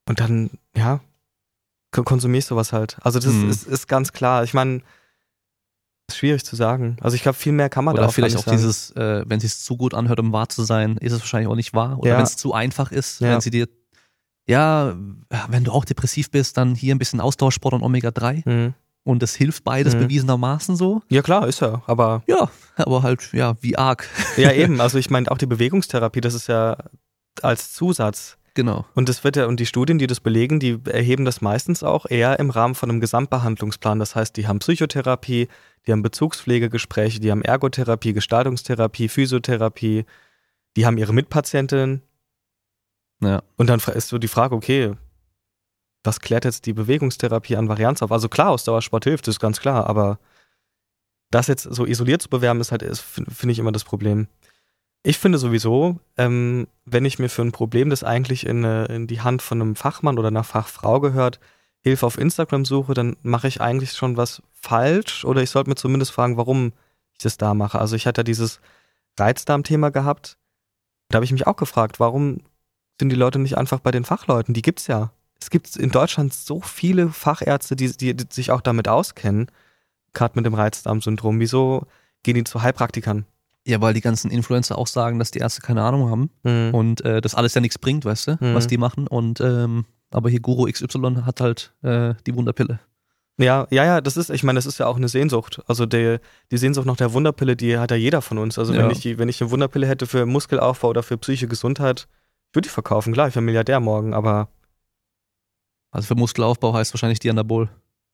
und dann, ja, kon- konsumiere ich sowas halt. Also das Hm. ist, ist ganz klar. Ich meine, ist schwierig zu sagen. Also ich glaube, viel mehr kann man da Oder auch vielleicht auch sagen. dieses, äh, wenn es sich zu gut anhört, um wahr zu sein, ist es wahrscheinlich auch nicht wahr. Oder Ja. wenn es zu einfach ist, Ja. wenn sie dir, ja, wenn du auch depressiv bist, dann hier ein bisschen Austauschsport und Omega-3 Mhm. und das hilft beides Mhm. bewiesenermaßen so. Ja klar, ist ja, aber Ja, aber halt, ja, wie arg. ja eben, also ich meine auch die Bewegungstherapie, das ist ja als Zusatz. Genau. Und das wird ja, und die Studien, die das belegen, die erheben das meistens auch eher im Rahmen von einem Gesamtbehandlungsplan. Das heißt, die haben Psychotherapie, die haben Bezugspflegegespräche, die haben Ergotherapie, Gestaltungstherapie, Physiotherapie, die haben ihre Mitpatientin. Ja. Und dann ist so die Frage, okay, was klärt jetzt die Bewegungstherapie an Varianz auf? Also klar, Ausdauersport hilft, ist ganz klar, aber das jetzt so isoliert zu bewerben, ist halt, finde ich immer das Problem. Ich finde sowieso, ähm, wenn ich mir für ein Problem, das eigentlich in, äh, in die Hand von einem Fachmann oder einer Fachfrau gehört, Hilfe auf Instagram suche, dann mache ich eigentlich schon was falsch oder ich sollte mir zumindest fragen, warum ich das da mache. Also ich hatte dieses Reizdarm-Thema gehabt. Da habe ich mich auch gefragt, warum sind die Leute nicht einfach bei den Fachleuten? Die gibt's ja. Es gibt in Deutschland so viele Fachärzte, die, die, die sich auch damit auskennen, gerade mit dem Reizdarmsyndrom. Wieso gehen die zu Heilpraktikern? Ja, weil die ganzen Influencer auch sagen, dass die Ärzte keine Ahnung haben Mhm. und äh, das alles ja nichts bringt, weißt du, Mhm. was die machen. Und ähm, aber hier Guru XY hat halt äh, die Wunderpille. Ja, ja, ja, das ist, ich meine, das ist ja auch eine Sehnsucht. Also der, die Sehnsucht nach der Wunderpille, die hat ja jeder von uns. Also Ja. wenn ich die, wenn ich eine Wunderpille hätte für Muskelaufbau oder für psychische Gesundheit, würde ich verkaufen. Klar, ich wäre Milliardär morgen, aber Also für Muskelaufbau heißt wahrscheinlich die Anabol.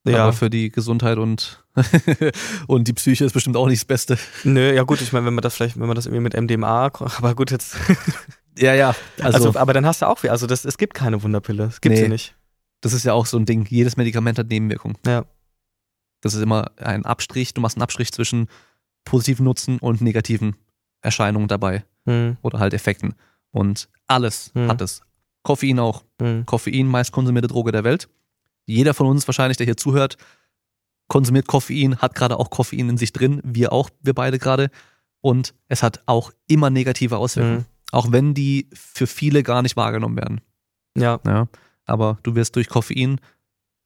ja. Aber für die Gesundheit und, und die Psyche ist bestimmt auch nicht das Beste. Nö, ja gut, ich meine, wenn man das vielleicht, wenn man das irgendwie mit MDMA, aber gut, jetzt. Ja, ja. Also, Also, aber dann hast du auch, also das, es gibt keine Wunderpille. Es gibt Nee. sie nicht. das ist ja auch so ein Ding. Jedes Medikament hat Nebenwirkungen. Ja. Das ist immer ein Abstrich. Du machst einen Abstrich zwischen positiven Nutzen und negativen Erscheinungen dabei Hm, oder halt Effekten. Und alles Hm. hat es. Koffein auch. hm, Koffein, meist konsumierte Droge der Welt. Jeder von uns wahrscheinlich, der hier zuhört, konsumiert Koffein, hat gerade auch Koffein in sich drin. Wir auch, wir beide gerade. Und es hat auch immer negative Auswirkungen. hm. Auch wenn die für viele gar nicht wahrgenommen werden. Ja. Ja. Aber du wirst durch Koffein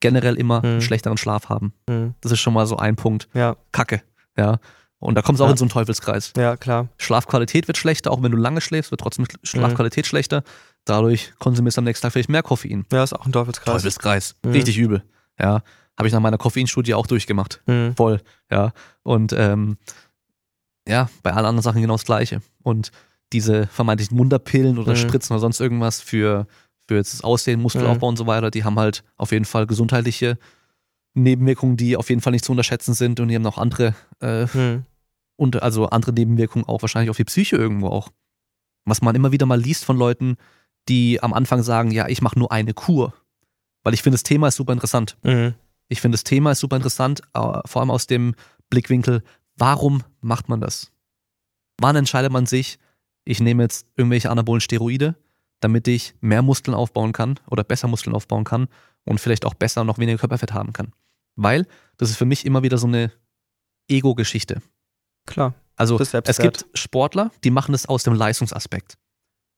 generell immer einen Mhm. schlechteren Schlaf haben. Hm, Das ist schon mal so ein Punkt. ja, Kacke. Ja. Und da kommt es auch Ja. in so einen Teufelskreis. ja, klar. Schlafqualität wird schlechter, auch wenn du lange schläfst, wird trotzdem Schlafqualität schlechter. Dadurch konsumierst du am nächsten Tag vielleicht mehr Koffein. Ja, ist auch ein Teufelskreis. Teufelskreis. Mhm. Richtig übel. Ja. Habe ich nach meiner Koffeinstudie auch durchgemacht. Hm, Voll. Ja. Und ähm, ja, bei allen anderen Sachen genau das Gleiche. Und diese vermeintlichen Wunderpillen oder Mhm. Spritzen oder sonst irgendwas für, für jetzt das Aussehen, Muskelaufbau und so weiter, die haben halt auf jeden Fall gesundheitliche Nebenwirkungen, die auf jeden Fall nicht zu unterschätzen sind und die haben noch andere, äh, hm, und also andere Nebenwirkungen auch wahrscheinlich auf die Psyche irgendwo auch. Was man immer wieder mal liest von Leuten, die am Anfang sagen, ja, ich mache nur eine Kur. Weil ich finde, das Thema ist super interessant. hm, Ich finde, das Thema ist super interessant, äh, vor allem aus dem Blickwinkel, warum macht man das? Wann entscheidet man sich, ich nehme jetzt irgendwelche anabolen Steroide, damit ich mehr Muskeln aufbauen kann oder besser Muskeln aufbauen kann und vielleicht auch besser und noch weniger Körperfett haben kann? Weil das ist für mich immer wieder so eine Ego-Geschichte. Klar. Also es gibt Sportler, die machen das aus dem Leistungsaspekt.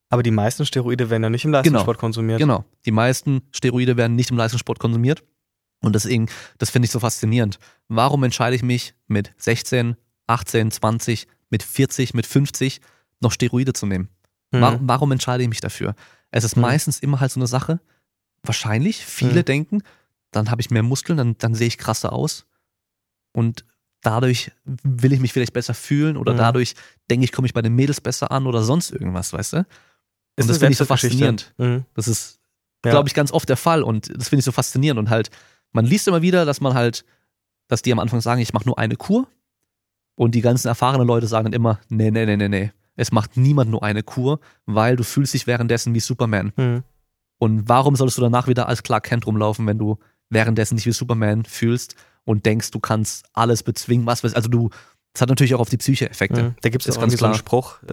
Aber die meisten Steroide werden ja nicht im Leistungssport konsumiert. Genau. Die meisten Steroide werden nicht im Leistungssport konsumiert. Und deswegen, das finde ich so faszinierend. Warum entscheide ich mich mit 16, 18, 20, mit 40, mit 50 noch Steroide zu nehmen? Hm, Wa- Warum entscheide ich mich dafür? Es ist Mhm. meistens immer halt so eine Sache. Wahrscheinlich, viele Mhm. denken, dann habe ich mehr Muskeln, dann, dann sehe ich krasser aus. Und dadurch will ich mich vielleicht besser fühlen oder Mhm. dadurch denke ich, komme ich bei den Mädels besser an oder sonst irgendwas, weißt du? Ist Und das eine finde ich so faszinierend. Hm, Das ist, Ja. glaube ich, ganz oft der Fall und das finde ich so faszinierend und halt, man liest immer wieder, dass man halt, dass die am Anfang sagen, ich mache nur eine Kur und die ganzen erfahrenen Leute sagen dann immer, nee, nee, nee, nee, nee, es macht niemand nur eine Kur, weil du fühlst dich währenddessen wie Superman. hm, Und warum solltest du danach wieder als Clark Kent rumlaufen, wenn du währenddessen dich wie Superman fühlst und denkst, du kannst alles bezwingen, was weiß, also du, das hat natürlich auch auf die Psyche Effekte. hm. Da gibt es ganz irgendwie so einen klar. Spruch, äh,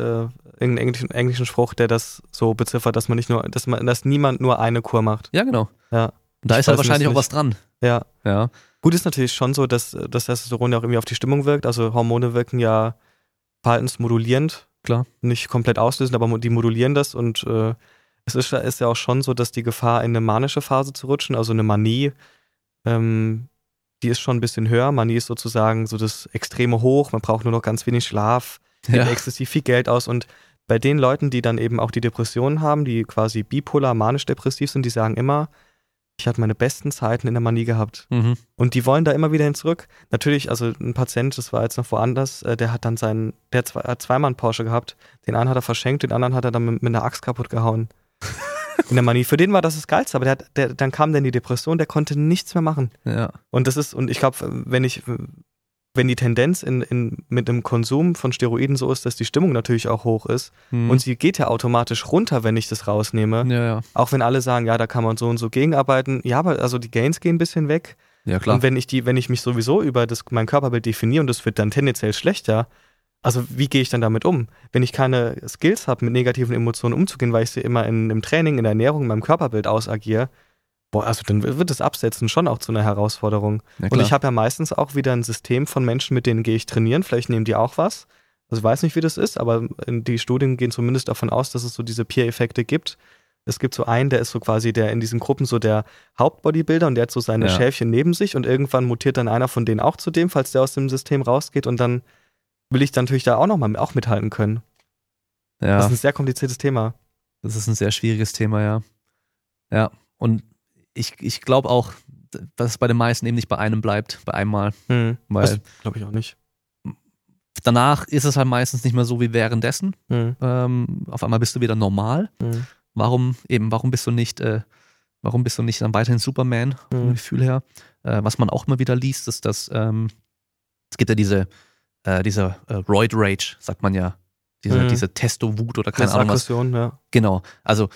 irgendeinen englischen, englischen Spruch, der das so beziffert, dass man nicht nur, dass man, dass niemand nur eine Kur macht. Ja, genau. Ja. Und da Ich ist halt wahrscheinlich auch was dran. Ja. Ja. Gut ist natürlich schon so, dass das Testosteron ja auch irgendwie auf die Stimmung wirkt. Also Hormone wirken ja verhaltensmodulierend. Klar. Nicht komplett auslösend, aber die modulieren das und äh, es ist, ja- ist ja auch schon so, dass die Gefahr, in eine manische Phase zu rutschen, also eine Manie, ähm, die ist schon ein bisschen höher. Manie ist sozusagen so das extreme Hoch, man braucht nur noch ganz wenig Schlaf, gibt Ja. exzessiv viel Geld aus und bei den Leuten, die dann eben auch die Depressionen haben, die quasi bipolar, manisch-depressiv sind, die sagen immer, ich hatte meine besten Zeiten in der Manie gehabt. Mhm. Und die wollen da immer wieder hin zurück. Natürlich, also ein Patient, das war jetzt noch woanders, äh, der hat dann seinen, der hat zwei, hat zweimal einen Porsche gehabt. Den einen hat er verschenkt, den anderen hat er dann mit, mit einer Axt kaputt gehauen. In der Manie. Für den war das das Geilste, aber der, der, dann kam dann die Depression, der konnte nichts mehr machen. Ja. Und das ist, und ich glaube, wenn ich, wenn die Tendenz in, in, mit dem Konsum von Steroiden so ist, dass die Stimmung natürlich auch hoch ist Mhm. und sie geht ja automatisch runter, wenn ich das rausnehme. ja, ja. Auch wenn alle sagen, ja, da kann man so und so gegenarbeiten. Ja, aber also die Gains gehen ein bisschen weg. Ja, klar. Und wenn ich die, wenn ich mich sowieso über das, mein Körperbild definiere und das wird dann tendenziell schlechter, also wie gehe ich dann damit um? Wenn ich keine Skills habe, mit negativen Emotionen umzugehen, weil ich sie immer in, im Training, in der Ernährung, in meinem Körperbild ausagiere, Boah, also dann wird das Absetzen schon auch zu einer Herausforderung. Und ich habe ja meistens auch wieder ein System von Menschen, mit denen gehe ich trainieren. Vielleicht nehmen die auch was. Also ich weiß nicht, wie das ist, aber die Studien gehen zumindest davon aus, dass es so diese Peer-Effekte gibt. Es gibt so einen, der ist so quasi der in diesen Gruppen so der Hauptbodybuilder und der hat so seine Ja. Schäfchen neben sich und irgendwann mutiert dann einer von denen auch zu dem, falls der aus dem System rausgeht und dann will ich dann natürlich da auch nochmal auch mithalten können. ja. Das ist ein sehr kompliziertes Thema. Das ist ein sehr schwieriges Thema, ja. Ja, und ich, ich glaube auch, dass es bei den meisten eben nicht bei einem bleibt, bei einmal. Hm. Weil glaube ich auch nicht. danach ist es halt meistens nicht mehr so wie währenddessen. Hm. Ähm, auf einmal bist du wieder normal. Hm. Warum eben, warum bist du nicht, äh, warum bist du nicht dann weiterhin Superman, vom Mhm. Gefühl her? Äh, was man auch immer wieder liest, ist, dass ähm, es gibt ja diese, äh, diese äh, Roid Rage, sagt man ja. Diese, Mhm. diese Testo-Wut oder keine Ahnung was. Aggression, ja. Genau. Also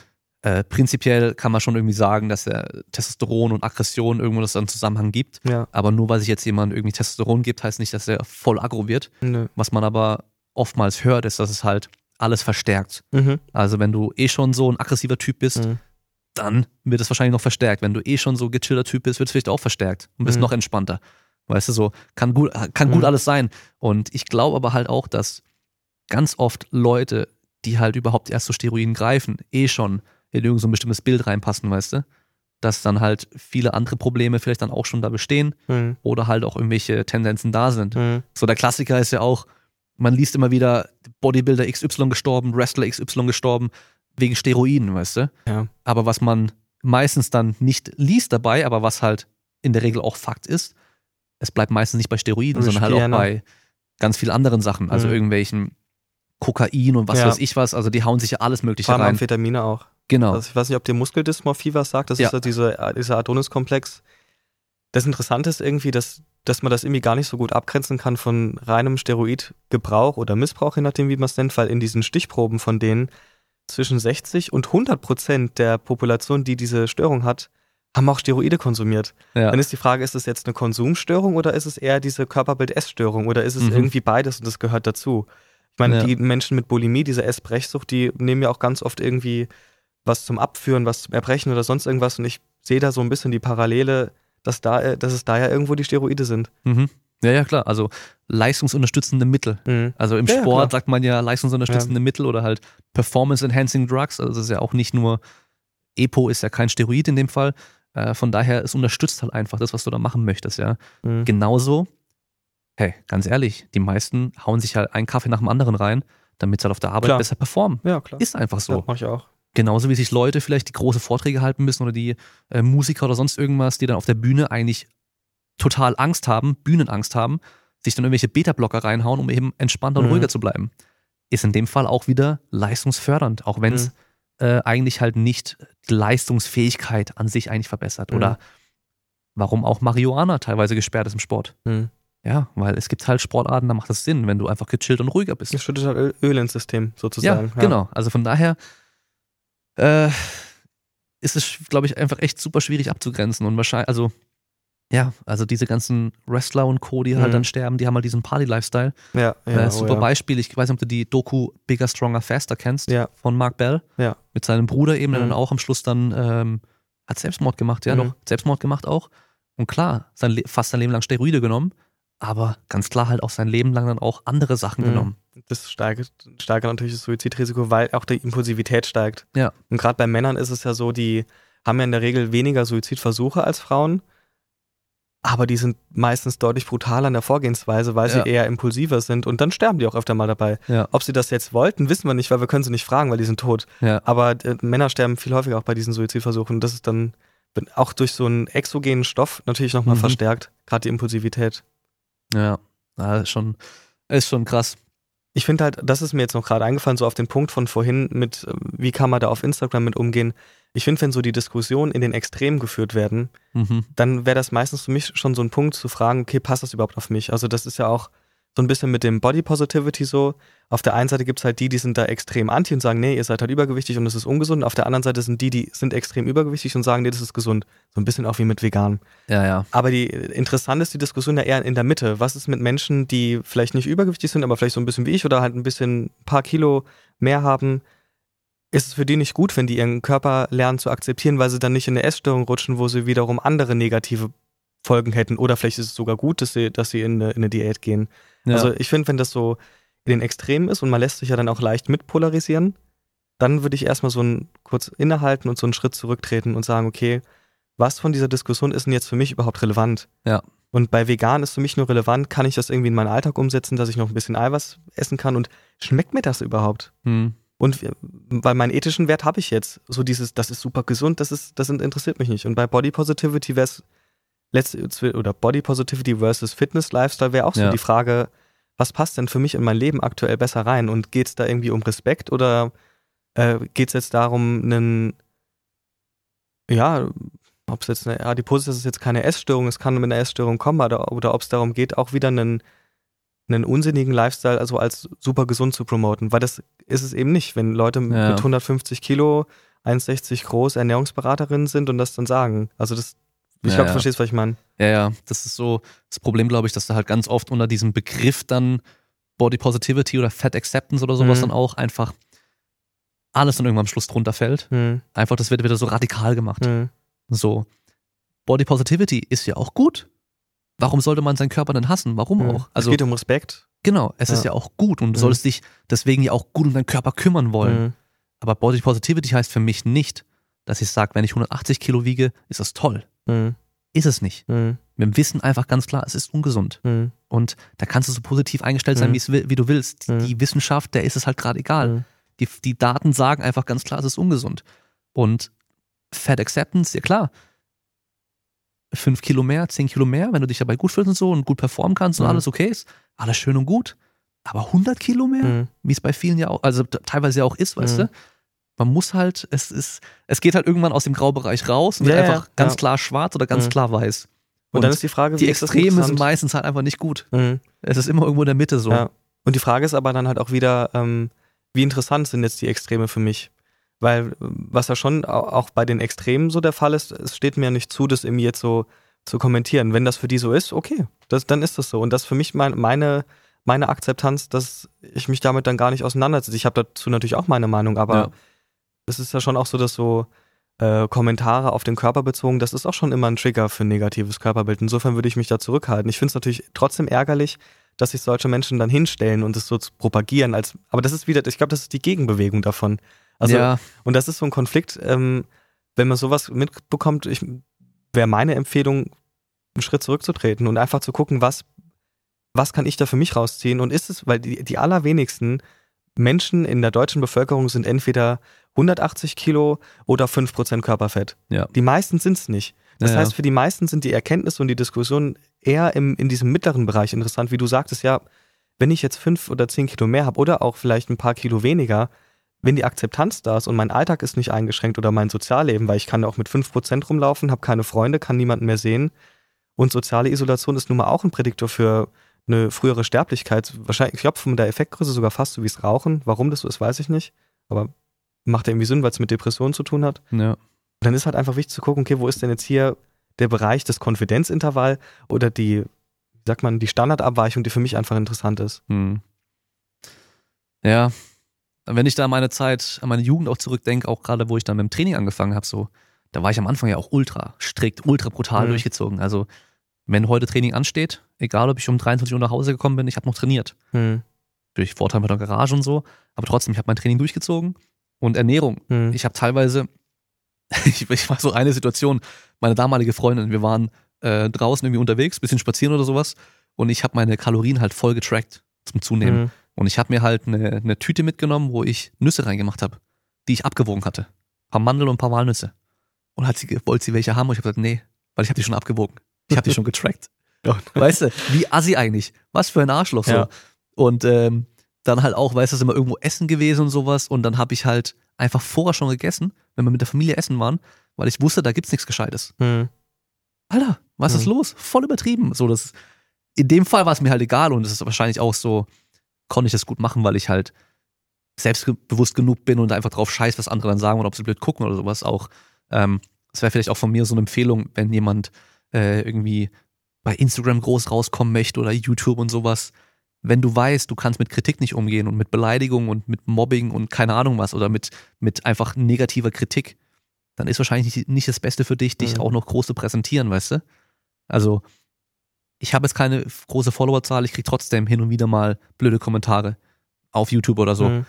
äh, prinzipiell kann man schon irgendwie sagen, dass der Testosteron und Aggression irgendwo das einen Zusammenhang gibt. Ja. Aber nur weil sich jetzt jemand irgendwie Testosteron gibt, heißt nicht, dass er voll aggro wird. Nö. Was man aber oftmals hört, ist, dass es halt alles verstärkt. Mhm. Also wenn du eh schon so ein aggressiver Typ bist, Mhm. dann wird es wahrscheinlich noch verstärkt. Wenn du eh schon so gechillter Typ bist, wird es vielleicht auch verstärkt und bist Mhm. noch entspannter. Weißt du so, kann gut, kann gut Mhm. alles sein. Und ich glaube aber halt auch, dass ganz oft Leute, die halt überhaupt erst zu Steroiden greifen, eh schon in irgend so ein bestimmtes Bild reinpassen, weißt du? Dass dann halt viele andere Probleme vielleicht dann auch schon da bestehen Mhm. oder halt auch irgendwelche Tendenzen da sind. Mhm. So der Klassiker ist ja auch, man liest immer wieder Bodybuilder XY gestorben, Wrestler XY gestorben, wegen Steroiden, weißt du? Ja. Aber was man meistens dann nicht liest dabei, aber was halt in der Regel auch Fakt ist, es bleibt meistens nicht bei Steroiden, sondern halt auch Spielerne. bei ganz vielen anderen Sachen, also Mhm. irgendwelchen Kokain und was Ja. weiß ich was, also die hauen sich ja alles mögliche Vor allem rein. Amphetamine auch. Genau. Also ich weiß nicht, ob dir Muskeldysmorphie was sagt. Das Ja. ist ja diese, dieser Adonis-Komplex. Das Interessante ist irgendwie, dass, dass man das irgendwie gar nicht so gut abgrenzen kann von reinem Steroidgebrauch oder Missbrauch, je nachdem, wie man es nennt, weil in diesen Stichproben von denen zwischen 60 und 100 Prozent der Population, die diese Störung hat, haben auch Steroide konsumiert. Ja. Dann ist die Frage, ist es jetzt eine Konsumstörung oder ist es eher diese Körperbild-Essstörung oder ist es Mhm. irgendwie beides und das gehört dazu? Ich meine, Ja. die Menschen mit Bulimie, diese Essbrechsucht, die nehmen ja auch ganz oft irgendwie was zum Abführen, was zum Erbrechen oder sonst irgendwas und ich sehe da so ein bisschen die Parallele, dass, da, äh, dass es da ja irgendwo die Steroide sind. Mhm. Ja, ja, klar. Also leistungsunterstützende Mittel. Mhm. Also im Ja, Sport sagt man ja leistungsunterstützende Mittel oder halt Performance-Enhancing Drugs. Also es ist ja auch nicht nur, EPO ist ja kein Steroid in dem Fall. Äh, von daher, es unterstützt halt einfach das, was du da machen möchtest, ja. Mhm. Genauso, hey, ganz ehrlich, die meisten hauen sich halt einen Kaffee nach dem anderen rein, damit sie halt auf der Arbeit Klar. besser performen. Ja, klar. Ist einfach so. Ja, mach ich auch. Genauso wie sich Leute vielleicht die große Vorträge halten müssen oder die äh, Musiker oder sonst irgendwas, die dann auf der Bühne eigentlich total Angst haben, Bühnenangst haben, sich dann irgendwelche Beta-Blocker reinhauen, um eben entspannter und Mhm. ruhiger zu bleiben. Ist in dem Fall auch wieder leistungsfördernd, auch wenn es Mhm. Äh, eigentlich halt nicht die Leistungsfähigkeit an sich eigentlich verbessert. Mhm. Oder warum auch Marihuana teilweise gesperrt ist im Sport. Mhm. Ja, weil es gibt halt Sportarten, da macht es Sinn, wenn du einfach gechillt und ruhiger bist. Das schüttet halt Öl, ins System sozusagen. Ja, genau. Also von daher äh, ist es, glaube ich, einfach echt super schwierig abzugrenzen und wahrscheinlich, also ja, also diese ganzen Wrestler und Co., die halt Mhm. dann sterben, die haben halt diesen Party-Lifestyle. Ja, ja, äh, oh super ja. Beispiel, ich weiß nicht, ob du die Doku Bigger, Stronger, Faster kennst Ja. von Mark Bell Ja. mit seinem Bruder eben, der Mhm. dann auch am Schluss dann ähm, hat Selbstmord gemacht, ja Mhm. doch, Selbstmord gemacht auch. Und klar, sein fast sein Leben lang Steroide genommen, aber ganz klar halt auch sein Leben lang dann auch andere Sachen Mhm. genommen. Das steigert, steigert natürlich das Suizidrisiko, weil auch die Impulsivität steigt. Ja. Und gerade bei Männern ist es ja so, die haben ja in der Regel weniger Suizidversuche als Frauen, aber die sind meistens deutlich brutaler in der Vorgehensweise, weil Ja. sie eher impulsiver sind und dann sterben die auch öfter mal dabei. Ja. Ob sie das jetzt wollten, wissen wir nicht, weil wir können sie nicht fragen, weil die sind tot. Ja. Aber äh, Männer sterben viel häufiger auch bei diesen Suizidversuchen. Das ist dann auch durch so einen exogenen Stoff natürlich nochmal Mhm. verstärkt, gerade die Impulsivität. Ja, ja ist schon, ist schon krass. Ich finde halt, das ist mir jetzt noch gerade eingefallen, so auf den Punkt von vorhin mit, ähm, wie kann man da auf Instagram mit umgehen. Ich finde, wenn so die Diskussionen in den Extremen geführt werden, Mhm. dann wäre das meistens für mich schon so ein Punkt zu fragen, okay, passt das überhaupt auf mich? Also das ist ja auch so ein bisschen mit dem Body Positivity so. Auf der einen Seite gibt es halt die, die sind da extrem anti und sagen, nee, ihr seid halt übergewichtig und es ist ungesund. Auf der anderen Seite sind die, die sind extrem übergewichtig und sagen, nee, das ist gesund. So ein bisschen auch wie mit vegan. Ja, ja. Aber die interessant ist die Diskussion ja eher in der Mitte. Was ist mit Menschen, die vielleicht nicht übergewichtig sind, aber vielleicht so ein bisschen wie ich oder halt ein bisschen ein paar Kilo mehr haben? Ist es für die nicht gut, wenn die ihren Körper lernen zu akzeptieren, weil sie dann nicht in eine Essstörung rutschen, wo sie wiederum andere negative Folgen hätten. Oder vielleicht ist es sogar gut, dass sie, dass sie in eine, in eine Diät gehen. Ja. Also ich finde, wenn das so in den Extremen ist und man lässt sich ja dann auch leicht mitpolarisieren, dann würde ich erstmal so ein kurz innehalten und so einen Schritt zurücktreten und sagen, okay, was von dieser Diskussion ist denn jetzt für mich überhaupt relevant? Ja. Und bei vegan ist für mich nur relevant, kann ich das irgendwie in meinen Alltag umsetzen, dass ich noch ein bisschen Eiweiß essen kann und schmeckt mir das überhaupt? Hm. Und bei meinen ethischen Wert habe ich jetzt so dieses, das ist super gesund, das ist, das interessiert mich nicht. Und bei Body Positivity wäre es oder Body Positivity versus Fitness Lifestyle wäre auch so Ja. die Frage, was passt denn für mich in mein Leben aktuell besser rein? Und geht es da irgendwie um Respekt oder äh, geht es jetzt darum, einen, ja, ob es jetzt eine Adipositas ist jetzt keine Essstörung, es kann mit einer Essstörung kommen, oder, oder ob es darum geht, auch wieder einen, einen unsinnigen Lifestyle also als super gesund zu promoten, weil das ist es eben nicht, wenn Leute Ja. mit 150 Kilo, 1,60 groß Ernährungsberaterinnen sind und das dann sagen. Also das, ich Ja, glaube, ja. du verstehst, was ich meine. Ja, ja, das ist so das Problem, glaube ich, dass da halt ganz oft unter diesem Begriff dann Body Positivity oder Fat Acceptance oder sowas Mhm. dann auch einfach alles dann irgendwann am Schluss drunter fällt. Hm, Einfach, das wird wieder so radikal gemacht. hm, So, Body Positivity ist ja auch gut. Warum sollte man seinen Körper denn hassen? Warum hm. auch? Also, es geht um Respekt. genau, es ist Ja. ja auch gut und du Mhm. solltest dich deswegen ja auch gut um deinen Körper kümmern wollen. Hm, Aber Body Positivity heißt für mich nicht, dass ich sage, wenn ich 180 Kilo wiege, ist das toll. hm, Ist es nicht. hm, Wir wissen einfach ganz klar, es ist ungesund. hm, Und da kannst du so positiv eingestellt sein, Mhm. wie du willst. Mhm. Die Wissenschaft, der ist es halt gerade egal. Die, die Daten sagen einfach ganz klar, es ist ungesund. Und Fat Acceptance, ja klar. Fünf Kilo mehr, zehn Kilo mehr, wenn du dich dabei gut fühlst und so und gut performen kannst und Mhm. alles okay ist, alles schön und gut. Aber 100 Kilo mehr, hm, wie es bei vielen ja auch, also teilweise ja auch ist, weißt Mhm. du? Man muss halt, es ist, es geht halt irgendwann aus dem Graubereich raus und wird Ja, ja, einfach ganz ja. klar schwarz oder ganz Mhm. klar weiß. Und, dann ist die Frage, die Extreme sind meistens halt einfach nicht gut. Hm. Es ist immer irgendwo in der Mitte so. Ja. Und die Frage ist aber dann halt auch wieder, ähm, wie interessant sind jetzt die Extreme für mich? Weil, was ja schon au- auch bei den Extremen so der Fall ist, es steht mir nicht zu, das irgendwie jetzt so zu kommentieren. Wenn das für die so ist, okay, das, dann ist das so. Und das ist für mich mein, meine, meine Akzeptanz, dass ich mich damit dann gar nicht auseinandersetze. Ich habe dazu natürlich auch meine Meinung, aber Ja. es ist ja schon auch so, dass so äh, Kommentare auf den Körper bezogen, das ist auch schon immer ein Trigger für ein negatives Körperbild. Insofern würde ich mich da zurückhalten. Ich finde es natürlich trotzdem ärgerlich, dass sich solche Menschen dann hinstellen und es so zu propagieren. Als, aber das ist wieder, ich glaube, das ist die Gegenbewegung davon. Also, ja, und das ist so ein Konflikt, ähm, wenn man sowas mitbekommt, ich, wäre meine Empfehlung, einen Schritt zurückzutreten und einfach zu gucken, was, was kann ich da für mich rausziehen? Und ist es, weil die, die allerwenigsten Menschen in der deutschen Bevölkerung sind entweder 180 Kilo oder 5% Körperfett. Ja. Die meisten sind es nicht. Das Ja, heißt, für die meisten sind die Erkenntnisse und die Diskussionen eher im, in diesem mittleren Bereich interessant, wie du sagtest, ja, wenn ich jetzt fünf oder zehn Kilo mehr habe oder auch vielleicht ein paar Kilo weniger, wenn die Akzeptanz da ist und mein Alltag ist nicht eingeschränkt oder mein Sozialleben, weil ich kann auch mit 5% rumlaufen, habe keine Freunde, kann niemanden mehr sehen und soziale Isolation ist nun mal auch ein Prädiktor für eine frühere Sterblichkeit. Wahrscheinlich, ich glaube, von der Effektgröße sogar fast so wie es Rauchen. Warum das so ist, weiß ich nicht. Aber macht ja irgendwie Sinn, weil es mit Depressionen zu tun hat. ja. dann ist halt einfach wichtig zu gucken, okay, wo ist denn jetzt hier der Bereich des Konfidenzintervall oder die, wie sagt man, die Standardabweichung, die für mich einfach interessant ist. Hm. Ja, wenn ich da an meine Zeit, an meine Jugend auch zurückdenke, auch gerade wo ich dann mit dem Training angefangen habe, so, da war ich am Anfang ja auch ultra strikt, ultra brutal Mhm. durchgezogen. Also, wenn heute Training ansteht, egal ob ich um 23 Uhr nach Hause gekommen bin, ich habe noch trainiert. Hm. Durch Vorteil mit der Garage und so. Aber trotzdem, ich habe mein Training durchgezogen. Und Ernährung. Hm. Ich habe teilweise, ich, ich war so eine Situation, meine damalige Freundin, wir waren äh, draußen irgendwie unterwegs, bisschen spazieren oder sowas. Und ich habe meine Kalorien halt voll getrackt zum Zunehmen. Hm. Und ich habe mir halt eine, eine Tüte mitgenommen, wo ich Nüsse reingemacht habe, die ich abgewogen hatte. Ein paar Mandeln und ein paar Walnüsse. Und hat sie, wollte sie welche haben? Und ich habe gesagt, nee, weil ich habe die schon abgewogen. Ich habe die schon getrackt. Weißt du, wie assi eigentlich. Was für ein Arschloch so. Ja. Und ähm, dann halt auch, weißt du, sind wir irgendwo essen gewesen und sowas. Und dann habe ich halt einfach vorher schon gegessen, wenn wir mit der Familie essen waren, weil ich wusste, da gibt's nichts Gescheites. Hm. Alter, was ist Mhm. los? Voll übertrieben. So, das, in dem Fall war es mir halt egal und es ist wahrscheinlich auch so, konnte ich das gut machen, weil ich halt selbstbewusst genug bin und einfach drauf scheiß, was andere dann sagen oder ob sie blöd gucken oder sowas auch. Ähm, das wäre vielleicht auch von mir so eine Empfehlung, wenn jemand äh, irgendwie bei Instagram groß rauskommen möchte oder YouTube und sowas. wenn du weißt, du kannst mit Kritik nicht umgehen und mit Beleidigung und mit Mobbing und keine Ahnung was oder mit, mit einfach negativer Kritik, dann ist wahrscheinlich nicht, nicht das Beste für dich, dich Mhm. auch noch groß zu präsentieren, weißt du? Also, ich habe jetzt keine große Followerzahl, ich krieg trotzdem hin und wieder mal blöde Kommentare auf YouTube oder so. Mhm.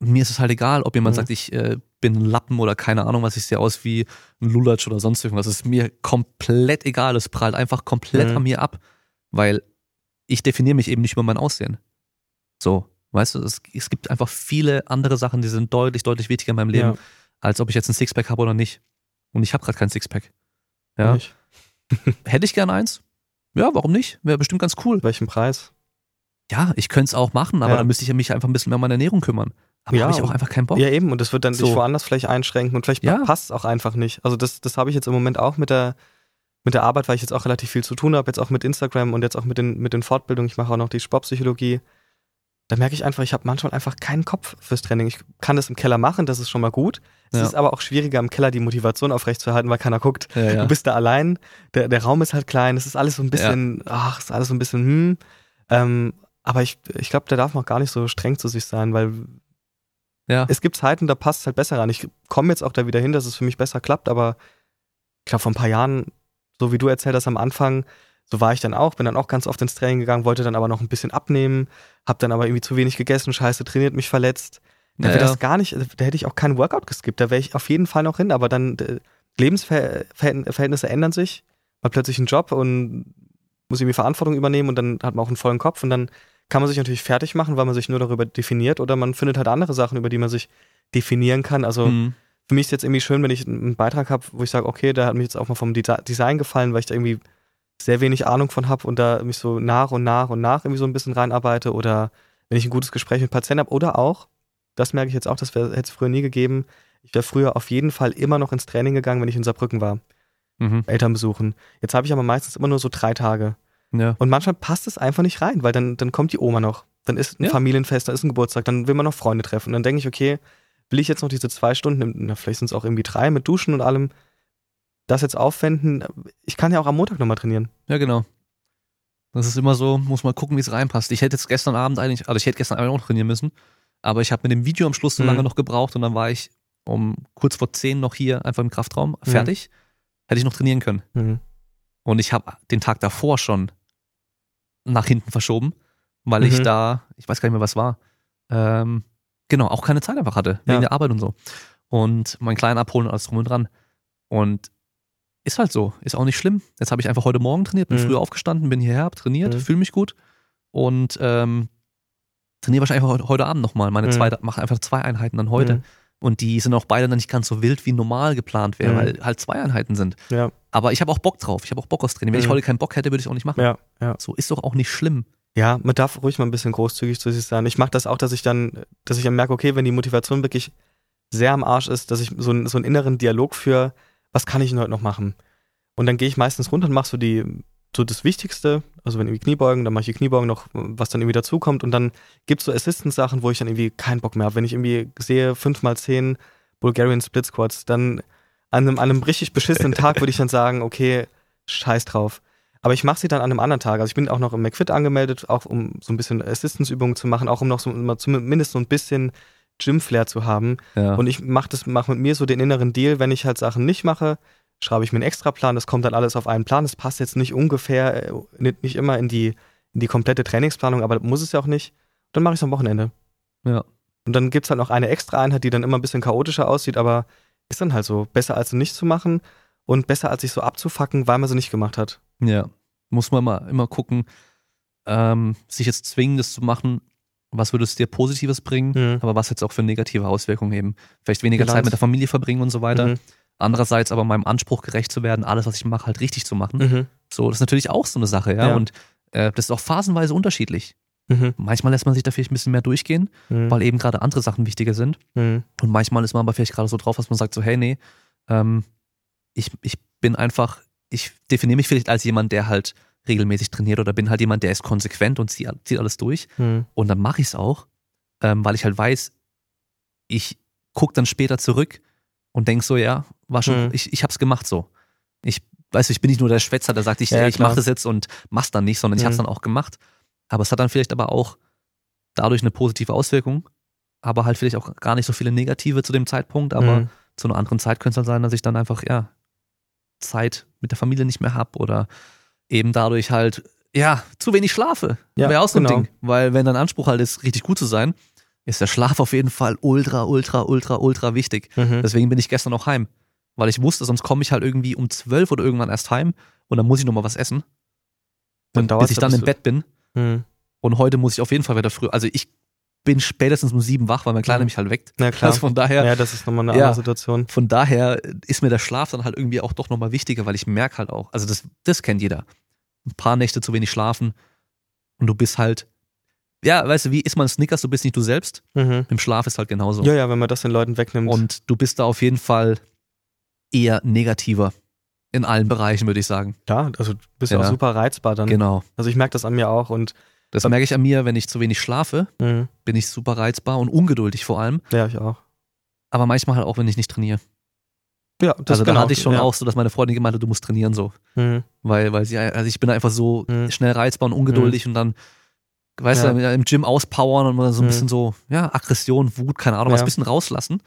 Mir ist es halt egal, ob jemand Mhm. sagt, ich äh, bin ein Lappen oder keine Ahnung was, ich sehe aus wie ein Lulatsch oder sonst irgendwas. Das ist mir komplett egal. Es prallt einfach komplett Mhm. an mir ab, weil ich definiere mich eben nicht über mein Aussehen. So, weißt du, es, es gibt einfach viele andere Sachen, die sind deutlich, deutlich wichtiger in meinem Leben, Ja. als ob ich jetzt ein Sixpack habe oder nicht. Und ich habe gerade kein Sixpack. Ja. Hätte ich gern eins? Ja, warum nicht? Wäre bestimmt ganz cool. Welchen Preis? Ja, ich könnte es auch machen, aber Ja. dann müsste ich mich einfach ein bisschen mehr um meine Ernährung kümmern. Aber Ja, habe ich auch einfach keinen Bock. Ja, eben. Und das wird dann So. sich woanders vielleicht einschränken und vielleicht Ja. passt es auch einfach nicht. Also das, das habe ich jetzt im Moment auch mit der, mit der Arbeit, weil ich jetzt auch relativ viel zu tun habe, jetzt auch mit Instagram und jetzt auch mit den, mit den Fortbildungen. Ich mache auch noch die Sportpsychologie. Da merke ich einfach, ich habe manchmal einfach keinen Kopf fürs Training. Ich kann das im Keller machen, das ist schon mal gut. Es Ja. ist aber auch schwieriger im Keller die Motivation aufrechtzuerhalten, weil keiner guckt. Ja, ja. Du bist da allein, der, der Raum ist halt klein, es ist alles so ein bisschen, ach, es ist alles so ein bisschen, hm. Ähm, aber ich, ich glaube, der darf noch gar nicht so streng zu sich sein, weil ja. es gibt Zeiten, da passt es halt besser rein. Ich komme jetzt auch da wieder hin, dass es für mich besser klappt, aber ich glaube, vor ein paar Jahren, so wie du erzählt hast am Anfang, so war ich dann auch, bin dann auch ganz oft ins Training gegangen, wollte dann aber noch ein bisschen abnehmen, hab dann aber irgendwie zu wenig gegessen, scheiße, trainiert mich verletzt. Da Ja, wäre ja. das gar nicht, da hätte ich auch keinen Workout geskippt, da wäre ich auf jeden Fall noch hin, aber dann äh, Lebensverhältnisse ändern sich, man hat plötzlich einen Job und muss irgendwie Verantwortung übernehmen und dann hat man auch einen vollen Kopf und dann kann man sich natürlich fertig machen, weil man sich nur darüber definiert oder man findet halt andere Sachen, über die man sich definieren kann. Also Mhm. für mich ist jetzt irgendwie schön, wenn ich einen Beitrag habe, wo ich sage, okay, da hat mir jetzt auch mal vom Desi- Design gefallen, weil ich da irgendwie sehr wenig Ahnung von habe und da mich so nach und nach und nach irgendwie so ein bisschen reinarbeite oder wenn ich ein gutes Gespräch mit Patienten habe oder auch, das merke ich jetzt auch, das hätte es früher nie gegeben, ich wäre früher auf jeden Fall immer noch ins Training gegangen, wenn ich in Saarbrücken war, Mhm. Eltern besuchen. Jetzt habe ich aber meistens immer nur so drei Tage. Ja. Und manchmal passt es einfach nicht rein, weil dann, dann kommt die Oma noch. Dann ist ein Ja. Familienfest, dann ist ein Geburtstag, dann will man noch Freunde treffen. Dann denke ich, okay, will ich jetzt noch diese zwei Stunden, na, vielleicht sind es auch irgendwie drei mit Duschen und allem, das jetzt aufwenden? Ich kann ja auch am Montag nochmal trainieren. Ja, genau. Das ist immer so, muss mal gucken, wie es reinpasst. Ich hätte jetzt gestern Abend eigentlich, also ich hätte gestern Abend auch noch trainieren müssen, aber ich habe mit dem Video am Schluss so Mhm. lange noch gebraucht und dann war ich um kurz vor zehn noch hier einfach im Kraftraum fertig. Hätte ich noch trainieren können. Mhm. Und ich habe den Tag davor schon nach hinten verschoben, weil ich Mhm. da, ich weiß gar nicht mehr, was war, ähm, genau, auch keine Zeit einfach hatte, wegen Ja. der Arbeit und so. Und meinen Kleinen abholen und alles drum und dran. Und ist halt so, ist auch nicht schlimm. Jetzt habe ich einfach heute Morgen trainiert, bin Mhm. früh aufgestanden, bin hierher, hab trainiert, Mhm. fühle mich gut und ähm, trainiere wahrscheinlich heute, heute Abend nochmal. Meine Mhm. zwei, mache einfach zwei Einheiten dann heute. Mhm. Und die sind auch beide dann nicht ganz so wild, wie normal geplant wäre, Mhm. weil halt zwei Einheiten sind. Ja, Aber ich habe auch Bock drauf. Ich habe auch Bock aufs Training. Wenn ich Mhm. heute keinen Bock hätte, würde ich es auch nicht machen. ja, ja. So ist doch auch nicht schlimm. Ja, man darf ruhig mal ein bisschen großzügig zu sich sein. Ich mache das auch, dass ich dann, dass ich dann merke, okay, wenn die Motivation wirklich sehr am Arsch ist, dass ich so, einen- so einen inneren Dialog führe, was kann ich denn heute noch machen? Und dann gehe ich meistens runter und mache so die, so das Wichtigste, also wenn irgendwie Kniebeugen, dann mache ich die Kniebeugen noch, was dann irgendwie dazukommt und dann gibt's so Assistance-Sachen, wo ich dann irgendwie keinen Bock mehr habe. Wenn ich irgendwie sehe, 5x10 Bulgarian Split Squats, dann an einem, an einem richtig beschissenen Tag würde ich dann sagen, okay, scheiß drauf. Aber ich mache sie dann an einem anderen Tag. Also ich bin auch noch im McFit angemeldet, auch um so ein bisschen Assistance-Übungen zu machen, auch um noch so zumindest so ein bisschen Gym-Flair zu haben. Ja. Und ich mache das, mache mit mir so den inneren Deal, wenn ich halt Sachen nicht mache, schreibe ich mir einen Extraplan, das kommt dann alles auf einen Plan. Das passt jetzt nicht ungefähr, äh, nicht, nicht immer in die, in die komplette Trainingsplanung, aber muss es ja auch nicht. Dann mache ich es am Wochenende. Ja. Und dann gibt's halt noch eine extra Einheit, die dann immer ein bisschen chaotischer aussieht, aber ist dann halt so. Besser als sie nicht zu machen und besser als sich so abzufacken, weil man sie nicht gemacht hat. ja. Muss man mal immer gucken, ähm, sich jetzt zwingen, das zu machen, was würde es dir Positives bringen, Mhm. aber was jetzt auch für negative Auswirkungen eben. Vielleicht weniger Bilanz. Zeit mit der Familie verbringen und so weiter. Mhm. Andererseits aber meinem Anspruch gerecht zu werden, alles, was ich mache, halt richtig zu machen. Mhm. So, das ist natürlich auch so eine Sache, ja. Ja. Und äh, das ist auch phasenweise unterschiedlich. Mhm. Manchmal lässt man sich da vielleicht ein bisschen mehr durchgehen, Mhm. weil eben gerade andere Sachen wichtiger sind. Mhm. Und manchmal ist man aber vielleicht gerade so drauf, dass man sagt so, hey, nee, ähm, ich, ich bin einfach, ich definiere mich vielleicht als jemand, der halt regelmäßig trainiert oder bin halt jemand, der ist konsequent und zieht, zieht alles durch. Mhm. Und dann mache ich es auch, ähm, weil ich halt weiß, ich gucke dann später zurück und denk so, ja, war schon, Mhm. ich, ich hab's gemacht so. Ich weiß, ich bin nicht nur der Schwätzer, der sagt, ich, Ja, ich mache das jetzt und mach's dann nicht, sondern ich hab's Mhm. dann auch gemacht. Aber es hat dann vielleicht aber auch dadurch eine positive Auswirkung, aber halt vielleicht auch gar nicht so viele negative zu dem Zeitpunkt, aber Mhm. zu einer anderen Zeit könnte es dann sein, dass ich dann einfach, ja, Zeit mit der Familie nicht mehr habe oder eben dadurch halt, ja, zu wenig schlafe. Ja, Wäre auch so ein genau. Ding. Weil wenn dein Anspruch halt ist, richtig gut zu sein, ist der Schlaf auf jeden Fall ultra, ultra, ultra, ultra wichtig. Mhm. Deswegen bin ich gestern noch heim. Weil ich wusste, sonst komme ich halt irgendwie um zwölf oder irgendwann erst heim und dann muss ich nochmal was essen. Dann Und bis ich ja, dann im Bett bin. Mhm. Und heute muss ich auf jeden Fall wieder früh. Also ich bin spätestens um sieben wach, weil mein Kleiner Mhm. mich halt weckt. Na klar. Also von daher, Ja, das ist nochmal eine Ja. andere Situation. von daher ist mir der Schlaf dann halt irgendwie auch doch nochmal wichtiger, weil ich merke halt auch, also das, das kennt jeder. Ein paar Nächte zu wenig schlafen und du bist halt, ja, weißt du, wie isst man Snickers, du bist nicht du selbst. Mhm. Im Schlaf ist halt genauso. Ja, ja, wenn man das den Leuten wegnimmt. Und du bist da auf jeden Fall eher negativer in allen Bereichen, würde ich sagen. ja, also du bist Ja. auch super reizbar dann. Genau. Also ich merke das an mir auch und Das merke ich an mir, wenn ich zu wenig schlafe, mhm. bin ich super reizbar und ungeduldig vor allem. ja, ich auch. Aber manchmal halt auch, wenn ich nicht trainiere. Ja, das also da genau, hatte ich schon ja. auch so, dass meine Freundin gemeint hat, du musst trainieren so. Mhm. Weil, weil sie, also ich bin einfach so Mhm. schnell reizbar und ungeduldig und dann, weißt Ja. du, im Gym auspowern und so ein Mhm. bisschen so, ja, Aggression, Wut, keine Ahnung, was ein bisschen rauslassen.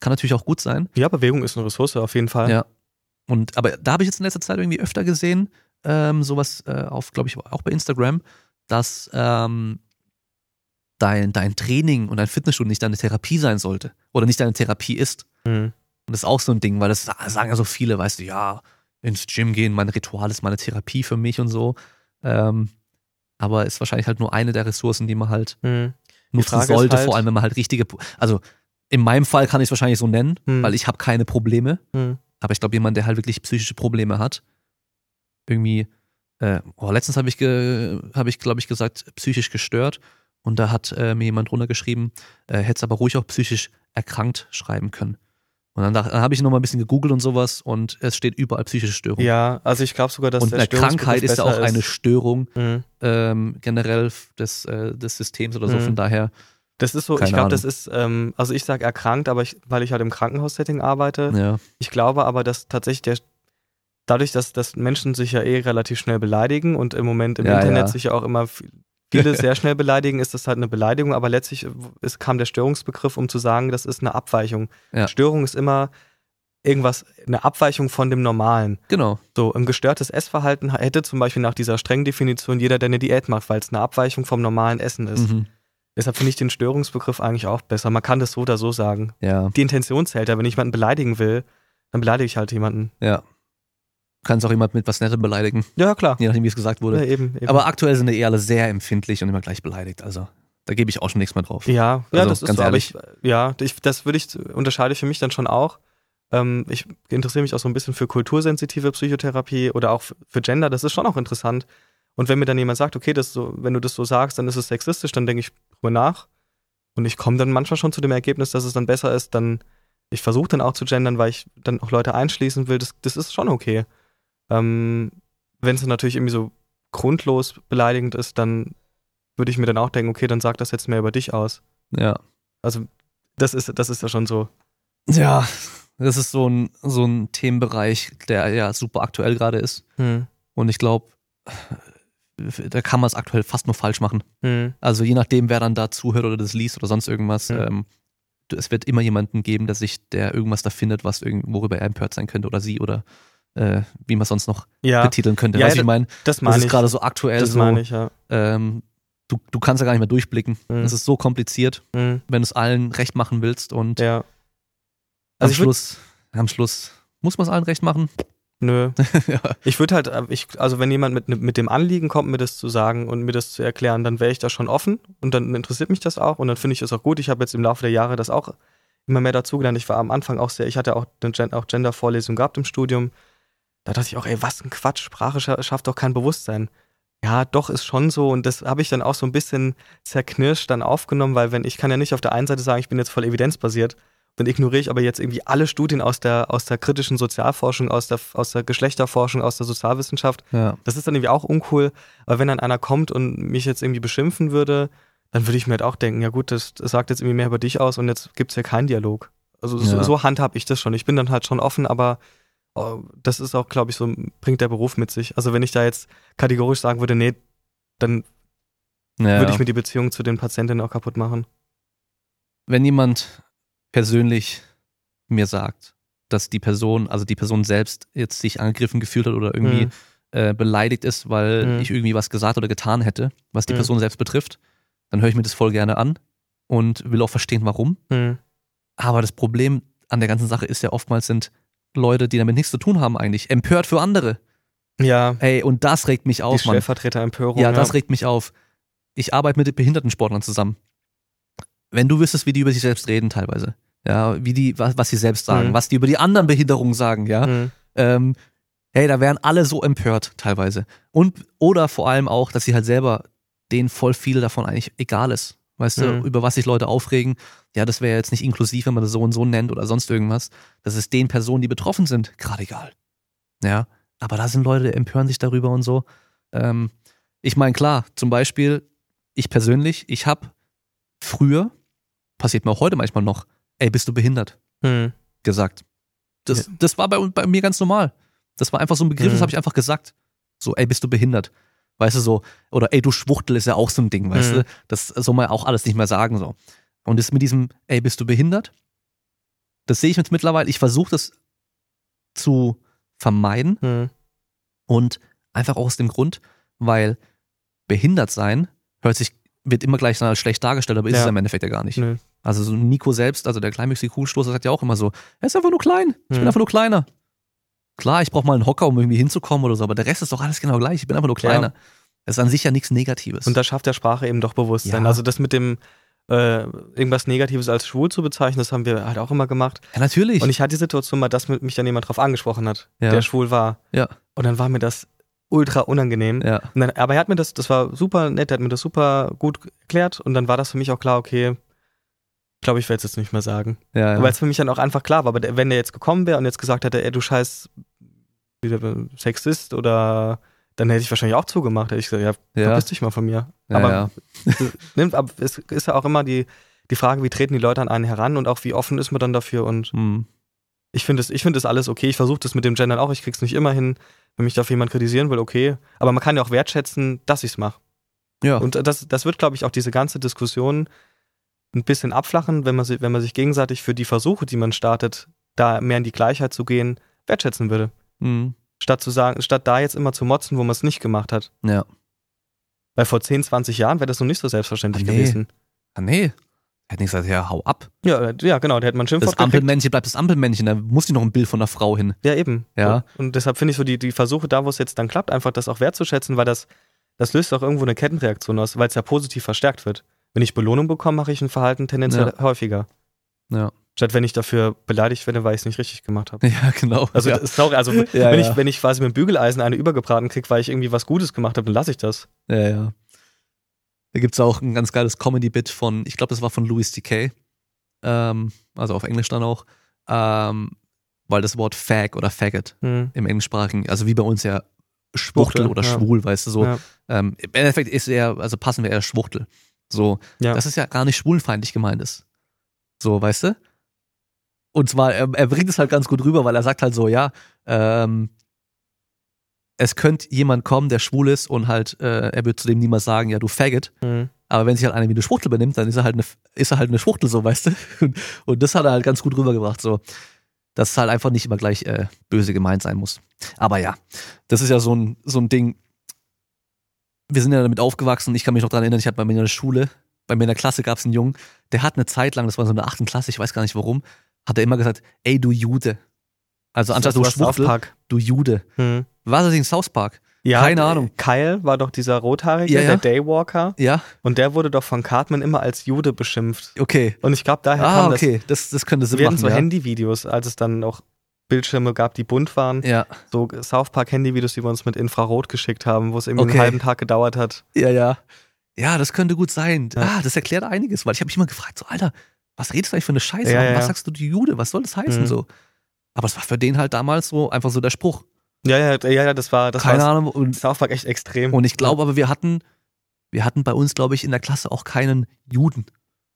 Kann natürlich auch gut sein. Ja, Bewegung ist eine Ressource auf jeden Fall. Ja. Und, aber da habe ich jetzt in letzter Zeit irgendwie öfter gesehen, ähm, sowas äh, auf, glaube ich, auch bei Instagram, dass ähm, dein, dein Training und dein Fitnessstudio nicht deine Therapie sein sollte. Oder nicht deine Therapie ist. Mhm. Und das ist auch so ein Ding, weil das sa- sagen ja so viele, weißt du, ja, ins Gym gehen, mein Ritual ist meine Therapie für mich und so. Ähm, aber ist wahrscheinlich halt nur eine der Ressourcen, die man halt Mhm. nutzen sollte, halt- vor allem wenn man halt richtige, also in meinem Fall kann ich es wahrscheinlich so nennen, Mhm. weil ich habe keine Probleme. Mhm. Aber ich glaube, jemand, der halt wirklich psychische Probleme hat, irgendwie, äh, oh, letztens habe ich, ge, hab ich glaube ich, gesagt, psychisch gestört. Und da hat äh, mir jemand runtergeschrieben, äh, hätte es aber ruhig auch psychisch erkrankt schreiben können. Und dann, dann habe ich nochmal ein bisschen gegoogelt und sowas und es steht überall psychische Störung. Ja, also ich glaube sogar, dass und der eine Krankheit ist ja auch eine besser Störung Mhm. ähm, generell des, äh, des Systems oder so. Mhm. Von daher, Das ist so, Keine ich glaube, das ist, ähm, also ich sage erkrankt, aber ich, weil ich halt im Krankenhaussetting arbeite. ja. Ich glaube aber, dass tatsächlich der, dadurch, dass, dass Menschen sich ja eh relativ schnell beleidigen und im Moment im Ja, Internet ja. sich ja auch immer viel- viele sehr schnell beleidigen, ist das halt eine Beleidigung, aber letztlich ist, kam der Störungsbegriff, um zu sagen, das ist eine Abweichung. Ja. Störung ist immer irgendwas, eine Abweichung von dem Normalen. Genau. So, ein gestörtes Essverhalten hätte zum Beispiel nach dieser strengen Definition jeder, der eine Diät macht, weil es eine Abweichung vom normalen Essen ist. Mhm. Deshalb finde ich den Störungsbegriff eigentlich auch besser. Man kann das so oder so sagen. Ja, Die Intention zählt ja. Wenn ich jemanden beleidigen will, dann beleidige ich halt jemanden. ja. Du kannst auch jemand mit was Nettem beleidigen, Ja, klar. je nachdem, wie es gesagt wurde. Ja, eben, eben. Aber aktuell sind die eh alle sehr empfindlich und immer gleich beleidigt. Also da gebe ich auch schon nichts mehr drauf. ja, ja, Also, das ist ganz so. Aber ehrlich. ich, ja, ich, das würde ich, unterscheide ich für mich dann schon auch. Ähm, ich interessiere mich auch so ein bisschen für kultursensitive Psychotherapie oder auch für für Gender. Das ist schon auch interessant. Und wenn mir dann jemand sagt, okay, das so, wenn du das so sagst, dann ist es sexistisch, dann denke ich drüber nach. Und ich komme dann manchmal schon zu dem Ergebnis, dass es dann besser ist, dann, ich versuche dann auch zu gendern, weil ich dann auch Leute einschließen will. Das, das ist schon okay. Ähm, wenn es natürlich irgendwie so grundlos beleidigend ist, dann würde ich mir dann auch denken, okay, dann sag das jetzt mehr über dich aus. Ja. Also das ist, das ist ja schon so. Ja, das ist so ein, so ein Themenbereich, der ja super aktuell gerade ist. Hm. Und ich glaube, da kann man es aktuell fast nur falsch machen. Hm. Also je nachdem, wer dann da zuhört oder das liest oder sonst irgendwas, Mhm. ähm, es wird immer jemanden geben, der sich, der irgendwas da findet, was irgend, worüber er empört sein könnte oder sie oder äh, wie man sonst noch Ja, betiteln könnte. Ja, weißt ja, ich meine, das das meine ist gerade so aktuell Das so, meine ich, ja. ähm, du, du kannst ja gar nicht mehr durchblicken. Mhm. Es ist so kompliziert, Hm. wenn du es allen recht machen willst und Ja. am Also würd- Schluss, am Schluss muss man es allen recht machen. Nö. ja. Ich würde halt, äh, ich, also wenn jemand mit, mit dem Anliegen kommt, mir das zu sagen und mir das zu erklären, dann wäre ich da schon offen und dann interessiert mich das auch und dann finde ich es auch gut. Ich habe jetzt im Laufe der Jahre das auch immer mehr dazugelernt. Ich war am Anfang auch sehr, ich hatte auch eine auch Gender-Vorlesung gehabt im Studium. Da dachte ich auch, ey, was ein Quatsch, Sprache scha schafft doch kein Bewusstsein. Ja, doch, ist schon so. Und das habe ich dann auch so ein bisschen zerknirscht dann aufgenommen, weil wenn ich kann ja nicht auf der einen Seite sagen, ich bin jetzt voll evidenzbasiert, dann ignoriere ich aber jetzt irgendwie alle Studien aus der, aus der kritischen Sozialforschung, aus der, aus der Geschlechterforschung, aus der Sozialwissenschaft. ja. Das ist dann irgendwie auch uncool. Aber wenn dann einer kommt und mich jetzt irgendwie beschimpfen würde, dann würde ich mir halt auch denken, ja gut, das, das sagt jetzt irgendwie mehr über dich aus und jetzt gibt es ja keinen Dialog. Also so, Ja. so handhab ich das schon. Ich bin dann halt schon offen, aber das ist auch, glaube ich, so, bringt der Beruf mit sich. Also wenn ich da jetzt kategorisch sagen würde, nee, dann Ja, würde ich mir die Beziehung zu den Patientinnen auch kaputt machen. wenn jemand persönlich mir sagt, dass die Person, also die Person selbst jetzt sich angegriffen gefühlt hat oder irgendwie Mhm. äh, beleidigt ist, weil Mhm. ich irgendwie was gesagt oder getan hätte, was die Mhm. Person selbst betrifft, dann höre ich mir das voll gerne an und will auch verstehen, warum. Mhm. Aber das Problem an der ganzen Sache ist ja oftmals sind Leute, die damit nichts zu tun haben eigentlich, empört für andere. Ja, Ey, und das regt mich die auf, Mann. Stellvertreterempörung. Ja, das regt mich auf. Ich arbeite mit Behindertensportlern zusammen. Wenn du wüsstest, wie die über sich selbst reden teilweise, ja, wie die, was, was sie selbst sagen, Mhm. was die über die anderen Behinderungen sagen, ja, Mhm. ähm, hey, da wären alle so empört teilweise. Und, oder vor allem auch, dass sie halt selber denen voll viel davon eigentlich egal ist. Weißt du, Mhm. über was sich Leute aufregen, ja, das wäre jetzt nicht inklusiv, wenn man das so und so nennt oder sonst irgendwas. Das ist den Personen, die betroffen sind, gerade egal. Ja, aber da sind Leute, die empören sich darüber und so. Ähm, ich meine, klar, zum Beispiel, ich persönlich, ich habe früher, passiert mir auch heute manchmal noch, ey, bist du behindert? Mhm. gesagt. Das, das war bei, bei mir ganz normal. Das war einfach so ein Begriff, das Mhm. habe ich einfach gesagt. So, ey, bist du behindert? Weißt du, so, oder ey, du Schwuchtel ist ja auch so ein Ding, weißt Mhm. du? Das soll man ja auch alles nicht mehr sagen, so. Und das mit diesem, ey, bist du behindert? Das sehe ich jetzt mittlerweile, ich versuche das zu vermeiden Mhm. und einfach auch aus dem Grund, weil behindert sein hört sich, wird immer gleich als schlecht dargestellt, aber ist Ja. es im Endeffekt ja gar nicht. Nö. Also so Nico selbst, also der kleinwüchsige Kugelstoßer sagt ja auch immer so, er ist einfach nur klein, ich bin Mhm. einfach nur kleiner. Klar, ich brauche mal einen Hocker, um irgendwie hinzukommen oder so, aber der Rest ist doch alles genau gleich, ich bin einfach nur kleiner. Das ist an sich ja nichts Negatives. Und da schafft der Sprache eben doch Bewusstsein. Ja. Also das mit dem äh, irgendwas Negatives als schwul zu bezeichnen, das haben wir halt auch immer gemacht. ja, natürlich. Und ich hatte die Situation mal, dass mich dann jemand drauf angesprochen hat, Ja. der schwul war. Ja. Und dann war mir das ultra unangenehm. ja, dann, aber er hat mir das, das war super nett, er hat mir das super gut erklärt und dann war das für mich auch klar, okay, ich glaube, ich werde es jetzt nicht mehr sagen. ja, ja. Weil es für mich dann auch einfach klar war, aber der, wenn der jetzt gekommen wäre und jetzt gesagt hätte, ey, du scheiß wieder Sexist oder dann hätte ich wahrscheinlich auch zugemacht. Hätte ich gesagt, ja, ja, verpiss dich mal von mir. Ja, aber ja. nimmt, aber es ist ja auch immer die, die Frage, wie treten die Leute an einen heran und auch wie offen ist man dann dafür und Hm. ich finde das, ich finde das alles okay. Ich versuche das mit dem Gendern auch. Ich krieg's nicht immer hin. Wenn mich dafür jemand kritisieren will, okay. Aber man kann ja auch wertschätzen, dass ich's mache. ja. Und das, das wird, glaube ich, auch diese ganze Diskussion ein bisschen abflachen, wenn man, sich, wenn man sich gegenseitig für die Versuche, die man startet, da mehr in die Gleichheit zu gehen, wertschätzen würde. Hm. Statt zu sagen, statt da jetzt immer zu motzen, wo man es nicht gemacht hat. ja. Weil vor 10, 20 Jahren wäre das noch nicht so selbstverständlich Ah, nee. gewesen. Ah, nee. Hätte nicht gesagt, ja, hau ab. Ja, ja, genau, da hätte man Das Schimpfwort gekriegt. Ampelmännchen bleibt das Ampelmännchen, da muss nicht noch ein Bild von einer Frau hin. Ja, eben. Ja. Und deshalb finde ich so die, die Versuche, da wo es jetzt dann klappt, einfach das auch wertzuschätzen, weil das, das löst auch irgendwo eine Kettenreaktion aus, weil es ja positiv verstärkt wird. Wenn ich Belohnung bekomme, mache ich ein Verhalten tendenziell häufiger. Ja. Statt wenn ich dafür beleidigt werde, weil ich es nicht richtig gemacht habe. Ja, genau. Also, ja. sorry, also Ja, wenn, ja. Ich, wenn ich quasi mit dem Bügeleisen eine übergebraten kriege, weil ich irgendwie was Gutes gemacht habe, dann lasse ich das. Ja, ja. Da gibt's auch ein ganz geiles Comedy-Bit von, ich glaube, das war von Louis C.K., ähm, also auf Englisch dann auch, ähm, weil das Wort Fag oder Faggot Hm. im Englischsprachigen, also wie bei uns ja Schwuchtel Schwuchtel, oder schwul, weißt du, so. Ähm, Im Endeffekt ist er, also passen wir eher Schwuchtel. So, Ja. das ist ja gar nicht schwulenfeindlich gemeint ist. So, weißt du? Und zwar, er, er bringt es halt ganz gut rüber, weil er sagt halt so, ja, ähm, es könnte jemand kommen, der schwul ist und halt, äh, er wird zu dem niemals sagen, ja, du Faggot. Hm. Aber wenn sich halt einer wie eine Schwuchtel benimmt, dann ist er halt eine, ist er halt eine Schwuchtel, so, weißt du? Und, und das hat er halt ganz gut rübergebracht, so. Dass es halt einfach nicht immer gleich äh, böse gemeint sein muss. Aber ja, das ist ja so ein, so ein Ding. Wir sind ja damit aufgewachsen. Ich kann mich noch daran erinnern, ich hatte bei mir in der Schule, bei mir in der Klasse gab es einen Jungen, der hat eine Zeit lang, das war so in der achten Klasse, ich weiß gar nicht warum, hat er immer gesagt, ey, du Jude. Also anstatt du Schwuchtel, Park. du Jude. Hm. War das in South Park? Ja, Keine Ahnung. Kyle war doch dieser Rothaarige, Ja, ja. der Daywalker. Ja, Und der wurde doch von Cartman immer als Jude beschimpft. okay. Und ich glaube, daher Ah, kam okay, das, das könnte das. Sinn Wir hatten machen. so ja. Handyvideos, als es dann auch Bildschirme gab, die bunt waren. Ja, So South Park Handyvideos, die wir uns mit Infrarot geschickt haben, wo es irgendwie Okay. einen halben Tag gedauert hat. ja, ja. Ja, das könnte gut sein. Ja. Ah, das erklärt einiges, weil ich habe mich immer gefragt, so, Alter, was redest du eigentlich für eine Scheiße? Ja, ja, was ja. sagst du, die Jude? Was soll das heißen Mhm. so? Aber es war für den halt damals so einfach so der Spruch. Ja, ja, ja, ja das war das Keine war Ahnung. Und, South Park echt extrem. und ich glaube aber, wir hatten, wir hatten bei uns, glaube ich, in der Klasse auch keinen Juden,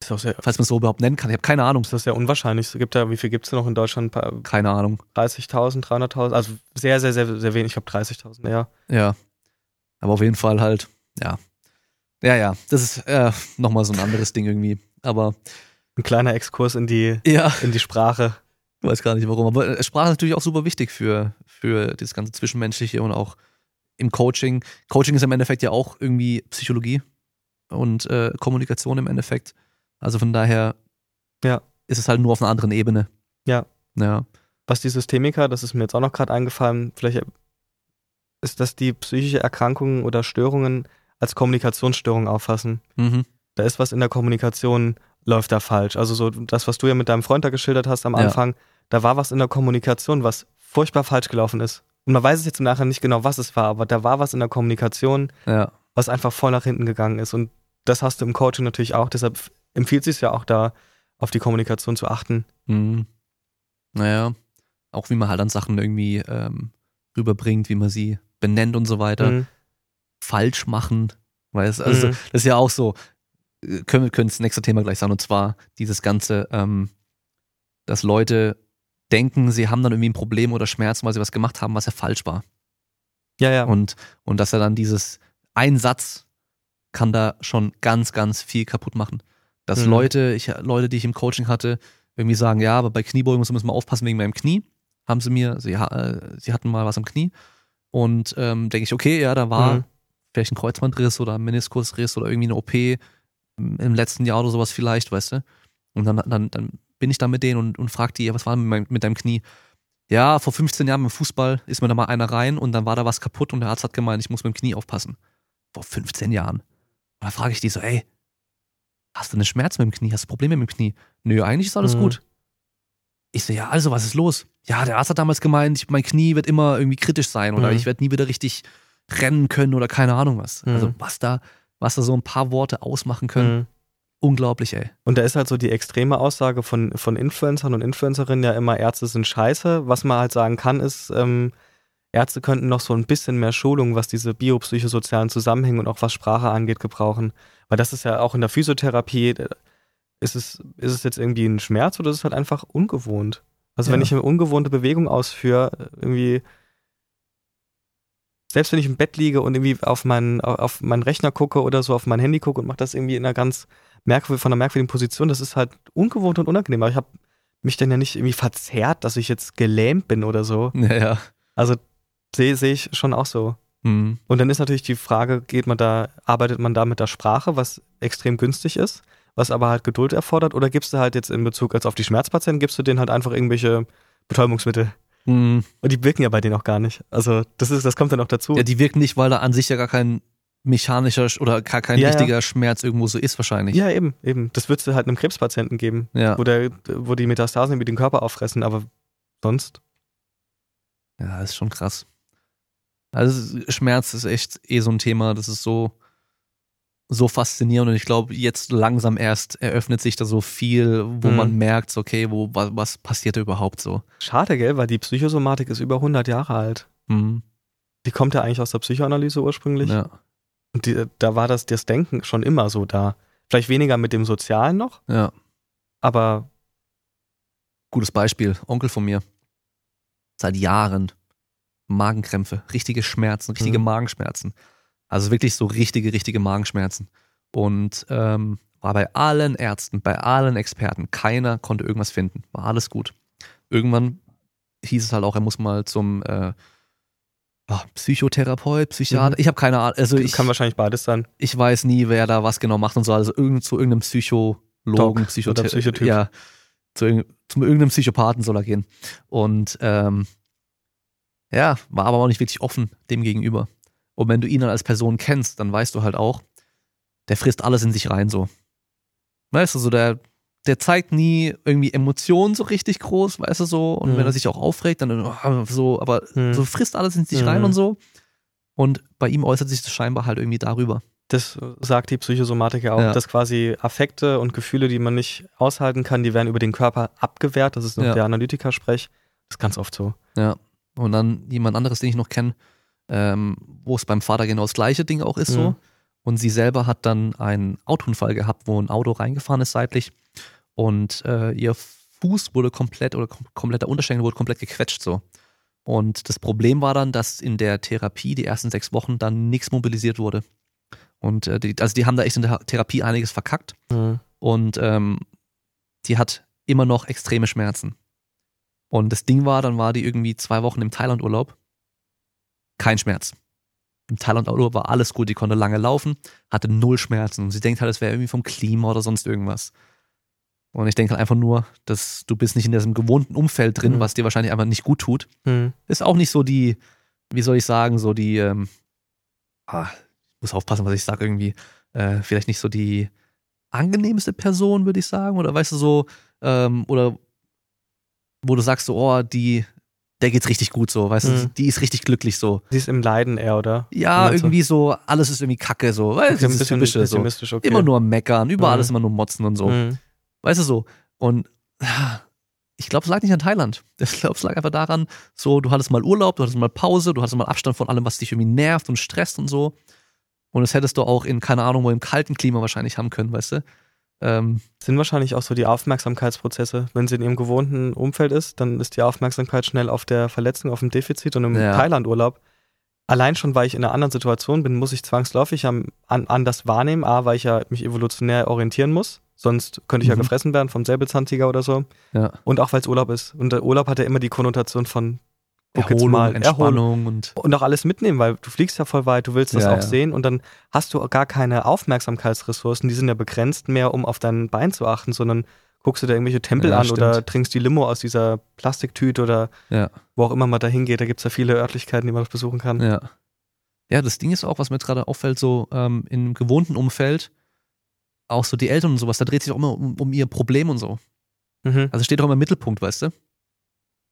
ist doch sehr, falls man es so überhaupt nennen kann. Ich habe keine Ahnung. ist das sehr unwahrscheinlich. Es gibt ja, wie viel gibt es noch in Deutschland? Paar- Keine Ahnung. 30.000, 300.000? Also sehr, sehr, sehr, sehr wenig. Ich glaube 30.000, ja. Ja. Aber auf jeden Fall halt, ja. Ja, ja, das ist äh, nochmal so ein anderes Ding irgendwie. Aber Ein kleiner Exkurs in die, ja, in die Sprache. ich weiß gar nicht warum. Aber äh, Sprache ist natürlich auch super wichtig für, für das ganze Zwischenmenschliche und auch im Coaching. Coaching ist im Endeffekt ja auch irgendwie Psychologie und äh, Kommunikation im Endeffekt. Also von daher Ja. ist es halt nur auf einer anderen Ebene. Ja. Ja. Was die Systemiker, das ist mir jetzt auch noch gerade eingefallen, vielleicht ist, dass die psychische Erkrankungen oder Störungen als Kommunikationsstörung auffassen. Mhm. Da ist was in der Kommunikation, läuft da falsch. Also so das, was du ja mit deinem Freund da geschildert hast am Ja. Anfang, da war was in der Kommunikation, was furchtbar falsch gelaufen ist. Und man weiß es jetzt im Nachhinein nicht genau, was es war, aber da war was in der Kommunikation, Ja. was einfach voll nach hinten gegangen ist. Und das hast du im Coaching natürlich auch. Deshalb empfiehlt es sich ja auch da, auf die Kommunikation zu achten. Mhm. Naja, auch wie man halt an Sachen irgendwie ähm, rüberbringt, wie man sie benennt und so weiter. Mhm. Falsch machen. Weißt also Mhm. das ist ja auch so, können wir können das nächste Thema gleich sagen, und zwar dieses Ganze, ähm, dass Leute denken, sie haben dann irgendwie ein Problem oder Schmerzen, weil sie was gemacht haben, was ja falsch war. Ja, ja. Und, und dass er dann dieses ein Satz kann da schon ganz, ganz viel kaputt machen. Dass Mhm. Leute, ich, Leute, die ich im Coaching hatte, irgendwie sagen, ja, aber bei Kniebeugen müssen wir mal aufpassen wegen meinem Knie. Haben sie mir, sie, äh, sie hatten mal was am Knie. Und ähm, denke ich, okay, ja, da war Mhm. vielleicht ein Kreuzbandriss oder ein Meniskusriss oder irgendwie eine OP im letzten Jahr oder sowas vielleicht, weißt du? Und dann, dann, dann bin ich da mit denen und, und frag die, was war denn mit, meinem- mit deinem Knie? Ja, vor 15 Jahren im Fußball ist mir da mal einer rein und dann war da was kaputt und der Arzt hat gemeint, ich muss mit dem Knie aufpassen. Vor 15 Jahren. Und da frage ich die so, ey, hast du eine Schmerz mit dem Knie? Hast du Probleme mit dem Knie? Nö, eigentlich ist alles Mhm. gut. Ich so, ja, also, was ist los? Ja, der Arzt hat damals gemeint, ich, mein Knie wird immer irgendwie kritisch sein oder Mhm. ich werde nie wieder richtig rennen können oder keine Ahnung was. Mhm. Also, was da, was da so ein paar Worte ausmachen können, Mhm. unglaublich, ey. Und da ist halt so die extreme Aussage von, von Influencern und Influencerinnen ja immer, Ärzte sind scheiße. Was man halt sagen kann, ist, ähm, Ärzte könnten noch so ein bisschen mehr Schulung, was diese biopsychosozialen Zusammenhänge und auch was Sprache angeht, gebrauchen. Weil das ist ja auch in der Physiotherapie, äh, ist es, ist es jetzt irgendwie ein Schmerz oder ist es halt einfach ungewohnt? Also wenn Ja. ich eine ungewohnte Bewegung ausführe, irgendwie, selbst wenn ich im Bett liege und irgendwie auf meinen, auf meinen Rechner gucke oder so, auf mein Handy gucke und mache das irgendwie in einer ganz merkwürdig, von einer merkwürdigen Position, das ist halt ungewohnt und unangenehm. Aber ich habe mich dann ja nicht irgendwie verzerrt, dass ich jetzt gelähmt bin oder so. Ja, ja. Also sehe seh ich schon auch so. Mhm. Und dann ist natürlich die Frage, geht man da, arbeitet man da mit der Sprache, was extrem günstig ist, was aber halt Geduld erfordert, oder gibst du halt jetzt in Bezug als auf die Schmerzpatienten, gibst du denen halt einfach irgendwelche Betäubungsmittel? Mhm. Und die wirken ja bei denen auch gar nicht. Also das ist, das kommt dann auch dazu. Ja, die wirken nicht, weil da an sich ja gar kein mechanischer Sch- oder gar kein Ja, ja. richtiger Schmerz irgendwo so ist wahrscheinlich. ja, eben, eben. Das würdest du halt einem Krebspatienten geben, Ja. wo, der, wo die Metastasen irgendwie den Körper auffressen, aber sonst. Ja, ist schon krass. Also Schmerz ist echt eh so ein Thema, das ist so, so faszinierend und ich glaube, jetzt langsam erst eröffnet sich da so viel, wo Mhm. man merkt, okay, wo, was, was passiert da überhaupt so. Schade, gell, weil die Psychosomatik ist über 100 Jahre alt. Mhm. Die kommt ja eigentlich aus der Psychoanalyse ursprünglich. Ja. Und die, da war das, das Denken schon immer so da. Vielleicht weniger mit dem Sozialen noch, ja, aber gutes Beispiel, Onkel von mir. Seit Jahren Magenkrämpfe, richtige Schmerzen, richtige Mhm. Magenschmerzen. Also wirklich so richtige, richtige Magenschmerzen. Und ähm, war bei allen Ärzten, bei allen Experten, keiner konnte irgendwas finden. War alles gut. Irgendwann hieß es halt auch, er muss mal zum äh, Psychotherapeut, Psychiater. Mhm. Ich habe keine Ahnung. Also ich, kann wahrscheinlich beides sein. ich weiß nie, wer da was genau macht und so. Also irgend, zu irgendeinem Psychologen, Doc Psychothe oder Psychotyp. Ja, zu, zu irgendeinem Psychopathen soll er gehen. Und ähm, ja, war aber auch nicht wirklich offen dem gegenüber. Und wenn du ihn dann als Person kennst, dann weißt du halt auch, der frisst alles in sich rein so. Weißt du, so der, der zeigt nie irgendwie Emotionen so richtig groß, weißt du so. Und Mhm. wenn er sich auch aufregt, dann oh, so, aber Mhm. so frisst alles in sich Mhm. rein und so. Und bei ihm äußert sich das scheinbar halt irgendwie darüber. Das sagt die Psychosomatik ja auch, Ja. dass quasi Affekte und Gefühle, die man nicht aushalten kann, die werden über den Körper abgewehrt. Das ist noch Ja. der Analytiker-Sprech. Das ist ganz oft so. Ja. Und dann jemand anderes, den ich noch kenne, ähm, wo es beim Vater genau das gleiche Ding auch ist so. Mhm. Und sie selber hat dann einen Autounfall gehabt, wo ein Auto reingefahren ist seitlich. Und äh, ihr Fuß wurde komplett oder kom kompletter Unterschenkel wurde komplett gequetscht so. Und das Problem war dann, dass in der Therapie die ersten sechs Wochen dann nichts mobilisiert wurde. Und äh, die, also die haben da echt in der Therapie einiges verkackt. Mhm. Und ähm, die hat immer noch extreme Schmerzen. Und das Ding war, dann war die irgendwie zwei Wochen im Thailand-Urlaub. Kein Schmerz. Im Thailand-Urlaub war alles gut, die konnte lange laufen, hatte null Schmerzen. Und sie denkt halt, es wäre irgendwie vom Klima oder sonst irgendwas. Und ich denke halt einfach nur, dass du bist nicht in diesem gewohnten Umfeld drin, Mhm. was dir wahrscheinlich einfach nicht gut tut. Mhm. Ist auch nicht so die, wie soll ich sagen, so die, ähm, ah, ich muss aufpassen, was ich sage irgendwie, äh, vielleicht nicht so die angenehmste Person, würde ich sagen, oder weißt du so, ähm, oder wo du sagst so, oh, die, der geht's richtig gut so, weißt du, Mhm. die ist richtig glücklich so. Sie ist im Leiden eher, oder? Ja, irgendwie so, alles ist irgendwie kacke so, weißt du, Okay, ein das bisschen typische so. okay. Immer nur am Meckern, überall Mhm. ist immer nur Motzen und so. Mhm. Weißt du so? Und ich glaube, es lag nicht an Thailand. Ich glaube, es lag einfach daran, so, du hattest mal Urlaub, du hattest mal Pause, du hattest mal Abstand von allem, was dich irgendwie nervt und stresst und so. Und das hättest du auch in, keine Ahnung, wo im kalten Klima wahrscheinlich haben können, weißt du? Ähm, sind wahrscheinlich auch so die Aufmerksamkeitsprozesse. Wenn sie in ihrem gewohnten Umfeld ist, dann ist die Aufmerksamkeit schnell auf der Verletzung, auf dem Defizit und im Ja. Thailand-Urlaub. Allein schon, weil ich in einer anderen Situation bin, muss ich zwangsläufig an, anders wahrnehmen. A, weil ich ja mich evolutionär orientieren muss. Sonst könnte ich ja Mhm. gefressen werden vom Säbelzahntiger oder so. ja. Und auch weil es Urlaub ist. Und der Urlaub hat ja immer die Konnotation von guck jetzt Erholung, mal, Entspannung und und auch alles mitnehmen, weil du fliegst ja voll weit, du willst das Ja, auch ja. sehen und dann hast du gar keine Aufmerksamkeitsressourcen, die sind ja begrenzt mehr, um auf dein Bein zu achten, sondern guckst du da irgendwelche Tempel Ja, an oder stimmt. trinkst die Limo aus dieser Plastiktüte oder wo auch immer man da hingeht. Da gibt es ja viele Örtlichkeiten, die man besuchen kann. ja. Ja, das Ding ist auch, was mir jetzt gerade auffällt, so ähm, im gewohnten Umfeld, auch so die Eltern und sowas, da dreht sich auch immer um, um ihr Problem und so. Mhm. Also steht auch immer im Mittelpunkt, weißt du?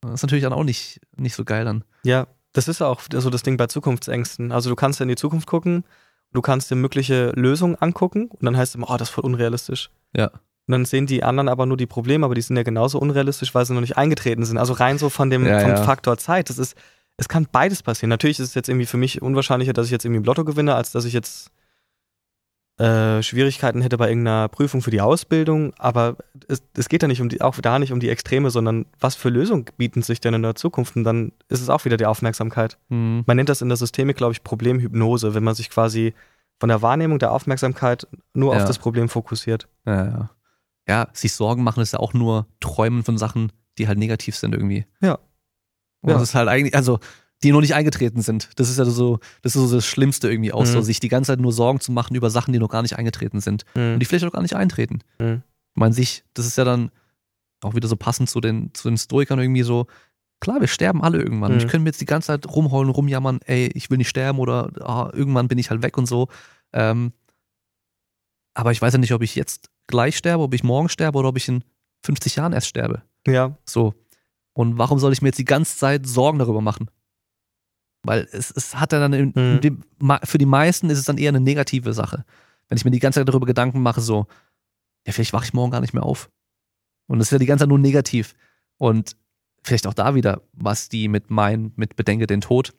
Das ist natürlich dann auch nicht, nicht so geil dann. Ja, das ist auch so das Ding bei Zukunftsängsten. Also du kannst ja in die Zukunft gucken, du kannst dir mögliche Lösungen angucken und dann heißt es immer, oh, das ist voll unrealistisch. Ja. Und dann sehen die anderen aber nur die Probleme, aber die sind ja genauso unrealistisch, weil sie noch nicht eingetreten sind. Also rein so von dem Ja, vom ja. Faktor Zeit. Das ist, es kann beides passieren. Natürlich ist es jetzt irgendwie für mich unwahrscheinlicher, dass ich jetzt irgendwie im Lotto gewinne, als dass ich jetzt äh, Schwierigkeiten hätte bei irgendeiner Prüfung für die Ausbildung. Aber es, es geht ja nicht um die, auch da nicht um die Extreme, sondern was für Lösungen bieten sich denn in der Zukunft? Und dann ist es auch wieder die Aufmerksamkeit. Hm. Man nennt das in der Systemik, glaube ich, Problemhypnose, wenn man sich quasi von der Wahrnehmung der Aufmerksamkeit nur Ja. auf das Problem fokussiert. Ja, ja. Ja, sich Sorgen machen ist ja auch nur Träumen von Sachen, die halt negativ sind irgendwie. Ja. Und Ja. das ist halt eigentlich, also, die noch nicht eingetreten sind. Das ist ja so, das ist so das Schlimmste irgendwie auch Mhm. so, sich die ganze Zeit nur Sorgen zu machen über Sachen, die noch gar nicht eingetreten sind. Und die vielleicht auch gar nicht eintreten. Mhm. Ich meine, sich, das ist ja dann auch wieder so passend zu den, zu den Stoikern irgendwie so, klar, wir sterben alle irgendwann. Mhm. Ich könnte mir jetzt die ganze Zeit rumheulen, rumjammern, ey, ich will nicht sterben oder ah, irgendwann bin ich halt weg und so. Ähm, aber ich weiß ja nicht, ob ich jetzt gleich sterbe, ob ich morgen sterbe oder ob ich in 50 Jahren erst sterbe. Ja, So. Und warum soll ich mir jetzt die ganze Zeit Sorgen darüber machen? Weil es, es hat ja dann, in, Mhm. dem, für die meisten ist es dann eher eine negative Sache. Wenn ich mir die ganze Zeit darüber Gedanken mache, so, ja, vielleicht wache ich morgen gar nicht mehr auf. Und das ist ja die ganze Zeit nur negativ. Und vielleicht auch da wieder, was die mit meinen, mit Bedenke den Tod,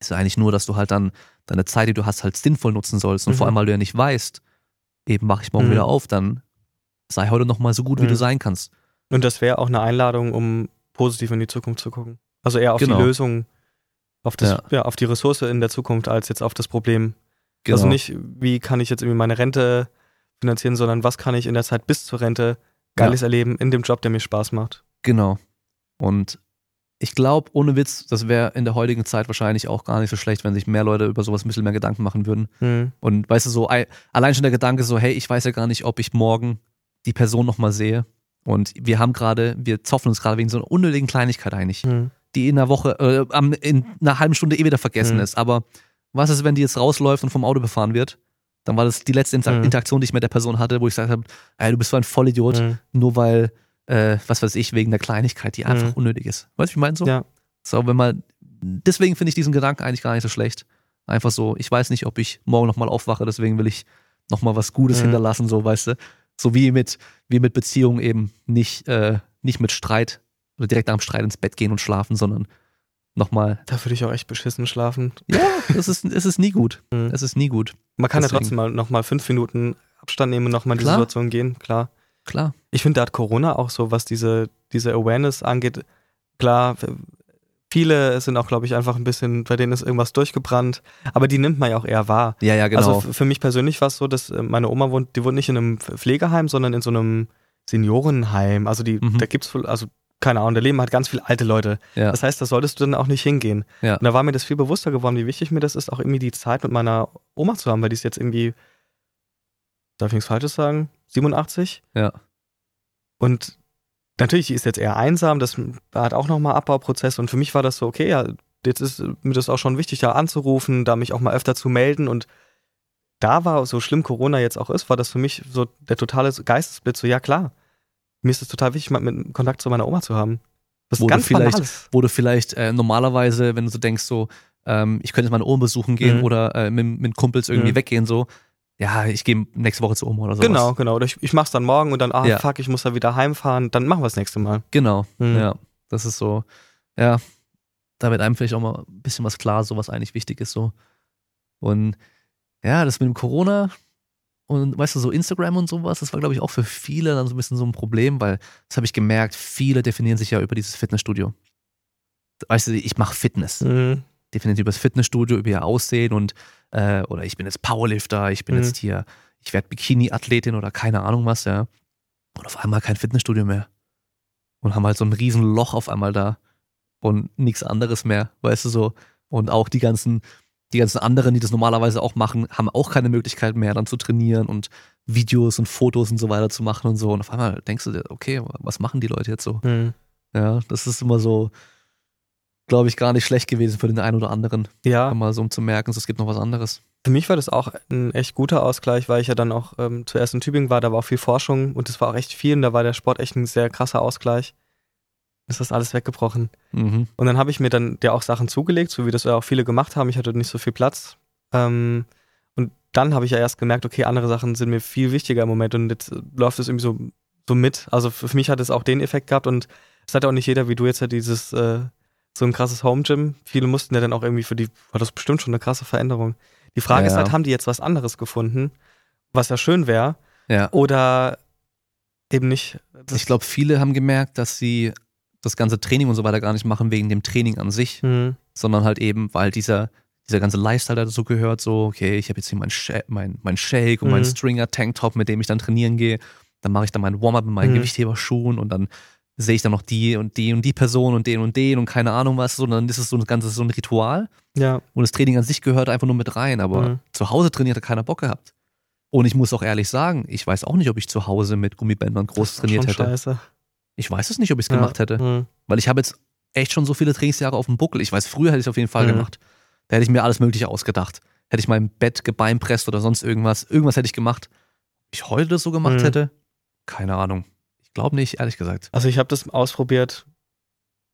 ist ja eigentlich nur, dass du halt dann deine Zeit, die du hast, halt sinnvoll nutzen sollst. Und Mhm. vor allem, weil du ja nicht weißt, eben wache ich morgen Mhm. wieder auf, dann sei heute noch mal so gut, wie Mhm. du sein kannst. und das wäre auch eine Einladung, um positiv in die Zukunft zu gucken. Also eher auf Genau. die Lösung, auf, das, Ja. ja. auf die Ressource in der Zukunft, als jetzt auf das Problem. Genau. Also nicht, wie kann ich jetzt irgendwie meine Rente finanzieren, sondern was kann ich in der Zeit bis zur Rente Geiles erleben in dem Job, der mir Spaß macht. Genau. Und ich glaube, ohne Witz, das wäre in der heutigen Zeit wahrscheinlich auch gar nicht so schlecht, wenn sich mehr Leute über sowas ein bisschen mehr Gedanken machen würden. Mhm. Und weißt du, so ei- allein schon der Gedanke so, hey, ich weiß ja gar nicht, ob ich morgen die Person nochmal sehe. Und wir haben gerade, wir zoffen uns gerade wegen so einer unnötigen Kleinigkeit eigentlich, Mhm. Die in einer Woche, äh, in einer halben Stunde eh wieder vergessen Mhm. ist. Aber was ist, wenn die jetzt rausläuft und vom Auto befahren wird? Dann war das die letzte Inter Mhm. Interaktion, die ich mit der Person hatte, wo ich gesagt habe, ey, du bist so ein Vollidiot, Mhm. nur weil, äh, was weiß ich, wegen der Kleinigkeit, die einfach Mhm. unnötig ist. Weißt du, wie ich meine so? Ja. So, wenn man, deswegen finde ich diesen Gedanken eigentlich gar nicht so schlecht. Einfach so, ich weiß nicht, ob ich morgen nochmal aufwache, deswegen will ich nochmal was Gutes Mhm. hinterlassen, so, weißt du? So wie mit, wie mit Beziehungen eben nicht, äh, nicht mit Streit oder direkt nach dem Streit ins Bett gehen und schlafen, sondern nochmal, Da würde ich auch echt beschissen schlafen. ja, es ist, es ist nie gut. Mhm. Es ist nie gut. Man kann Deswegen. ja trotzdem mal nochmal fünf Minuten Abstand nehmen und nochmal in die. Situation gehen, klar. Klar. Ich finde, da hat Corona auch so, was diese, diese Awareness angeht, klar, Viele sind auch, glaube ich, einfach ein bisschen, bei denen ist irgendwas durchgebrannt. Aber die nimmt man ja auch eher wahr. Ja, ja, genau. Also für mich persönlich war es so, dass äh, meine Oma wohnt, die wohnt nicht in einem Pflegeheim, sondern in so einem Seniorenheim. Also die, Mhm. da gibt's also keine Ahnung, da leben halt ganz viele alte Leute. ja. Das heißt, da solltest du dann auch nicht hingehen. Ja. Und da war mir das viel bewusster geworden, wie wichtig mir das ist, auch irgendwie die Zeit mit meiner Oma zu haben, weil die ist jetzt irgendwie, darf ich nichts Falsches sagen, 87? Ja. Und natürlich, die ist jetzt eher einsam, das hat auch nochmal Abbauprozess und für mich war das so, okay, ja, jetzt ist mir das auch schon wichtig, da anzurufen, da mich auch mal öfter zu melden und da war, so schlimm Corona jetzt auch ist, war das für mich so der totale Geistesblitz, so ja klar, mir ist es total wichtig, mal mit Kontakt zu meiner Oma zu haben. Das Wo ist du ganz vielleicht- Banales. wo du vielleicht äh, normalerweise, wenn du so denkst, so, ähm, ich könnte jetzt meine Oma besuchen gehen Mhm. oder äh, mit, mit Kumpels irgendwie Mhm. weggehen, so, ja, ich gehe nächste Woche zu Oma oder so. Genau, genau. Oder ich, ich mach's dann morgen und dann, ah, Ja. fuck, ich muss da wieder heimfahren, dann machen wir das nächste Mal. Genau, Mhm. ja. Das ist so, ja, da wird einem vielleicht auch mal ein bisschen was klar, so was eigentlich wichtig ist, so. Und ja, das mit dem Corona und weißt du, so Instagram und sowas, das war, glaube ich, auch für viele dann so ein bisschen so ein Problem, weil das habe ich gemerkt, viele definieren sich ja über dieses Fitnessstudio. Weißt du, ich mache Fitness. Mhm. definiert über das Fitnessstudio, über ihr Aussehen und äh, oder ich bin jetzt Powerlifter, ich bin Mhm. jetzt hier, ich werde Bikini-Athletin oder keine Ahnung was, ja. Und auf einmal kein Fitnessstudio mehr. Und haben halt so ein riesen Loch auf einmal da und nichts anderes mehr, weißt du so. Und auch die ganzen, die ganzen anderen, die das normalerweise auch machen, haben auch keine Möglichkeit mehr dann zu trainieren und Videos und Fotos und so weiter zu machen und so. Und auf einmal denkst du dir, okay, was machen die Leute jetzt so? Mhm. Ja, das ist immer so, glaube ich, gar nicht schlecht gewesen für den einen oder anderen. Ja, Mal so um zu merken, so, es gibt noch was anderes. für mich war das auch ein echt guter Ausgleich, weil ich ja dann auch ähm, zuerst in Tübingen war, da war auch viel Forschung und es war auch echt viel und da war der Sport echt ein sehr krasser Ausgleich. Ist das alles weggebrochen. Mhm. Und dann habe ich mir dann ja auch Sachen zugelegt, so wie das ja auch viele gemacht haben. Ich hatte nicht so viel Platz. Ähm, und dann habe ich ja erst gemerkt, okay, andere Sachen sind mir viel wichtiger im Moment und jetzt läuft es irgendwie so, so mit. Also für mich hat es auch den Effekt gehabt und es hat auch nicht jeder wie du jetzt ja dieses, äh, so ein krasses Home-Gym. Viele mussten ja dann auch irgendwie für die, war das bestimmt schon eine krasse Veränderung. Die Frage ist Ja. halt, haben die jetzt was anderes gefunden, was ja schön wäre, Ja. oder eben nicht. Ich glaube, viele haben gemerkt, dass sie das ganze Training und so weiter gar nicht machen wegen dem Training an sich, Hm, sondern halt eben, weil dieser, dieser ganze Lifestyle dazu gehört, so, okay, ich habe jetzt hier mein, Sha mein, mein Shake und Mhm. mein Stringer-Tanktop, mit dem ich dann trainieren gehe. Dann mache ich dann meinen Warm-up mit meinen Mhm. Gewichtheberschuhen und dann sehe ich dann noch die und die und die Person und den und den und keine Ahnung was, und dann ist es so ein ganzes so ein Ritual. ja. Und das Training an sich gehört einfach nur mit rein, aber Mhm. zu Hause trainiert hat keiner Bock gehabt. Und ich muss auch ehrlich sagen, ich weiß auch nicht, ob ich zu Hause mit Gummibändern groß trainiert hätte. Scheiße. Ich weiß es nicht, ob ich es Ja. gemacht hätte. Hm. Weil ich habe jetzt echt schon so viele Trainingsjahre auf dem Buckel. Ich weiß, früher hätte ich es auf jeden Fall Mhm. gemacht. Da hätte ich mir alles Mögliche ausgedacht. Hätte ich im Bett gebeinpresst oder sonst irgendwas. Irgendwas hätte ich gemacht. Ob ich heute das so gemacht Mhm. hätte? Keine Ahnung. Ich glaube nicht, ehrlich gesagt. Also ich habe das ausprobiert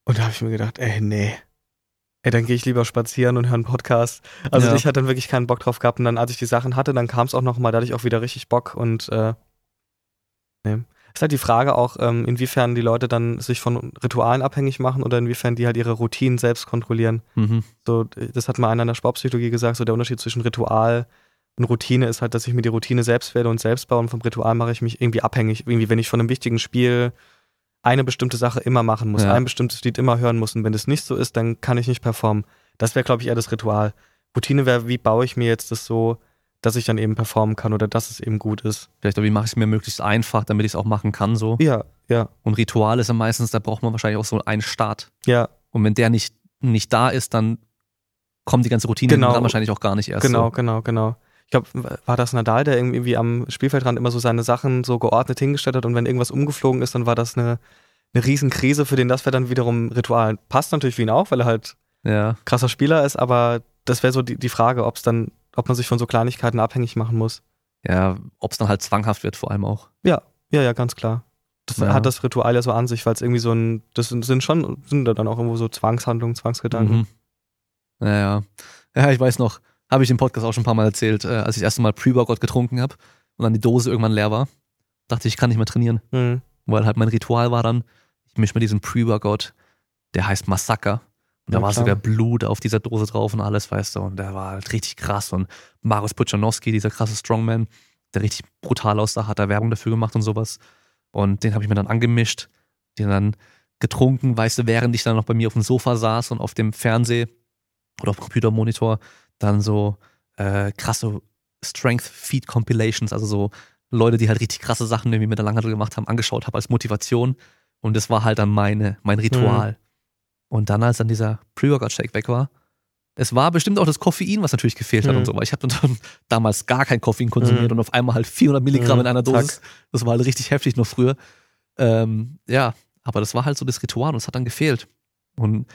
und da habe ich mir gedacht, ey, nee. Ey, dann gehe ich lieber spazieren und höre einen Podcast. Also Ja. ich hatte dann wirklich keinen Bock drauf gehabt und dann, als ich die Sachen hatte, dann kam es auch noch mal, da hatte ich auch wieder richtig Bock und äh, nee. Ist halt die Frage auch, ähm, inwiefern die Leute dann sich von Ritualen abhängig machen oder inwiefern die halt ihre Routinen selbst kontrollieren. Mhm. So, das hat mal einer in der Sportpsychologie gesagt, so der Unterschied zwischen Ritual und Routine ist halt, dass ich mir die Routine selbst werde und selbst baue und vom Ritual mache ich mich irgendwie abhängig. Irgendwie, wenn ich von einem wichtigen Spiel eine bestimmte Sache immer machen muss, Ja. ein bestimmtes Lied immer hören muss und wenn das nicht so ist, dann kann ich nicht performen. Das wäre, glaube ich, eher das Ritual. Routine wäre, wie baue ich mir jetzt das so, dass ich dann eben performen kann oder dass es eben gut ist. Vielleicht, aber wie mache ich es mir möglichst einfach, damit ich es auch machen kann, so. Ja, ja, Und Ritual ist ja meistens, da braucht man wahrscheinlich auch so einen Start. ja, Und wenn der nicht, nicht da ist, dann kommt die ganze Routine Genau. dann wahrscheinlich auch gar nicht erst. genau, So. genau, genau. Ich glaube, war das Nadal, der irgendwie am Spielfeldrand immer so seine Sachen so geordnet hingestellt hat und wenn irgendwas umgeflogen ist, dann war das eine, eine Riesenkrise, für den das wäre dann wiederum Ritual. Passt natürlich für ihn auch, weil er halt Ja. krasser Spieler ist, aber das wäre so die, die Frage, ob es dann, ob man sich von so Kleinigkeiten abhängig machen muss. Ja, ob es dann halt zwanghaft wird, vor allem auch. Ja, ja, ja, ganz klar. Das Ja. hat das Ritual ja so an sich, weil es irgendwie so ein, das sind, schon, sind da dann auch irgendwo so Zwangshandlungen, Zwangsgedanken. Mhm. Ja, ja. Ja, ich weiß noch, habe ich im Podcast auch schon ein paar Mal erzählt, äh, als ich das erste Mal Pre-Workout getrunken habe und dann die Dose irgendwann leer war, dachte ich, ich kann nicht mehr trainieren. Mhm. Weil halt mein Ritual war dann, ich mische mir diesen Pre-Workout, der heißt Massaker. Und da Ja, war klar. sogar Blut auf dieser Dose drauf und alles, weißt du. Und der war halt richtig krass. Und Marius Puchanowski, dieser krasse Strongman, der richtig brutal aussah, hat da Werbung dafür gemacht und sowas. Und den habe ich mir dann angemischt, den dann getrunken, weißt du, während ich dann noch bei mir auf dem Sofa saß und auf dem Fernseh oder auf dem Computermonitor dann so äh, krasse Strength Feed Compilations, also so Leute, die halt richtig krasse Sachen irgendwie mit der Langhantel gemacht haben, angeschaut habe als Motivation. Und das war halt dann meine, mein Ritual. Mhm. Und dann, als dann dieser Pre-Workout-Shake weg war, es war bestimmt auch das Koffein, was natürlich gefehlt hat mhm. und so, weil ich habe dann damals gar kein Koffein konsumiert mhm. und auf einmal halt 400 Milligramm mhm. in einer Dosis. Zack. Das war halt richtig heftig noch früher. Ähm, ja, aber das war halt so das Ritual und es hat dann gefehlt. Und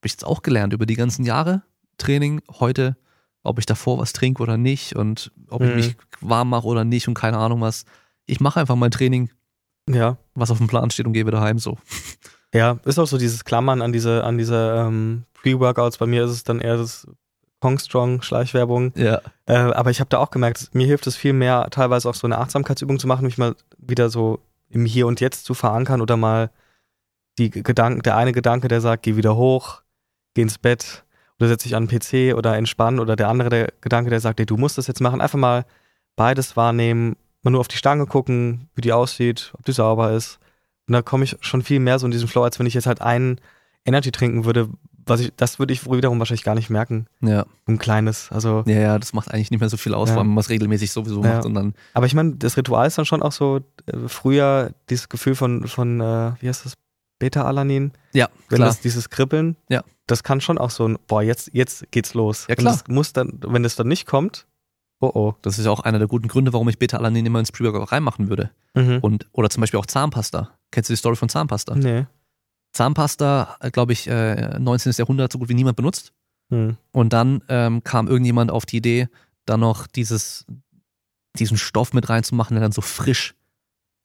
habe ich jetzt auch gelernt über die ganzen Jahre Training heute, ob ich davor was trinke oder nicht und ob ich mhm. mich warm mache oder nicht und keine Ahnung was. Ich mache einfach mein Training, ja. was auf dem Plan steht und gehe wieder heim so. Ja, ist auch so dieses Klammern an diese, an diese ähm, Pre-Workouts. Bei mir ist es dann eher das Kongstrong, Schleichwerbung. Ja. Äh, aber ich habe da auch gemerkt, mir hilft es viel mehr, teilweise auch so eine Achtsamkeitsübung zu machen, mich mal wieder so im Hier und Jetzt zu verankern oder mal die Gedanken, der eine Gedanke, der sagt, geh wieder hoch, geh ins Bett oder setz dich an den PC oder entspann oder der andere der Gedanke, der sagt, ey, du musst das jetzt machen, einfach mal beides wahrnehmen, mal nur auf die Stange gucken, wie die aussieht, ob die sauber ist und da komme ich schon viel mehr so in diesen Flow, als wenn ich jetzt halt einen Energy trinken würde, was ich, das würde ich wiederum wahrscheinlich gar nicht merken. Ja. Ein kleines, also. Ja, ja, das macht eigentlich nicht mehr so viel aus, ja. weil man es regelmäßig sowieso ja. macht und dann. Aber ich meine, das Ritual ist dann schon auch so, äh, früher dieses Gefühl von, von, äh, wie heißt das? Beta-Alanin. Ja, Wenn klar. das dieses Kribbeln, ja. das kann schon auch so ein, boah, jetzt, jetzt geht's los. Ja, klar. Das muss dann, wenn das dann nicht kommt, oh oh. Das ist ja auch einer der guten Gründe, warum ich Beta-Alanin immer ins Pre-Workout reinmachen würde. Mhm. Und, oder zum Beispiel auch Zahnpasta. Kennst du die Story von Zahnpasta? Nee. Zahnpasta, äh, glaube ich, äh, 19. Jahrhundert so gut wie niemand benutzt. Mhm. Und dann ähm, kam irgendjemand auf die Idee, da noch dieses, diesen Stoff mit reinzumachen, der dann so frisch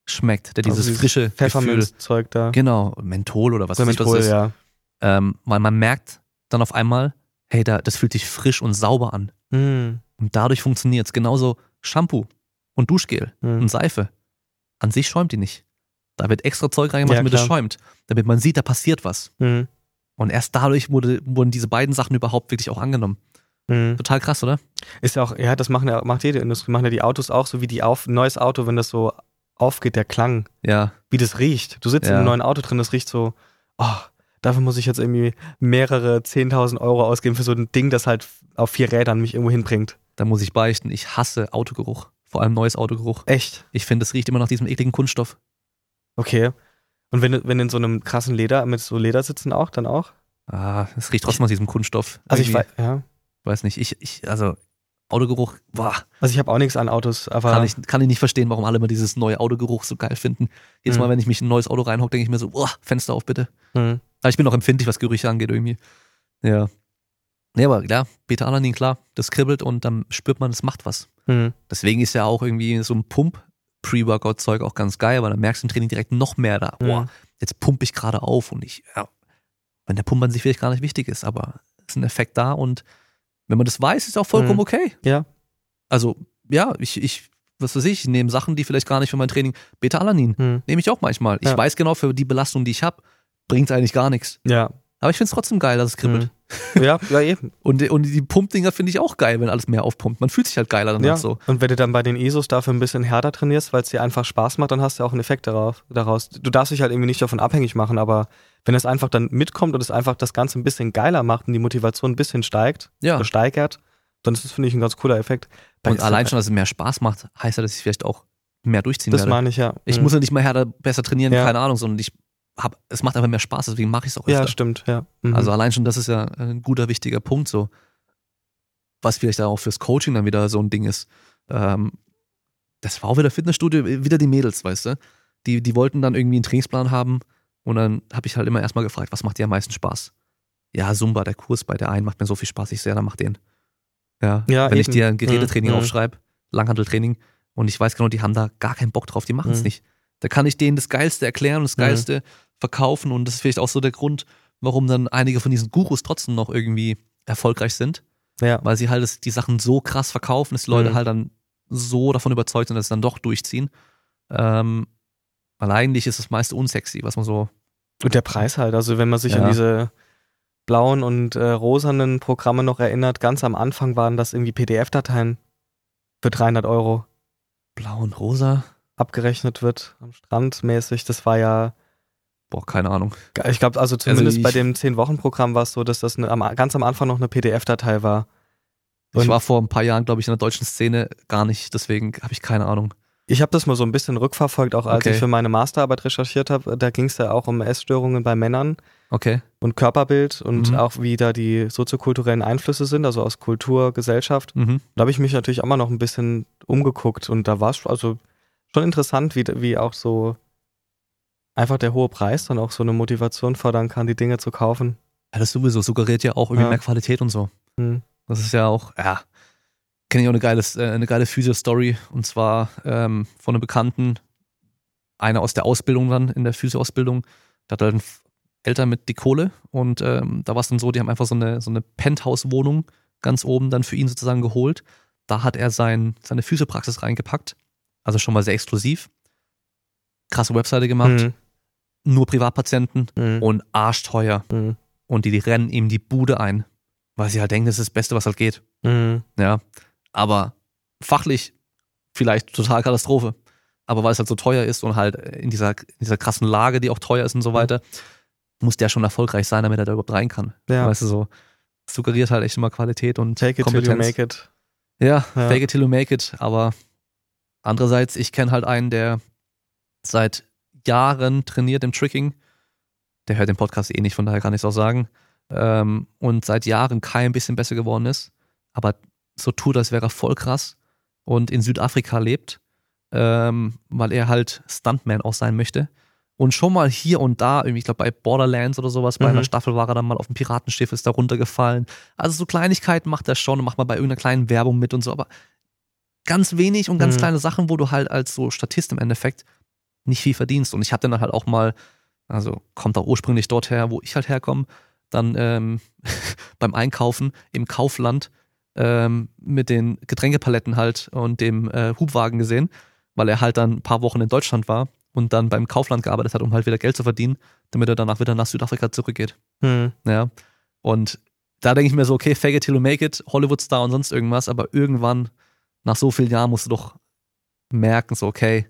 schmeckt, der also dieses, dieses frische Pfefferminzzeug da. Genau, Menthol oder was, oder Menthol, was ist. Ja. Ähm, weil man merkt dann auf einmal, hey, da, das fühlt sich frisch und sauber an. Mhm. Und dadurch funktioniert es. Genauso Shampoo und Duschgel mhm. und Seife. An sich schäumt die nicht. Da wird extra Zeug reingemacht, ja, damit es schäumt. Damit man sieht, da passiert was. Mhm. Und erst dadurch wurde, wurden diese beiden Sachen überhaupt wirklich auch angenommen. Mhm. Total krass, oder? Ist ja auch, ja, das machen ja, macht jede Industrie, machen ja die Autos auch so wie die auf, neues Auto, wenn das so aufgeht, der Klang. Ja. Wie das riecht. Du sitzt ja. in einem neuen Auto drin, das riecht so, oh, dafür muss ich jetzt irgendwie mehrere 10.000 Euro ausgeben für so ein Ding, das halt auf vier Rädern mich irgendwo hinbringt. Da muss ich beichten, ich hasse Autogeruch. Vor allem neues Autogeruch. Echt? Ich finde, es riecht immer nach diesem ekligen Kunststoff. Okay. Und wenn, wenn in so einem krassen Leder, mit so Ledersitzen auch, dann auch? Ah, es riecht trotzdem nach diesem Kunststoff. Also ich weiß, ja. Weiß nicht, ich, ich, also Autogeruch, boah. Also ich habe auch nichts an Autos, aber. Kann ich, kann ich nicht verstehen, warum alle immer dieses neue Autogeruch so geil finden. Jedes mhm. Mal, wenn ich mich in ein neues Auto reinhocke, denke ich mir so, boah, Fenster auf bitte. Mhm. Aber ich bin auch empfindlich, was Gerüche angeht irgendwie. Ja. Nee, aber klar, Beta-Alanin, klar, das kribbelt und dann spürt man, es macht was. Mhm. Deswegen ist ja auch irgendwie so ein Pump Pre-Workout-Zeug auch ganz geil, weil dann merkst du im Training direkt noch mehr da. Boah, mhm. jetzt pumpe ich gerade auf und ich, ja, wenn der Pump an sich vielleicht gar nicht wichtig ist, aber es ist ein Effekt da und wenn man das weiß, ist auch vollkommen mhm. okay. Ja. Also, ja, ich, ich, was weiß ich, ich nehme Sachen, die vielleicht gar nicht für mein Training, Beta-Alanin, mhm. nehme ich auch manchmal. Ich ja. weiß genau, für die Belastung, die ich habe, bringt es eigentlich gar nichts. Ja. Aber ich finde es trotzdem geil, dass es kribbelt. Mhm. Ja, ja, eben. und, und die Pumpdinger finde ich auch geil, wenn alles mehr aufpumpt. Man fühlt sich halt geiler dann ja. so. Und wenn du dann bei den ISOs dafür ein bisschen härter trainierst, weil es dir einfach Spaß macht, dann hast du auch einen Effekt darauf, daraus. Du darfst dich halt irgendwie nicht davon abhängig machen, aber wenn es einfach dann mitkommt und es einfach das Ganze ein bisschen geiler macht und die Motivation ein bisschen steigt, ja. steigert, dann ist das, finde ich, ein ganz cooler Effekt. Bei und allein schon, dass es mehr Spaß macht, heißt ja, dass ich vielleicht auch mehr durchziehen das werde. Das meine ich, ja. Ich mhm. muss ja nicht mal härter besser trainieren, ja. keine Ahnung, sondern ich hab, es macht einfach mehr Spaß, deswegen mache ich es auch öfter. Ja, stimmt, ja. Mhm. Also allein schon, das ist ja ein guter, wichtiger Punkt so. Was vielleicht auch fürs Coaching dann wieder so ein Ding ist. Ähm, das war auch wieder Fitnessstudio, wieder die Mädels, weißt du? Die, die wollten dann irgendwie einen Trainingsplan haben und dann habe ich halt immer erstmal gefragt, was macht dir am meisten Spaß? Ja, Zumba, der Kurs bei der einen macht mir so viel Spaß, ich sehe, dann mach den. Ja, ja wenn eben. ich dir ein Gerätetraining mhm. aufschreibe, Langhandeltraining und ich weiß genau, die haben da gar keinen Bock drauf, die machen es mhm. nicht. Da kann ich denen das Geilste erklären, das mhm. Verkaufen und das ist vielleicht auch so der Grund, warum dann einige von diesen Gurus trotzdem noch irgendwie erfolgreich sind. Ja. Weil sie halt die Sachen so krass verkaufen, dass die Leute mhm. halt dann so davon überzeugt sind, dass sie dann doch durchziehen. Ähm, weil eigentlich ist das meiste unsexy, was man so. Und der Preis halt, also wenn man sich ja. an diese blauen und äh, rosanen Programme noch erinnert, ganz am Anfang waren das irgendwie PDF-Dateien für 300 Euro. Blau und rosa? Abgerechnet wird am Strand mäßig. Das war ja Boah, keine Ahnung. Ich glaube, also zumindest ich- bei dem 10-Wochen-Programm war es so, dass das eine, am, ganz am Anfang noch eine PDF-Datei war. Ich Und- war vor ein paar Jahren, glaube ich, in der deutschen Szene gar nicht, deswegen habe ich keine Ahnung. Ich habe das mal so ein bisschen rückverfolgt, auch als Okay. ich für meine Masterarbeit recherchiert habe. Da ging es ja auch um Essstörungen bei Männern Okay. und Körperbild und Mhm. auch wie da die soziokulturellen Einflüsse sind, also aus Kultur, Gesellschaft. Mhm. Da habe ich mich natürlich auch mal noch ein bisschen umgeguckt und da war es also schon interessant, wie, wie auch so einfach der hohe Preis dann auch so eine Motivation fördern kann, die Dinge zu kaufen. Ja, das sowieso suggeriert ja auch irgendwie Ja. mehr Qualität und so. Hm. Das ist ja auch, ja, kenne ich auch eine geile, äh, eine geile Physio-Story und zwar ähm, von einem Bekannten, einer aus der Ausbildung dann, in der Physio-Ausbildung, der hat halt einen F- Eltern mit die Kohle und ähm, da war es dann so, die haben einfach so eine, so eine Penthouse-Wohnung ganz oben dann für ihn sozusagen geholt. Da hat er sein, seine Physiopraxis reingepackt, also schon mal sehr exklusiv. Krasse Webseite gemacht, Hm. Nur Privatpatienten Hm. und arschteuer. Hm. Und die, die rennen ihm die Bude ein, weil sie halt denken, das ist das Beste, was halt geht. Hm. Ja, aber fachlich vielleicht total Katastrophe. Aber weil es halt so teuer ist und halt in dieser, in dieser krassen Lage, die auch teuer ist und so weiter, muss der schon erfolgreich sein, damit er da überhaupt rein kann. Ja. Weißt du, so suggeriert halt echt immer Qualität und Take it till you Kompetenz. make it. Ja, Ja. fake it till you make it. Aber andererseits, ich kenne halt einen, der seit Jahren trainiert im Tricking. Der hört den Podcast eh nicht, von daher kann ich es auch sagen. Ähm, und seit Jahren kein bisschen besser geworden ist. Aber so tut, als wäre er voll krass und in Südafrika lebt, ähm, weil er halt Stuntman auch sein möchte. Und schon mal hier und da, irgendwie, ich glaube bei Borderlands oder sowas, bei Mhm. einer Staffel war er dann mal auf dem Piratenschiff, ist da runtergefallen. Also so Kleinigkeiten macht er schon und macht mal bei irgendeiner kleinen Werbung mit und so, aber ganz wenig und ganz Mhm. kleine Sachen, wo du halt als so Statist im Endeffekt nicht viel verdienst. Und ich habe dann halt auch mal, also kommt auch ursprünglich dort her, wo ich halt herkomme, dann ähm, beim Einkaufen im Kaufland ähm, mit den Getränkepaletten halt und dem äh, Hubwagen gesehen, weil er halt dann ein paar Wochen in Deutschland war und dann beim Kaufland gearbeitet hat, um halt wieder Geld zu verdienen, damit er danach wieder nach Südafrika zurückgeht. Hm. Ja. Und da denke ich mir so, okay, fake it till you make it, Hollywood-Star und sonst irgendwas, aber irgendwann, nach so vielen Jahren, musst du doch merken, so, okay,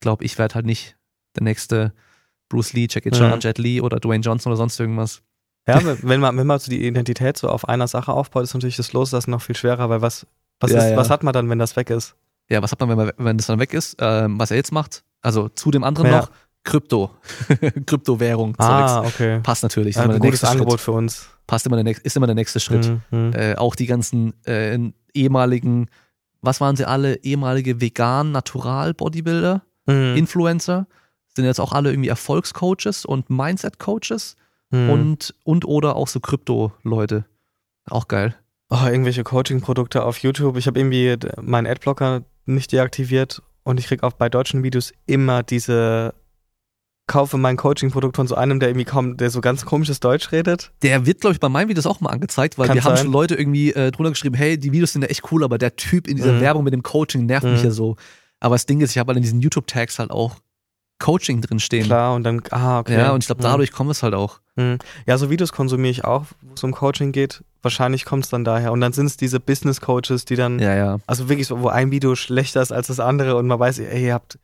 glaube, ich werde halt nicht der nächste Bruce Lee, Jackie Chan, Mhm. Jet Li oder Dwayne Johnson oder sonst irgendwas. Ja, wenn- man, wenn man so die Identität so auf einer Sache aufbaut, ist natürlich das Loslassen noch viel schwerer, weil was, was, Ja, ist, ja. was hat man dann, wenn das weg ist? Ja, was hat man, wenn, man, wenn das dann weg ist? Ähm, was er jetzt macht? Also zu dem anderen Ja. noch Krypto. Kryptowährung. Ah, okay. Passt natürlich. Ist Ja, immer ein gutes nächste Angebot Schritt. für uns. Passt immer der nächste, ist immer der nächste Schritt. Hm, hm. Äh, auch die ganzen äh, ehemaligen, was waren sie alle? Ehemalige vegan, natural Bodybuilder, Hm, Influencer, sind jetzt auch alle irgendwie Erfolgscoaches und Mindset-Coaches hm. und, und oder auch so Krypto-Leute. Auch geil. oh, irgendwelche Coaching-Produkte auf YouTube. Ich habe irgendwie meinen Adblocker nicht deaktiviert und ich krieg auch bei deutschen Videos immer diese kaufe mein Coaching-Produkt von so einem, der irgendwie kaum, der so ganz komisches Deutsch redet. Der wird, glaube ich, bei meinen Videos auch mal angezeigt, weil Kann wir haben sein. schon Leute irgendwie äh, drunter geschrieben, hey, die Videos sind ja echt cool, aber der Typ in dieser Mhm. Werbung mit dem Coaching nervt mich Mhm. ja so. Aber das Ding ist, ich habe halt in diesen YouTube-Tags halt auch Coaching drin stehen. Klar, und dann, ah, okay. Ja, und ich glaube, Hm. dadurch kommt es halt auch. Hm. Ja, so Videos konsumiere ich auch, wo es um Coaching geht. Wahrscheinlich kommt es dann daher. Und dann sind es diese Business Coaches, die dann, Ja, ja. also wirklich so, wo ein Video schlechter ist als das andere und man weiß, ey, ihr habt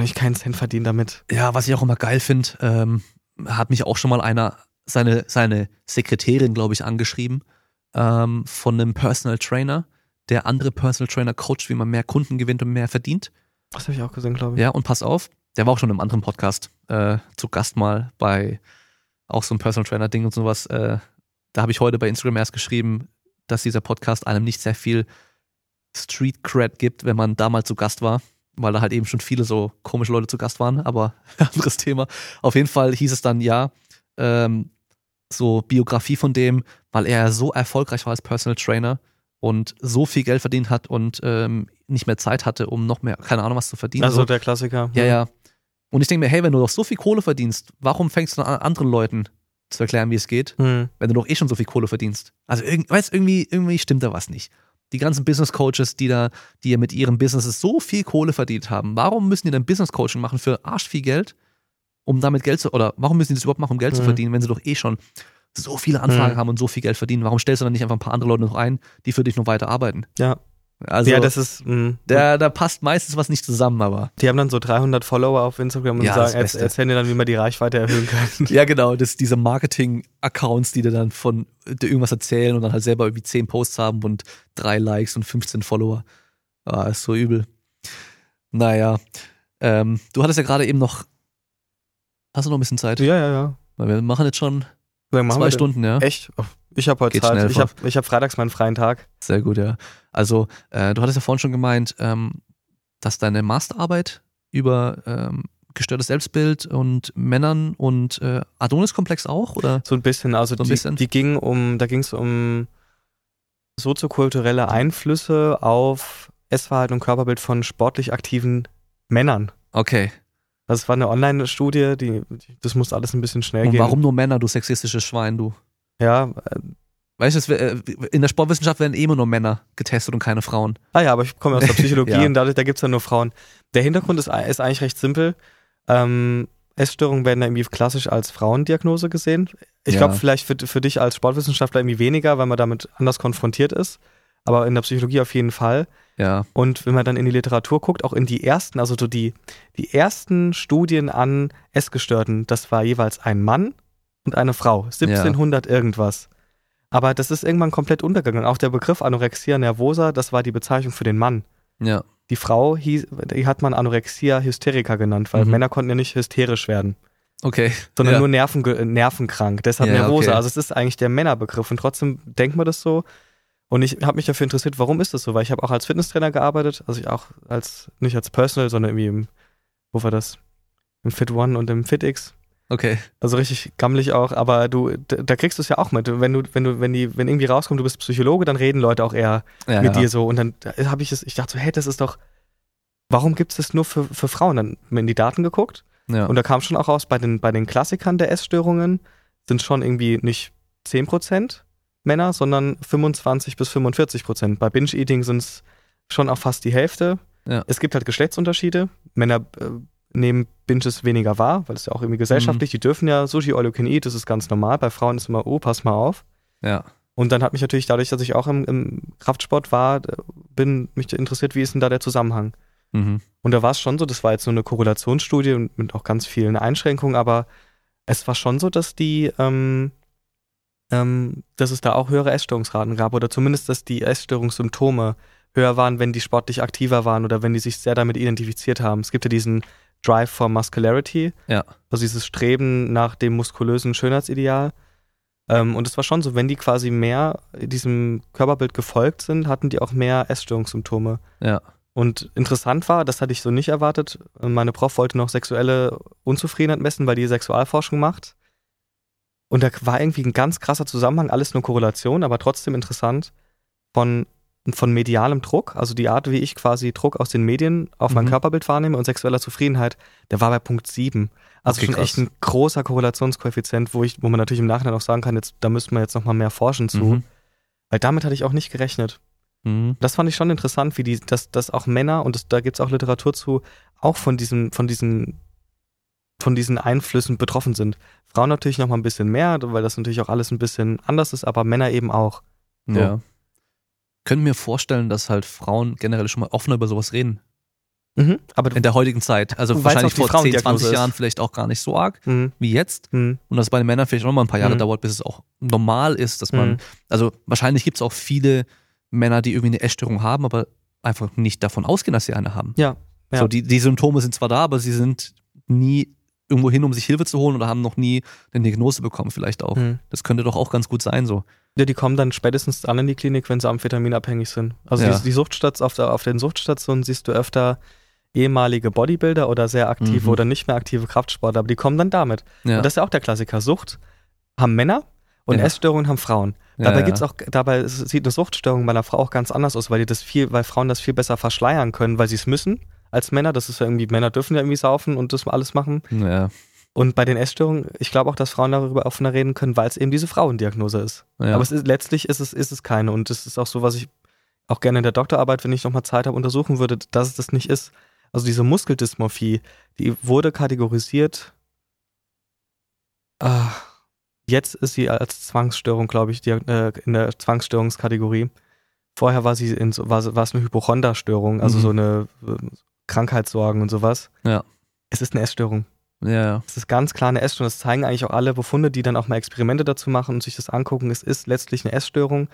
euch keinen Cent verdient damit. Ja, was ich auch immer geil finde, ähm, hat mich auch schon mal einer, seine, seine Sekretärin, glaube ich, angeschrieben, ähm, von einem Personal Trainer, der andere Personal Trainer coacht, wie man mehr Kunden gewinnt und mehr verdient. Das habe ich auch gesehen, glaube ich. Ja, und pass auf, der war auch schon im anderen Podcast äh, zu Gast mal bei auch so einem Personal Trainer Ding und sowas. Äh, da habe ich heute bei Instagram erst geschrieben, dass dieser Podcast einem nicht sehr viel Street Cred gibt, wenn man da mal zu Gast war, weil da halt eben schon viele so komische Leute zu Gast waren, aber anderes Thema. Auf jeden Fall hieß es dann ja, ähm, so Biografie von dem, weil er so erfolgreich war als Personal Trainer und so viel Geld verdient hat und ähm, nicht mehr Zeit hatte, um noch mehr, keine Ahnung, was zu verdienen. Also so. der Klassiker. Ja, ja. Und ich denke mir, hey, wenn du doch so viel Kohle verdienst, warum fängst du dann an, anderen Leuten zu erklären, wie es geht, Hm. wenn du doch eh schon so viel Kohle verdienst? Also, weißt, irgendwie, irgendwie stimmt da was nicht. Die ganzen Business Coaches, die da, die ja mit ihren Businesses so viel Kohle verdient haben, warum müssen die dann Business Coaching machen für arsch viel Geld, um damit Geld zu, oder warum müssen die das überhaupt machen, um Geld zu Mhm. verdienen, wenn sie doch eh schon so viele Anfragen Mhm. haben und so viel Geld verdienen? Warum stellst du dann nicht einfach ein paar andere Leute noch ein, die für dich noch weiter arbeiten? Ja. Also, ja, das ist, mh, da, da passt meistens was nicht zusammen, aber. die haben dann so 300 Follower auf Instagram und Ja, sagen, erz- erzählen dir dann, wie man die Reichweite erhöhen kann. Ja, genau, das, diese Marketing-Accounts, die dir dann von dir irgendwas erzählen und dann halt selber irgendwie 10 Posts haben und drei Likes und 15 Follower. Ah, ist so übel. Naja, ähm, du hattest ja gerade eben noch. Hast du noch ein bisschen Zeit? ja, ja, ja. Weil wir machen jetzt schon Machen zwei? Stunden, ja. Echt? Oh, Ich habe heute Geht Zeit. Ich habe ich hab freitags meinen freien Tag. Sehr gut, ja. Also, äh, du hattest ja vorhin schon gemeint, ähm, dass deine Masterarbeit über ähm, gestörtes Selbstbild und Männern und äh, Adonis-Komplex auch, oder? So ein bisschen. Also So ein die, bisschen? die ging um, da ging es um soziokulturelle Einflüsse auf Essverhalten und Körperbild von sportlich aktiven Männern. Okay. Das war eine Online-Studie, die, das muss alles ein bisschen schnell Und gehen. warum nur Männer, du sexistisches Schwein, du? Ja, äh, Weißt du, äh, in der Sportwissenschaft werden eh immer nur Männer getestet und keine Frauen. ah ja, aber ich komme aus der Psychologie Ja. und dadurch, da gibt es ja nur Frauen. Der Hintergrund ist, ist eigentlich recht simpel. Ähm, Essstörungen werden da irgendwie klassisch als Frauendiagnose gesehen. Ich Ja. glaube, vielleicht für, für dich als Sportwissenschaftler irgendwie weniger, weil man damit anders konfrontiert ist. Aber in der Psychologie auf jeden Fall. Ja, Und wenn man dann in die Literatur guckt, auch in die ersten, also so die, die ersten Studien an Essgestörten, das war jeweils ein Mann und eine Frau. 1700 irgendwas. Aber das ist irgendwann komplett untergegangen. Auch der Begriff Anorexia nervosa, das war die Bezeichnung für den Mann. ja, Die Frau hieß, die hat man Anorexia hysterica genannt, weil Mhm. Männer konnten ja nicht hysterisch werden, okay. sondern ja. nur nerven, nervenkrank. Deshalb Ja, Nervose. okay. Also es ist eigentlich der Männerbegriff und trotzdem denkt man das so. Und ich habe mich dafür interessiert, warum ist das so? Weil ich habe auch als Fitnesstrainer gearbeitet, also ich auch als, nicht als Personal, sondern irgendwie im, wo war das? Im Fit One und im FitX. Okay. Also richtig gammelig auch, aber du, da, da kriegst du es ja auch mit. Wenn du, wenn du, wenn die, wenn irgendwie rauskommt, du bist Psychologe, dann reden Leute auch eher Ja, mit ja. dir so. Und dann habe ich es, ich dachte so, hey, das ist doch, warum gibt es das nur für, für Frauen? Dann haben wir in die Daten geguckt Ja. und da kam schon auch raus, bei den, bei den Klassikern der Essstörungen sind schon irgendwie nicht 10% Männer, sondern 25 bis 45 Prozent. Bei Binge-Eating sind es schon auch fast die Hälfte. Ja. Es gibt halt Geschlechtsunterschiede. Männer äh, nehmen Binges weniger wahr, weil es ja auch irgendwie gesellschaftlich, die dürfen ja Sushi all you can eat, das ist ganz normal. Bei Frauen ist immer, oh, pass mal auf. ja. Und dann hat mich natürlich dadurch, dass ich auch im, im Kraftsport war, äh, bin mich interessiert, wie ist denn da der Zusammenhang? Mhm. Und da war es schon so, das war jetzt nur eine Korrelationsstudie und mit auch ganz vielen Einschränkungen, aber es war schon so, dass die, ähm, ähm, dass es da auch höhere Essstörungsraten gab oder zumindest, dass die Essstörungssymptome höher waren, wenn die sportlich aktiver waren oder wenn die sich sehr damit identifiziert haben. Es gibt ja diesen Drive for Muscularity, Ja. also dieses Streben nach dem muskulösen Schönheitsideal. Ähm, und es war schon so, wenn die quasi mehr diesem Körperbild gefolgt sind, hatten die auch mehr Essstörungssymptome. Ja. Und interessant war, das hatte ich so nicht erwartet, meine Prof wollte noch sexuelle Unzufriedenheit messen, weil die Sexualforschung macht. Und da war irgendwie ein ganz krasser Zusammenhang, alles nur Korrelation, aber trotzdem interessant, von, von medialem Druck, also die Art, wie ich quasi Druck aus den Medien auf mein Mhm. Körperbild wahrnehme und sexueller Zufriedenheit, der war bei Punkt 7. Also Okay, schon krass. echt ein großer Korrelationskoeffizient, wo ich, wo man natürlich im Nachhinein auch sagen kann, jetzt, da müsste man jetzt nochmal mehr forschen zu. Mhm. Weil damit hatte ich auch nicht gerechnet. Mhm. Das fand ich schon interessant, wie die, dass, dass auch Männer, und das, da gibt es auch Literatur zu, auch von diesen, von diesen, von diesen Einflüssen betroffen sind. Frauen natürlich noch mal ein bisschen mehr, weil das natürlich auch alles ein bisschen anders ist, aber Männer eben auch. So. Ja. Können mir vorstellen, dass halt Frauen generell schon mal offener über sowas reden. Aber du, In der heutigen Zeit. Also wahrscheinlich vor 10, Frauendiagnose 20 ist. Jahren vielleicht auch gar nicht so arg hm, wie jetzt. hm, Und dass es bei den Männern vielleicht auch noch mal ein paar Jahre Mhm. dauert, bis es auch normal ist, dass man, hm. also wahrscheinlich gibt es auch viele Männer, die irgendwie eine Essstörung haben, aber einfach nicht davon ausgehen, dass sie eine haben. Ja, ja. So, die, die Symptome sind zwar da, aber sie sind nie irgendwo hin, um sich Hilfe zu holen oder haben noch nie eine Diagnose bekommen, vielleicht auch. Hm. Das könnte doch auch ganz gut sein, so. Ja, die kommen dann spätestens dann in die Klinik, wenn sie amphetaminabhängig sind. Also Ja. die, die Suchtstats auf, der, auf den Suchtstationen siehst du öfter ehemalige Bodybuilder oder sehr aktive Mhm. oder nicht mehr aktive Kraftsportler, aber die kommen dann damit. Ja. Und das ist ja auch der Klassiker. Sucht haben Männer und Ja. Essstörungen haben Frauen. Dabei ja. gibt's auch, dabei sieht eine Suchtstörung bei einer Frau auch ganz anders aus, weil die das viel, weil Frauen das viel besser verschleiern können, weil sie es müssen als Männer. Das ist ja irgendwie, Männer dürfen ja irgendwie saufen und das alles machen. Ja, Und bei den Essstörungen, ich glaube auch, dass Frauen darüber offener reden können, weil es eben diese Frauendiagnose ist. ja. Aber es ist, letztlich ist es, ist es keine. Und das ist auch so, was ich auch gerne in der Doktorarbeit, wenn ich nochmal Zeit habe, untersuchen würde, dass es das nicht ist. Also diese Muskeldysmorphie, die wurde kategorisiert. Ah, jetzt ist sie als Zwangsstörung, glaube ich, äh, in der Zwangsstörungskategorie Vorher war sie in war, war es eine Hypochonda-Störung, also Mhm. so eine Krankheitssorgen und sowas. Ja. Es ist eine Essstörung. Ja, ja. Es ist ganz klar eine Essstörung. Das zeigen eigentlich auch alle Befunde, die dann auch mal Experimente dazu machen und sich das angucken. Es ist letztlich eine Essstörung.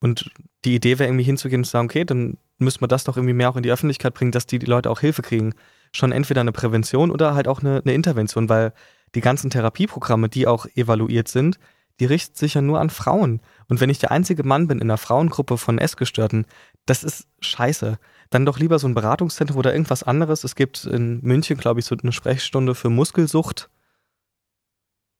Und die Idee wäre irgendwie hinzugehen und zu sagen, okay, dann müssen wir das doch irgendwie mehr auch in die Öffentlichkeit bringen, dass die, die Leute auch Hilfe kriegen. Schon entweder eine Prävention oder halt auch eine, eine Intervention, weil die ganzen Therapieprogramme, die auch evaluiert sind, die richten sich ja nur an Frauen. Und wenn ich der einzige Mann bin in einer Frauengruppe von Essgestörten, das ist scheiße. Dann doch lieber so ein Beratungszentrum oder irgendwas anderes. Es gibt in München, glaube ich, so eine Sprechstunde für Muskelsucht.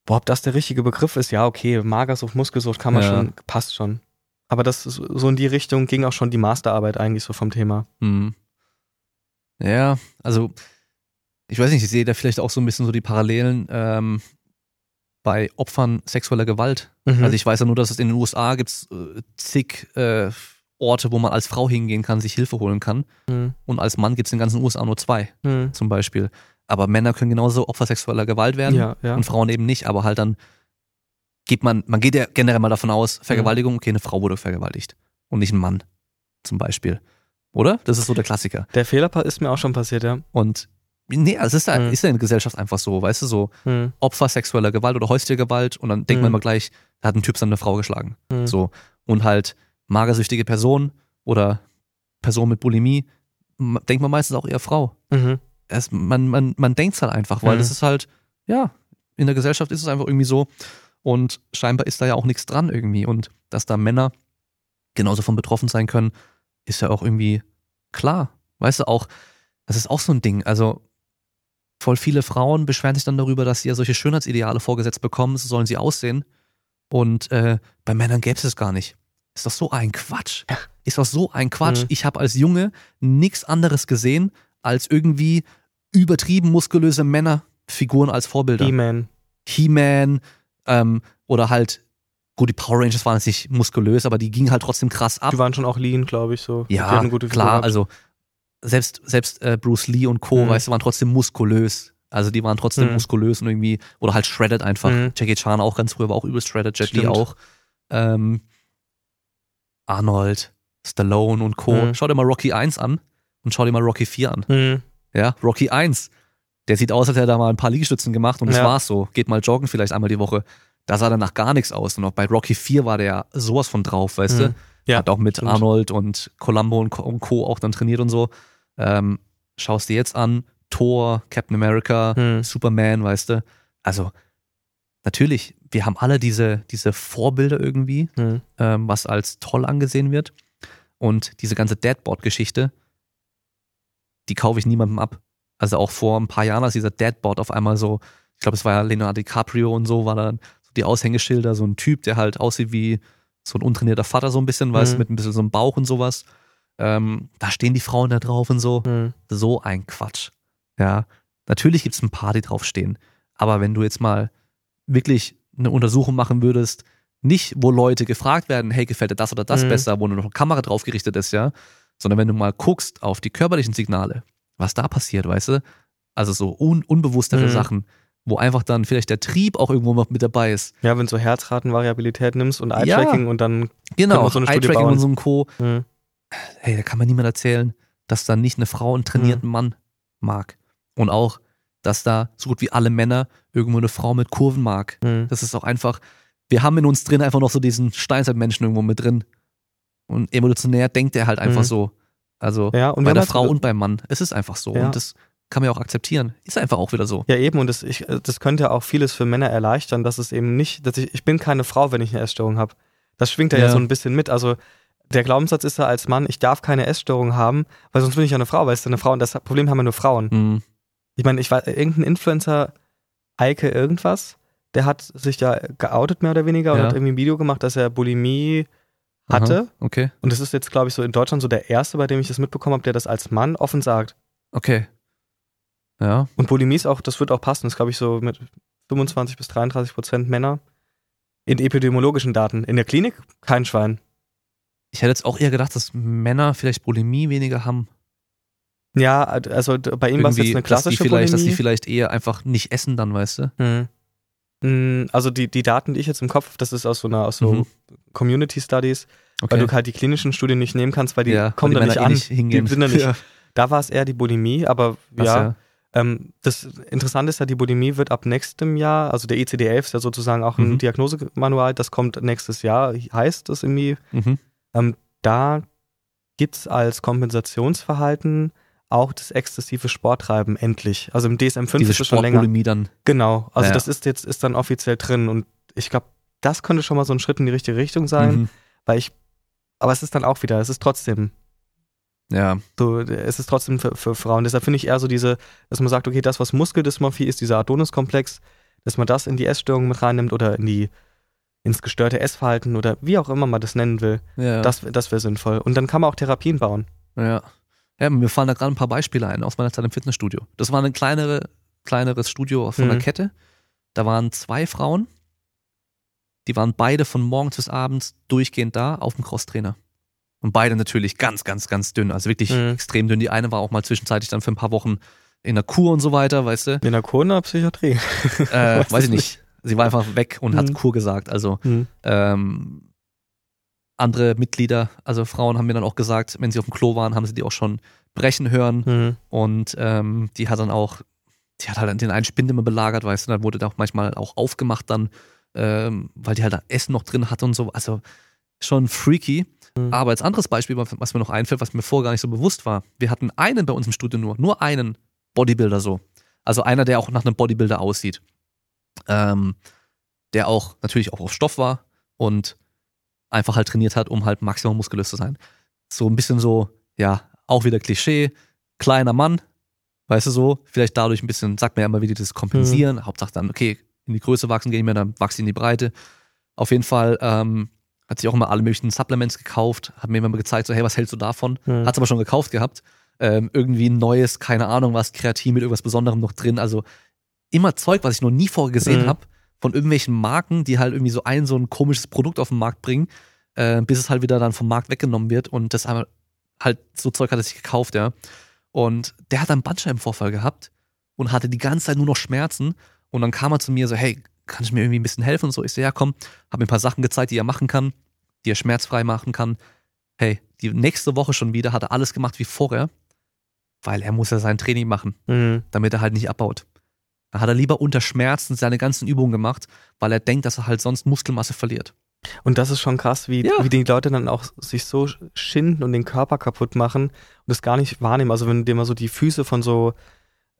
Boah, ob das der richtige Begriff ist, ja, okay, Magersucht, Muskelsucht kann man Ja. schon, passt schon. Aber das ist, so in die Richtung ging auch schon die Masterarbeit eigentlich so vom Thema. Mhm. Ja, also ich weiß nicht, ich sehe da vielleicht auch so ein bisschen so die Parallelen ähm, bei Opfern sexueller Gewalt. Mhm. Also ich weiß ja nur, dass es in den USA gibt äh, zig äh, Orte, wo man als Frau hingehen kann, sich Hilfe holen kann. Mhm. Und als Mann gibt es in den ganzen USA nur zwei Mhm. zum Beispiel. Aber Männer können genauso Opfer sexueller Gewalt werden Ja, ja. und Frauen eben nicht. Aber halt dann geht man, man geht ja generell mal davon aus, Vergewaltigung, okay, eine Frau wurde vergewaltigt und nicht ein Mann zum Beispiel. Oder? Das ist so der Klassiker. Der Fehler ist mir auch schon passiert, ja. Und nee, also es ist, ja, Mhm. ist ja in der Gesellschaft einfach so, weißt du, so Mhm. Opfer sexueller Gewalt oder häuslicher Gewalt und dann denkt man Mhm. immer gleich, da hat ein Typ seine Frau geschlagen. Mhm. So. Und halt magersüchtige Person oder Person mit Bulimie, denkt man meistens auch eher Frau. Mhm. Es, man man, man denkt es halt einfach, weil Mhm. das ist halt, ja, in der Gesellschaft ist es einfach irgendwie so. Und scheinbar ist da ja auch nichts dran irgendwie. Und dass da Männer genauso von betroffen sein können, ist ja auch irgendwie klar. Weißt du, auch, das ist auch so ein Ding. Also, voll viele Frauen beschweren sich dann darüber, dass sie ja solche Schönheitsideale vorgesetzt bekommen, so sollen sie aussehen. Und äh, bei Männern gäbe es es gar nicht. Ist doch so ein Quatsch. Ist doch so ein Quatsch. Mhm. Ich habe als Junge nichts anderes gesehen, als irgendwie übertrieben muskulöse Männerfiguren als Vorbilder. He-Man. He-Man ähm, oder halt, gut, die Power Rangers waren jetzt nicht muskulös, aber die gingen halt trotzdem krass ab. Die waren schon auch lean, glaube ich, so. Ja, klar, also selbst, selbst äh, Bruce Lee und Co., Mhm. weißt du, waren trotzdem muskulös. Also die waren trotzdem Mhm. muskulös und irgendwie, oder halt shredded einfach. Mhm. Jackie Chan auch ganz früher war auch übelst shredded, Jet Li auch. Ähm, Arnold, Stallone und Co. Mhm. Schau dir mal Rocky 1 an und schau dir mal Rocky 4 an. Mhm. Ja, Rocky 1. Der sieht aus, als hätte er da mal ein paar Liegestützen gemacht und das Ja. war's so. Geht mal joggen vielleicht einmal die Woche. Da sah danach gar nichts aus. Und auch bei Rocky 4 war der sowas von drauf, weißt du? Mhm. Ja, Hat auch mit stimmt. Arnold und Columbo und Co. und Co. auch dann trainiert und so. Ähm, schaust dir jetzt an, Thor, Captain America, Mhm. Superman, weißt du? Also, natürlich, wir haben alle diese, diese Vorbilder irgendwie, Mhm. ähm, was als toll angesehen wird. Und diese ganze Deadboard-Geschichte, die kaufe ich niemandem ab. Also auch vor ein paar Jahren, als dieser Deadboard auf einmal so, ich glaube, es war ja Leonardo DiCaprio und so, war dann so die Aushängeschilder, so ein Typ, der halt aussieht wie so ein untrainierter Vater so ein bisschen, weißt du, Mhm. mit ein bisschen so einem Bauch und sowas. Ähm, da stehen die Frauen da drauf und so. Mhm. So ein Quatsch. Ja, natürlich gibt es ein paar, die draufstehen. Aber wenn du jetzt mal wirklich eine Untersuchung machen würdest, nicht wo Leute gefragt werden, hey, gefällt dir das oder das Mhm. besser, wo nur noch eine Kamera drauf gerichtet ist, ja, sondern wenn du mal guckst auf die körperlichen Signale, was da passiert, weißt du? Also so un unbewusstere Mhm. Sachen, wo einfach dann vielleicht der Trieb auch irgendwo noch mit dabei ist. Ja, wenn du so Herzratenvariabilität nimmst und Eye-Tracking und dann. Genau, so eine Studie Eye-Tracking und so ein Co. Mhm. hey, da kann man niemand erzählen, dass da nicht eine Frau einen trainierten Mann mag. Und auch, dass da so gut wie alle Männer irgendwo eine Frau mit Kurven mag. Mhm. Das ist auch einfach, wir haben in uns drin einfach noch so diesen Steinzeitmenschen irgendwo mit drin. Und evolutionär denkt er halt einfach Mhm. so. Also Ja, und bei der Frau und beim Mann. Es ist einfach so. Ja. Und das kann man ja auch akzeptieren. Ist einfach auch wieder so. Ja, eben, und das, ich, das könnte ja auch vieles für Männer erleichtern, dass es eben nicht, dass ich, ich bin keine Frau, wenn ich eine Essstörung habe. Das schwingt ja, ja Ja. so ein bisschen mit. Also der Glaubenssatz ist ja als Mann, ich darf keine Essstörung haben, weil sonst bin ich ja eine Frau, weil es ist eine Frau und das Problem haben ja nur Frauen. Mhm. Ich meine, ich war irgendein Influencer, Eike irgendwas, der hat sich ja geoutet mehr oder weniger und Ja. hat irgendwie ein Video gemacht, dass er Bulimie hatte. Aha. Okay. Und das ist jetzt, glaube ich, so in Deutschland so der erste, bei dem ich das mitbekommen habe, der das als Mann offen sagt. Okay. Ja. Und Bulimie ist auch, das wird auch passen, das glaube ich so mit 25 bis 33 Prozent Männer. In epidemiologischen Daten. In der Klinik kein Schwein. Ich hätte jetzt auch eher gedacht, dass Männer vielleicht Bulimie weniger haben. Ja, also bei ihm war es jetzt eine dass klassische vielleicht, dass die Bulimie. vielleicht eher einfach nicht essen dann, weißt du? Hm. Hm, Also die, die Daten, die ich jetzt im Kopf habe, das ist aus so einer aus so Mhm. Community Studies, weil du halt die klinischen Studien nicht nehmen kannst, weil die Ja, kommen da nicht eh an. nicht hingehen. Die sind da nicht. Ja. Da war es eher die Bulimie, aber Was ja. Ähm, das Interessante ist ja, die Bulimie wird ab nächstem Jahr, also der ICD-11 ist ja sozusagen auch ein Mhm. Diagnosemanual, das kommt nächstes Jahr, heißt das irgendwie. Mhm. Ähm, da gibt es als Kompensationsverhalten auch das exzessive Sporttreiben endlich. Also im DSM-5 Diese ist es schon länger. Dann. Genau, also Ja. das ist jetzt ist dann offiziell drin und ich glaube, das könnte schon mal so ein Schritt in die richtige Richtung sein, Mhm. weil ich, aber es ist dann auch wieder, es ist trotzdem Ja, so, es ist trotzdem für, für Frauen. Deshalb finde ich eher so diese, dass man sagt, okay, das, was Muskeldysmorphie ist, dieser Adonis-Komplex, dass man das in die Essstörung mit reinnimmt oder in die, ins gestörte Essverhalten oder wie auch immer man das nennen will, ja. das, das wäre sinnvoll. Und dann kann man auch Therapien bauen. Ja. Ja, mir fallen da gerade ein paar Beispiele ein aus meiner Zeit im Fitnessstudio. Das war ein kleinere, kleineres Studio von Mhm. der Kette. Da waren zwei Frauen, die waren beide von morgens bis abends durchgehend da auf dem Crosstrainer. Und beide natürlich ganz, ganz, ganz dünn, also wirklich Mhm. extrem dünn. Die eine war auch mal zwischenzeitlich dann für ein paar Wochen in der Kur und so weiter, weißt du. In der Corona-Psychiatrie. Äh, Weiß weiß ich ich nicht. Sie war einfach weg und hat Mhm. Kur gesagt. Also Hm. ähm, andere Mitglieder, also Frauen haben mir dann auch gesagt, wenn sie auf dem Klo waren, haben sie die auch schon brechen hören. Hm. Und ähm, die hat dann auch, die hat halt den einen Spind immer belagert, weißt du, dann wurde der auch manchmal auch aufgemacht dann, ähm, weil die halt da Essen noch drin hatte und so. Also schon freaky. Mhm. Aber als anderes Beispiel, was mir noch einfällt, was mir vorher gar nicht so bewusst war, wir hatten einen bei uns im Studio nur, nur einen Bodybuilder so. Also einer, der auch nach einem Bodybuilder aussieht. Ähm, der auch natürlich auch auf Stoff war und einfach halt trainiert hat, um halt maximal muskulös zu sein. So ein bisschen so, ja, auch wieder Klischee, kleiner Mann, weißt du so, vielleicht dadurch ein bisschen, sagt man ja immer, wie die das kompensieren. Hauptsache dann, okay, in die Größe wachsen gehen wir, dann wachsen in die Breite. Auf jeden Fall ähm, hat sich auch immer alle möglichen Supplements gekauft, hat mir immer gezeigt, so, hey, was hältst du davon? Hm. Hat's aber schon gekauft gehabt. Ähm, irgendwie ein neues, keine Ahnung was, Kreatin mit irgendwas Besonderem noch drin. Also immer Zeug, was ich noch nie vorher gesehen Mhm. habe, von irgendwelchen Marken, die halt irgendwie so ein, so ein komisches Produkt auf den Markt bringen, äh, bis es halt wieder dann vom Markt weggenommen wird. Und das einmal halt so Zeug hat er sich gekauft, ja. Und der hat einen Bandscheibenvorfall gehabt und hatte die ganze Zeit nur noch Schmerzen. Und dann kam er zu mir so, hey, kann ich mir irgendwie ein bisschen helfen und so? Ich so, ja, komm, hab mir ein paar Sachen gezeigt, die er machen kann, die er schmerzfrei machen kann. Hey, die nächste Woche schon wieder hat er alles gemacht wie vorher, weil er muss ja sein Training machen, Hm. damit er halt nicht abbaut. Da hat er lieber unter Schmerzen seine ganzen Übungen gemacht, weil er denkt, dass er halt sonst Muskelmasse verliert. Und das ist schon krass, wie, Ja. wie die Leute dann auch sich so schinden und den Körper kaputt machen und das gar nicht wahrnehmen. Also wenn du dir mal so die Füße von so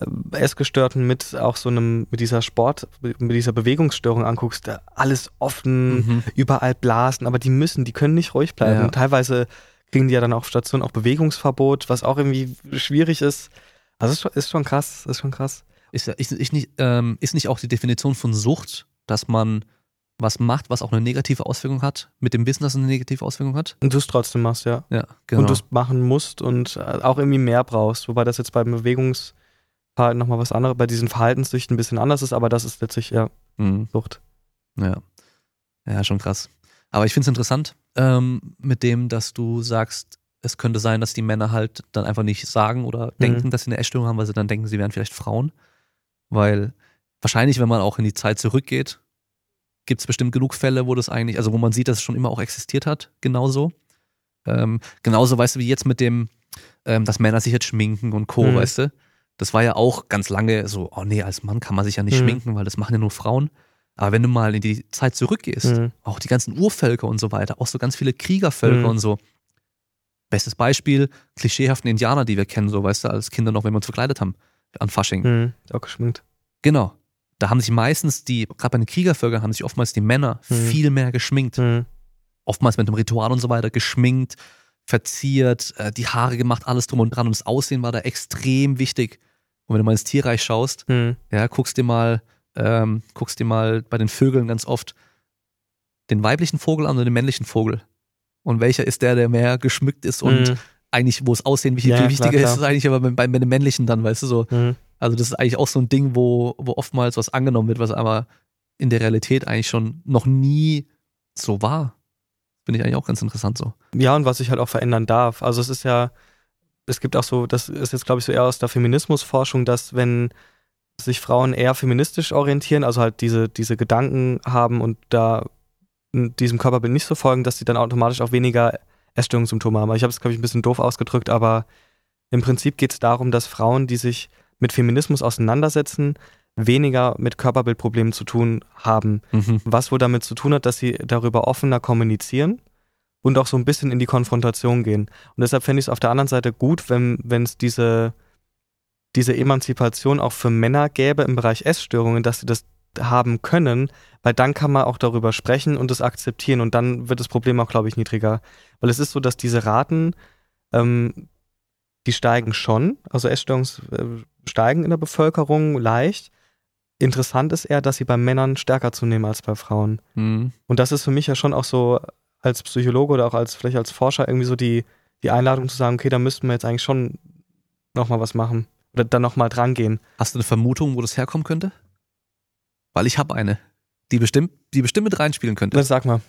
äh, Essgestörten mit auch so einem, mit dieser Sport, mit dieser Bewegungsstörung anguckst, alles offen, Mhm. überall Blasen, aber die müssen, die können nicht ruhig bleiben. Ja. Teilweise kriegen die ja dann auf Station auch Bewegungsverbot, was auch irgendwie schwierig ist. Also ist schon, ist schon krass, ist schon krass. Ist, ist, ist, nicht, ähm, ist nicht auch die Definition von Sucht, dass man was macht, was auch eine negative Auswirkung hat, mit dem Wissen, dass es eine negative Auswirkung hat? Und du es trotzdem machst, ja. Ja, genau. und du es machen musst und äh, auch irgendwie mehr brauchst. Wobei das jetzt beim Bewegungsverhalten nochmal was anderes, bei diesen Verhaltenssüchten ein bisschen anders ist, aber das ist letztlich ja mhm. Sucht. Ja. Ja, schon krass. Aber ich finde es interessant, ähm, mit dem, dass du sagst, es könnte sein, dass die Männer halt dann einfach nicht sagen oder denken, dass sie eine Essstörung haben, weil sie dann denken, sie wären vielleicht Frauen. Weil wahrscheinlich, wenn man auch in die Zeit zurückgeht, gibt es bestimmt genug Fälle, wo das eigentlich, also wo man sieht, dass es schon immer auch existiert hat, genauso. Ähm, genauso, weißt du, wie jetzt mit dem, ähm, dass Männer sich jetzt schminken und Co., Mhm. weißt du? Das war ja auch ganz lange so, oh nee, als Mann kann man sich ja nicht Mhm. schminken, weil das machen ja nur Frauen. Aber wenn du mal in die Zeit zurückgehst, Mhm. auch die ganzen Urvölker und so weiter, auch so ganz viele Kriegervölker Mhm. und so. Bestes Beispiel, klischeehaften Indianer, die wir kennen, so weißt du, als Kinder noch, wenn wir uns verkleidet haben, an Fasching. Mhm. Auch geschminkt. Genau. Da haben sich meistens die, gerade bei den Kriegervölkern, haben sich oftmals die Männer Mhm. viel mehr geschminkt. Mhm. Oftmals mit dem Ritual und so weiter, geschminkt, verziert, äh, die Haare gemacht, alles drum und dran. Und das Aussehen war da extrem wichtig. Und wenn du mal ins Tierreich schaust, Mhm. ja, guckst dir mal, ähm, guckst dir mal bei den Vögeln ganz oft den weiblichen Vogel an oder den männlichen Vogel. Und welcher ist der, der mehr geschmückt ist und Mhm. Eigentlich, wo es Aussehen wichtig, Ja, wichtiger klar. ist, ist eigentlich aber bei, bei den männlichen dann, weißt du so. Mhm. Also das ist eigentlich auch so ein Ding, wo, wo oftmals was angenommen wird, was aber in der Realität eigentlich schon noch nie so war. Finde ich eigentlich auch ganz interessant so. Ja, und was sich halt auch verändern darf. Also es ist ja, es gibt auch so, das ist jetzt glaube ich so eher aus der Feminismusforschung, dass wenn sich Frauen eher feministisch orientieren, also halt diese, diese Gedanken haben und da diesem Körperbild nicht so folgen, dass sie dann automatisch auch weniger Essstörungssymptome haben. Ich habe es, glaube ich, ein bisschen doof ausgedrückt, aber im Prinzip geht es darum, dass Frauen, die sich mit Feminismus auseinandersetzen, weniger mit Körperbildproblemen zu tun haben. Mhm. Was wohl damit zu tun hat, dass sie darüber offener kommunizieren und auch so ein bisschen in die Konfrontation gehen. Und deshalb fände ich es auf der anderen Seite gut, wenn es diese, diese Emanzipation auch für Männer gäbe im Bereich Essstörungen, dass sie das haben können, weil dann kann man auch darüber sprechen und es akzeptieren und dann wird das Problem auch, glaube ich, niedriger. Weil es ist so, dass diese Raten, ähm, die steigen schon, also Essstörungen äh, steigen in der Bevölkerung leicht. Interessant ist eher, dass sie bei Männern stärker zunehmen als bei Frauen. Mhm. Und das ist für mich ja schon auch so als Psychologe oder auch als vielleicht als Forscher irgendwie so die, die Einladung zu sagen, okay, da müssten wir jetzt eigentlich schon nochmal was machen. Oder dann nochmal dran gehen. Hast du eine Vermutung, wo das herkommen könnte? Weil ich habe eine, die bestimmt, die bestimmt mit reinspielen könnte. Das sag mal.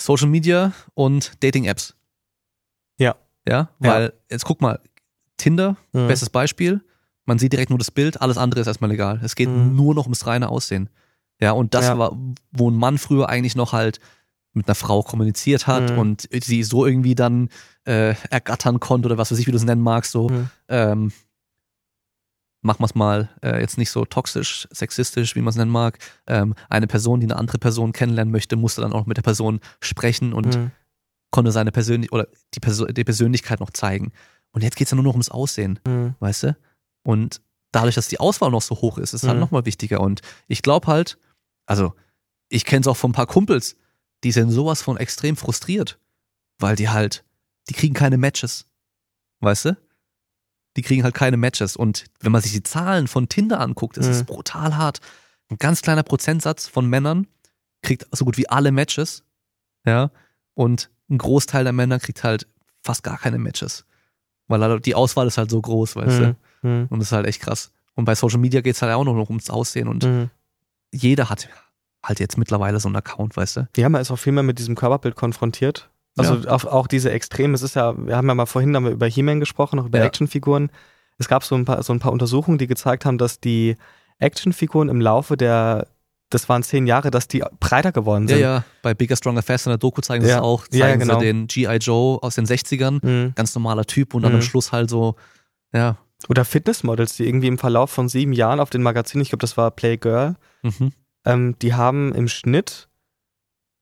Social Media und Dating-Apps. Ja. Ja, Ja. weil, jetzt guck mal, Tinder, Mhm. bestes Beispiel. Man sieht direkt nur das Bild, alles andere ist erstmal egal. Es geht Mhm. nur noch ums reine Aussehen. Ja, und das Ja. war, wo ein Mann früher eigentlich noch halt mit einer Frau kommuniziert hat Mhm. und sie so irgendwie dann äh, ergattern konnte oder was weiß ich, wie du es nennen magst, so. Mhm. Ähm, machen wir es mal äh, jetzt nicht so toxisch, sexistisch, wie man es nennen mag. Ähm, eine Person, die eine andere Person kennenlernen möchte, musste dann auch mit der Person sprechen und Mhm. konnte seine Persönlichkeit oder die, Perso die Persönlichkeit noch zeigen. Und jetzt geht es ja nur noch ums Aussehen, Mhm. weißt du? Und dadurch, dass die Auswahl noch so hoch ist, ist es halt Mhm. nochmal wichtiger. Und ich glaube halt, also ich kenne es auch von ein paar Kumpels, die sind sowas von extrem frustriert, weil die halt, die kriegen keine Matches. Weißt du? Die kriegen halt keine Matches. Und wenn man sich die Zahlen von Tinder anguckt, ist es Mhm. brutal hart. Ein ganz kleiner Prozentsatz von Männern kriegt so gut wie alle Matches. Ja. Und ein Großteil der Männer kriegt halt fast gar keine Matches. Weil halt die Auswahl ist halt so groß, weißt du? Mhm. Mhm. Und das ist halt echt krass. Und bei Social Media geht es halt auch noch ums Aussehen und Mhm. jeder hat halt jetzt mittlerweile so einen Account, weißt du? Ja, man ist auch viel mehr mit diesem Körperbild konfrontiert. Also auch, auch diese Extreme, es ist ja, wir haben ja mal vorhin haben wir über He-Man gesprochen, noch über Ja. Actionfiguren. Es gab so ein, paar, so ein paar Untersuchungen, die gezeigt haben, dass die Actionfiguren im Laufe der, das waren zehn Jahre, dass die breiter geworden Ja, sind. ja. Bei Bigger, Stronger, Faster in der Doku zeigen sie Ja. es auch. Zeigen Ja, ja, genau. sie den G.I. Joe aus den 60ern. Mhm. Ganz normaler Typ und dann am Mhm. Schluss halt so, ja. Oder Fitnessmodels, die irgendwie im Verlauf von sieben Jahren auf den Magazinen, ich glaube, das war Playgirl, Mhm. ähm, die haben im Schnitt,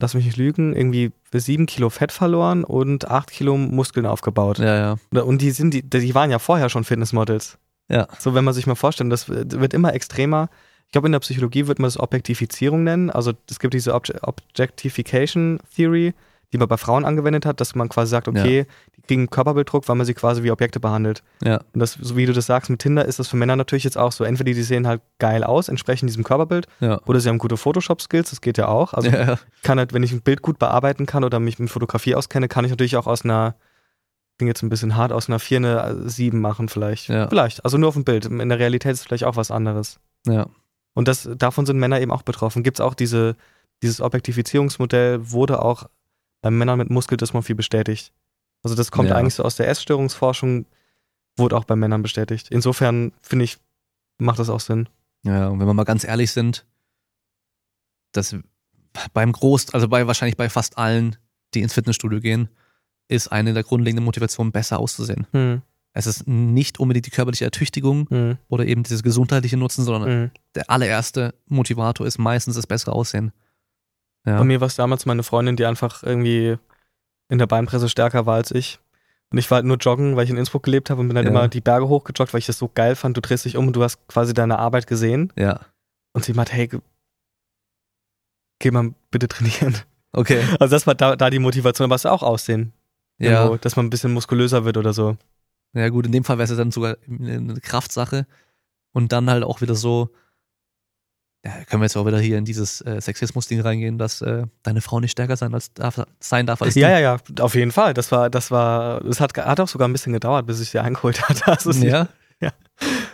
lass mich nicht lügen, irgendwie sieben Kilo Fett verloren und acht Kilo Muskeln aufgebaut. Ja, ja. Und die sind, die, die waren ja vorher schon Fitnessmodels. Ja. So, wenn man sich mal vorstellt, das wird immer extremer. Ich glaube, in der Psychologie wird man das Objektifizierung nennen. Also es gibt diese Obje Objectification Theory, die man bei Frauen angewendet hat, dass man quasi sagt, okay, die kriegen Körperbilddruck, weil man sie quasi wie Objekte behandelt. Ja. Und das, so wie du das sagst, mit Tinder ist das für Männer natürlich jetzt auch so. Entweder die sehen halt geil aus, entsprechen diesem Körperbild, Ja. oder sie haben gute Photoshop-Skills, das geht ja auch. Also ja, kann halt, wenn ich ein Bild gut bearbeiten kann oder mich mit Fotografie auskenne, kann ich natürlich auch aus einer, klingt jetzt ein bisschen hart, aus einer 4 eine 7 machen vielleicht. Ja. Vielleicht, also nur auf dem Bild. In der Realität ist es vielleicht auch was anderes. ja. Und das, davon sind Männer eben auch betroffen. Gibt es auch diese, dieses Objektifizierungsmodell, wurde auch bei Männern mit Muskeldysmorphie bestätigt. Also das kommt Ja. eigentlich so aus der Essstörungsforschung, wurde auch bei Männern bestätigt. Insofern finde ich, macht das auch Sinn. Ja, und wenn wir mal ganz ehrlich sind, dass beim Groß, also bei wahrscheinlich bei fast allen, die ins Fitnessstudio gehen, ist eine der grundlegenden Motivationen, besser auszusehen. Hm, Es ist nicht unbedingt die körperliche Ertüchtigung hm, oder eben dieses gesundheitliche Nutzen, sondern hm. der allererste Motivator ist meistens das bessere Aussehen. Ja. Bei mir war es damals meine Freundin, die einfach irgendwie in der Beinpresse stärker war als ich. Und ich war halt nur joggen, weil ich in Innsbruck gelebt habe und bin halt Ja. immer die Berge hochgejoggt, weil ich das so geil fand. Du drehst dich um und du hast quasi deine Arbeit gesehen. ja. Und sie meint, hey, ge- geh mal bitte trainieren. Okay. Also das war da, da die Motivation, aber es auch Aussehen. Ja. Irgendwo, dass man ein bisschen muskulöser wird oder so. Ja, gut, in dem Fall wäre es dann sogar eine Kraftsache. Und dann halt auch wieder so, ja, können wir jetzt auch wieder hier in dieses äh, Sexismus-Ding reingehen, dass äh, deine Frau nicht stärker sein, als darf, sein darf als Ja, du. ja, ja, auf jeden Fall. Das war, das war, es hat, hat auch sogar ein bisschen gedauert, bis ich sie eingeholt hatte. Also Ja. Ja.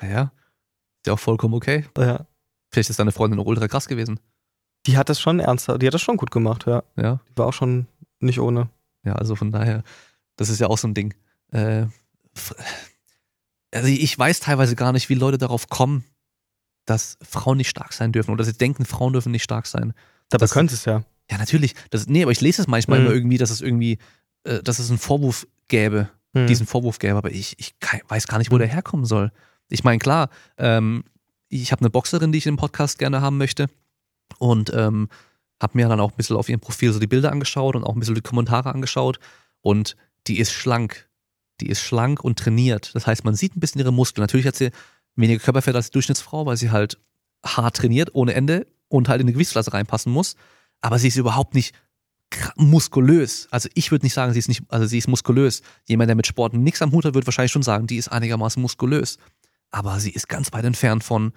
Ja. Ist ja auch vollkommen okay. ja. Vielleicht ist deine Freundin auch ultra krass gewesen. Die hat das schon ernsthaft, die hat das schon gut gemacht, ja. Ja. Die war auch schon nicht ohne. Ja, also von daher, das ist ja auch so ein Ding. Äh, also ich weiß teilweise gar nicht, wie Leute darauf kommen, dass Frauen nicht stark sein dürfen oder sie denken, Frauen dürfen nicht stark sein. Dabei Das- könnte es ja. Ja, natürlich. Das, nee, aber ich lese es manchmal Mhm. immer irgendwie, dass es irgendwie, äh, dass es einen Vorwurf gäbe, Mhm. diesen Vorwurf gäbe, aber ich, ich weiß gar nicht, wo der herkommen soll. Ich meine, klar, ähm, ich habe eine Boxerin, die ich im Podcast gerne haben möchte und ähm, habe mir dann auch ein bisschen auf ihrem Profil so die Bilder angeschaut und auch ein bisschen die Kommentare angeschaut und die ist schlank. Die ist schlank und trainiert. Das heißt, man sieht ein bisschen ihre Muskeln. Natürlich hat sie weniger Körperfett als die Durchschnittsfrau, weil sie halt hart trainiert, ohne Ende und halt in eine Gewichtsklasse reinpassen muss. Aber sie ist überhaupt nicht muskulös. Also ich würde nicht sagen, sie ist nicht, also sie ist muskulös. Jemand, der mit Sport nichts am Hut hat, wird wahrscheinlich schon sagen, die ist einigermaßen muskulös. Aber sie ist ganz weit entfernt von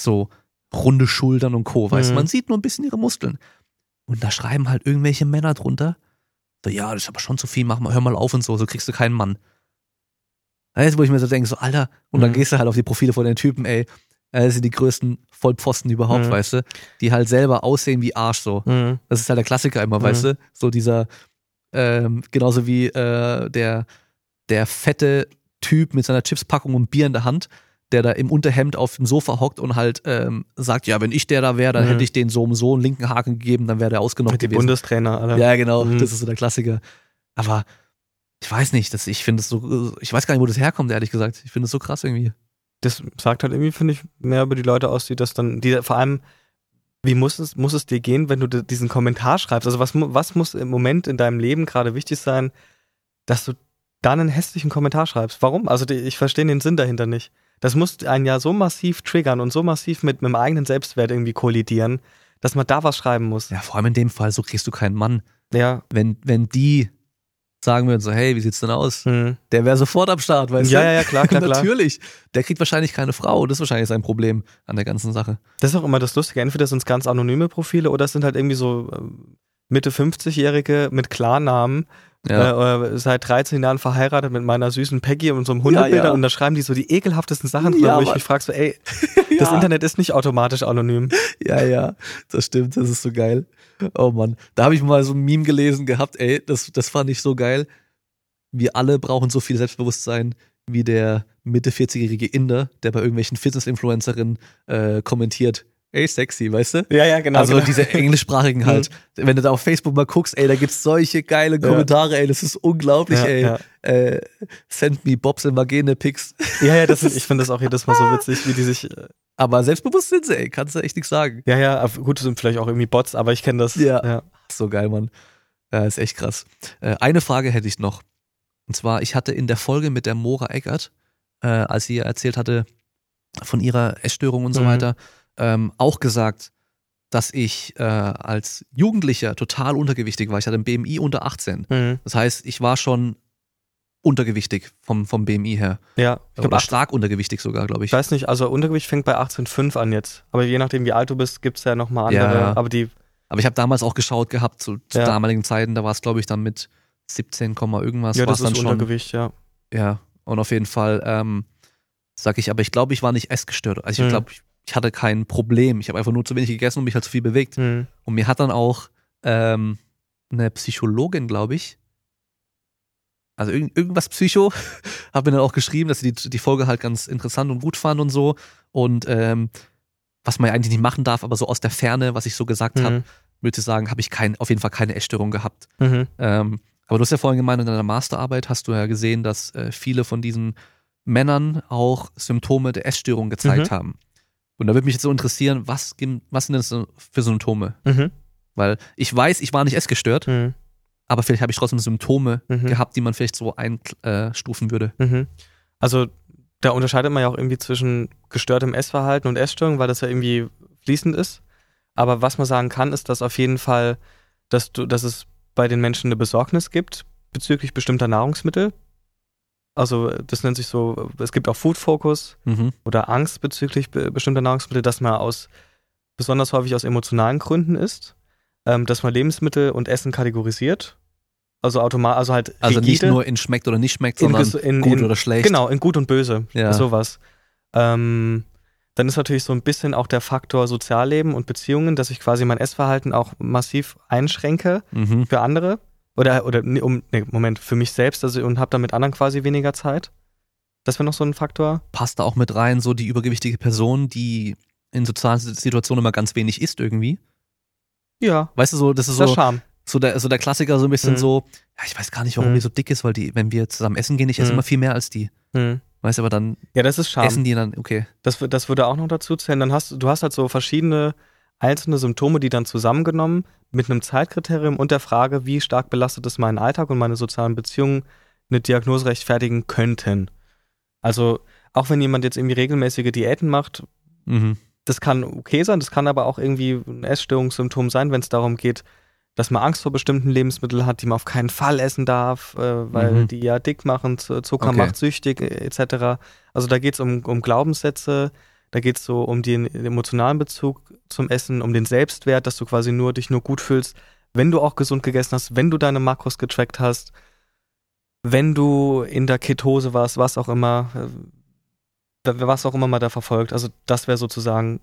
so runde Schultern und Co. Weißt du, Mhm. man sieht nur ein bisschen ihre Muskeln. Und da schreiben halt irgendwelche Männer drunter, so, ja, das ist aber schon zu viel, mach mal, hör mal auf und so, so kriegst du keinen Mann. Weißt du, wo ich mir so denke, so, Alter, und dann Mhm. gehst du halt auf die Profile von den Typen, ey, äh, das sind die größten Vollpfosten überhaupt, Mhm. weißt du, die halt selber aussehen wie Arsch so. Mhm. Das ist halt der Klassiker immer, Mhm. weißt du? So dieser, ähm, genauso wie äh, der, der fette Typ mit seiner Chipspackung und Bier in der Hand, der da im Unterhemd auf dem Sofa hockt und halt ähm, sagt, ja, wenn ich der da wäre, dann Mhm. hätte ich den so um so einen linken Haken gegeben, dann wäre der ausgenommen Die gewesen. Bundestrainer, alle. Ja, genau, Mhm. das ist so der Klassiker. Aber ich weiß nicht, das, ich finde es so, ich weiß gar nicht, wo das herkommt, ehrlich gesagt. Ich finde es so krass irgendwie. das sagt halt irgendwie, finde ich, mehr über die Leute aus, die das dann, die vor allem, wie muss es, muss es dir gehen, wenn du di- diesen Kommentar schreibst? Also was, was muss im Moment in deinem Leben gerade wichtig sein, dass du dann einen hässlichen Kommentar schreibst? Warum? Also die, ich verstehe den Sinn dahinter nicht. Das muss einen ja so massiv triggern und so massiv mit, mit dem eigenen Selbstwert irgendwie kollidieren, dass man da was schreiben muss. Ja, vor allem in dem Fall, so kriegst du keinen Mann. Ja. Wenn, wenn die sagen würden so, hey, wie sieht's denn aus? Hm. Der wäre sofort am Start, weißt Ja, du? ja, ja, klar, klar, klar. Natürlich. Der kriegt wahrscheinlich keine Frau. Das ist wahrscheinlich sein Problem an der ganzen Sache. Das ist auch immer das Lustige. Entweder sind es ganz anonyme Profile oder es sind halt irgendwie so ähm, Mitte 50-Jährige mit Klarnamen, Ja. äh, seit 13 Jahren verheiratet mit meiner süßen Peggy und so einem Hundebilder Ja, ja. und da schreiben die so die ekelhaftesten Sachen drüber, Ja, wo ich mich frage so, ey, das. Internet ist nicht automatisch anonym. Ja, ja, das stimmt, das ist so geil. Oh Mann, da habe ich mal so ein Meme gelesen gehabt, ey, das, das fand ich so geil. Wir alle brauchen so viel Selbstbewusstsein wie der Mitte 40-jährige Inder, der bei irgendwelchen Fitness-Influencerinnen äh, kommentiert, ey, sexy, weißt du? Ja, ja, genau. also genau. diese englischsprachigen halt. Wenn du da auf Facebook mal guckst, ey, da gibt's solche geile Ja. Kommentare, ey, das ist unglaublich, ja, ey. ja. Äh, send me Bobs and Vagine Pics. ja, ja, das ist, ich finde das auch jedes Mal so witzig, wie die sich, äh, Aber selbstbewusst sind sie, ey, kannst du echt nichts sagen. ja, ja, gut, sind vielleicht auch irgendwie Bots, aber ich kenne das. Ja. ja. So geil, Mann. Ja, ist echt krass. Äh, eine Frage hätte ich noch. Und zwar, ich hatte in der Folge mit der Mora Eckert, äh, als sie erzählt hatte von ihrer Essstörung und so Mhm. weiter, ähm, auch gesagt, dass ich äh, als Jugendlicher total untergewichtig war. Ich hatte ein BMI unter 18. Mhm. Das heißt, ich war schon untergewichtig vom, vom BMI her. Ja, ich Oder stark untergewichtig sogar, glaube ich. ich weiß nicht, also Untergewicht fängt bei 18,5 an jetzt. Aber je nachdem, wie alt du bist, gibt's ja nochmal andere. Ja. Aber die, Aber ich habe damals auch geschaut gehabt, zu, zu Ja. damaligen Zeiten, da war es, glaube ich, dann mit 17, Komma irgendwas. ja, das dann ist schon. Untergewicht, ja. Ja, und auf jeden Fall ähm, sag ich, aber ich glaube, ich war nicht essgestört. Also ich Mhm. glaube, ich, ich hatte kein Problem. Ich habe einfach nur zu wenig gegessen und mich halt zu viel bewegt. Mhm. Und mir hat dann auch ähm, eine Psychologin, glaube ich, also irgend, irgendwas Psycho, hat mir dann auch geschrieben, dass sie die, die Folge halt ganz interessant und gut fand und so. Und ähm, was man ja eigentlich nicht machen darf, aber so aus der Ferne, was ich so gesagt habe, Mhm. würde ich sagen, habe ich kein, auf jeden Fall keine Essstörung gehabt. Mhm. Ähm, aber du hast ja vorhin gemeint, in deiner Masterarbeit hast du ja gesehen, dass äh, viele von diesen Männern auch Symptome der Essstörung gezeigt Mhm. haben. Und da würde mich jetzt so interessieren, was, was sind das so für Symptome? Mhm. Weil ich weiß, ich war nicht essgestört, Mhm. aber vielleicht habe ich trotzdem Symptome Mhm. gehabt, die man vielleicht so einstufen würde. Mhm. Also da unterscheidet man ja auch irgendwie zwischen gestörtem Essverhalten und Essstörung, weil das ja irgendwie fließend ist. Aber was man sagen kann, ist, dass auf jeden Fall, dass du, dass es bei den Menschen eine Besorgnis gibt bezüglich bestimmter Nahrungsmittel. Also das nennt sich so, es gibt auch Food Focus Mhm. oder Angst bezüglich be bestimmter Nahrungsmittel, dass man aus besonders häufig aus emotionalen Gründen isst, ähm, dass man Lebensmittel und Essen kategorisiert. Also automatisch, also halt Also nicht rigide. nur in schmeckt oder nicht schmeckt, In sondern ges- in- gut in- oder schlecht. Genau, in gut und böse. Ja. Sowas. Ähm, dann ist natürlich so ein bisschen auch der Faktor Sozialleben und Beziehungen, dass ich quasi mein Essverhalten auch massiv einschränke Mhm. für andere. Oder, oder nee, um, nee, Moment, für mich selbst also, und habe dann mit anderen quasi weniger Zeit. Das wäre noch so ein Faktor. Passt da auch mit rein, so die übergewichtige Person, die in sozialen Situationen immer ganz wenig isst irgendwie. Ja. Weißt du, so, das ist so, Charme. so, der, so der Klassiker, so ein bisschen Mhm. so, ja, ich weiß gar nicht, warum Mhm. die so dick ist, weil die, wenn wir zusammen essen gehen, ich esse Mhm. immer viel mehr als die. Hm. Weißt du, aber dann Ja, das ist Charme. essen die dann, okay. Das, das würde auch noch dazu zählen. Dann hast du- du hast halt so verschiedene einzelne Symptome, die dann zusammengenommen mit einem Zeitkriterium und der Frage, wie stark belastet es meinen Alltag und meine sozialen Beziehungen, eine Diagnose rechtfertigen könnten. Also auch wenn jemand jetzt irgendwie regelmäßige Diäten macht, Mhm. das kann okay sein, das kann aber auch irgendwie ein Essstörungssymptom sein, wenn es darum geht, dass man Angst vor bestimmten Lebensmitteln hat, die man auf keinen Fall essen darf, äh, weil Mhm. die ja dick machen, Zucker Okay. macht süchtig äh, etc. Also da geht es um, um Glaubenssätze, da geht es so um den emotionalen Bezug zum Essen, um den Selbstwert, dass du quasi nur dich nur gut fühlst, wenn du auch gesund gegessen hast, wenn du deine Makros getrackt hast, wenn du in der Ketose warst, was auch immer, äh, was auch immer man da verfolgt. Also das wäre sozusagen,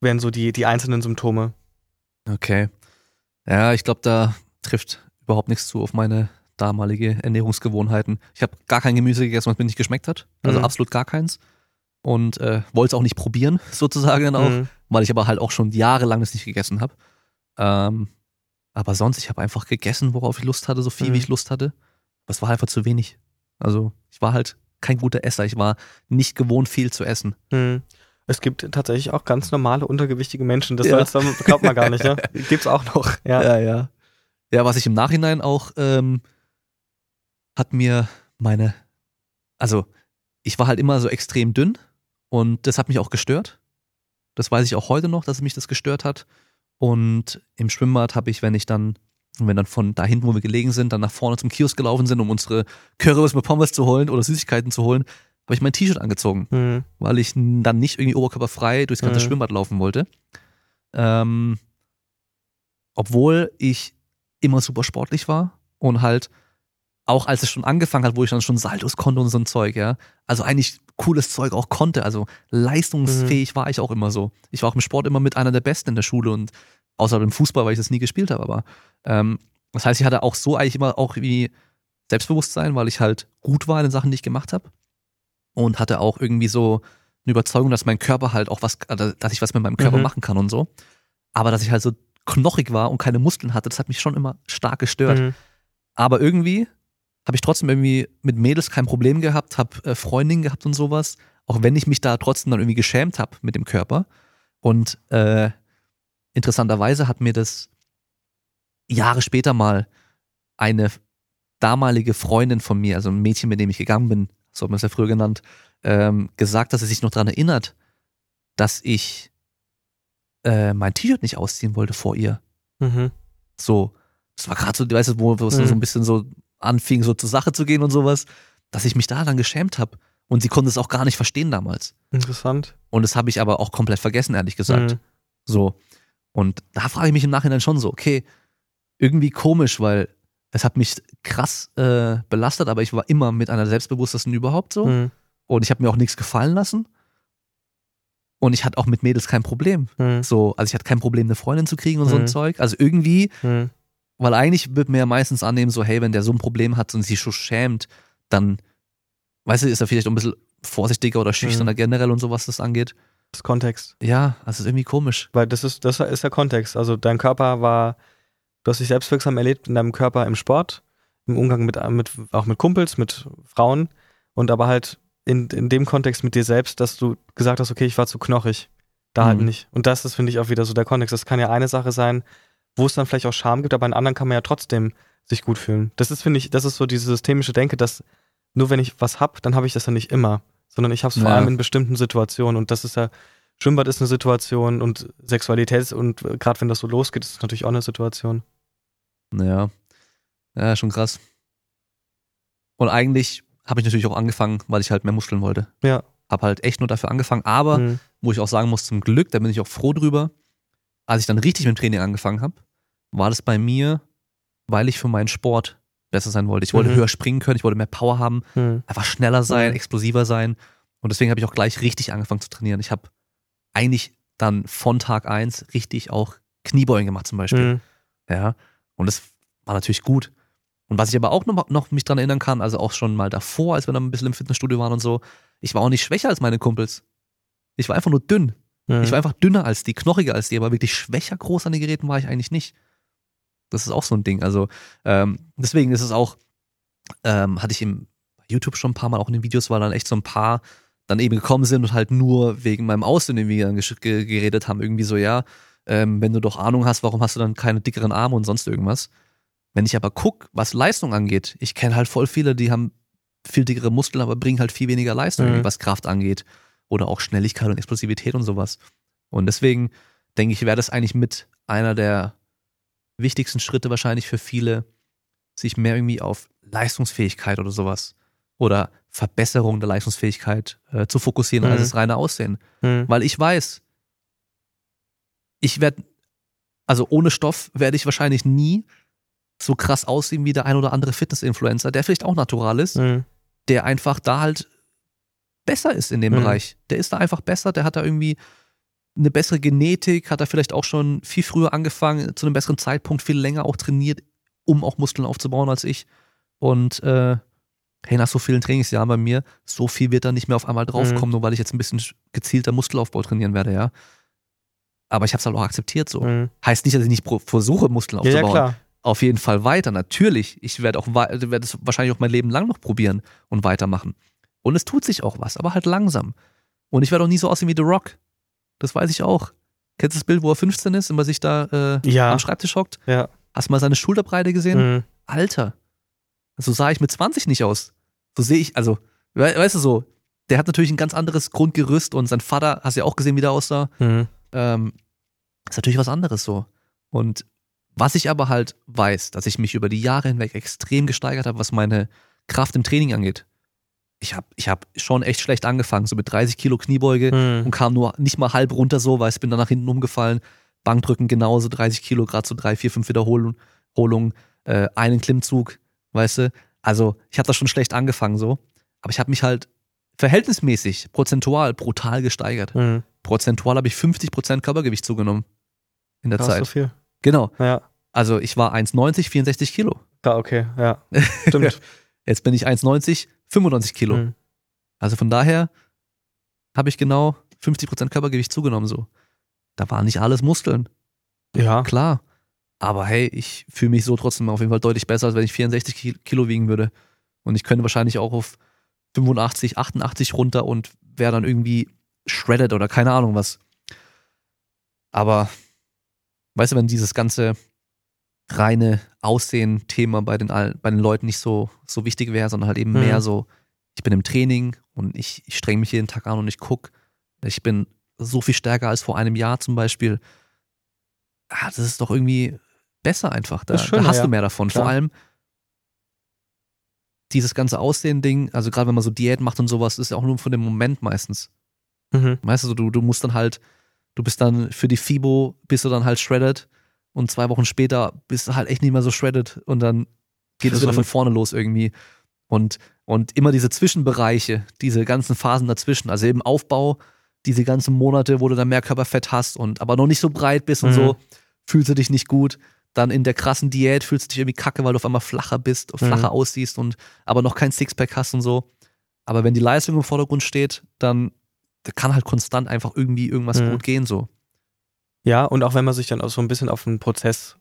wären so die, die einzelnen Symptome. Okay. Ja, ich glaube, da trifft überhaupt nichts zu auf meine damalige Ernährungsgewohnheiten. Ich habe gar kein Gemüse gegessen, was mir nicht geschmeckt hat. Also Mhm. absolut gar keins. Und äh, wollte es auch nicht probieren, sozusagen dann auch, Mhm. weil ich aber halt auch schon jahrelang das nicht gegessen habe. Ähm, aber sonst, ich habe einfach gegessen, worauf ich Lust hatte, so viel Mhm. wie ich Lust hatte. Es war einfach zu wenig. Also ich war halt kein guter Esser. Ich war nicht gewohnt, viel zu essen. Hm. Es gibt tatsächlich auch ganz normale untergewichtige Menschen. Das Ja. glaubt man gar nicht, ja. Gibt's auch noch. Ja. ja. Ja, ja was ich im Nachhinein auch, ähm, hat mir meine, also ich war halt immer so extrem dünn und das hat mich auch gestört. Das weiß ich auch heute noch, dass mich das gestört hat. Und im Schwimmbad habe ich, wenn ich dann, wenn dann von da hinten, wo wir gelegen sind, dann nach vorne zum Kiosk gelaufen sind, um unsere Currywurst mit Pommes zu holen oder Süßigkeiten zu holen, habe ich mein T-Shirt angezogen Hm. weil ich dann nicht irgendwie oberkörperfrei durchs ganze Mhm. Schwimmbad laufen wollte. Ähm, obwohl ich immer super sportlich war und halt auch als es schon angefangen hat, wo ich dann schon Saltos konnte und so ein Zeug, ja. Also eigentlich cooles Zeug auch konnte. Also leistungsfähig war ich auch immer so. Ich war auch im Sport immer mit einer der Besten in der Schule und außer im Fußball, weil ich das nie gespielt habe, aber ähm, das heißt, ich hatte auch so eigentlich immer auch wie Selbstbewusstsein, weil ich halt gut war in den Sachen, die ich gemacht habe und hatte auch irgendwie so eine Überzeugung, dass mein Körper halt auch was, also, dass ich was mit meinem Körper Mhm. machen kann und so. Aber dass ich halt so knochig war und keine Muskeln hatte, das hat mich schon immer stark gestört. Hm. Aber irgendwie habe ich trotzdem irgendwie mit Mädels kein Problem gehabt, habe äh, Freundinnen gehabt und sowas, auch wenn ich mich da trotzdem dann irgendwie geschämt habe mit dem Körper. Und äh, interessanterweise hat mir das Jahre später mal eine damalige Freundin von mir, also ein Mädchen, mit dem ich gegangen bin, so hat man es ja früher genannt, ähm, gesagt, dass sie sich noch daran erinnert, dass ich äh, mein T-Shirt nicht ausziehen wollte vor ihr. Mhm. So, das war gerade so, du weißt, wo, wo es Mhm. so ein bisschen so anfing, so zur Sache zu gehen und sowas, dass ich mich da dann geschämt habe. Und sie konnte es auch gar nicht verstehen damals. Interessant. Und das habe ich aber auch komplett vergessen, ehrlich gesagt. Mhm. So. Und da frage ich mich im Nachhinein schon so, okay, irgendwie komisch, weil es hat mich krass äh, belastet, aber ich war immer mit einer selbstbewusstesten überhaupt so. Hm. Und ich habe mir auch nichts gefallen lassen. Und ich hatte auch mit Mädels kein Problem. Hm. So, also ich hatte kein Problem, eine Freundin zu kriegen und so ein Mhm. Zeug. Also irgendwie Hm. Weil eigentlich wird mir ja meistens annehmen, so, hey, wenn der so ein Problem hat und sich so schämt, dann, weißt du, ist er vielleicht auch ein bisschen vorsichtiger oder schüchterner generell und so, was das angeht. Das ist Kontext. Ja, das ist irgendwie komisch. Weil das ist, das ist der Kontext. Also dein Körper war, du hast dich selbstwirksam erlebt in deinem Körper im Sport, im Umgang mit, mit auch mit Kumpels, mit Frauen und aber halt in, in dem Kontext mit dir selbst, dass du gesagt hast, okay, ich war zu knochig. Da halt Mhm. nicht. Und das ist, finde ich, auch wieder so der Kontext. Das kann ja eine Sache sein, wo es dann vielleicht auch Scham gibt, aber in anderen kann man ja trotzdem sich gut fühlen. Das ist, finde ich, das ist so diese systemische Denke, dass nur wenn ich was hab, dann habe ich das ja nicht immer, sondern ich habe es vor Ja. allem in bestimmten Situationen und das ist ja Schwimmbad ist eine Situation und Sexualität und gerade wenn das so losgeht, ist es natürlich auch eine Situation. Ja. Ja, schon krass. Und eigentlich habe ich natürlich auch angefangen, weil ich halt mehr Muskeln wollte. Ja. Hab halt echt nur dafür angefangen, aber Hm. wo ich auch sagen muss, zum Glück, da bin ich auch froh drüber, als ich dann richtig mit dem Training angefangen habe, war das bei mir, weil ich für meinen Sport besser sein wollte. Ich wollte Mhm. höher springen können, ich wollte mehr Power haben, Hm. einfach schneller sein, Mhm. explosiver sein. Und deswegen habe ich auch gleich richtig angefangen zu trainieren. Ich habe eigentlich dann von Tag eins richtig auch Kniebeugen gemacht zum Beispiel. Hm. Ja. Und das war natürlich gut. Und was ich aber auch noch, noch mich dran erinnern kann, also auch schon mal davor, als wir dann ein bisschen im Fitnessstudio waren und so, ich war auch nicht schwächer als meine Kumpels. Ich war einfach nur dünn. Mhm. Ich war einfach dünner als die, knochiger als die, aber wirklich schwächer groß an den Geräten war ich eigentlich nicht. Das ist auch so ein Ding. Also ähm, deswegen ist es auch, ähm, hatte ich im YouTube schon ein paar Mal auch in den Videos, weil dann echt so ein paar dann eben gekommen sind und halt nur wegen meinem Aussehen irgendwie dann geredet haben. Irgendwie so, ja, ähm, wenn du doch Ahnung hast, warum hast du dann keine dickeren Arme und sonst irgendwas? Wenn ich aber guck, was Leistung angeht, ich kenne halt voll viele, die haben viel dickere Muskeln, aber bringen halt viel weniger Leistung, Mhm. was Kraft angeht. Oder auch Schnelligkeit und Explosivität und sowas. Und deswegen denke ich, wäre das eigentlich mit einer der wichtigsten Schritte wahrscheinlich für viele, sich mehr irgendwie auf Leistungsfähigkeit oder sowas oder Verbesserung der Leistungsfähigkeit äh, zu fokussieren, als Mhm. das reine Aussehen. Mhm. Weil ich weiß, ich werde, also ohne Stoff werde ich wahrscheinlich nie so krass aussehen wie der ein oder andere Fitness-Influencer, der vielleicht auch natural ist, Mhm. der einfach da halt besser ist in dem Mhm. Bereich. Der ist da einfach besser, der hat da irgendwie eine bessere Genetik, hat da vielleicht auch schon viel früher angefangen, zu einem besseren Zeitpunkt, viel länger auch trainiert, um auch Muskeln aufzubauen als ich. Und äh, hey, nach so vielen Trainingsjahren bei mir, so viel wird da nicht mehr auf einmal draufkommen, nur weil ich jetzt ein bisschen gezielter Muskelaufbau trainieren werde, ja. Aber ich habe es halt auch akzeptiert so. Mhm. Heißt nicht, dass ich nicht versuche, Muskeln Ja, ja, aufzubauen klar. auf jeden Fall weiter. Natürlich. Ich werde auch werde es wahrscheinlich auch mein Leben lang noch probieren und weitermachen. Und es tut sich auch was, aber halt langsam. Und ich werde auch nie so aussehen wie The Rock. Das weiß ich auch. Kennst du das Bild, wo er 15 ist und man sich da äh, Ja. am Schreibtisch hockt? Ja. Hast du mal seine Schulterbreite gesehen? Mhm. Alter. So sah ich mit 20 nicht aus. So sehe ich, also, we weißt du so, der hat natürlich ein ganz anderes Grundgerüst und sein Vater, hast du ja auch gesehen, wie der aussah Mhm. ähm, ist natürlich was anderes so. Und was ich aber halt weiß, dass ich mich über die Jahre hinweg extrem gesteigert habe, was meine Kraft im Training angeht. Ich habe ich hab schon echt schlecht angefangen, so mit 30 Kilo Kniebeuge Mhm. und kam nur nicht mal halb runter so, weil ich bin dann nach hinten umgefallen. Bankdrücken genauso, 30 Kilo, gerade so drei, vier, fünf Wiederholungen, äh, einen Klimmzug, weißt du. Also ich habe da schon schlecht angefangen so, aber ich habe mich halt verhältnismäßig, prozentual, brutal gesteigert Mhm. prozentual habe ich 50% Körpergewicht zugenommen in der Krass, so Zeit. viel. Genau. Ja. Also ich war 1,90, 64 Kilo. Ja, okay, ja. Stimmt. Jetzt bin ich 1,90, 95 Kilo. Mhm. Also von daher habe ich genau 50% Körpergewicht zugenommen so. Da waren nicht alles Muskeln, Ja. klar. Aber hey, ich fühle mich so trotzdem auf jeden Fall deutlich besser, als wenn ich 64 Ki- Kilo wiegen würde. Und ich könnte wahrscheinlich auch auf 85, 88 runter und wäre dann irgendwie shredded oder keine Ahnung was. Aber weißt du, wenn dieses ganze reine Aussehen-Thema bei den, bei den Leuten nicht so, so wichtig wäre, sondern halt eben Mhm. mehr so, ich bin im Training und ich, ich streng mich jeden Tag an und ich guck, ich bin so viel stärker als vor einem Jahr zum Beispiel. Ah, das ist doch irgendwie besser einfach. Da, schöner, da hast ja. du mehr davon. Vor Klar. allem dieses ganze Aussehen-Ding, also gerade wenn man so Diät macht und sowas, ist ja auch nur für den Moment meistens. Mhm. Weißt du, du, du musst dann halt, du bist dann für die FIBO, bist du dann halt shredded und zwei Wochen später bist du halt echt nicht mehr so shredded und dann geht es wieder von vorne los irgendwie. Und, und immer diese Zwischenbereiche, diese ganzen Phasen dazwischen, also im Aufbau, diese ganzen Monate, wo du dann mehr Körperfett hast und aber noch nicht so breit bist und Mhm. so, fühlst du dich nicht gut. Dann in der krassen Diät fühlst du dich irgendwie kacke, weil du auf einmal flacher bist, flacher Mhm. aussiehst und aber noch kein Sixpack hast und so. Aber wenn die Leistung im Vordergrund steht, dann da kann halt konstant einfach irgendwie irgendwas Mhm. gut gehen so. Ja, und auch wenn man sich dann auch so ein bisschen auf den Prozess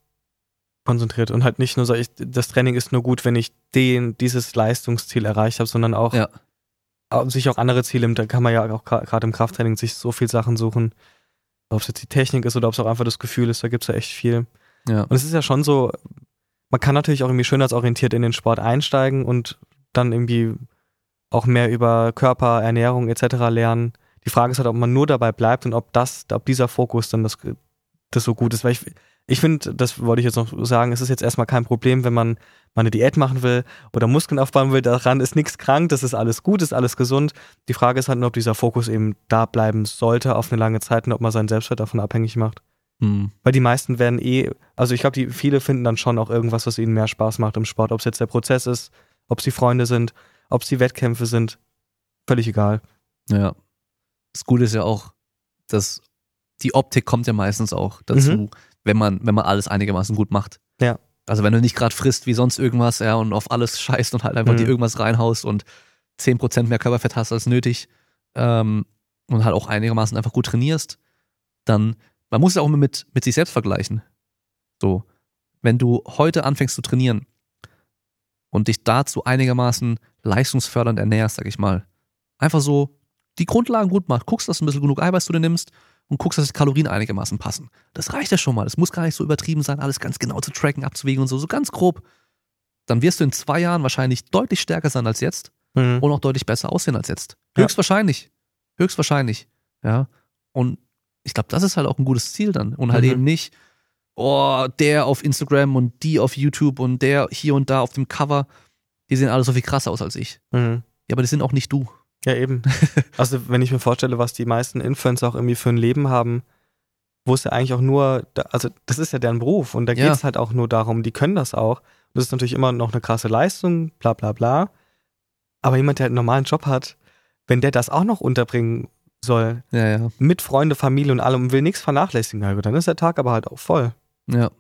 konzentriert und halt nicht nur so, ich, das Training ist nur gut, wenn ich den, dieses Leistungsziel erreicht habe, sondern auch Ja. sich auch andere Ziele, da kann man ja auch gerade im Krafttraining sich so viel Sachen suchen, ob es jetzt die Technik ist oder ob es auch einfach das Gefühl ist, da gibt es ja echt viel. Ja. Und es ist ja schon so, man kann natürlich auch irgendwie schönheitsorientiert in den Sport einsteigen und dann irgendwie auch mehr über Körper, Ernährung etc. lernen. Die Frage ist halt, ob man nur dabei bleibt und ob das, ob dieser Fokus dann das, das so gut ist. Weil ich, ich finde, das wollte ich jetzt noch sagen, es ist jetzt erstmal kein Problem, wenn man mal eine Diät machen will oder Muskeln aufbauen will. Daran ist nichts krank, das ist alles gut, ist alles gesund. Die Frage ist halt nur, ob dieser Fokus eben da bleiben sollte auf eine lange Zeit und ob man seinen Selbstwert davon abhängig macht. Hm. Weil die meisten werden eh, also ich glaube, die viele finden dann schon auch irgendwas, was ihnen mehr Spaß macht im Sport. Ob es jetzt der Prozess ist, ob es die Freunde sind, ob es die Wettkämpfe sind, völlig egal. Ja. Das Gute ist ja auch, dass die Optik kommt ja meistens auch dazu, Mhm. wenn man, wenn man alles einigermaßen gut macht. Ja. Also wenn du nicht gerade frisst wie sonst irgendwas, ja, und auf alles scheißt und halt einfach Mhm. dir irgendwas reinhaust und 10% mehr Körperfett hast als nötig, ähm, und halt auch einigermaßen einfach gut trainierst, dann, man muss ja auch immer mit, mit sich selbst vergleichen. So, wenn du heute anfängst zu trainieren und dich dazu einigermaßen leistungsfördernd ernährst, sag ich mal, einfach so die Grundlagen gut machst, guckst, dass du ein bisschen genug Eiweiß zu dir nimmst und guckst, dass die Kalorien einigermaßen passen. Das reicht ja schon mal. Es muss gar nicht so übertrieben sein, alles ganz genau zu tracken, abzuwägen und so, so ganz grob. Dann wirst du in zwei Jahren wahrscheinlich deutlich stärker sein als jetzt Mhm. und auch deutlich besser aussehen als jetzt. Ja. Höchstwahrscheinlich. Höchstwahrscheinlich. Ja. Und ich glaube, das ist halt auch ein gutes Ziel dann. Und halt Mhm. eben nicht, oh, der auf Instagram und die auf YouTube und der hier und da auf dem Cover, die sehen alle so viel krasser aus als ich. Mhm. Ja, aber die sind auch nicht du. Ja, eben. Also, wenn ich mir vorstelle, was die meisten Influencer auch irgendwie für ein Leben haben, wo es ja eigentlich auch nur, also das ist ja deren Beruf und da Ja. geht es halt auch nur darum, die können das auch. Das ist natürlich immer noch eine krasse Leistung, bla bla bla. Aber jemand, der halt einen normalen Job hat, wenn der das auch noch unterbringen soll, Ja, ja. mit Freunde, Familie und allem, und will nichts vernachlässigen, dann ist der Tag aber halt auch voll. Ja.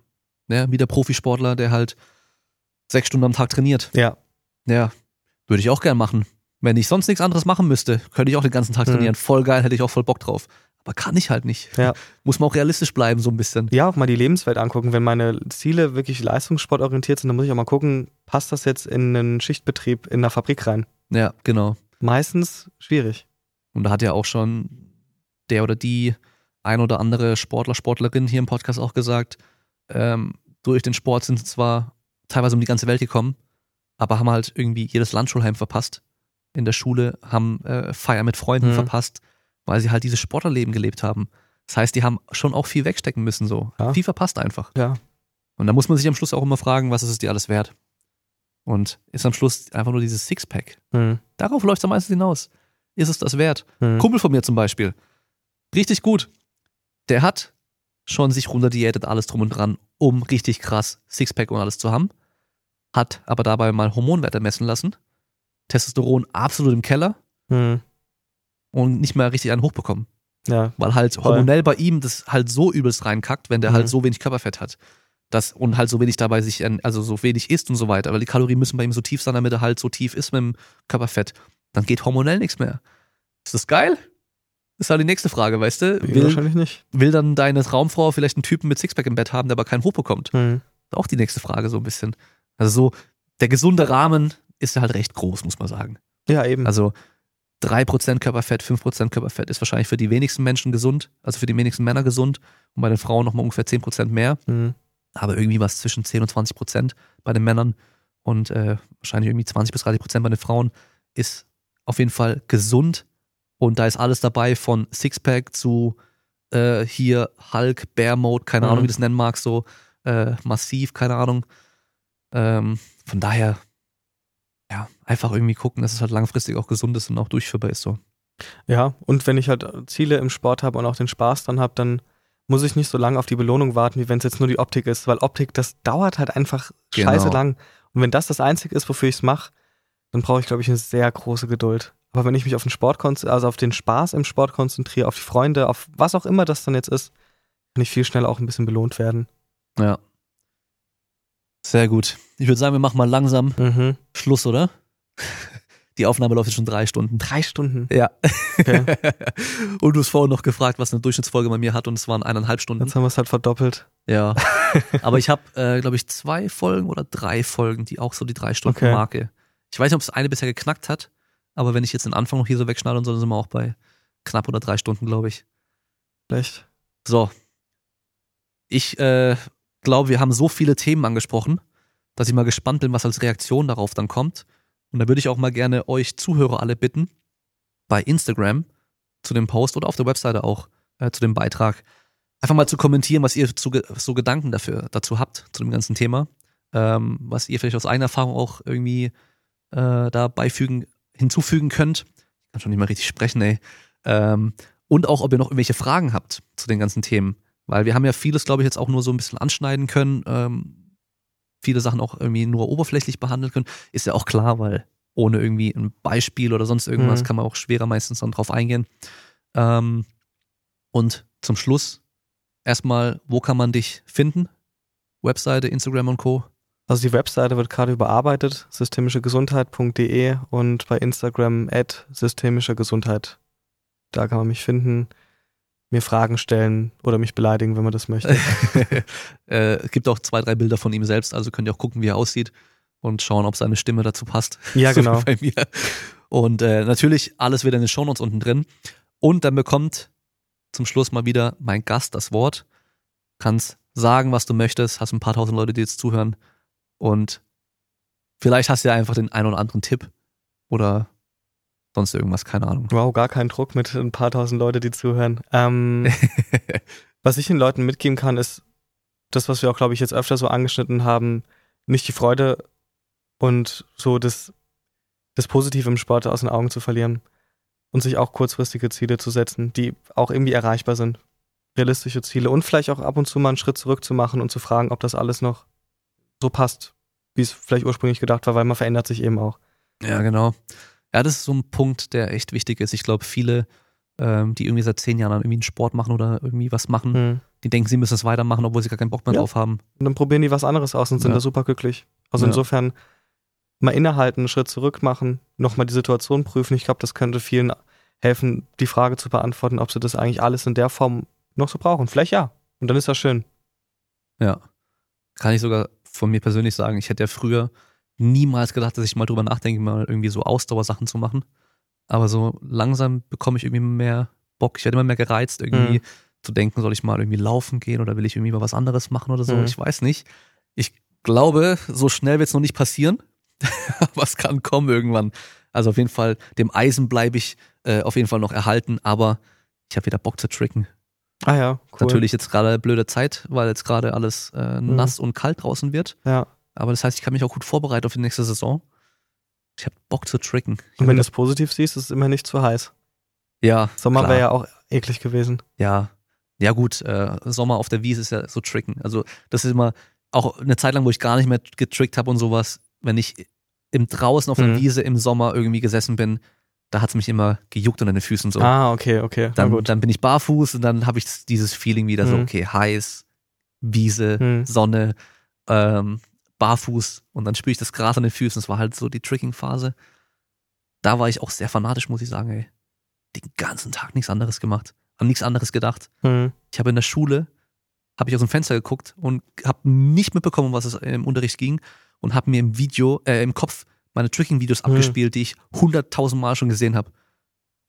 Ja, wie der Profisportler, der halt sechs Stunden am Tag trainiert. Ja. Ja, würde ich auch gern machen. Wenn ich sonst nichts anderes machen müsste, könnte ich auch den ganzen Tag Mhm. trainieren. Voll geil, hätte ich auch voll Bock drauf. Aber kann ich halt nicht. Ja. Muss man auch realistisch bleiben, so ein bisschen. Ja, auch mal die Lebenswelt angucken. Wenn meine Ziele wirklich leistungssportorientiert sind, dann muss ich auch mal gucken, passt das jetzt in einen Schichtbetrieb in einer Fabrik rein? Ja, genau. Meistens schwierig. Und da hat ja auch schon der oder die ein oder andere Sportler, Sportlerin hier im Podcast auch gesagt, ähm, durch den Sport sind sie zwar teilweise um die ganze Welt gekommen, aber haben halt irgendwie jedes Landschulheim verpasst. In der Schule haben äh, Feier mit Freunden Mhm. verpasst, weil sie halt dieses Sportlerleben gelebt haben. Das heißt, die haben schon auch viel wegstecken müssen, so. Ja. Viel verpasst einfach. Ja. Und da muss man sich am Schluss auch immer fragen, was ist es dir alles wert? Und ist am Schluss einfach nur dieses Sixpack. Hm. Darauf läuft es am meisten hinaus. Ist es das wert? Hm. Kumpel von mir zum Beispiel. Richtig gut. Der hat schon sich runterdiätet, alles drum und dran, um richtig krass Sixpack und alles zu haben. Hat aber dabei mal Hormonwerte messen lassen. Testosteron absolut im Keller Hm. und nicht mehr richtig einen hochbekommen. Ja. Weil halt Voll. hormonell bei ihm das halt so übelst reinkackt, wenn der Mhm. halt so wenig Körperfett hat. Das, und halt so wenig dabei sich, also so wenig isst und so weiter. Weil die Kalorien müssen bei ihm so tief sein, damit er halt so tief ist mit dem Körperfett. Dann geht hormonell nichts mehr. Ist das geil? ist halt die nächste Frage, weißt du? Will, wahrscheinlich nicht. will dann deine Traumfrau vielleicht einen Typen mit Sixpack im Bett haben, der aber keinen hochbekommt? Hm. Ist auch die nächste Frage so ein bisschen. Also so, der gesunde Rahmen ist ja halt recht groß, muss man sagen. Ja, eben. Also 3% Körperfett, 5% Körperfett ist wahrscheinlich für die wenigsten Menschen gesund, also für die wenigsten Männer gesund und bei den Frauen nochmal ungefähr 10% mehr, hm. aber irgendwie was zwischen 10 und 20% bei den Männern und äh, wahrscheinlich irgendwie 20 bis 30% bei den Frauen ist auf jeden Fall gesund und da ist alles dabei von Sixpack zu äh, hier Hulk, Bear Mode, keine Mhm. Ahnung, wie du das nennen magst, so äh, massiv, keine Ahnung. Ähm, von daher, einfach irgendwie gucken, dass es halt langfristig auch gesund ist und auch durchführbar ist so. Ja, und wenn ich halt Ziele im Sport habe und auch den Spaß dann habe, dann muss ich nicht so lange auf die Belohnung warten, wie wenn es jetzt nur die Optik ist, weil Optik, das dauert halt einfach Genau. scheiße lang. Und wenn das das Einzige ist, wofür ich es mache, dann brauche ich, glaube ich, eine sehr große Geduld. Aber wenn ich mich auf den Sport konzentriere, also auf den Spaß im Sport konzentriere, auf die Freunde, auf was auch immer das dann jetzt ist, kann ich viel schneller auch ein bisschen belohnt werden. Ja. Sehr gut. Ich würde sagen, wir machen mal langsam Mhm. Schluss, oder? Die Aufnahme läuft jetzt schon drei Stunden. Drei Stunden. Ja. Okay. und du hast vorhin noch gefragt, was eine Durchschnittsfolge bei mir hat und es waren eineinhalb Stunden. Jetzt haben wir es halt verdoppelt. Ja. Aber ich habe, äh, glaube ich, zwei Folgen oder drei Folgen, die auch so die drei Stunden Okay. Marke. Ich weiß nicht, ob es eine bisher geknackt hat, aber wenn ich jetzt den Anfang noch hier so wegschneide und so, dann sind wir auch bei knapp unter drei Stunden, glaube ich. Vielleicht. So. Ich äh, glaube, wir haben so viele Themen angesprochen, dass ich mal gespannt bin, was als Reaktion darauf dann kommt. Und da würde ich auch mal gerne euch Zuhörer alle bitten, bei Instagram zu dem Post oder auf der Webseite auch äh, zu dem Beitrag, einfach mal zu kommentieren, was ihr zu, so Gedanken dafür, dazu habt, zu dem ganzen Thema. Ähm, was ihr vielleicht aus eigener Erfahrung auch irgendwie äh, da beifügen, hinzufügen könnt. Ich kann schon nicht mal richtig sprechen, ey. Ähm, und auch, ob ihr noch irgendwelche Fragen habt zu den ganzen Themen. Weil wir haben ja vieles, glaube ich, jetzt auch nur so ein bisschen anschneiden können. Ähm, viele Sachen auch irgendwie nur oberflächlich behandeln können. Ist ja auch klar, weil ohne irgendwie ein Beispiel oder sonst irgendwas Mhm. kann man auch schwerer meistens dann drauf eingehen. Ähm, und zum Schluss erstmal, wo kann man dich finden? Webseite, Instagram und Co. Also die Webseite wird gerade überarbeitet, systemischegesundheit.de und bei Instagram at systemische Gesundheit. Da kann man mich finden. Mir Fragen stellen oder mich beleidigen, wenn man das möchte. äh, es gibt auch zwei, drei Bilder von ihm selbst, also könnt ihr auch gucken, wie er aussieht und schauen, ob seine Stimme dazu passt. Ja, So genau. wie bei mir. Und äh, natürlich alles wieder in den Shownotes unten drin. Und dann bekommt zum Schluss mal wieder mein Gast das Wort. Kannst sagen, was du möchtest, hast ein paar tausend Leute, die jetzt zuhören. Und vielleicht hast du ja einfach den einen oder anderen Tipp oder sonst irgendwas, keine Ahnung. Wow, gar kein Druck mit ein paar tausend Leute, die zuhören. Ähm, was ich den Leuten mitgeben kann, ist das, was wir auch, glaube ich, jetzt öfter so angeschnitten haben, nicht die Freude und so das, das Positive im Sport aus den Augen zu verlieren und sich auch kurzfristige Ziele zu setzen, die auch irgendwie erreichbar sind. Realistische Ziele und vielleicht auch ab und zu mal einen Schritt zurück zu machen und zu fragen, ob das alles noch so passt, wie es vielleicht ursprünglich gedacht war, weil man verändert sich eben auch. Ja, genau. Ja, das ist so ein Punkt, der echt wichtig ist. Ich glaube, viele, ähm, die irgendwie seit zehn Jahren irgendwie einen Sport machen oder irgendwie was machen, Hm. die denken, sie müssen es weitermachen, obwohl sie gar keinen Bock mehr Ja. drauf haben. Und dann probieren die was anderes aus und sind Ja. da super glücklich. Also Ja. insofern mal innehalten, einen Schritt zurück machen, nochmal die Situation prüfen. Ich glaube, das könnte vielen helfen, die Frage zu beantworten, ob sie das eigentlich alles in der Form noch so brauchen. Vielleicht ja. Und dann ist das schön. Ja. Kann ich sogar von mir persönlich sagen, ich hätte ja früher niemals gedacht, dass ich mal drüber nachdenke, mal irgendwie so Ausdauersachen zu machen. Aber so langsam bekomme ich irgendwie mehr Bock. Ich werde immer mehr gereizt, irgendwie Mhm. zu denken, soll ich mal irgendwie laufen gehen oder will ich irgendwie mal was anderes machen oder so. Mhm. Ich weiß nicht. Ich glaube, so schnell wird es noch nicht passieren. aber es kann kommen irgendwann. Also auf jeden Fall, dem Eisen bleibe ich äh, auf jeden Fall noch erhalten, aber ich habe wieder Bock zu tricken. Ah ja, cool. Natürlich jetzt gerade blöde Zeit, weil jetzt gerade alles äh, nass und kalt draußen wird. Ja. Aber das heißt, ich kann mich auch gut vorbereiten auf die nächste Saison. Ich habe Bock zu tricken. Ich Und wenn du es positiv siehst, ist es immer nicht zu heiß. ja, Sommer wäre ja auch eklig gewesen. ja, ja gut, äh, Sommer auf der Wiese ist ja so tricken. Also das ist immer auch eine Zeit lang, wo ich gar nicht mehr getrickt habe und sowas. Wenn ich im draußen auf der Mhm. Wiese im Sommer irgendwie gesessen bin, da hat's mich immer gejuckt unter den Füßen so. Ah, okay, okay. Dann, dann bin ich barfuß und dann habe ich dieses Feeling wieder so, Mhm. okay, heiß, Wiese, Mhm. Sonne, ähm, barfuß und dann spüre ich das Gras an den Füßen. Das war halt so die Tricking-Phase. Da war ich auch sehr fanatisch, muss ich sagen, ey. Den ganzen Tag nichts anderes gemacht. An nichts anderes gedacht. Hm. Ich habe in der Schule, habe ich aus dem Fenster geguckt und habe nicht mitbekommen, was es im Unterricht ging und habe mir im Video, äh, im Kopf meine Tricking-Videos Mhm. abgespielt, die ich hunderttausend Mal schon gesehen habe.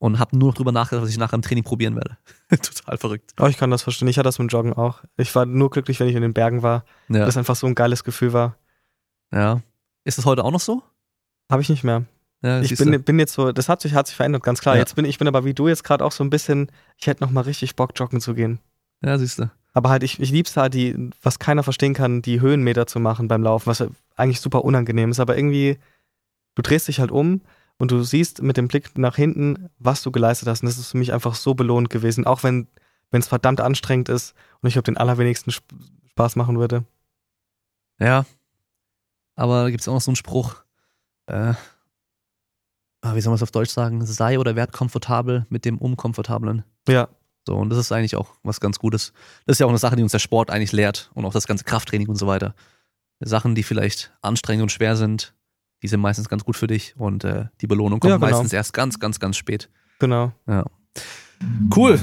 Und habe nur noch drüber nachgedacht, was ich nachher im Training probieren werde. Total verrückt. Oh, ich kann das verstehen. Ich hatte das mit dem Joggen auch. Ich war nur glücklich, wenn ich in den Bergen war. Ja. Das einfach so ein geiles Gefühl war. Ja. Ist das heute auch noch so? Habe ich nicht mehr. Ja, Ich bin, bin jetzt so, das hat sich, hat sich verändert, ganz klar. Ja. Jetzt bin ich bin aber wie du jetzt gerade auch so ein bisschen, ich hätte noch mal richtig Bock, joggen zu gehen. ja, siehst du. Aber halt, ich, ich lieb's halt, die, was keiner verstehen kann, die Höhenmeter zu machen beim Laufen, was eigentlich super unangenehm ist. Aber irgendwie, du drehst dich halt um und du siehst mit dem Blick nach hinten, was du geleistet hast. Und das ist für mich einfach so belohnt gewesen, auch wenn es verdammt anstrengend ist und ich glaube, den allerwenigsten Sp Spaß machen würde. Ja. Aber da gibt es auch noch so einen Spruch, äh, ah, wie soll man es auf Deutsch sagen? Sei oder werd komfortabel mit dem Unkomfortablen. Ja, So, und das ist eigentlich auch was ganz Gutes. Das ist ja auch eine Sache, die uns der Sport eigentlich lehrt und auch das ganze Krafttraining und so weiter. Sachen, die vielleicht anstrengend und schwer sind, die sind meistens ganz gut für dich und äh, die Belohnung kommt Ja, genau. meistens erst ganz, ganz, ganz spät. genau. Cool.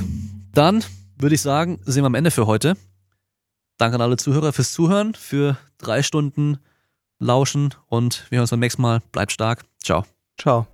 Dann würde ich sagen, sind wir am Ende für heute. Danke an alle Zuhörer fürs Zuhören, für drei Stunden Lauschen und wir hören uns beim nächsten Mal. Bleibt stark. Ciao. Ciao.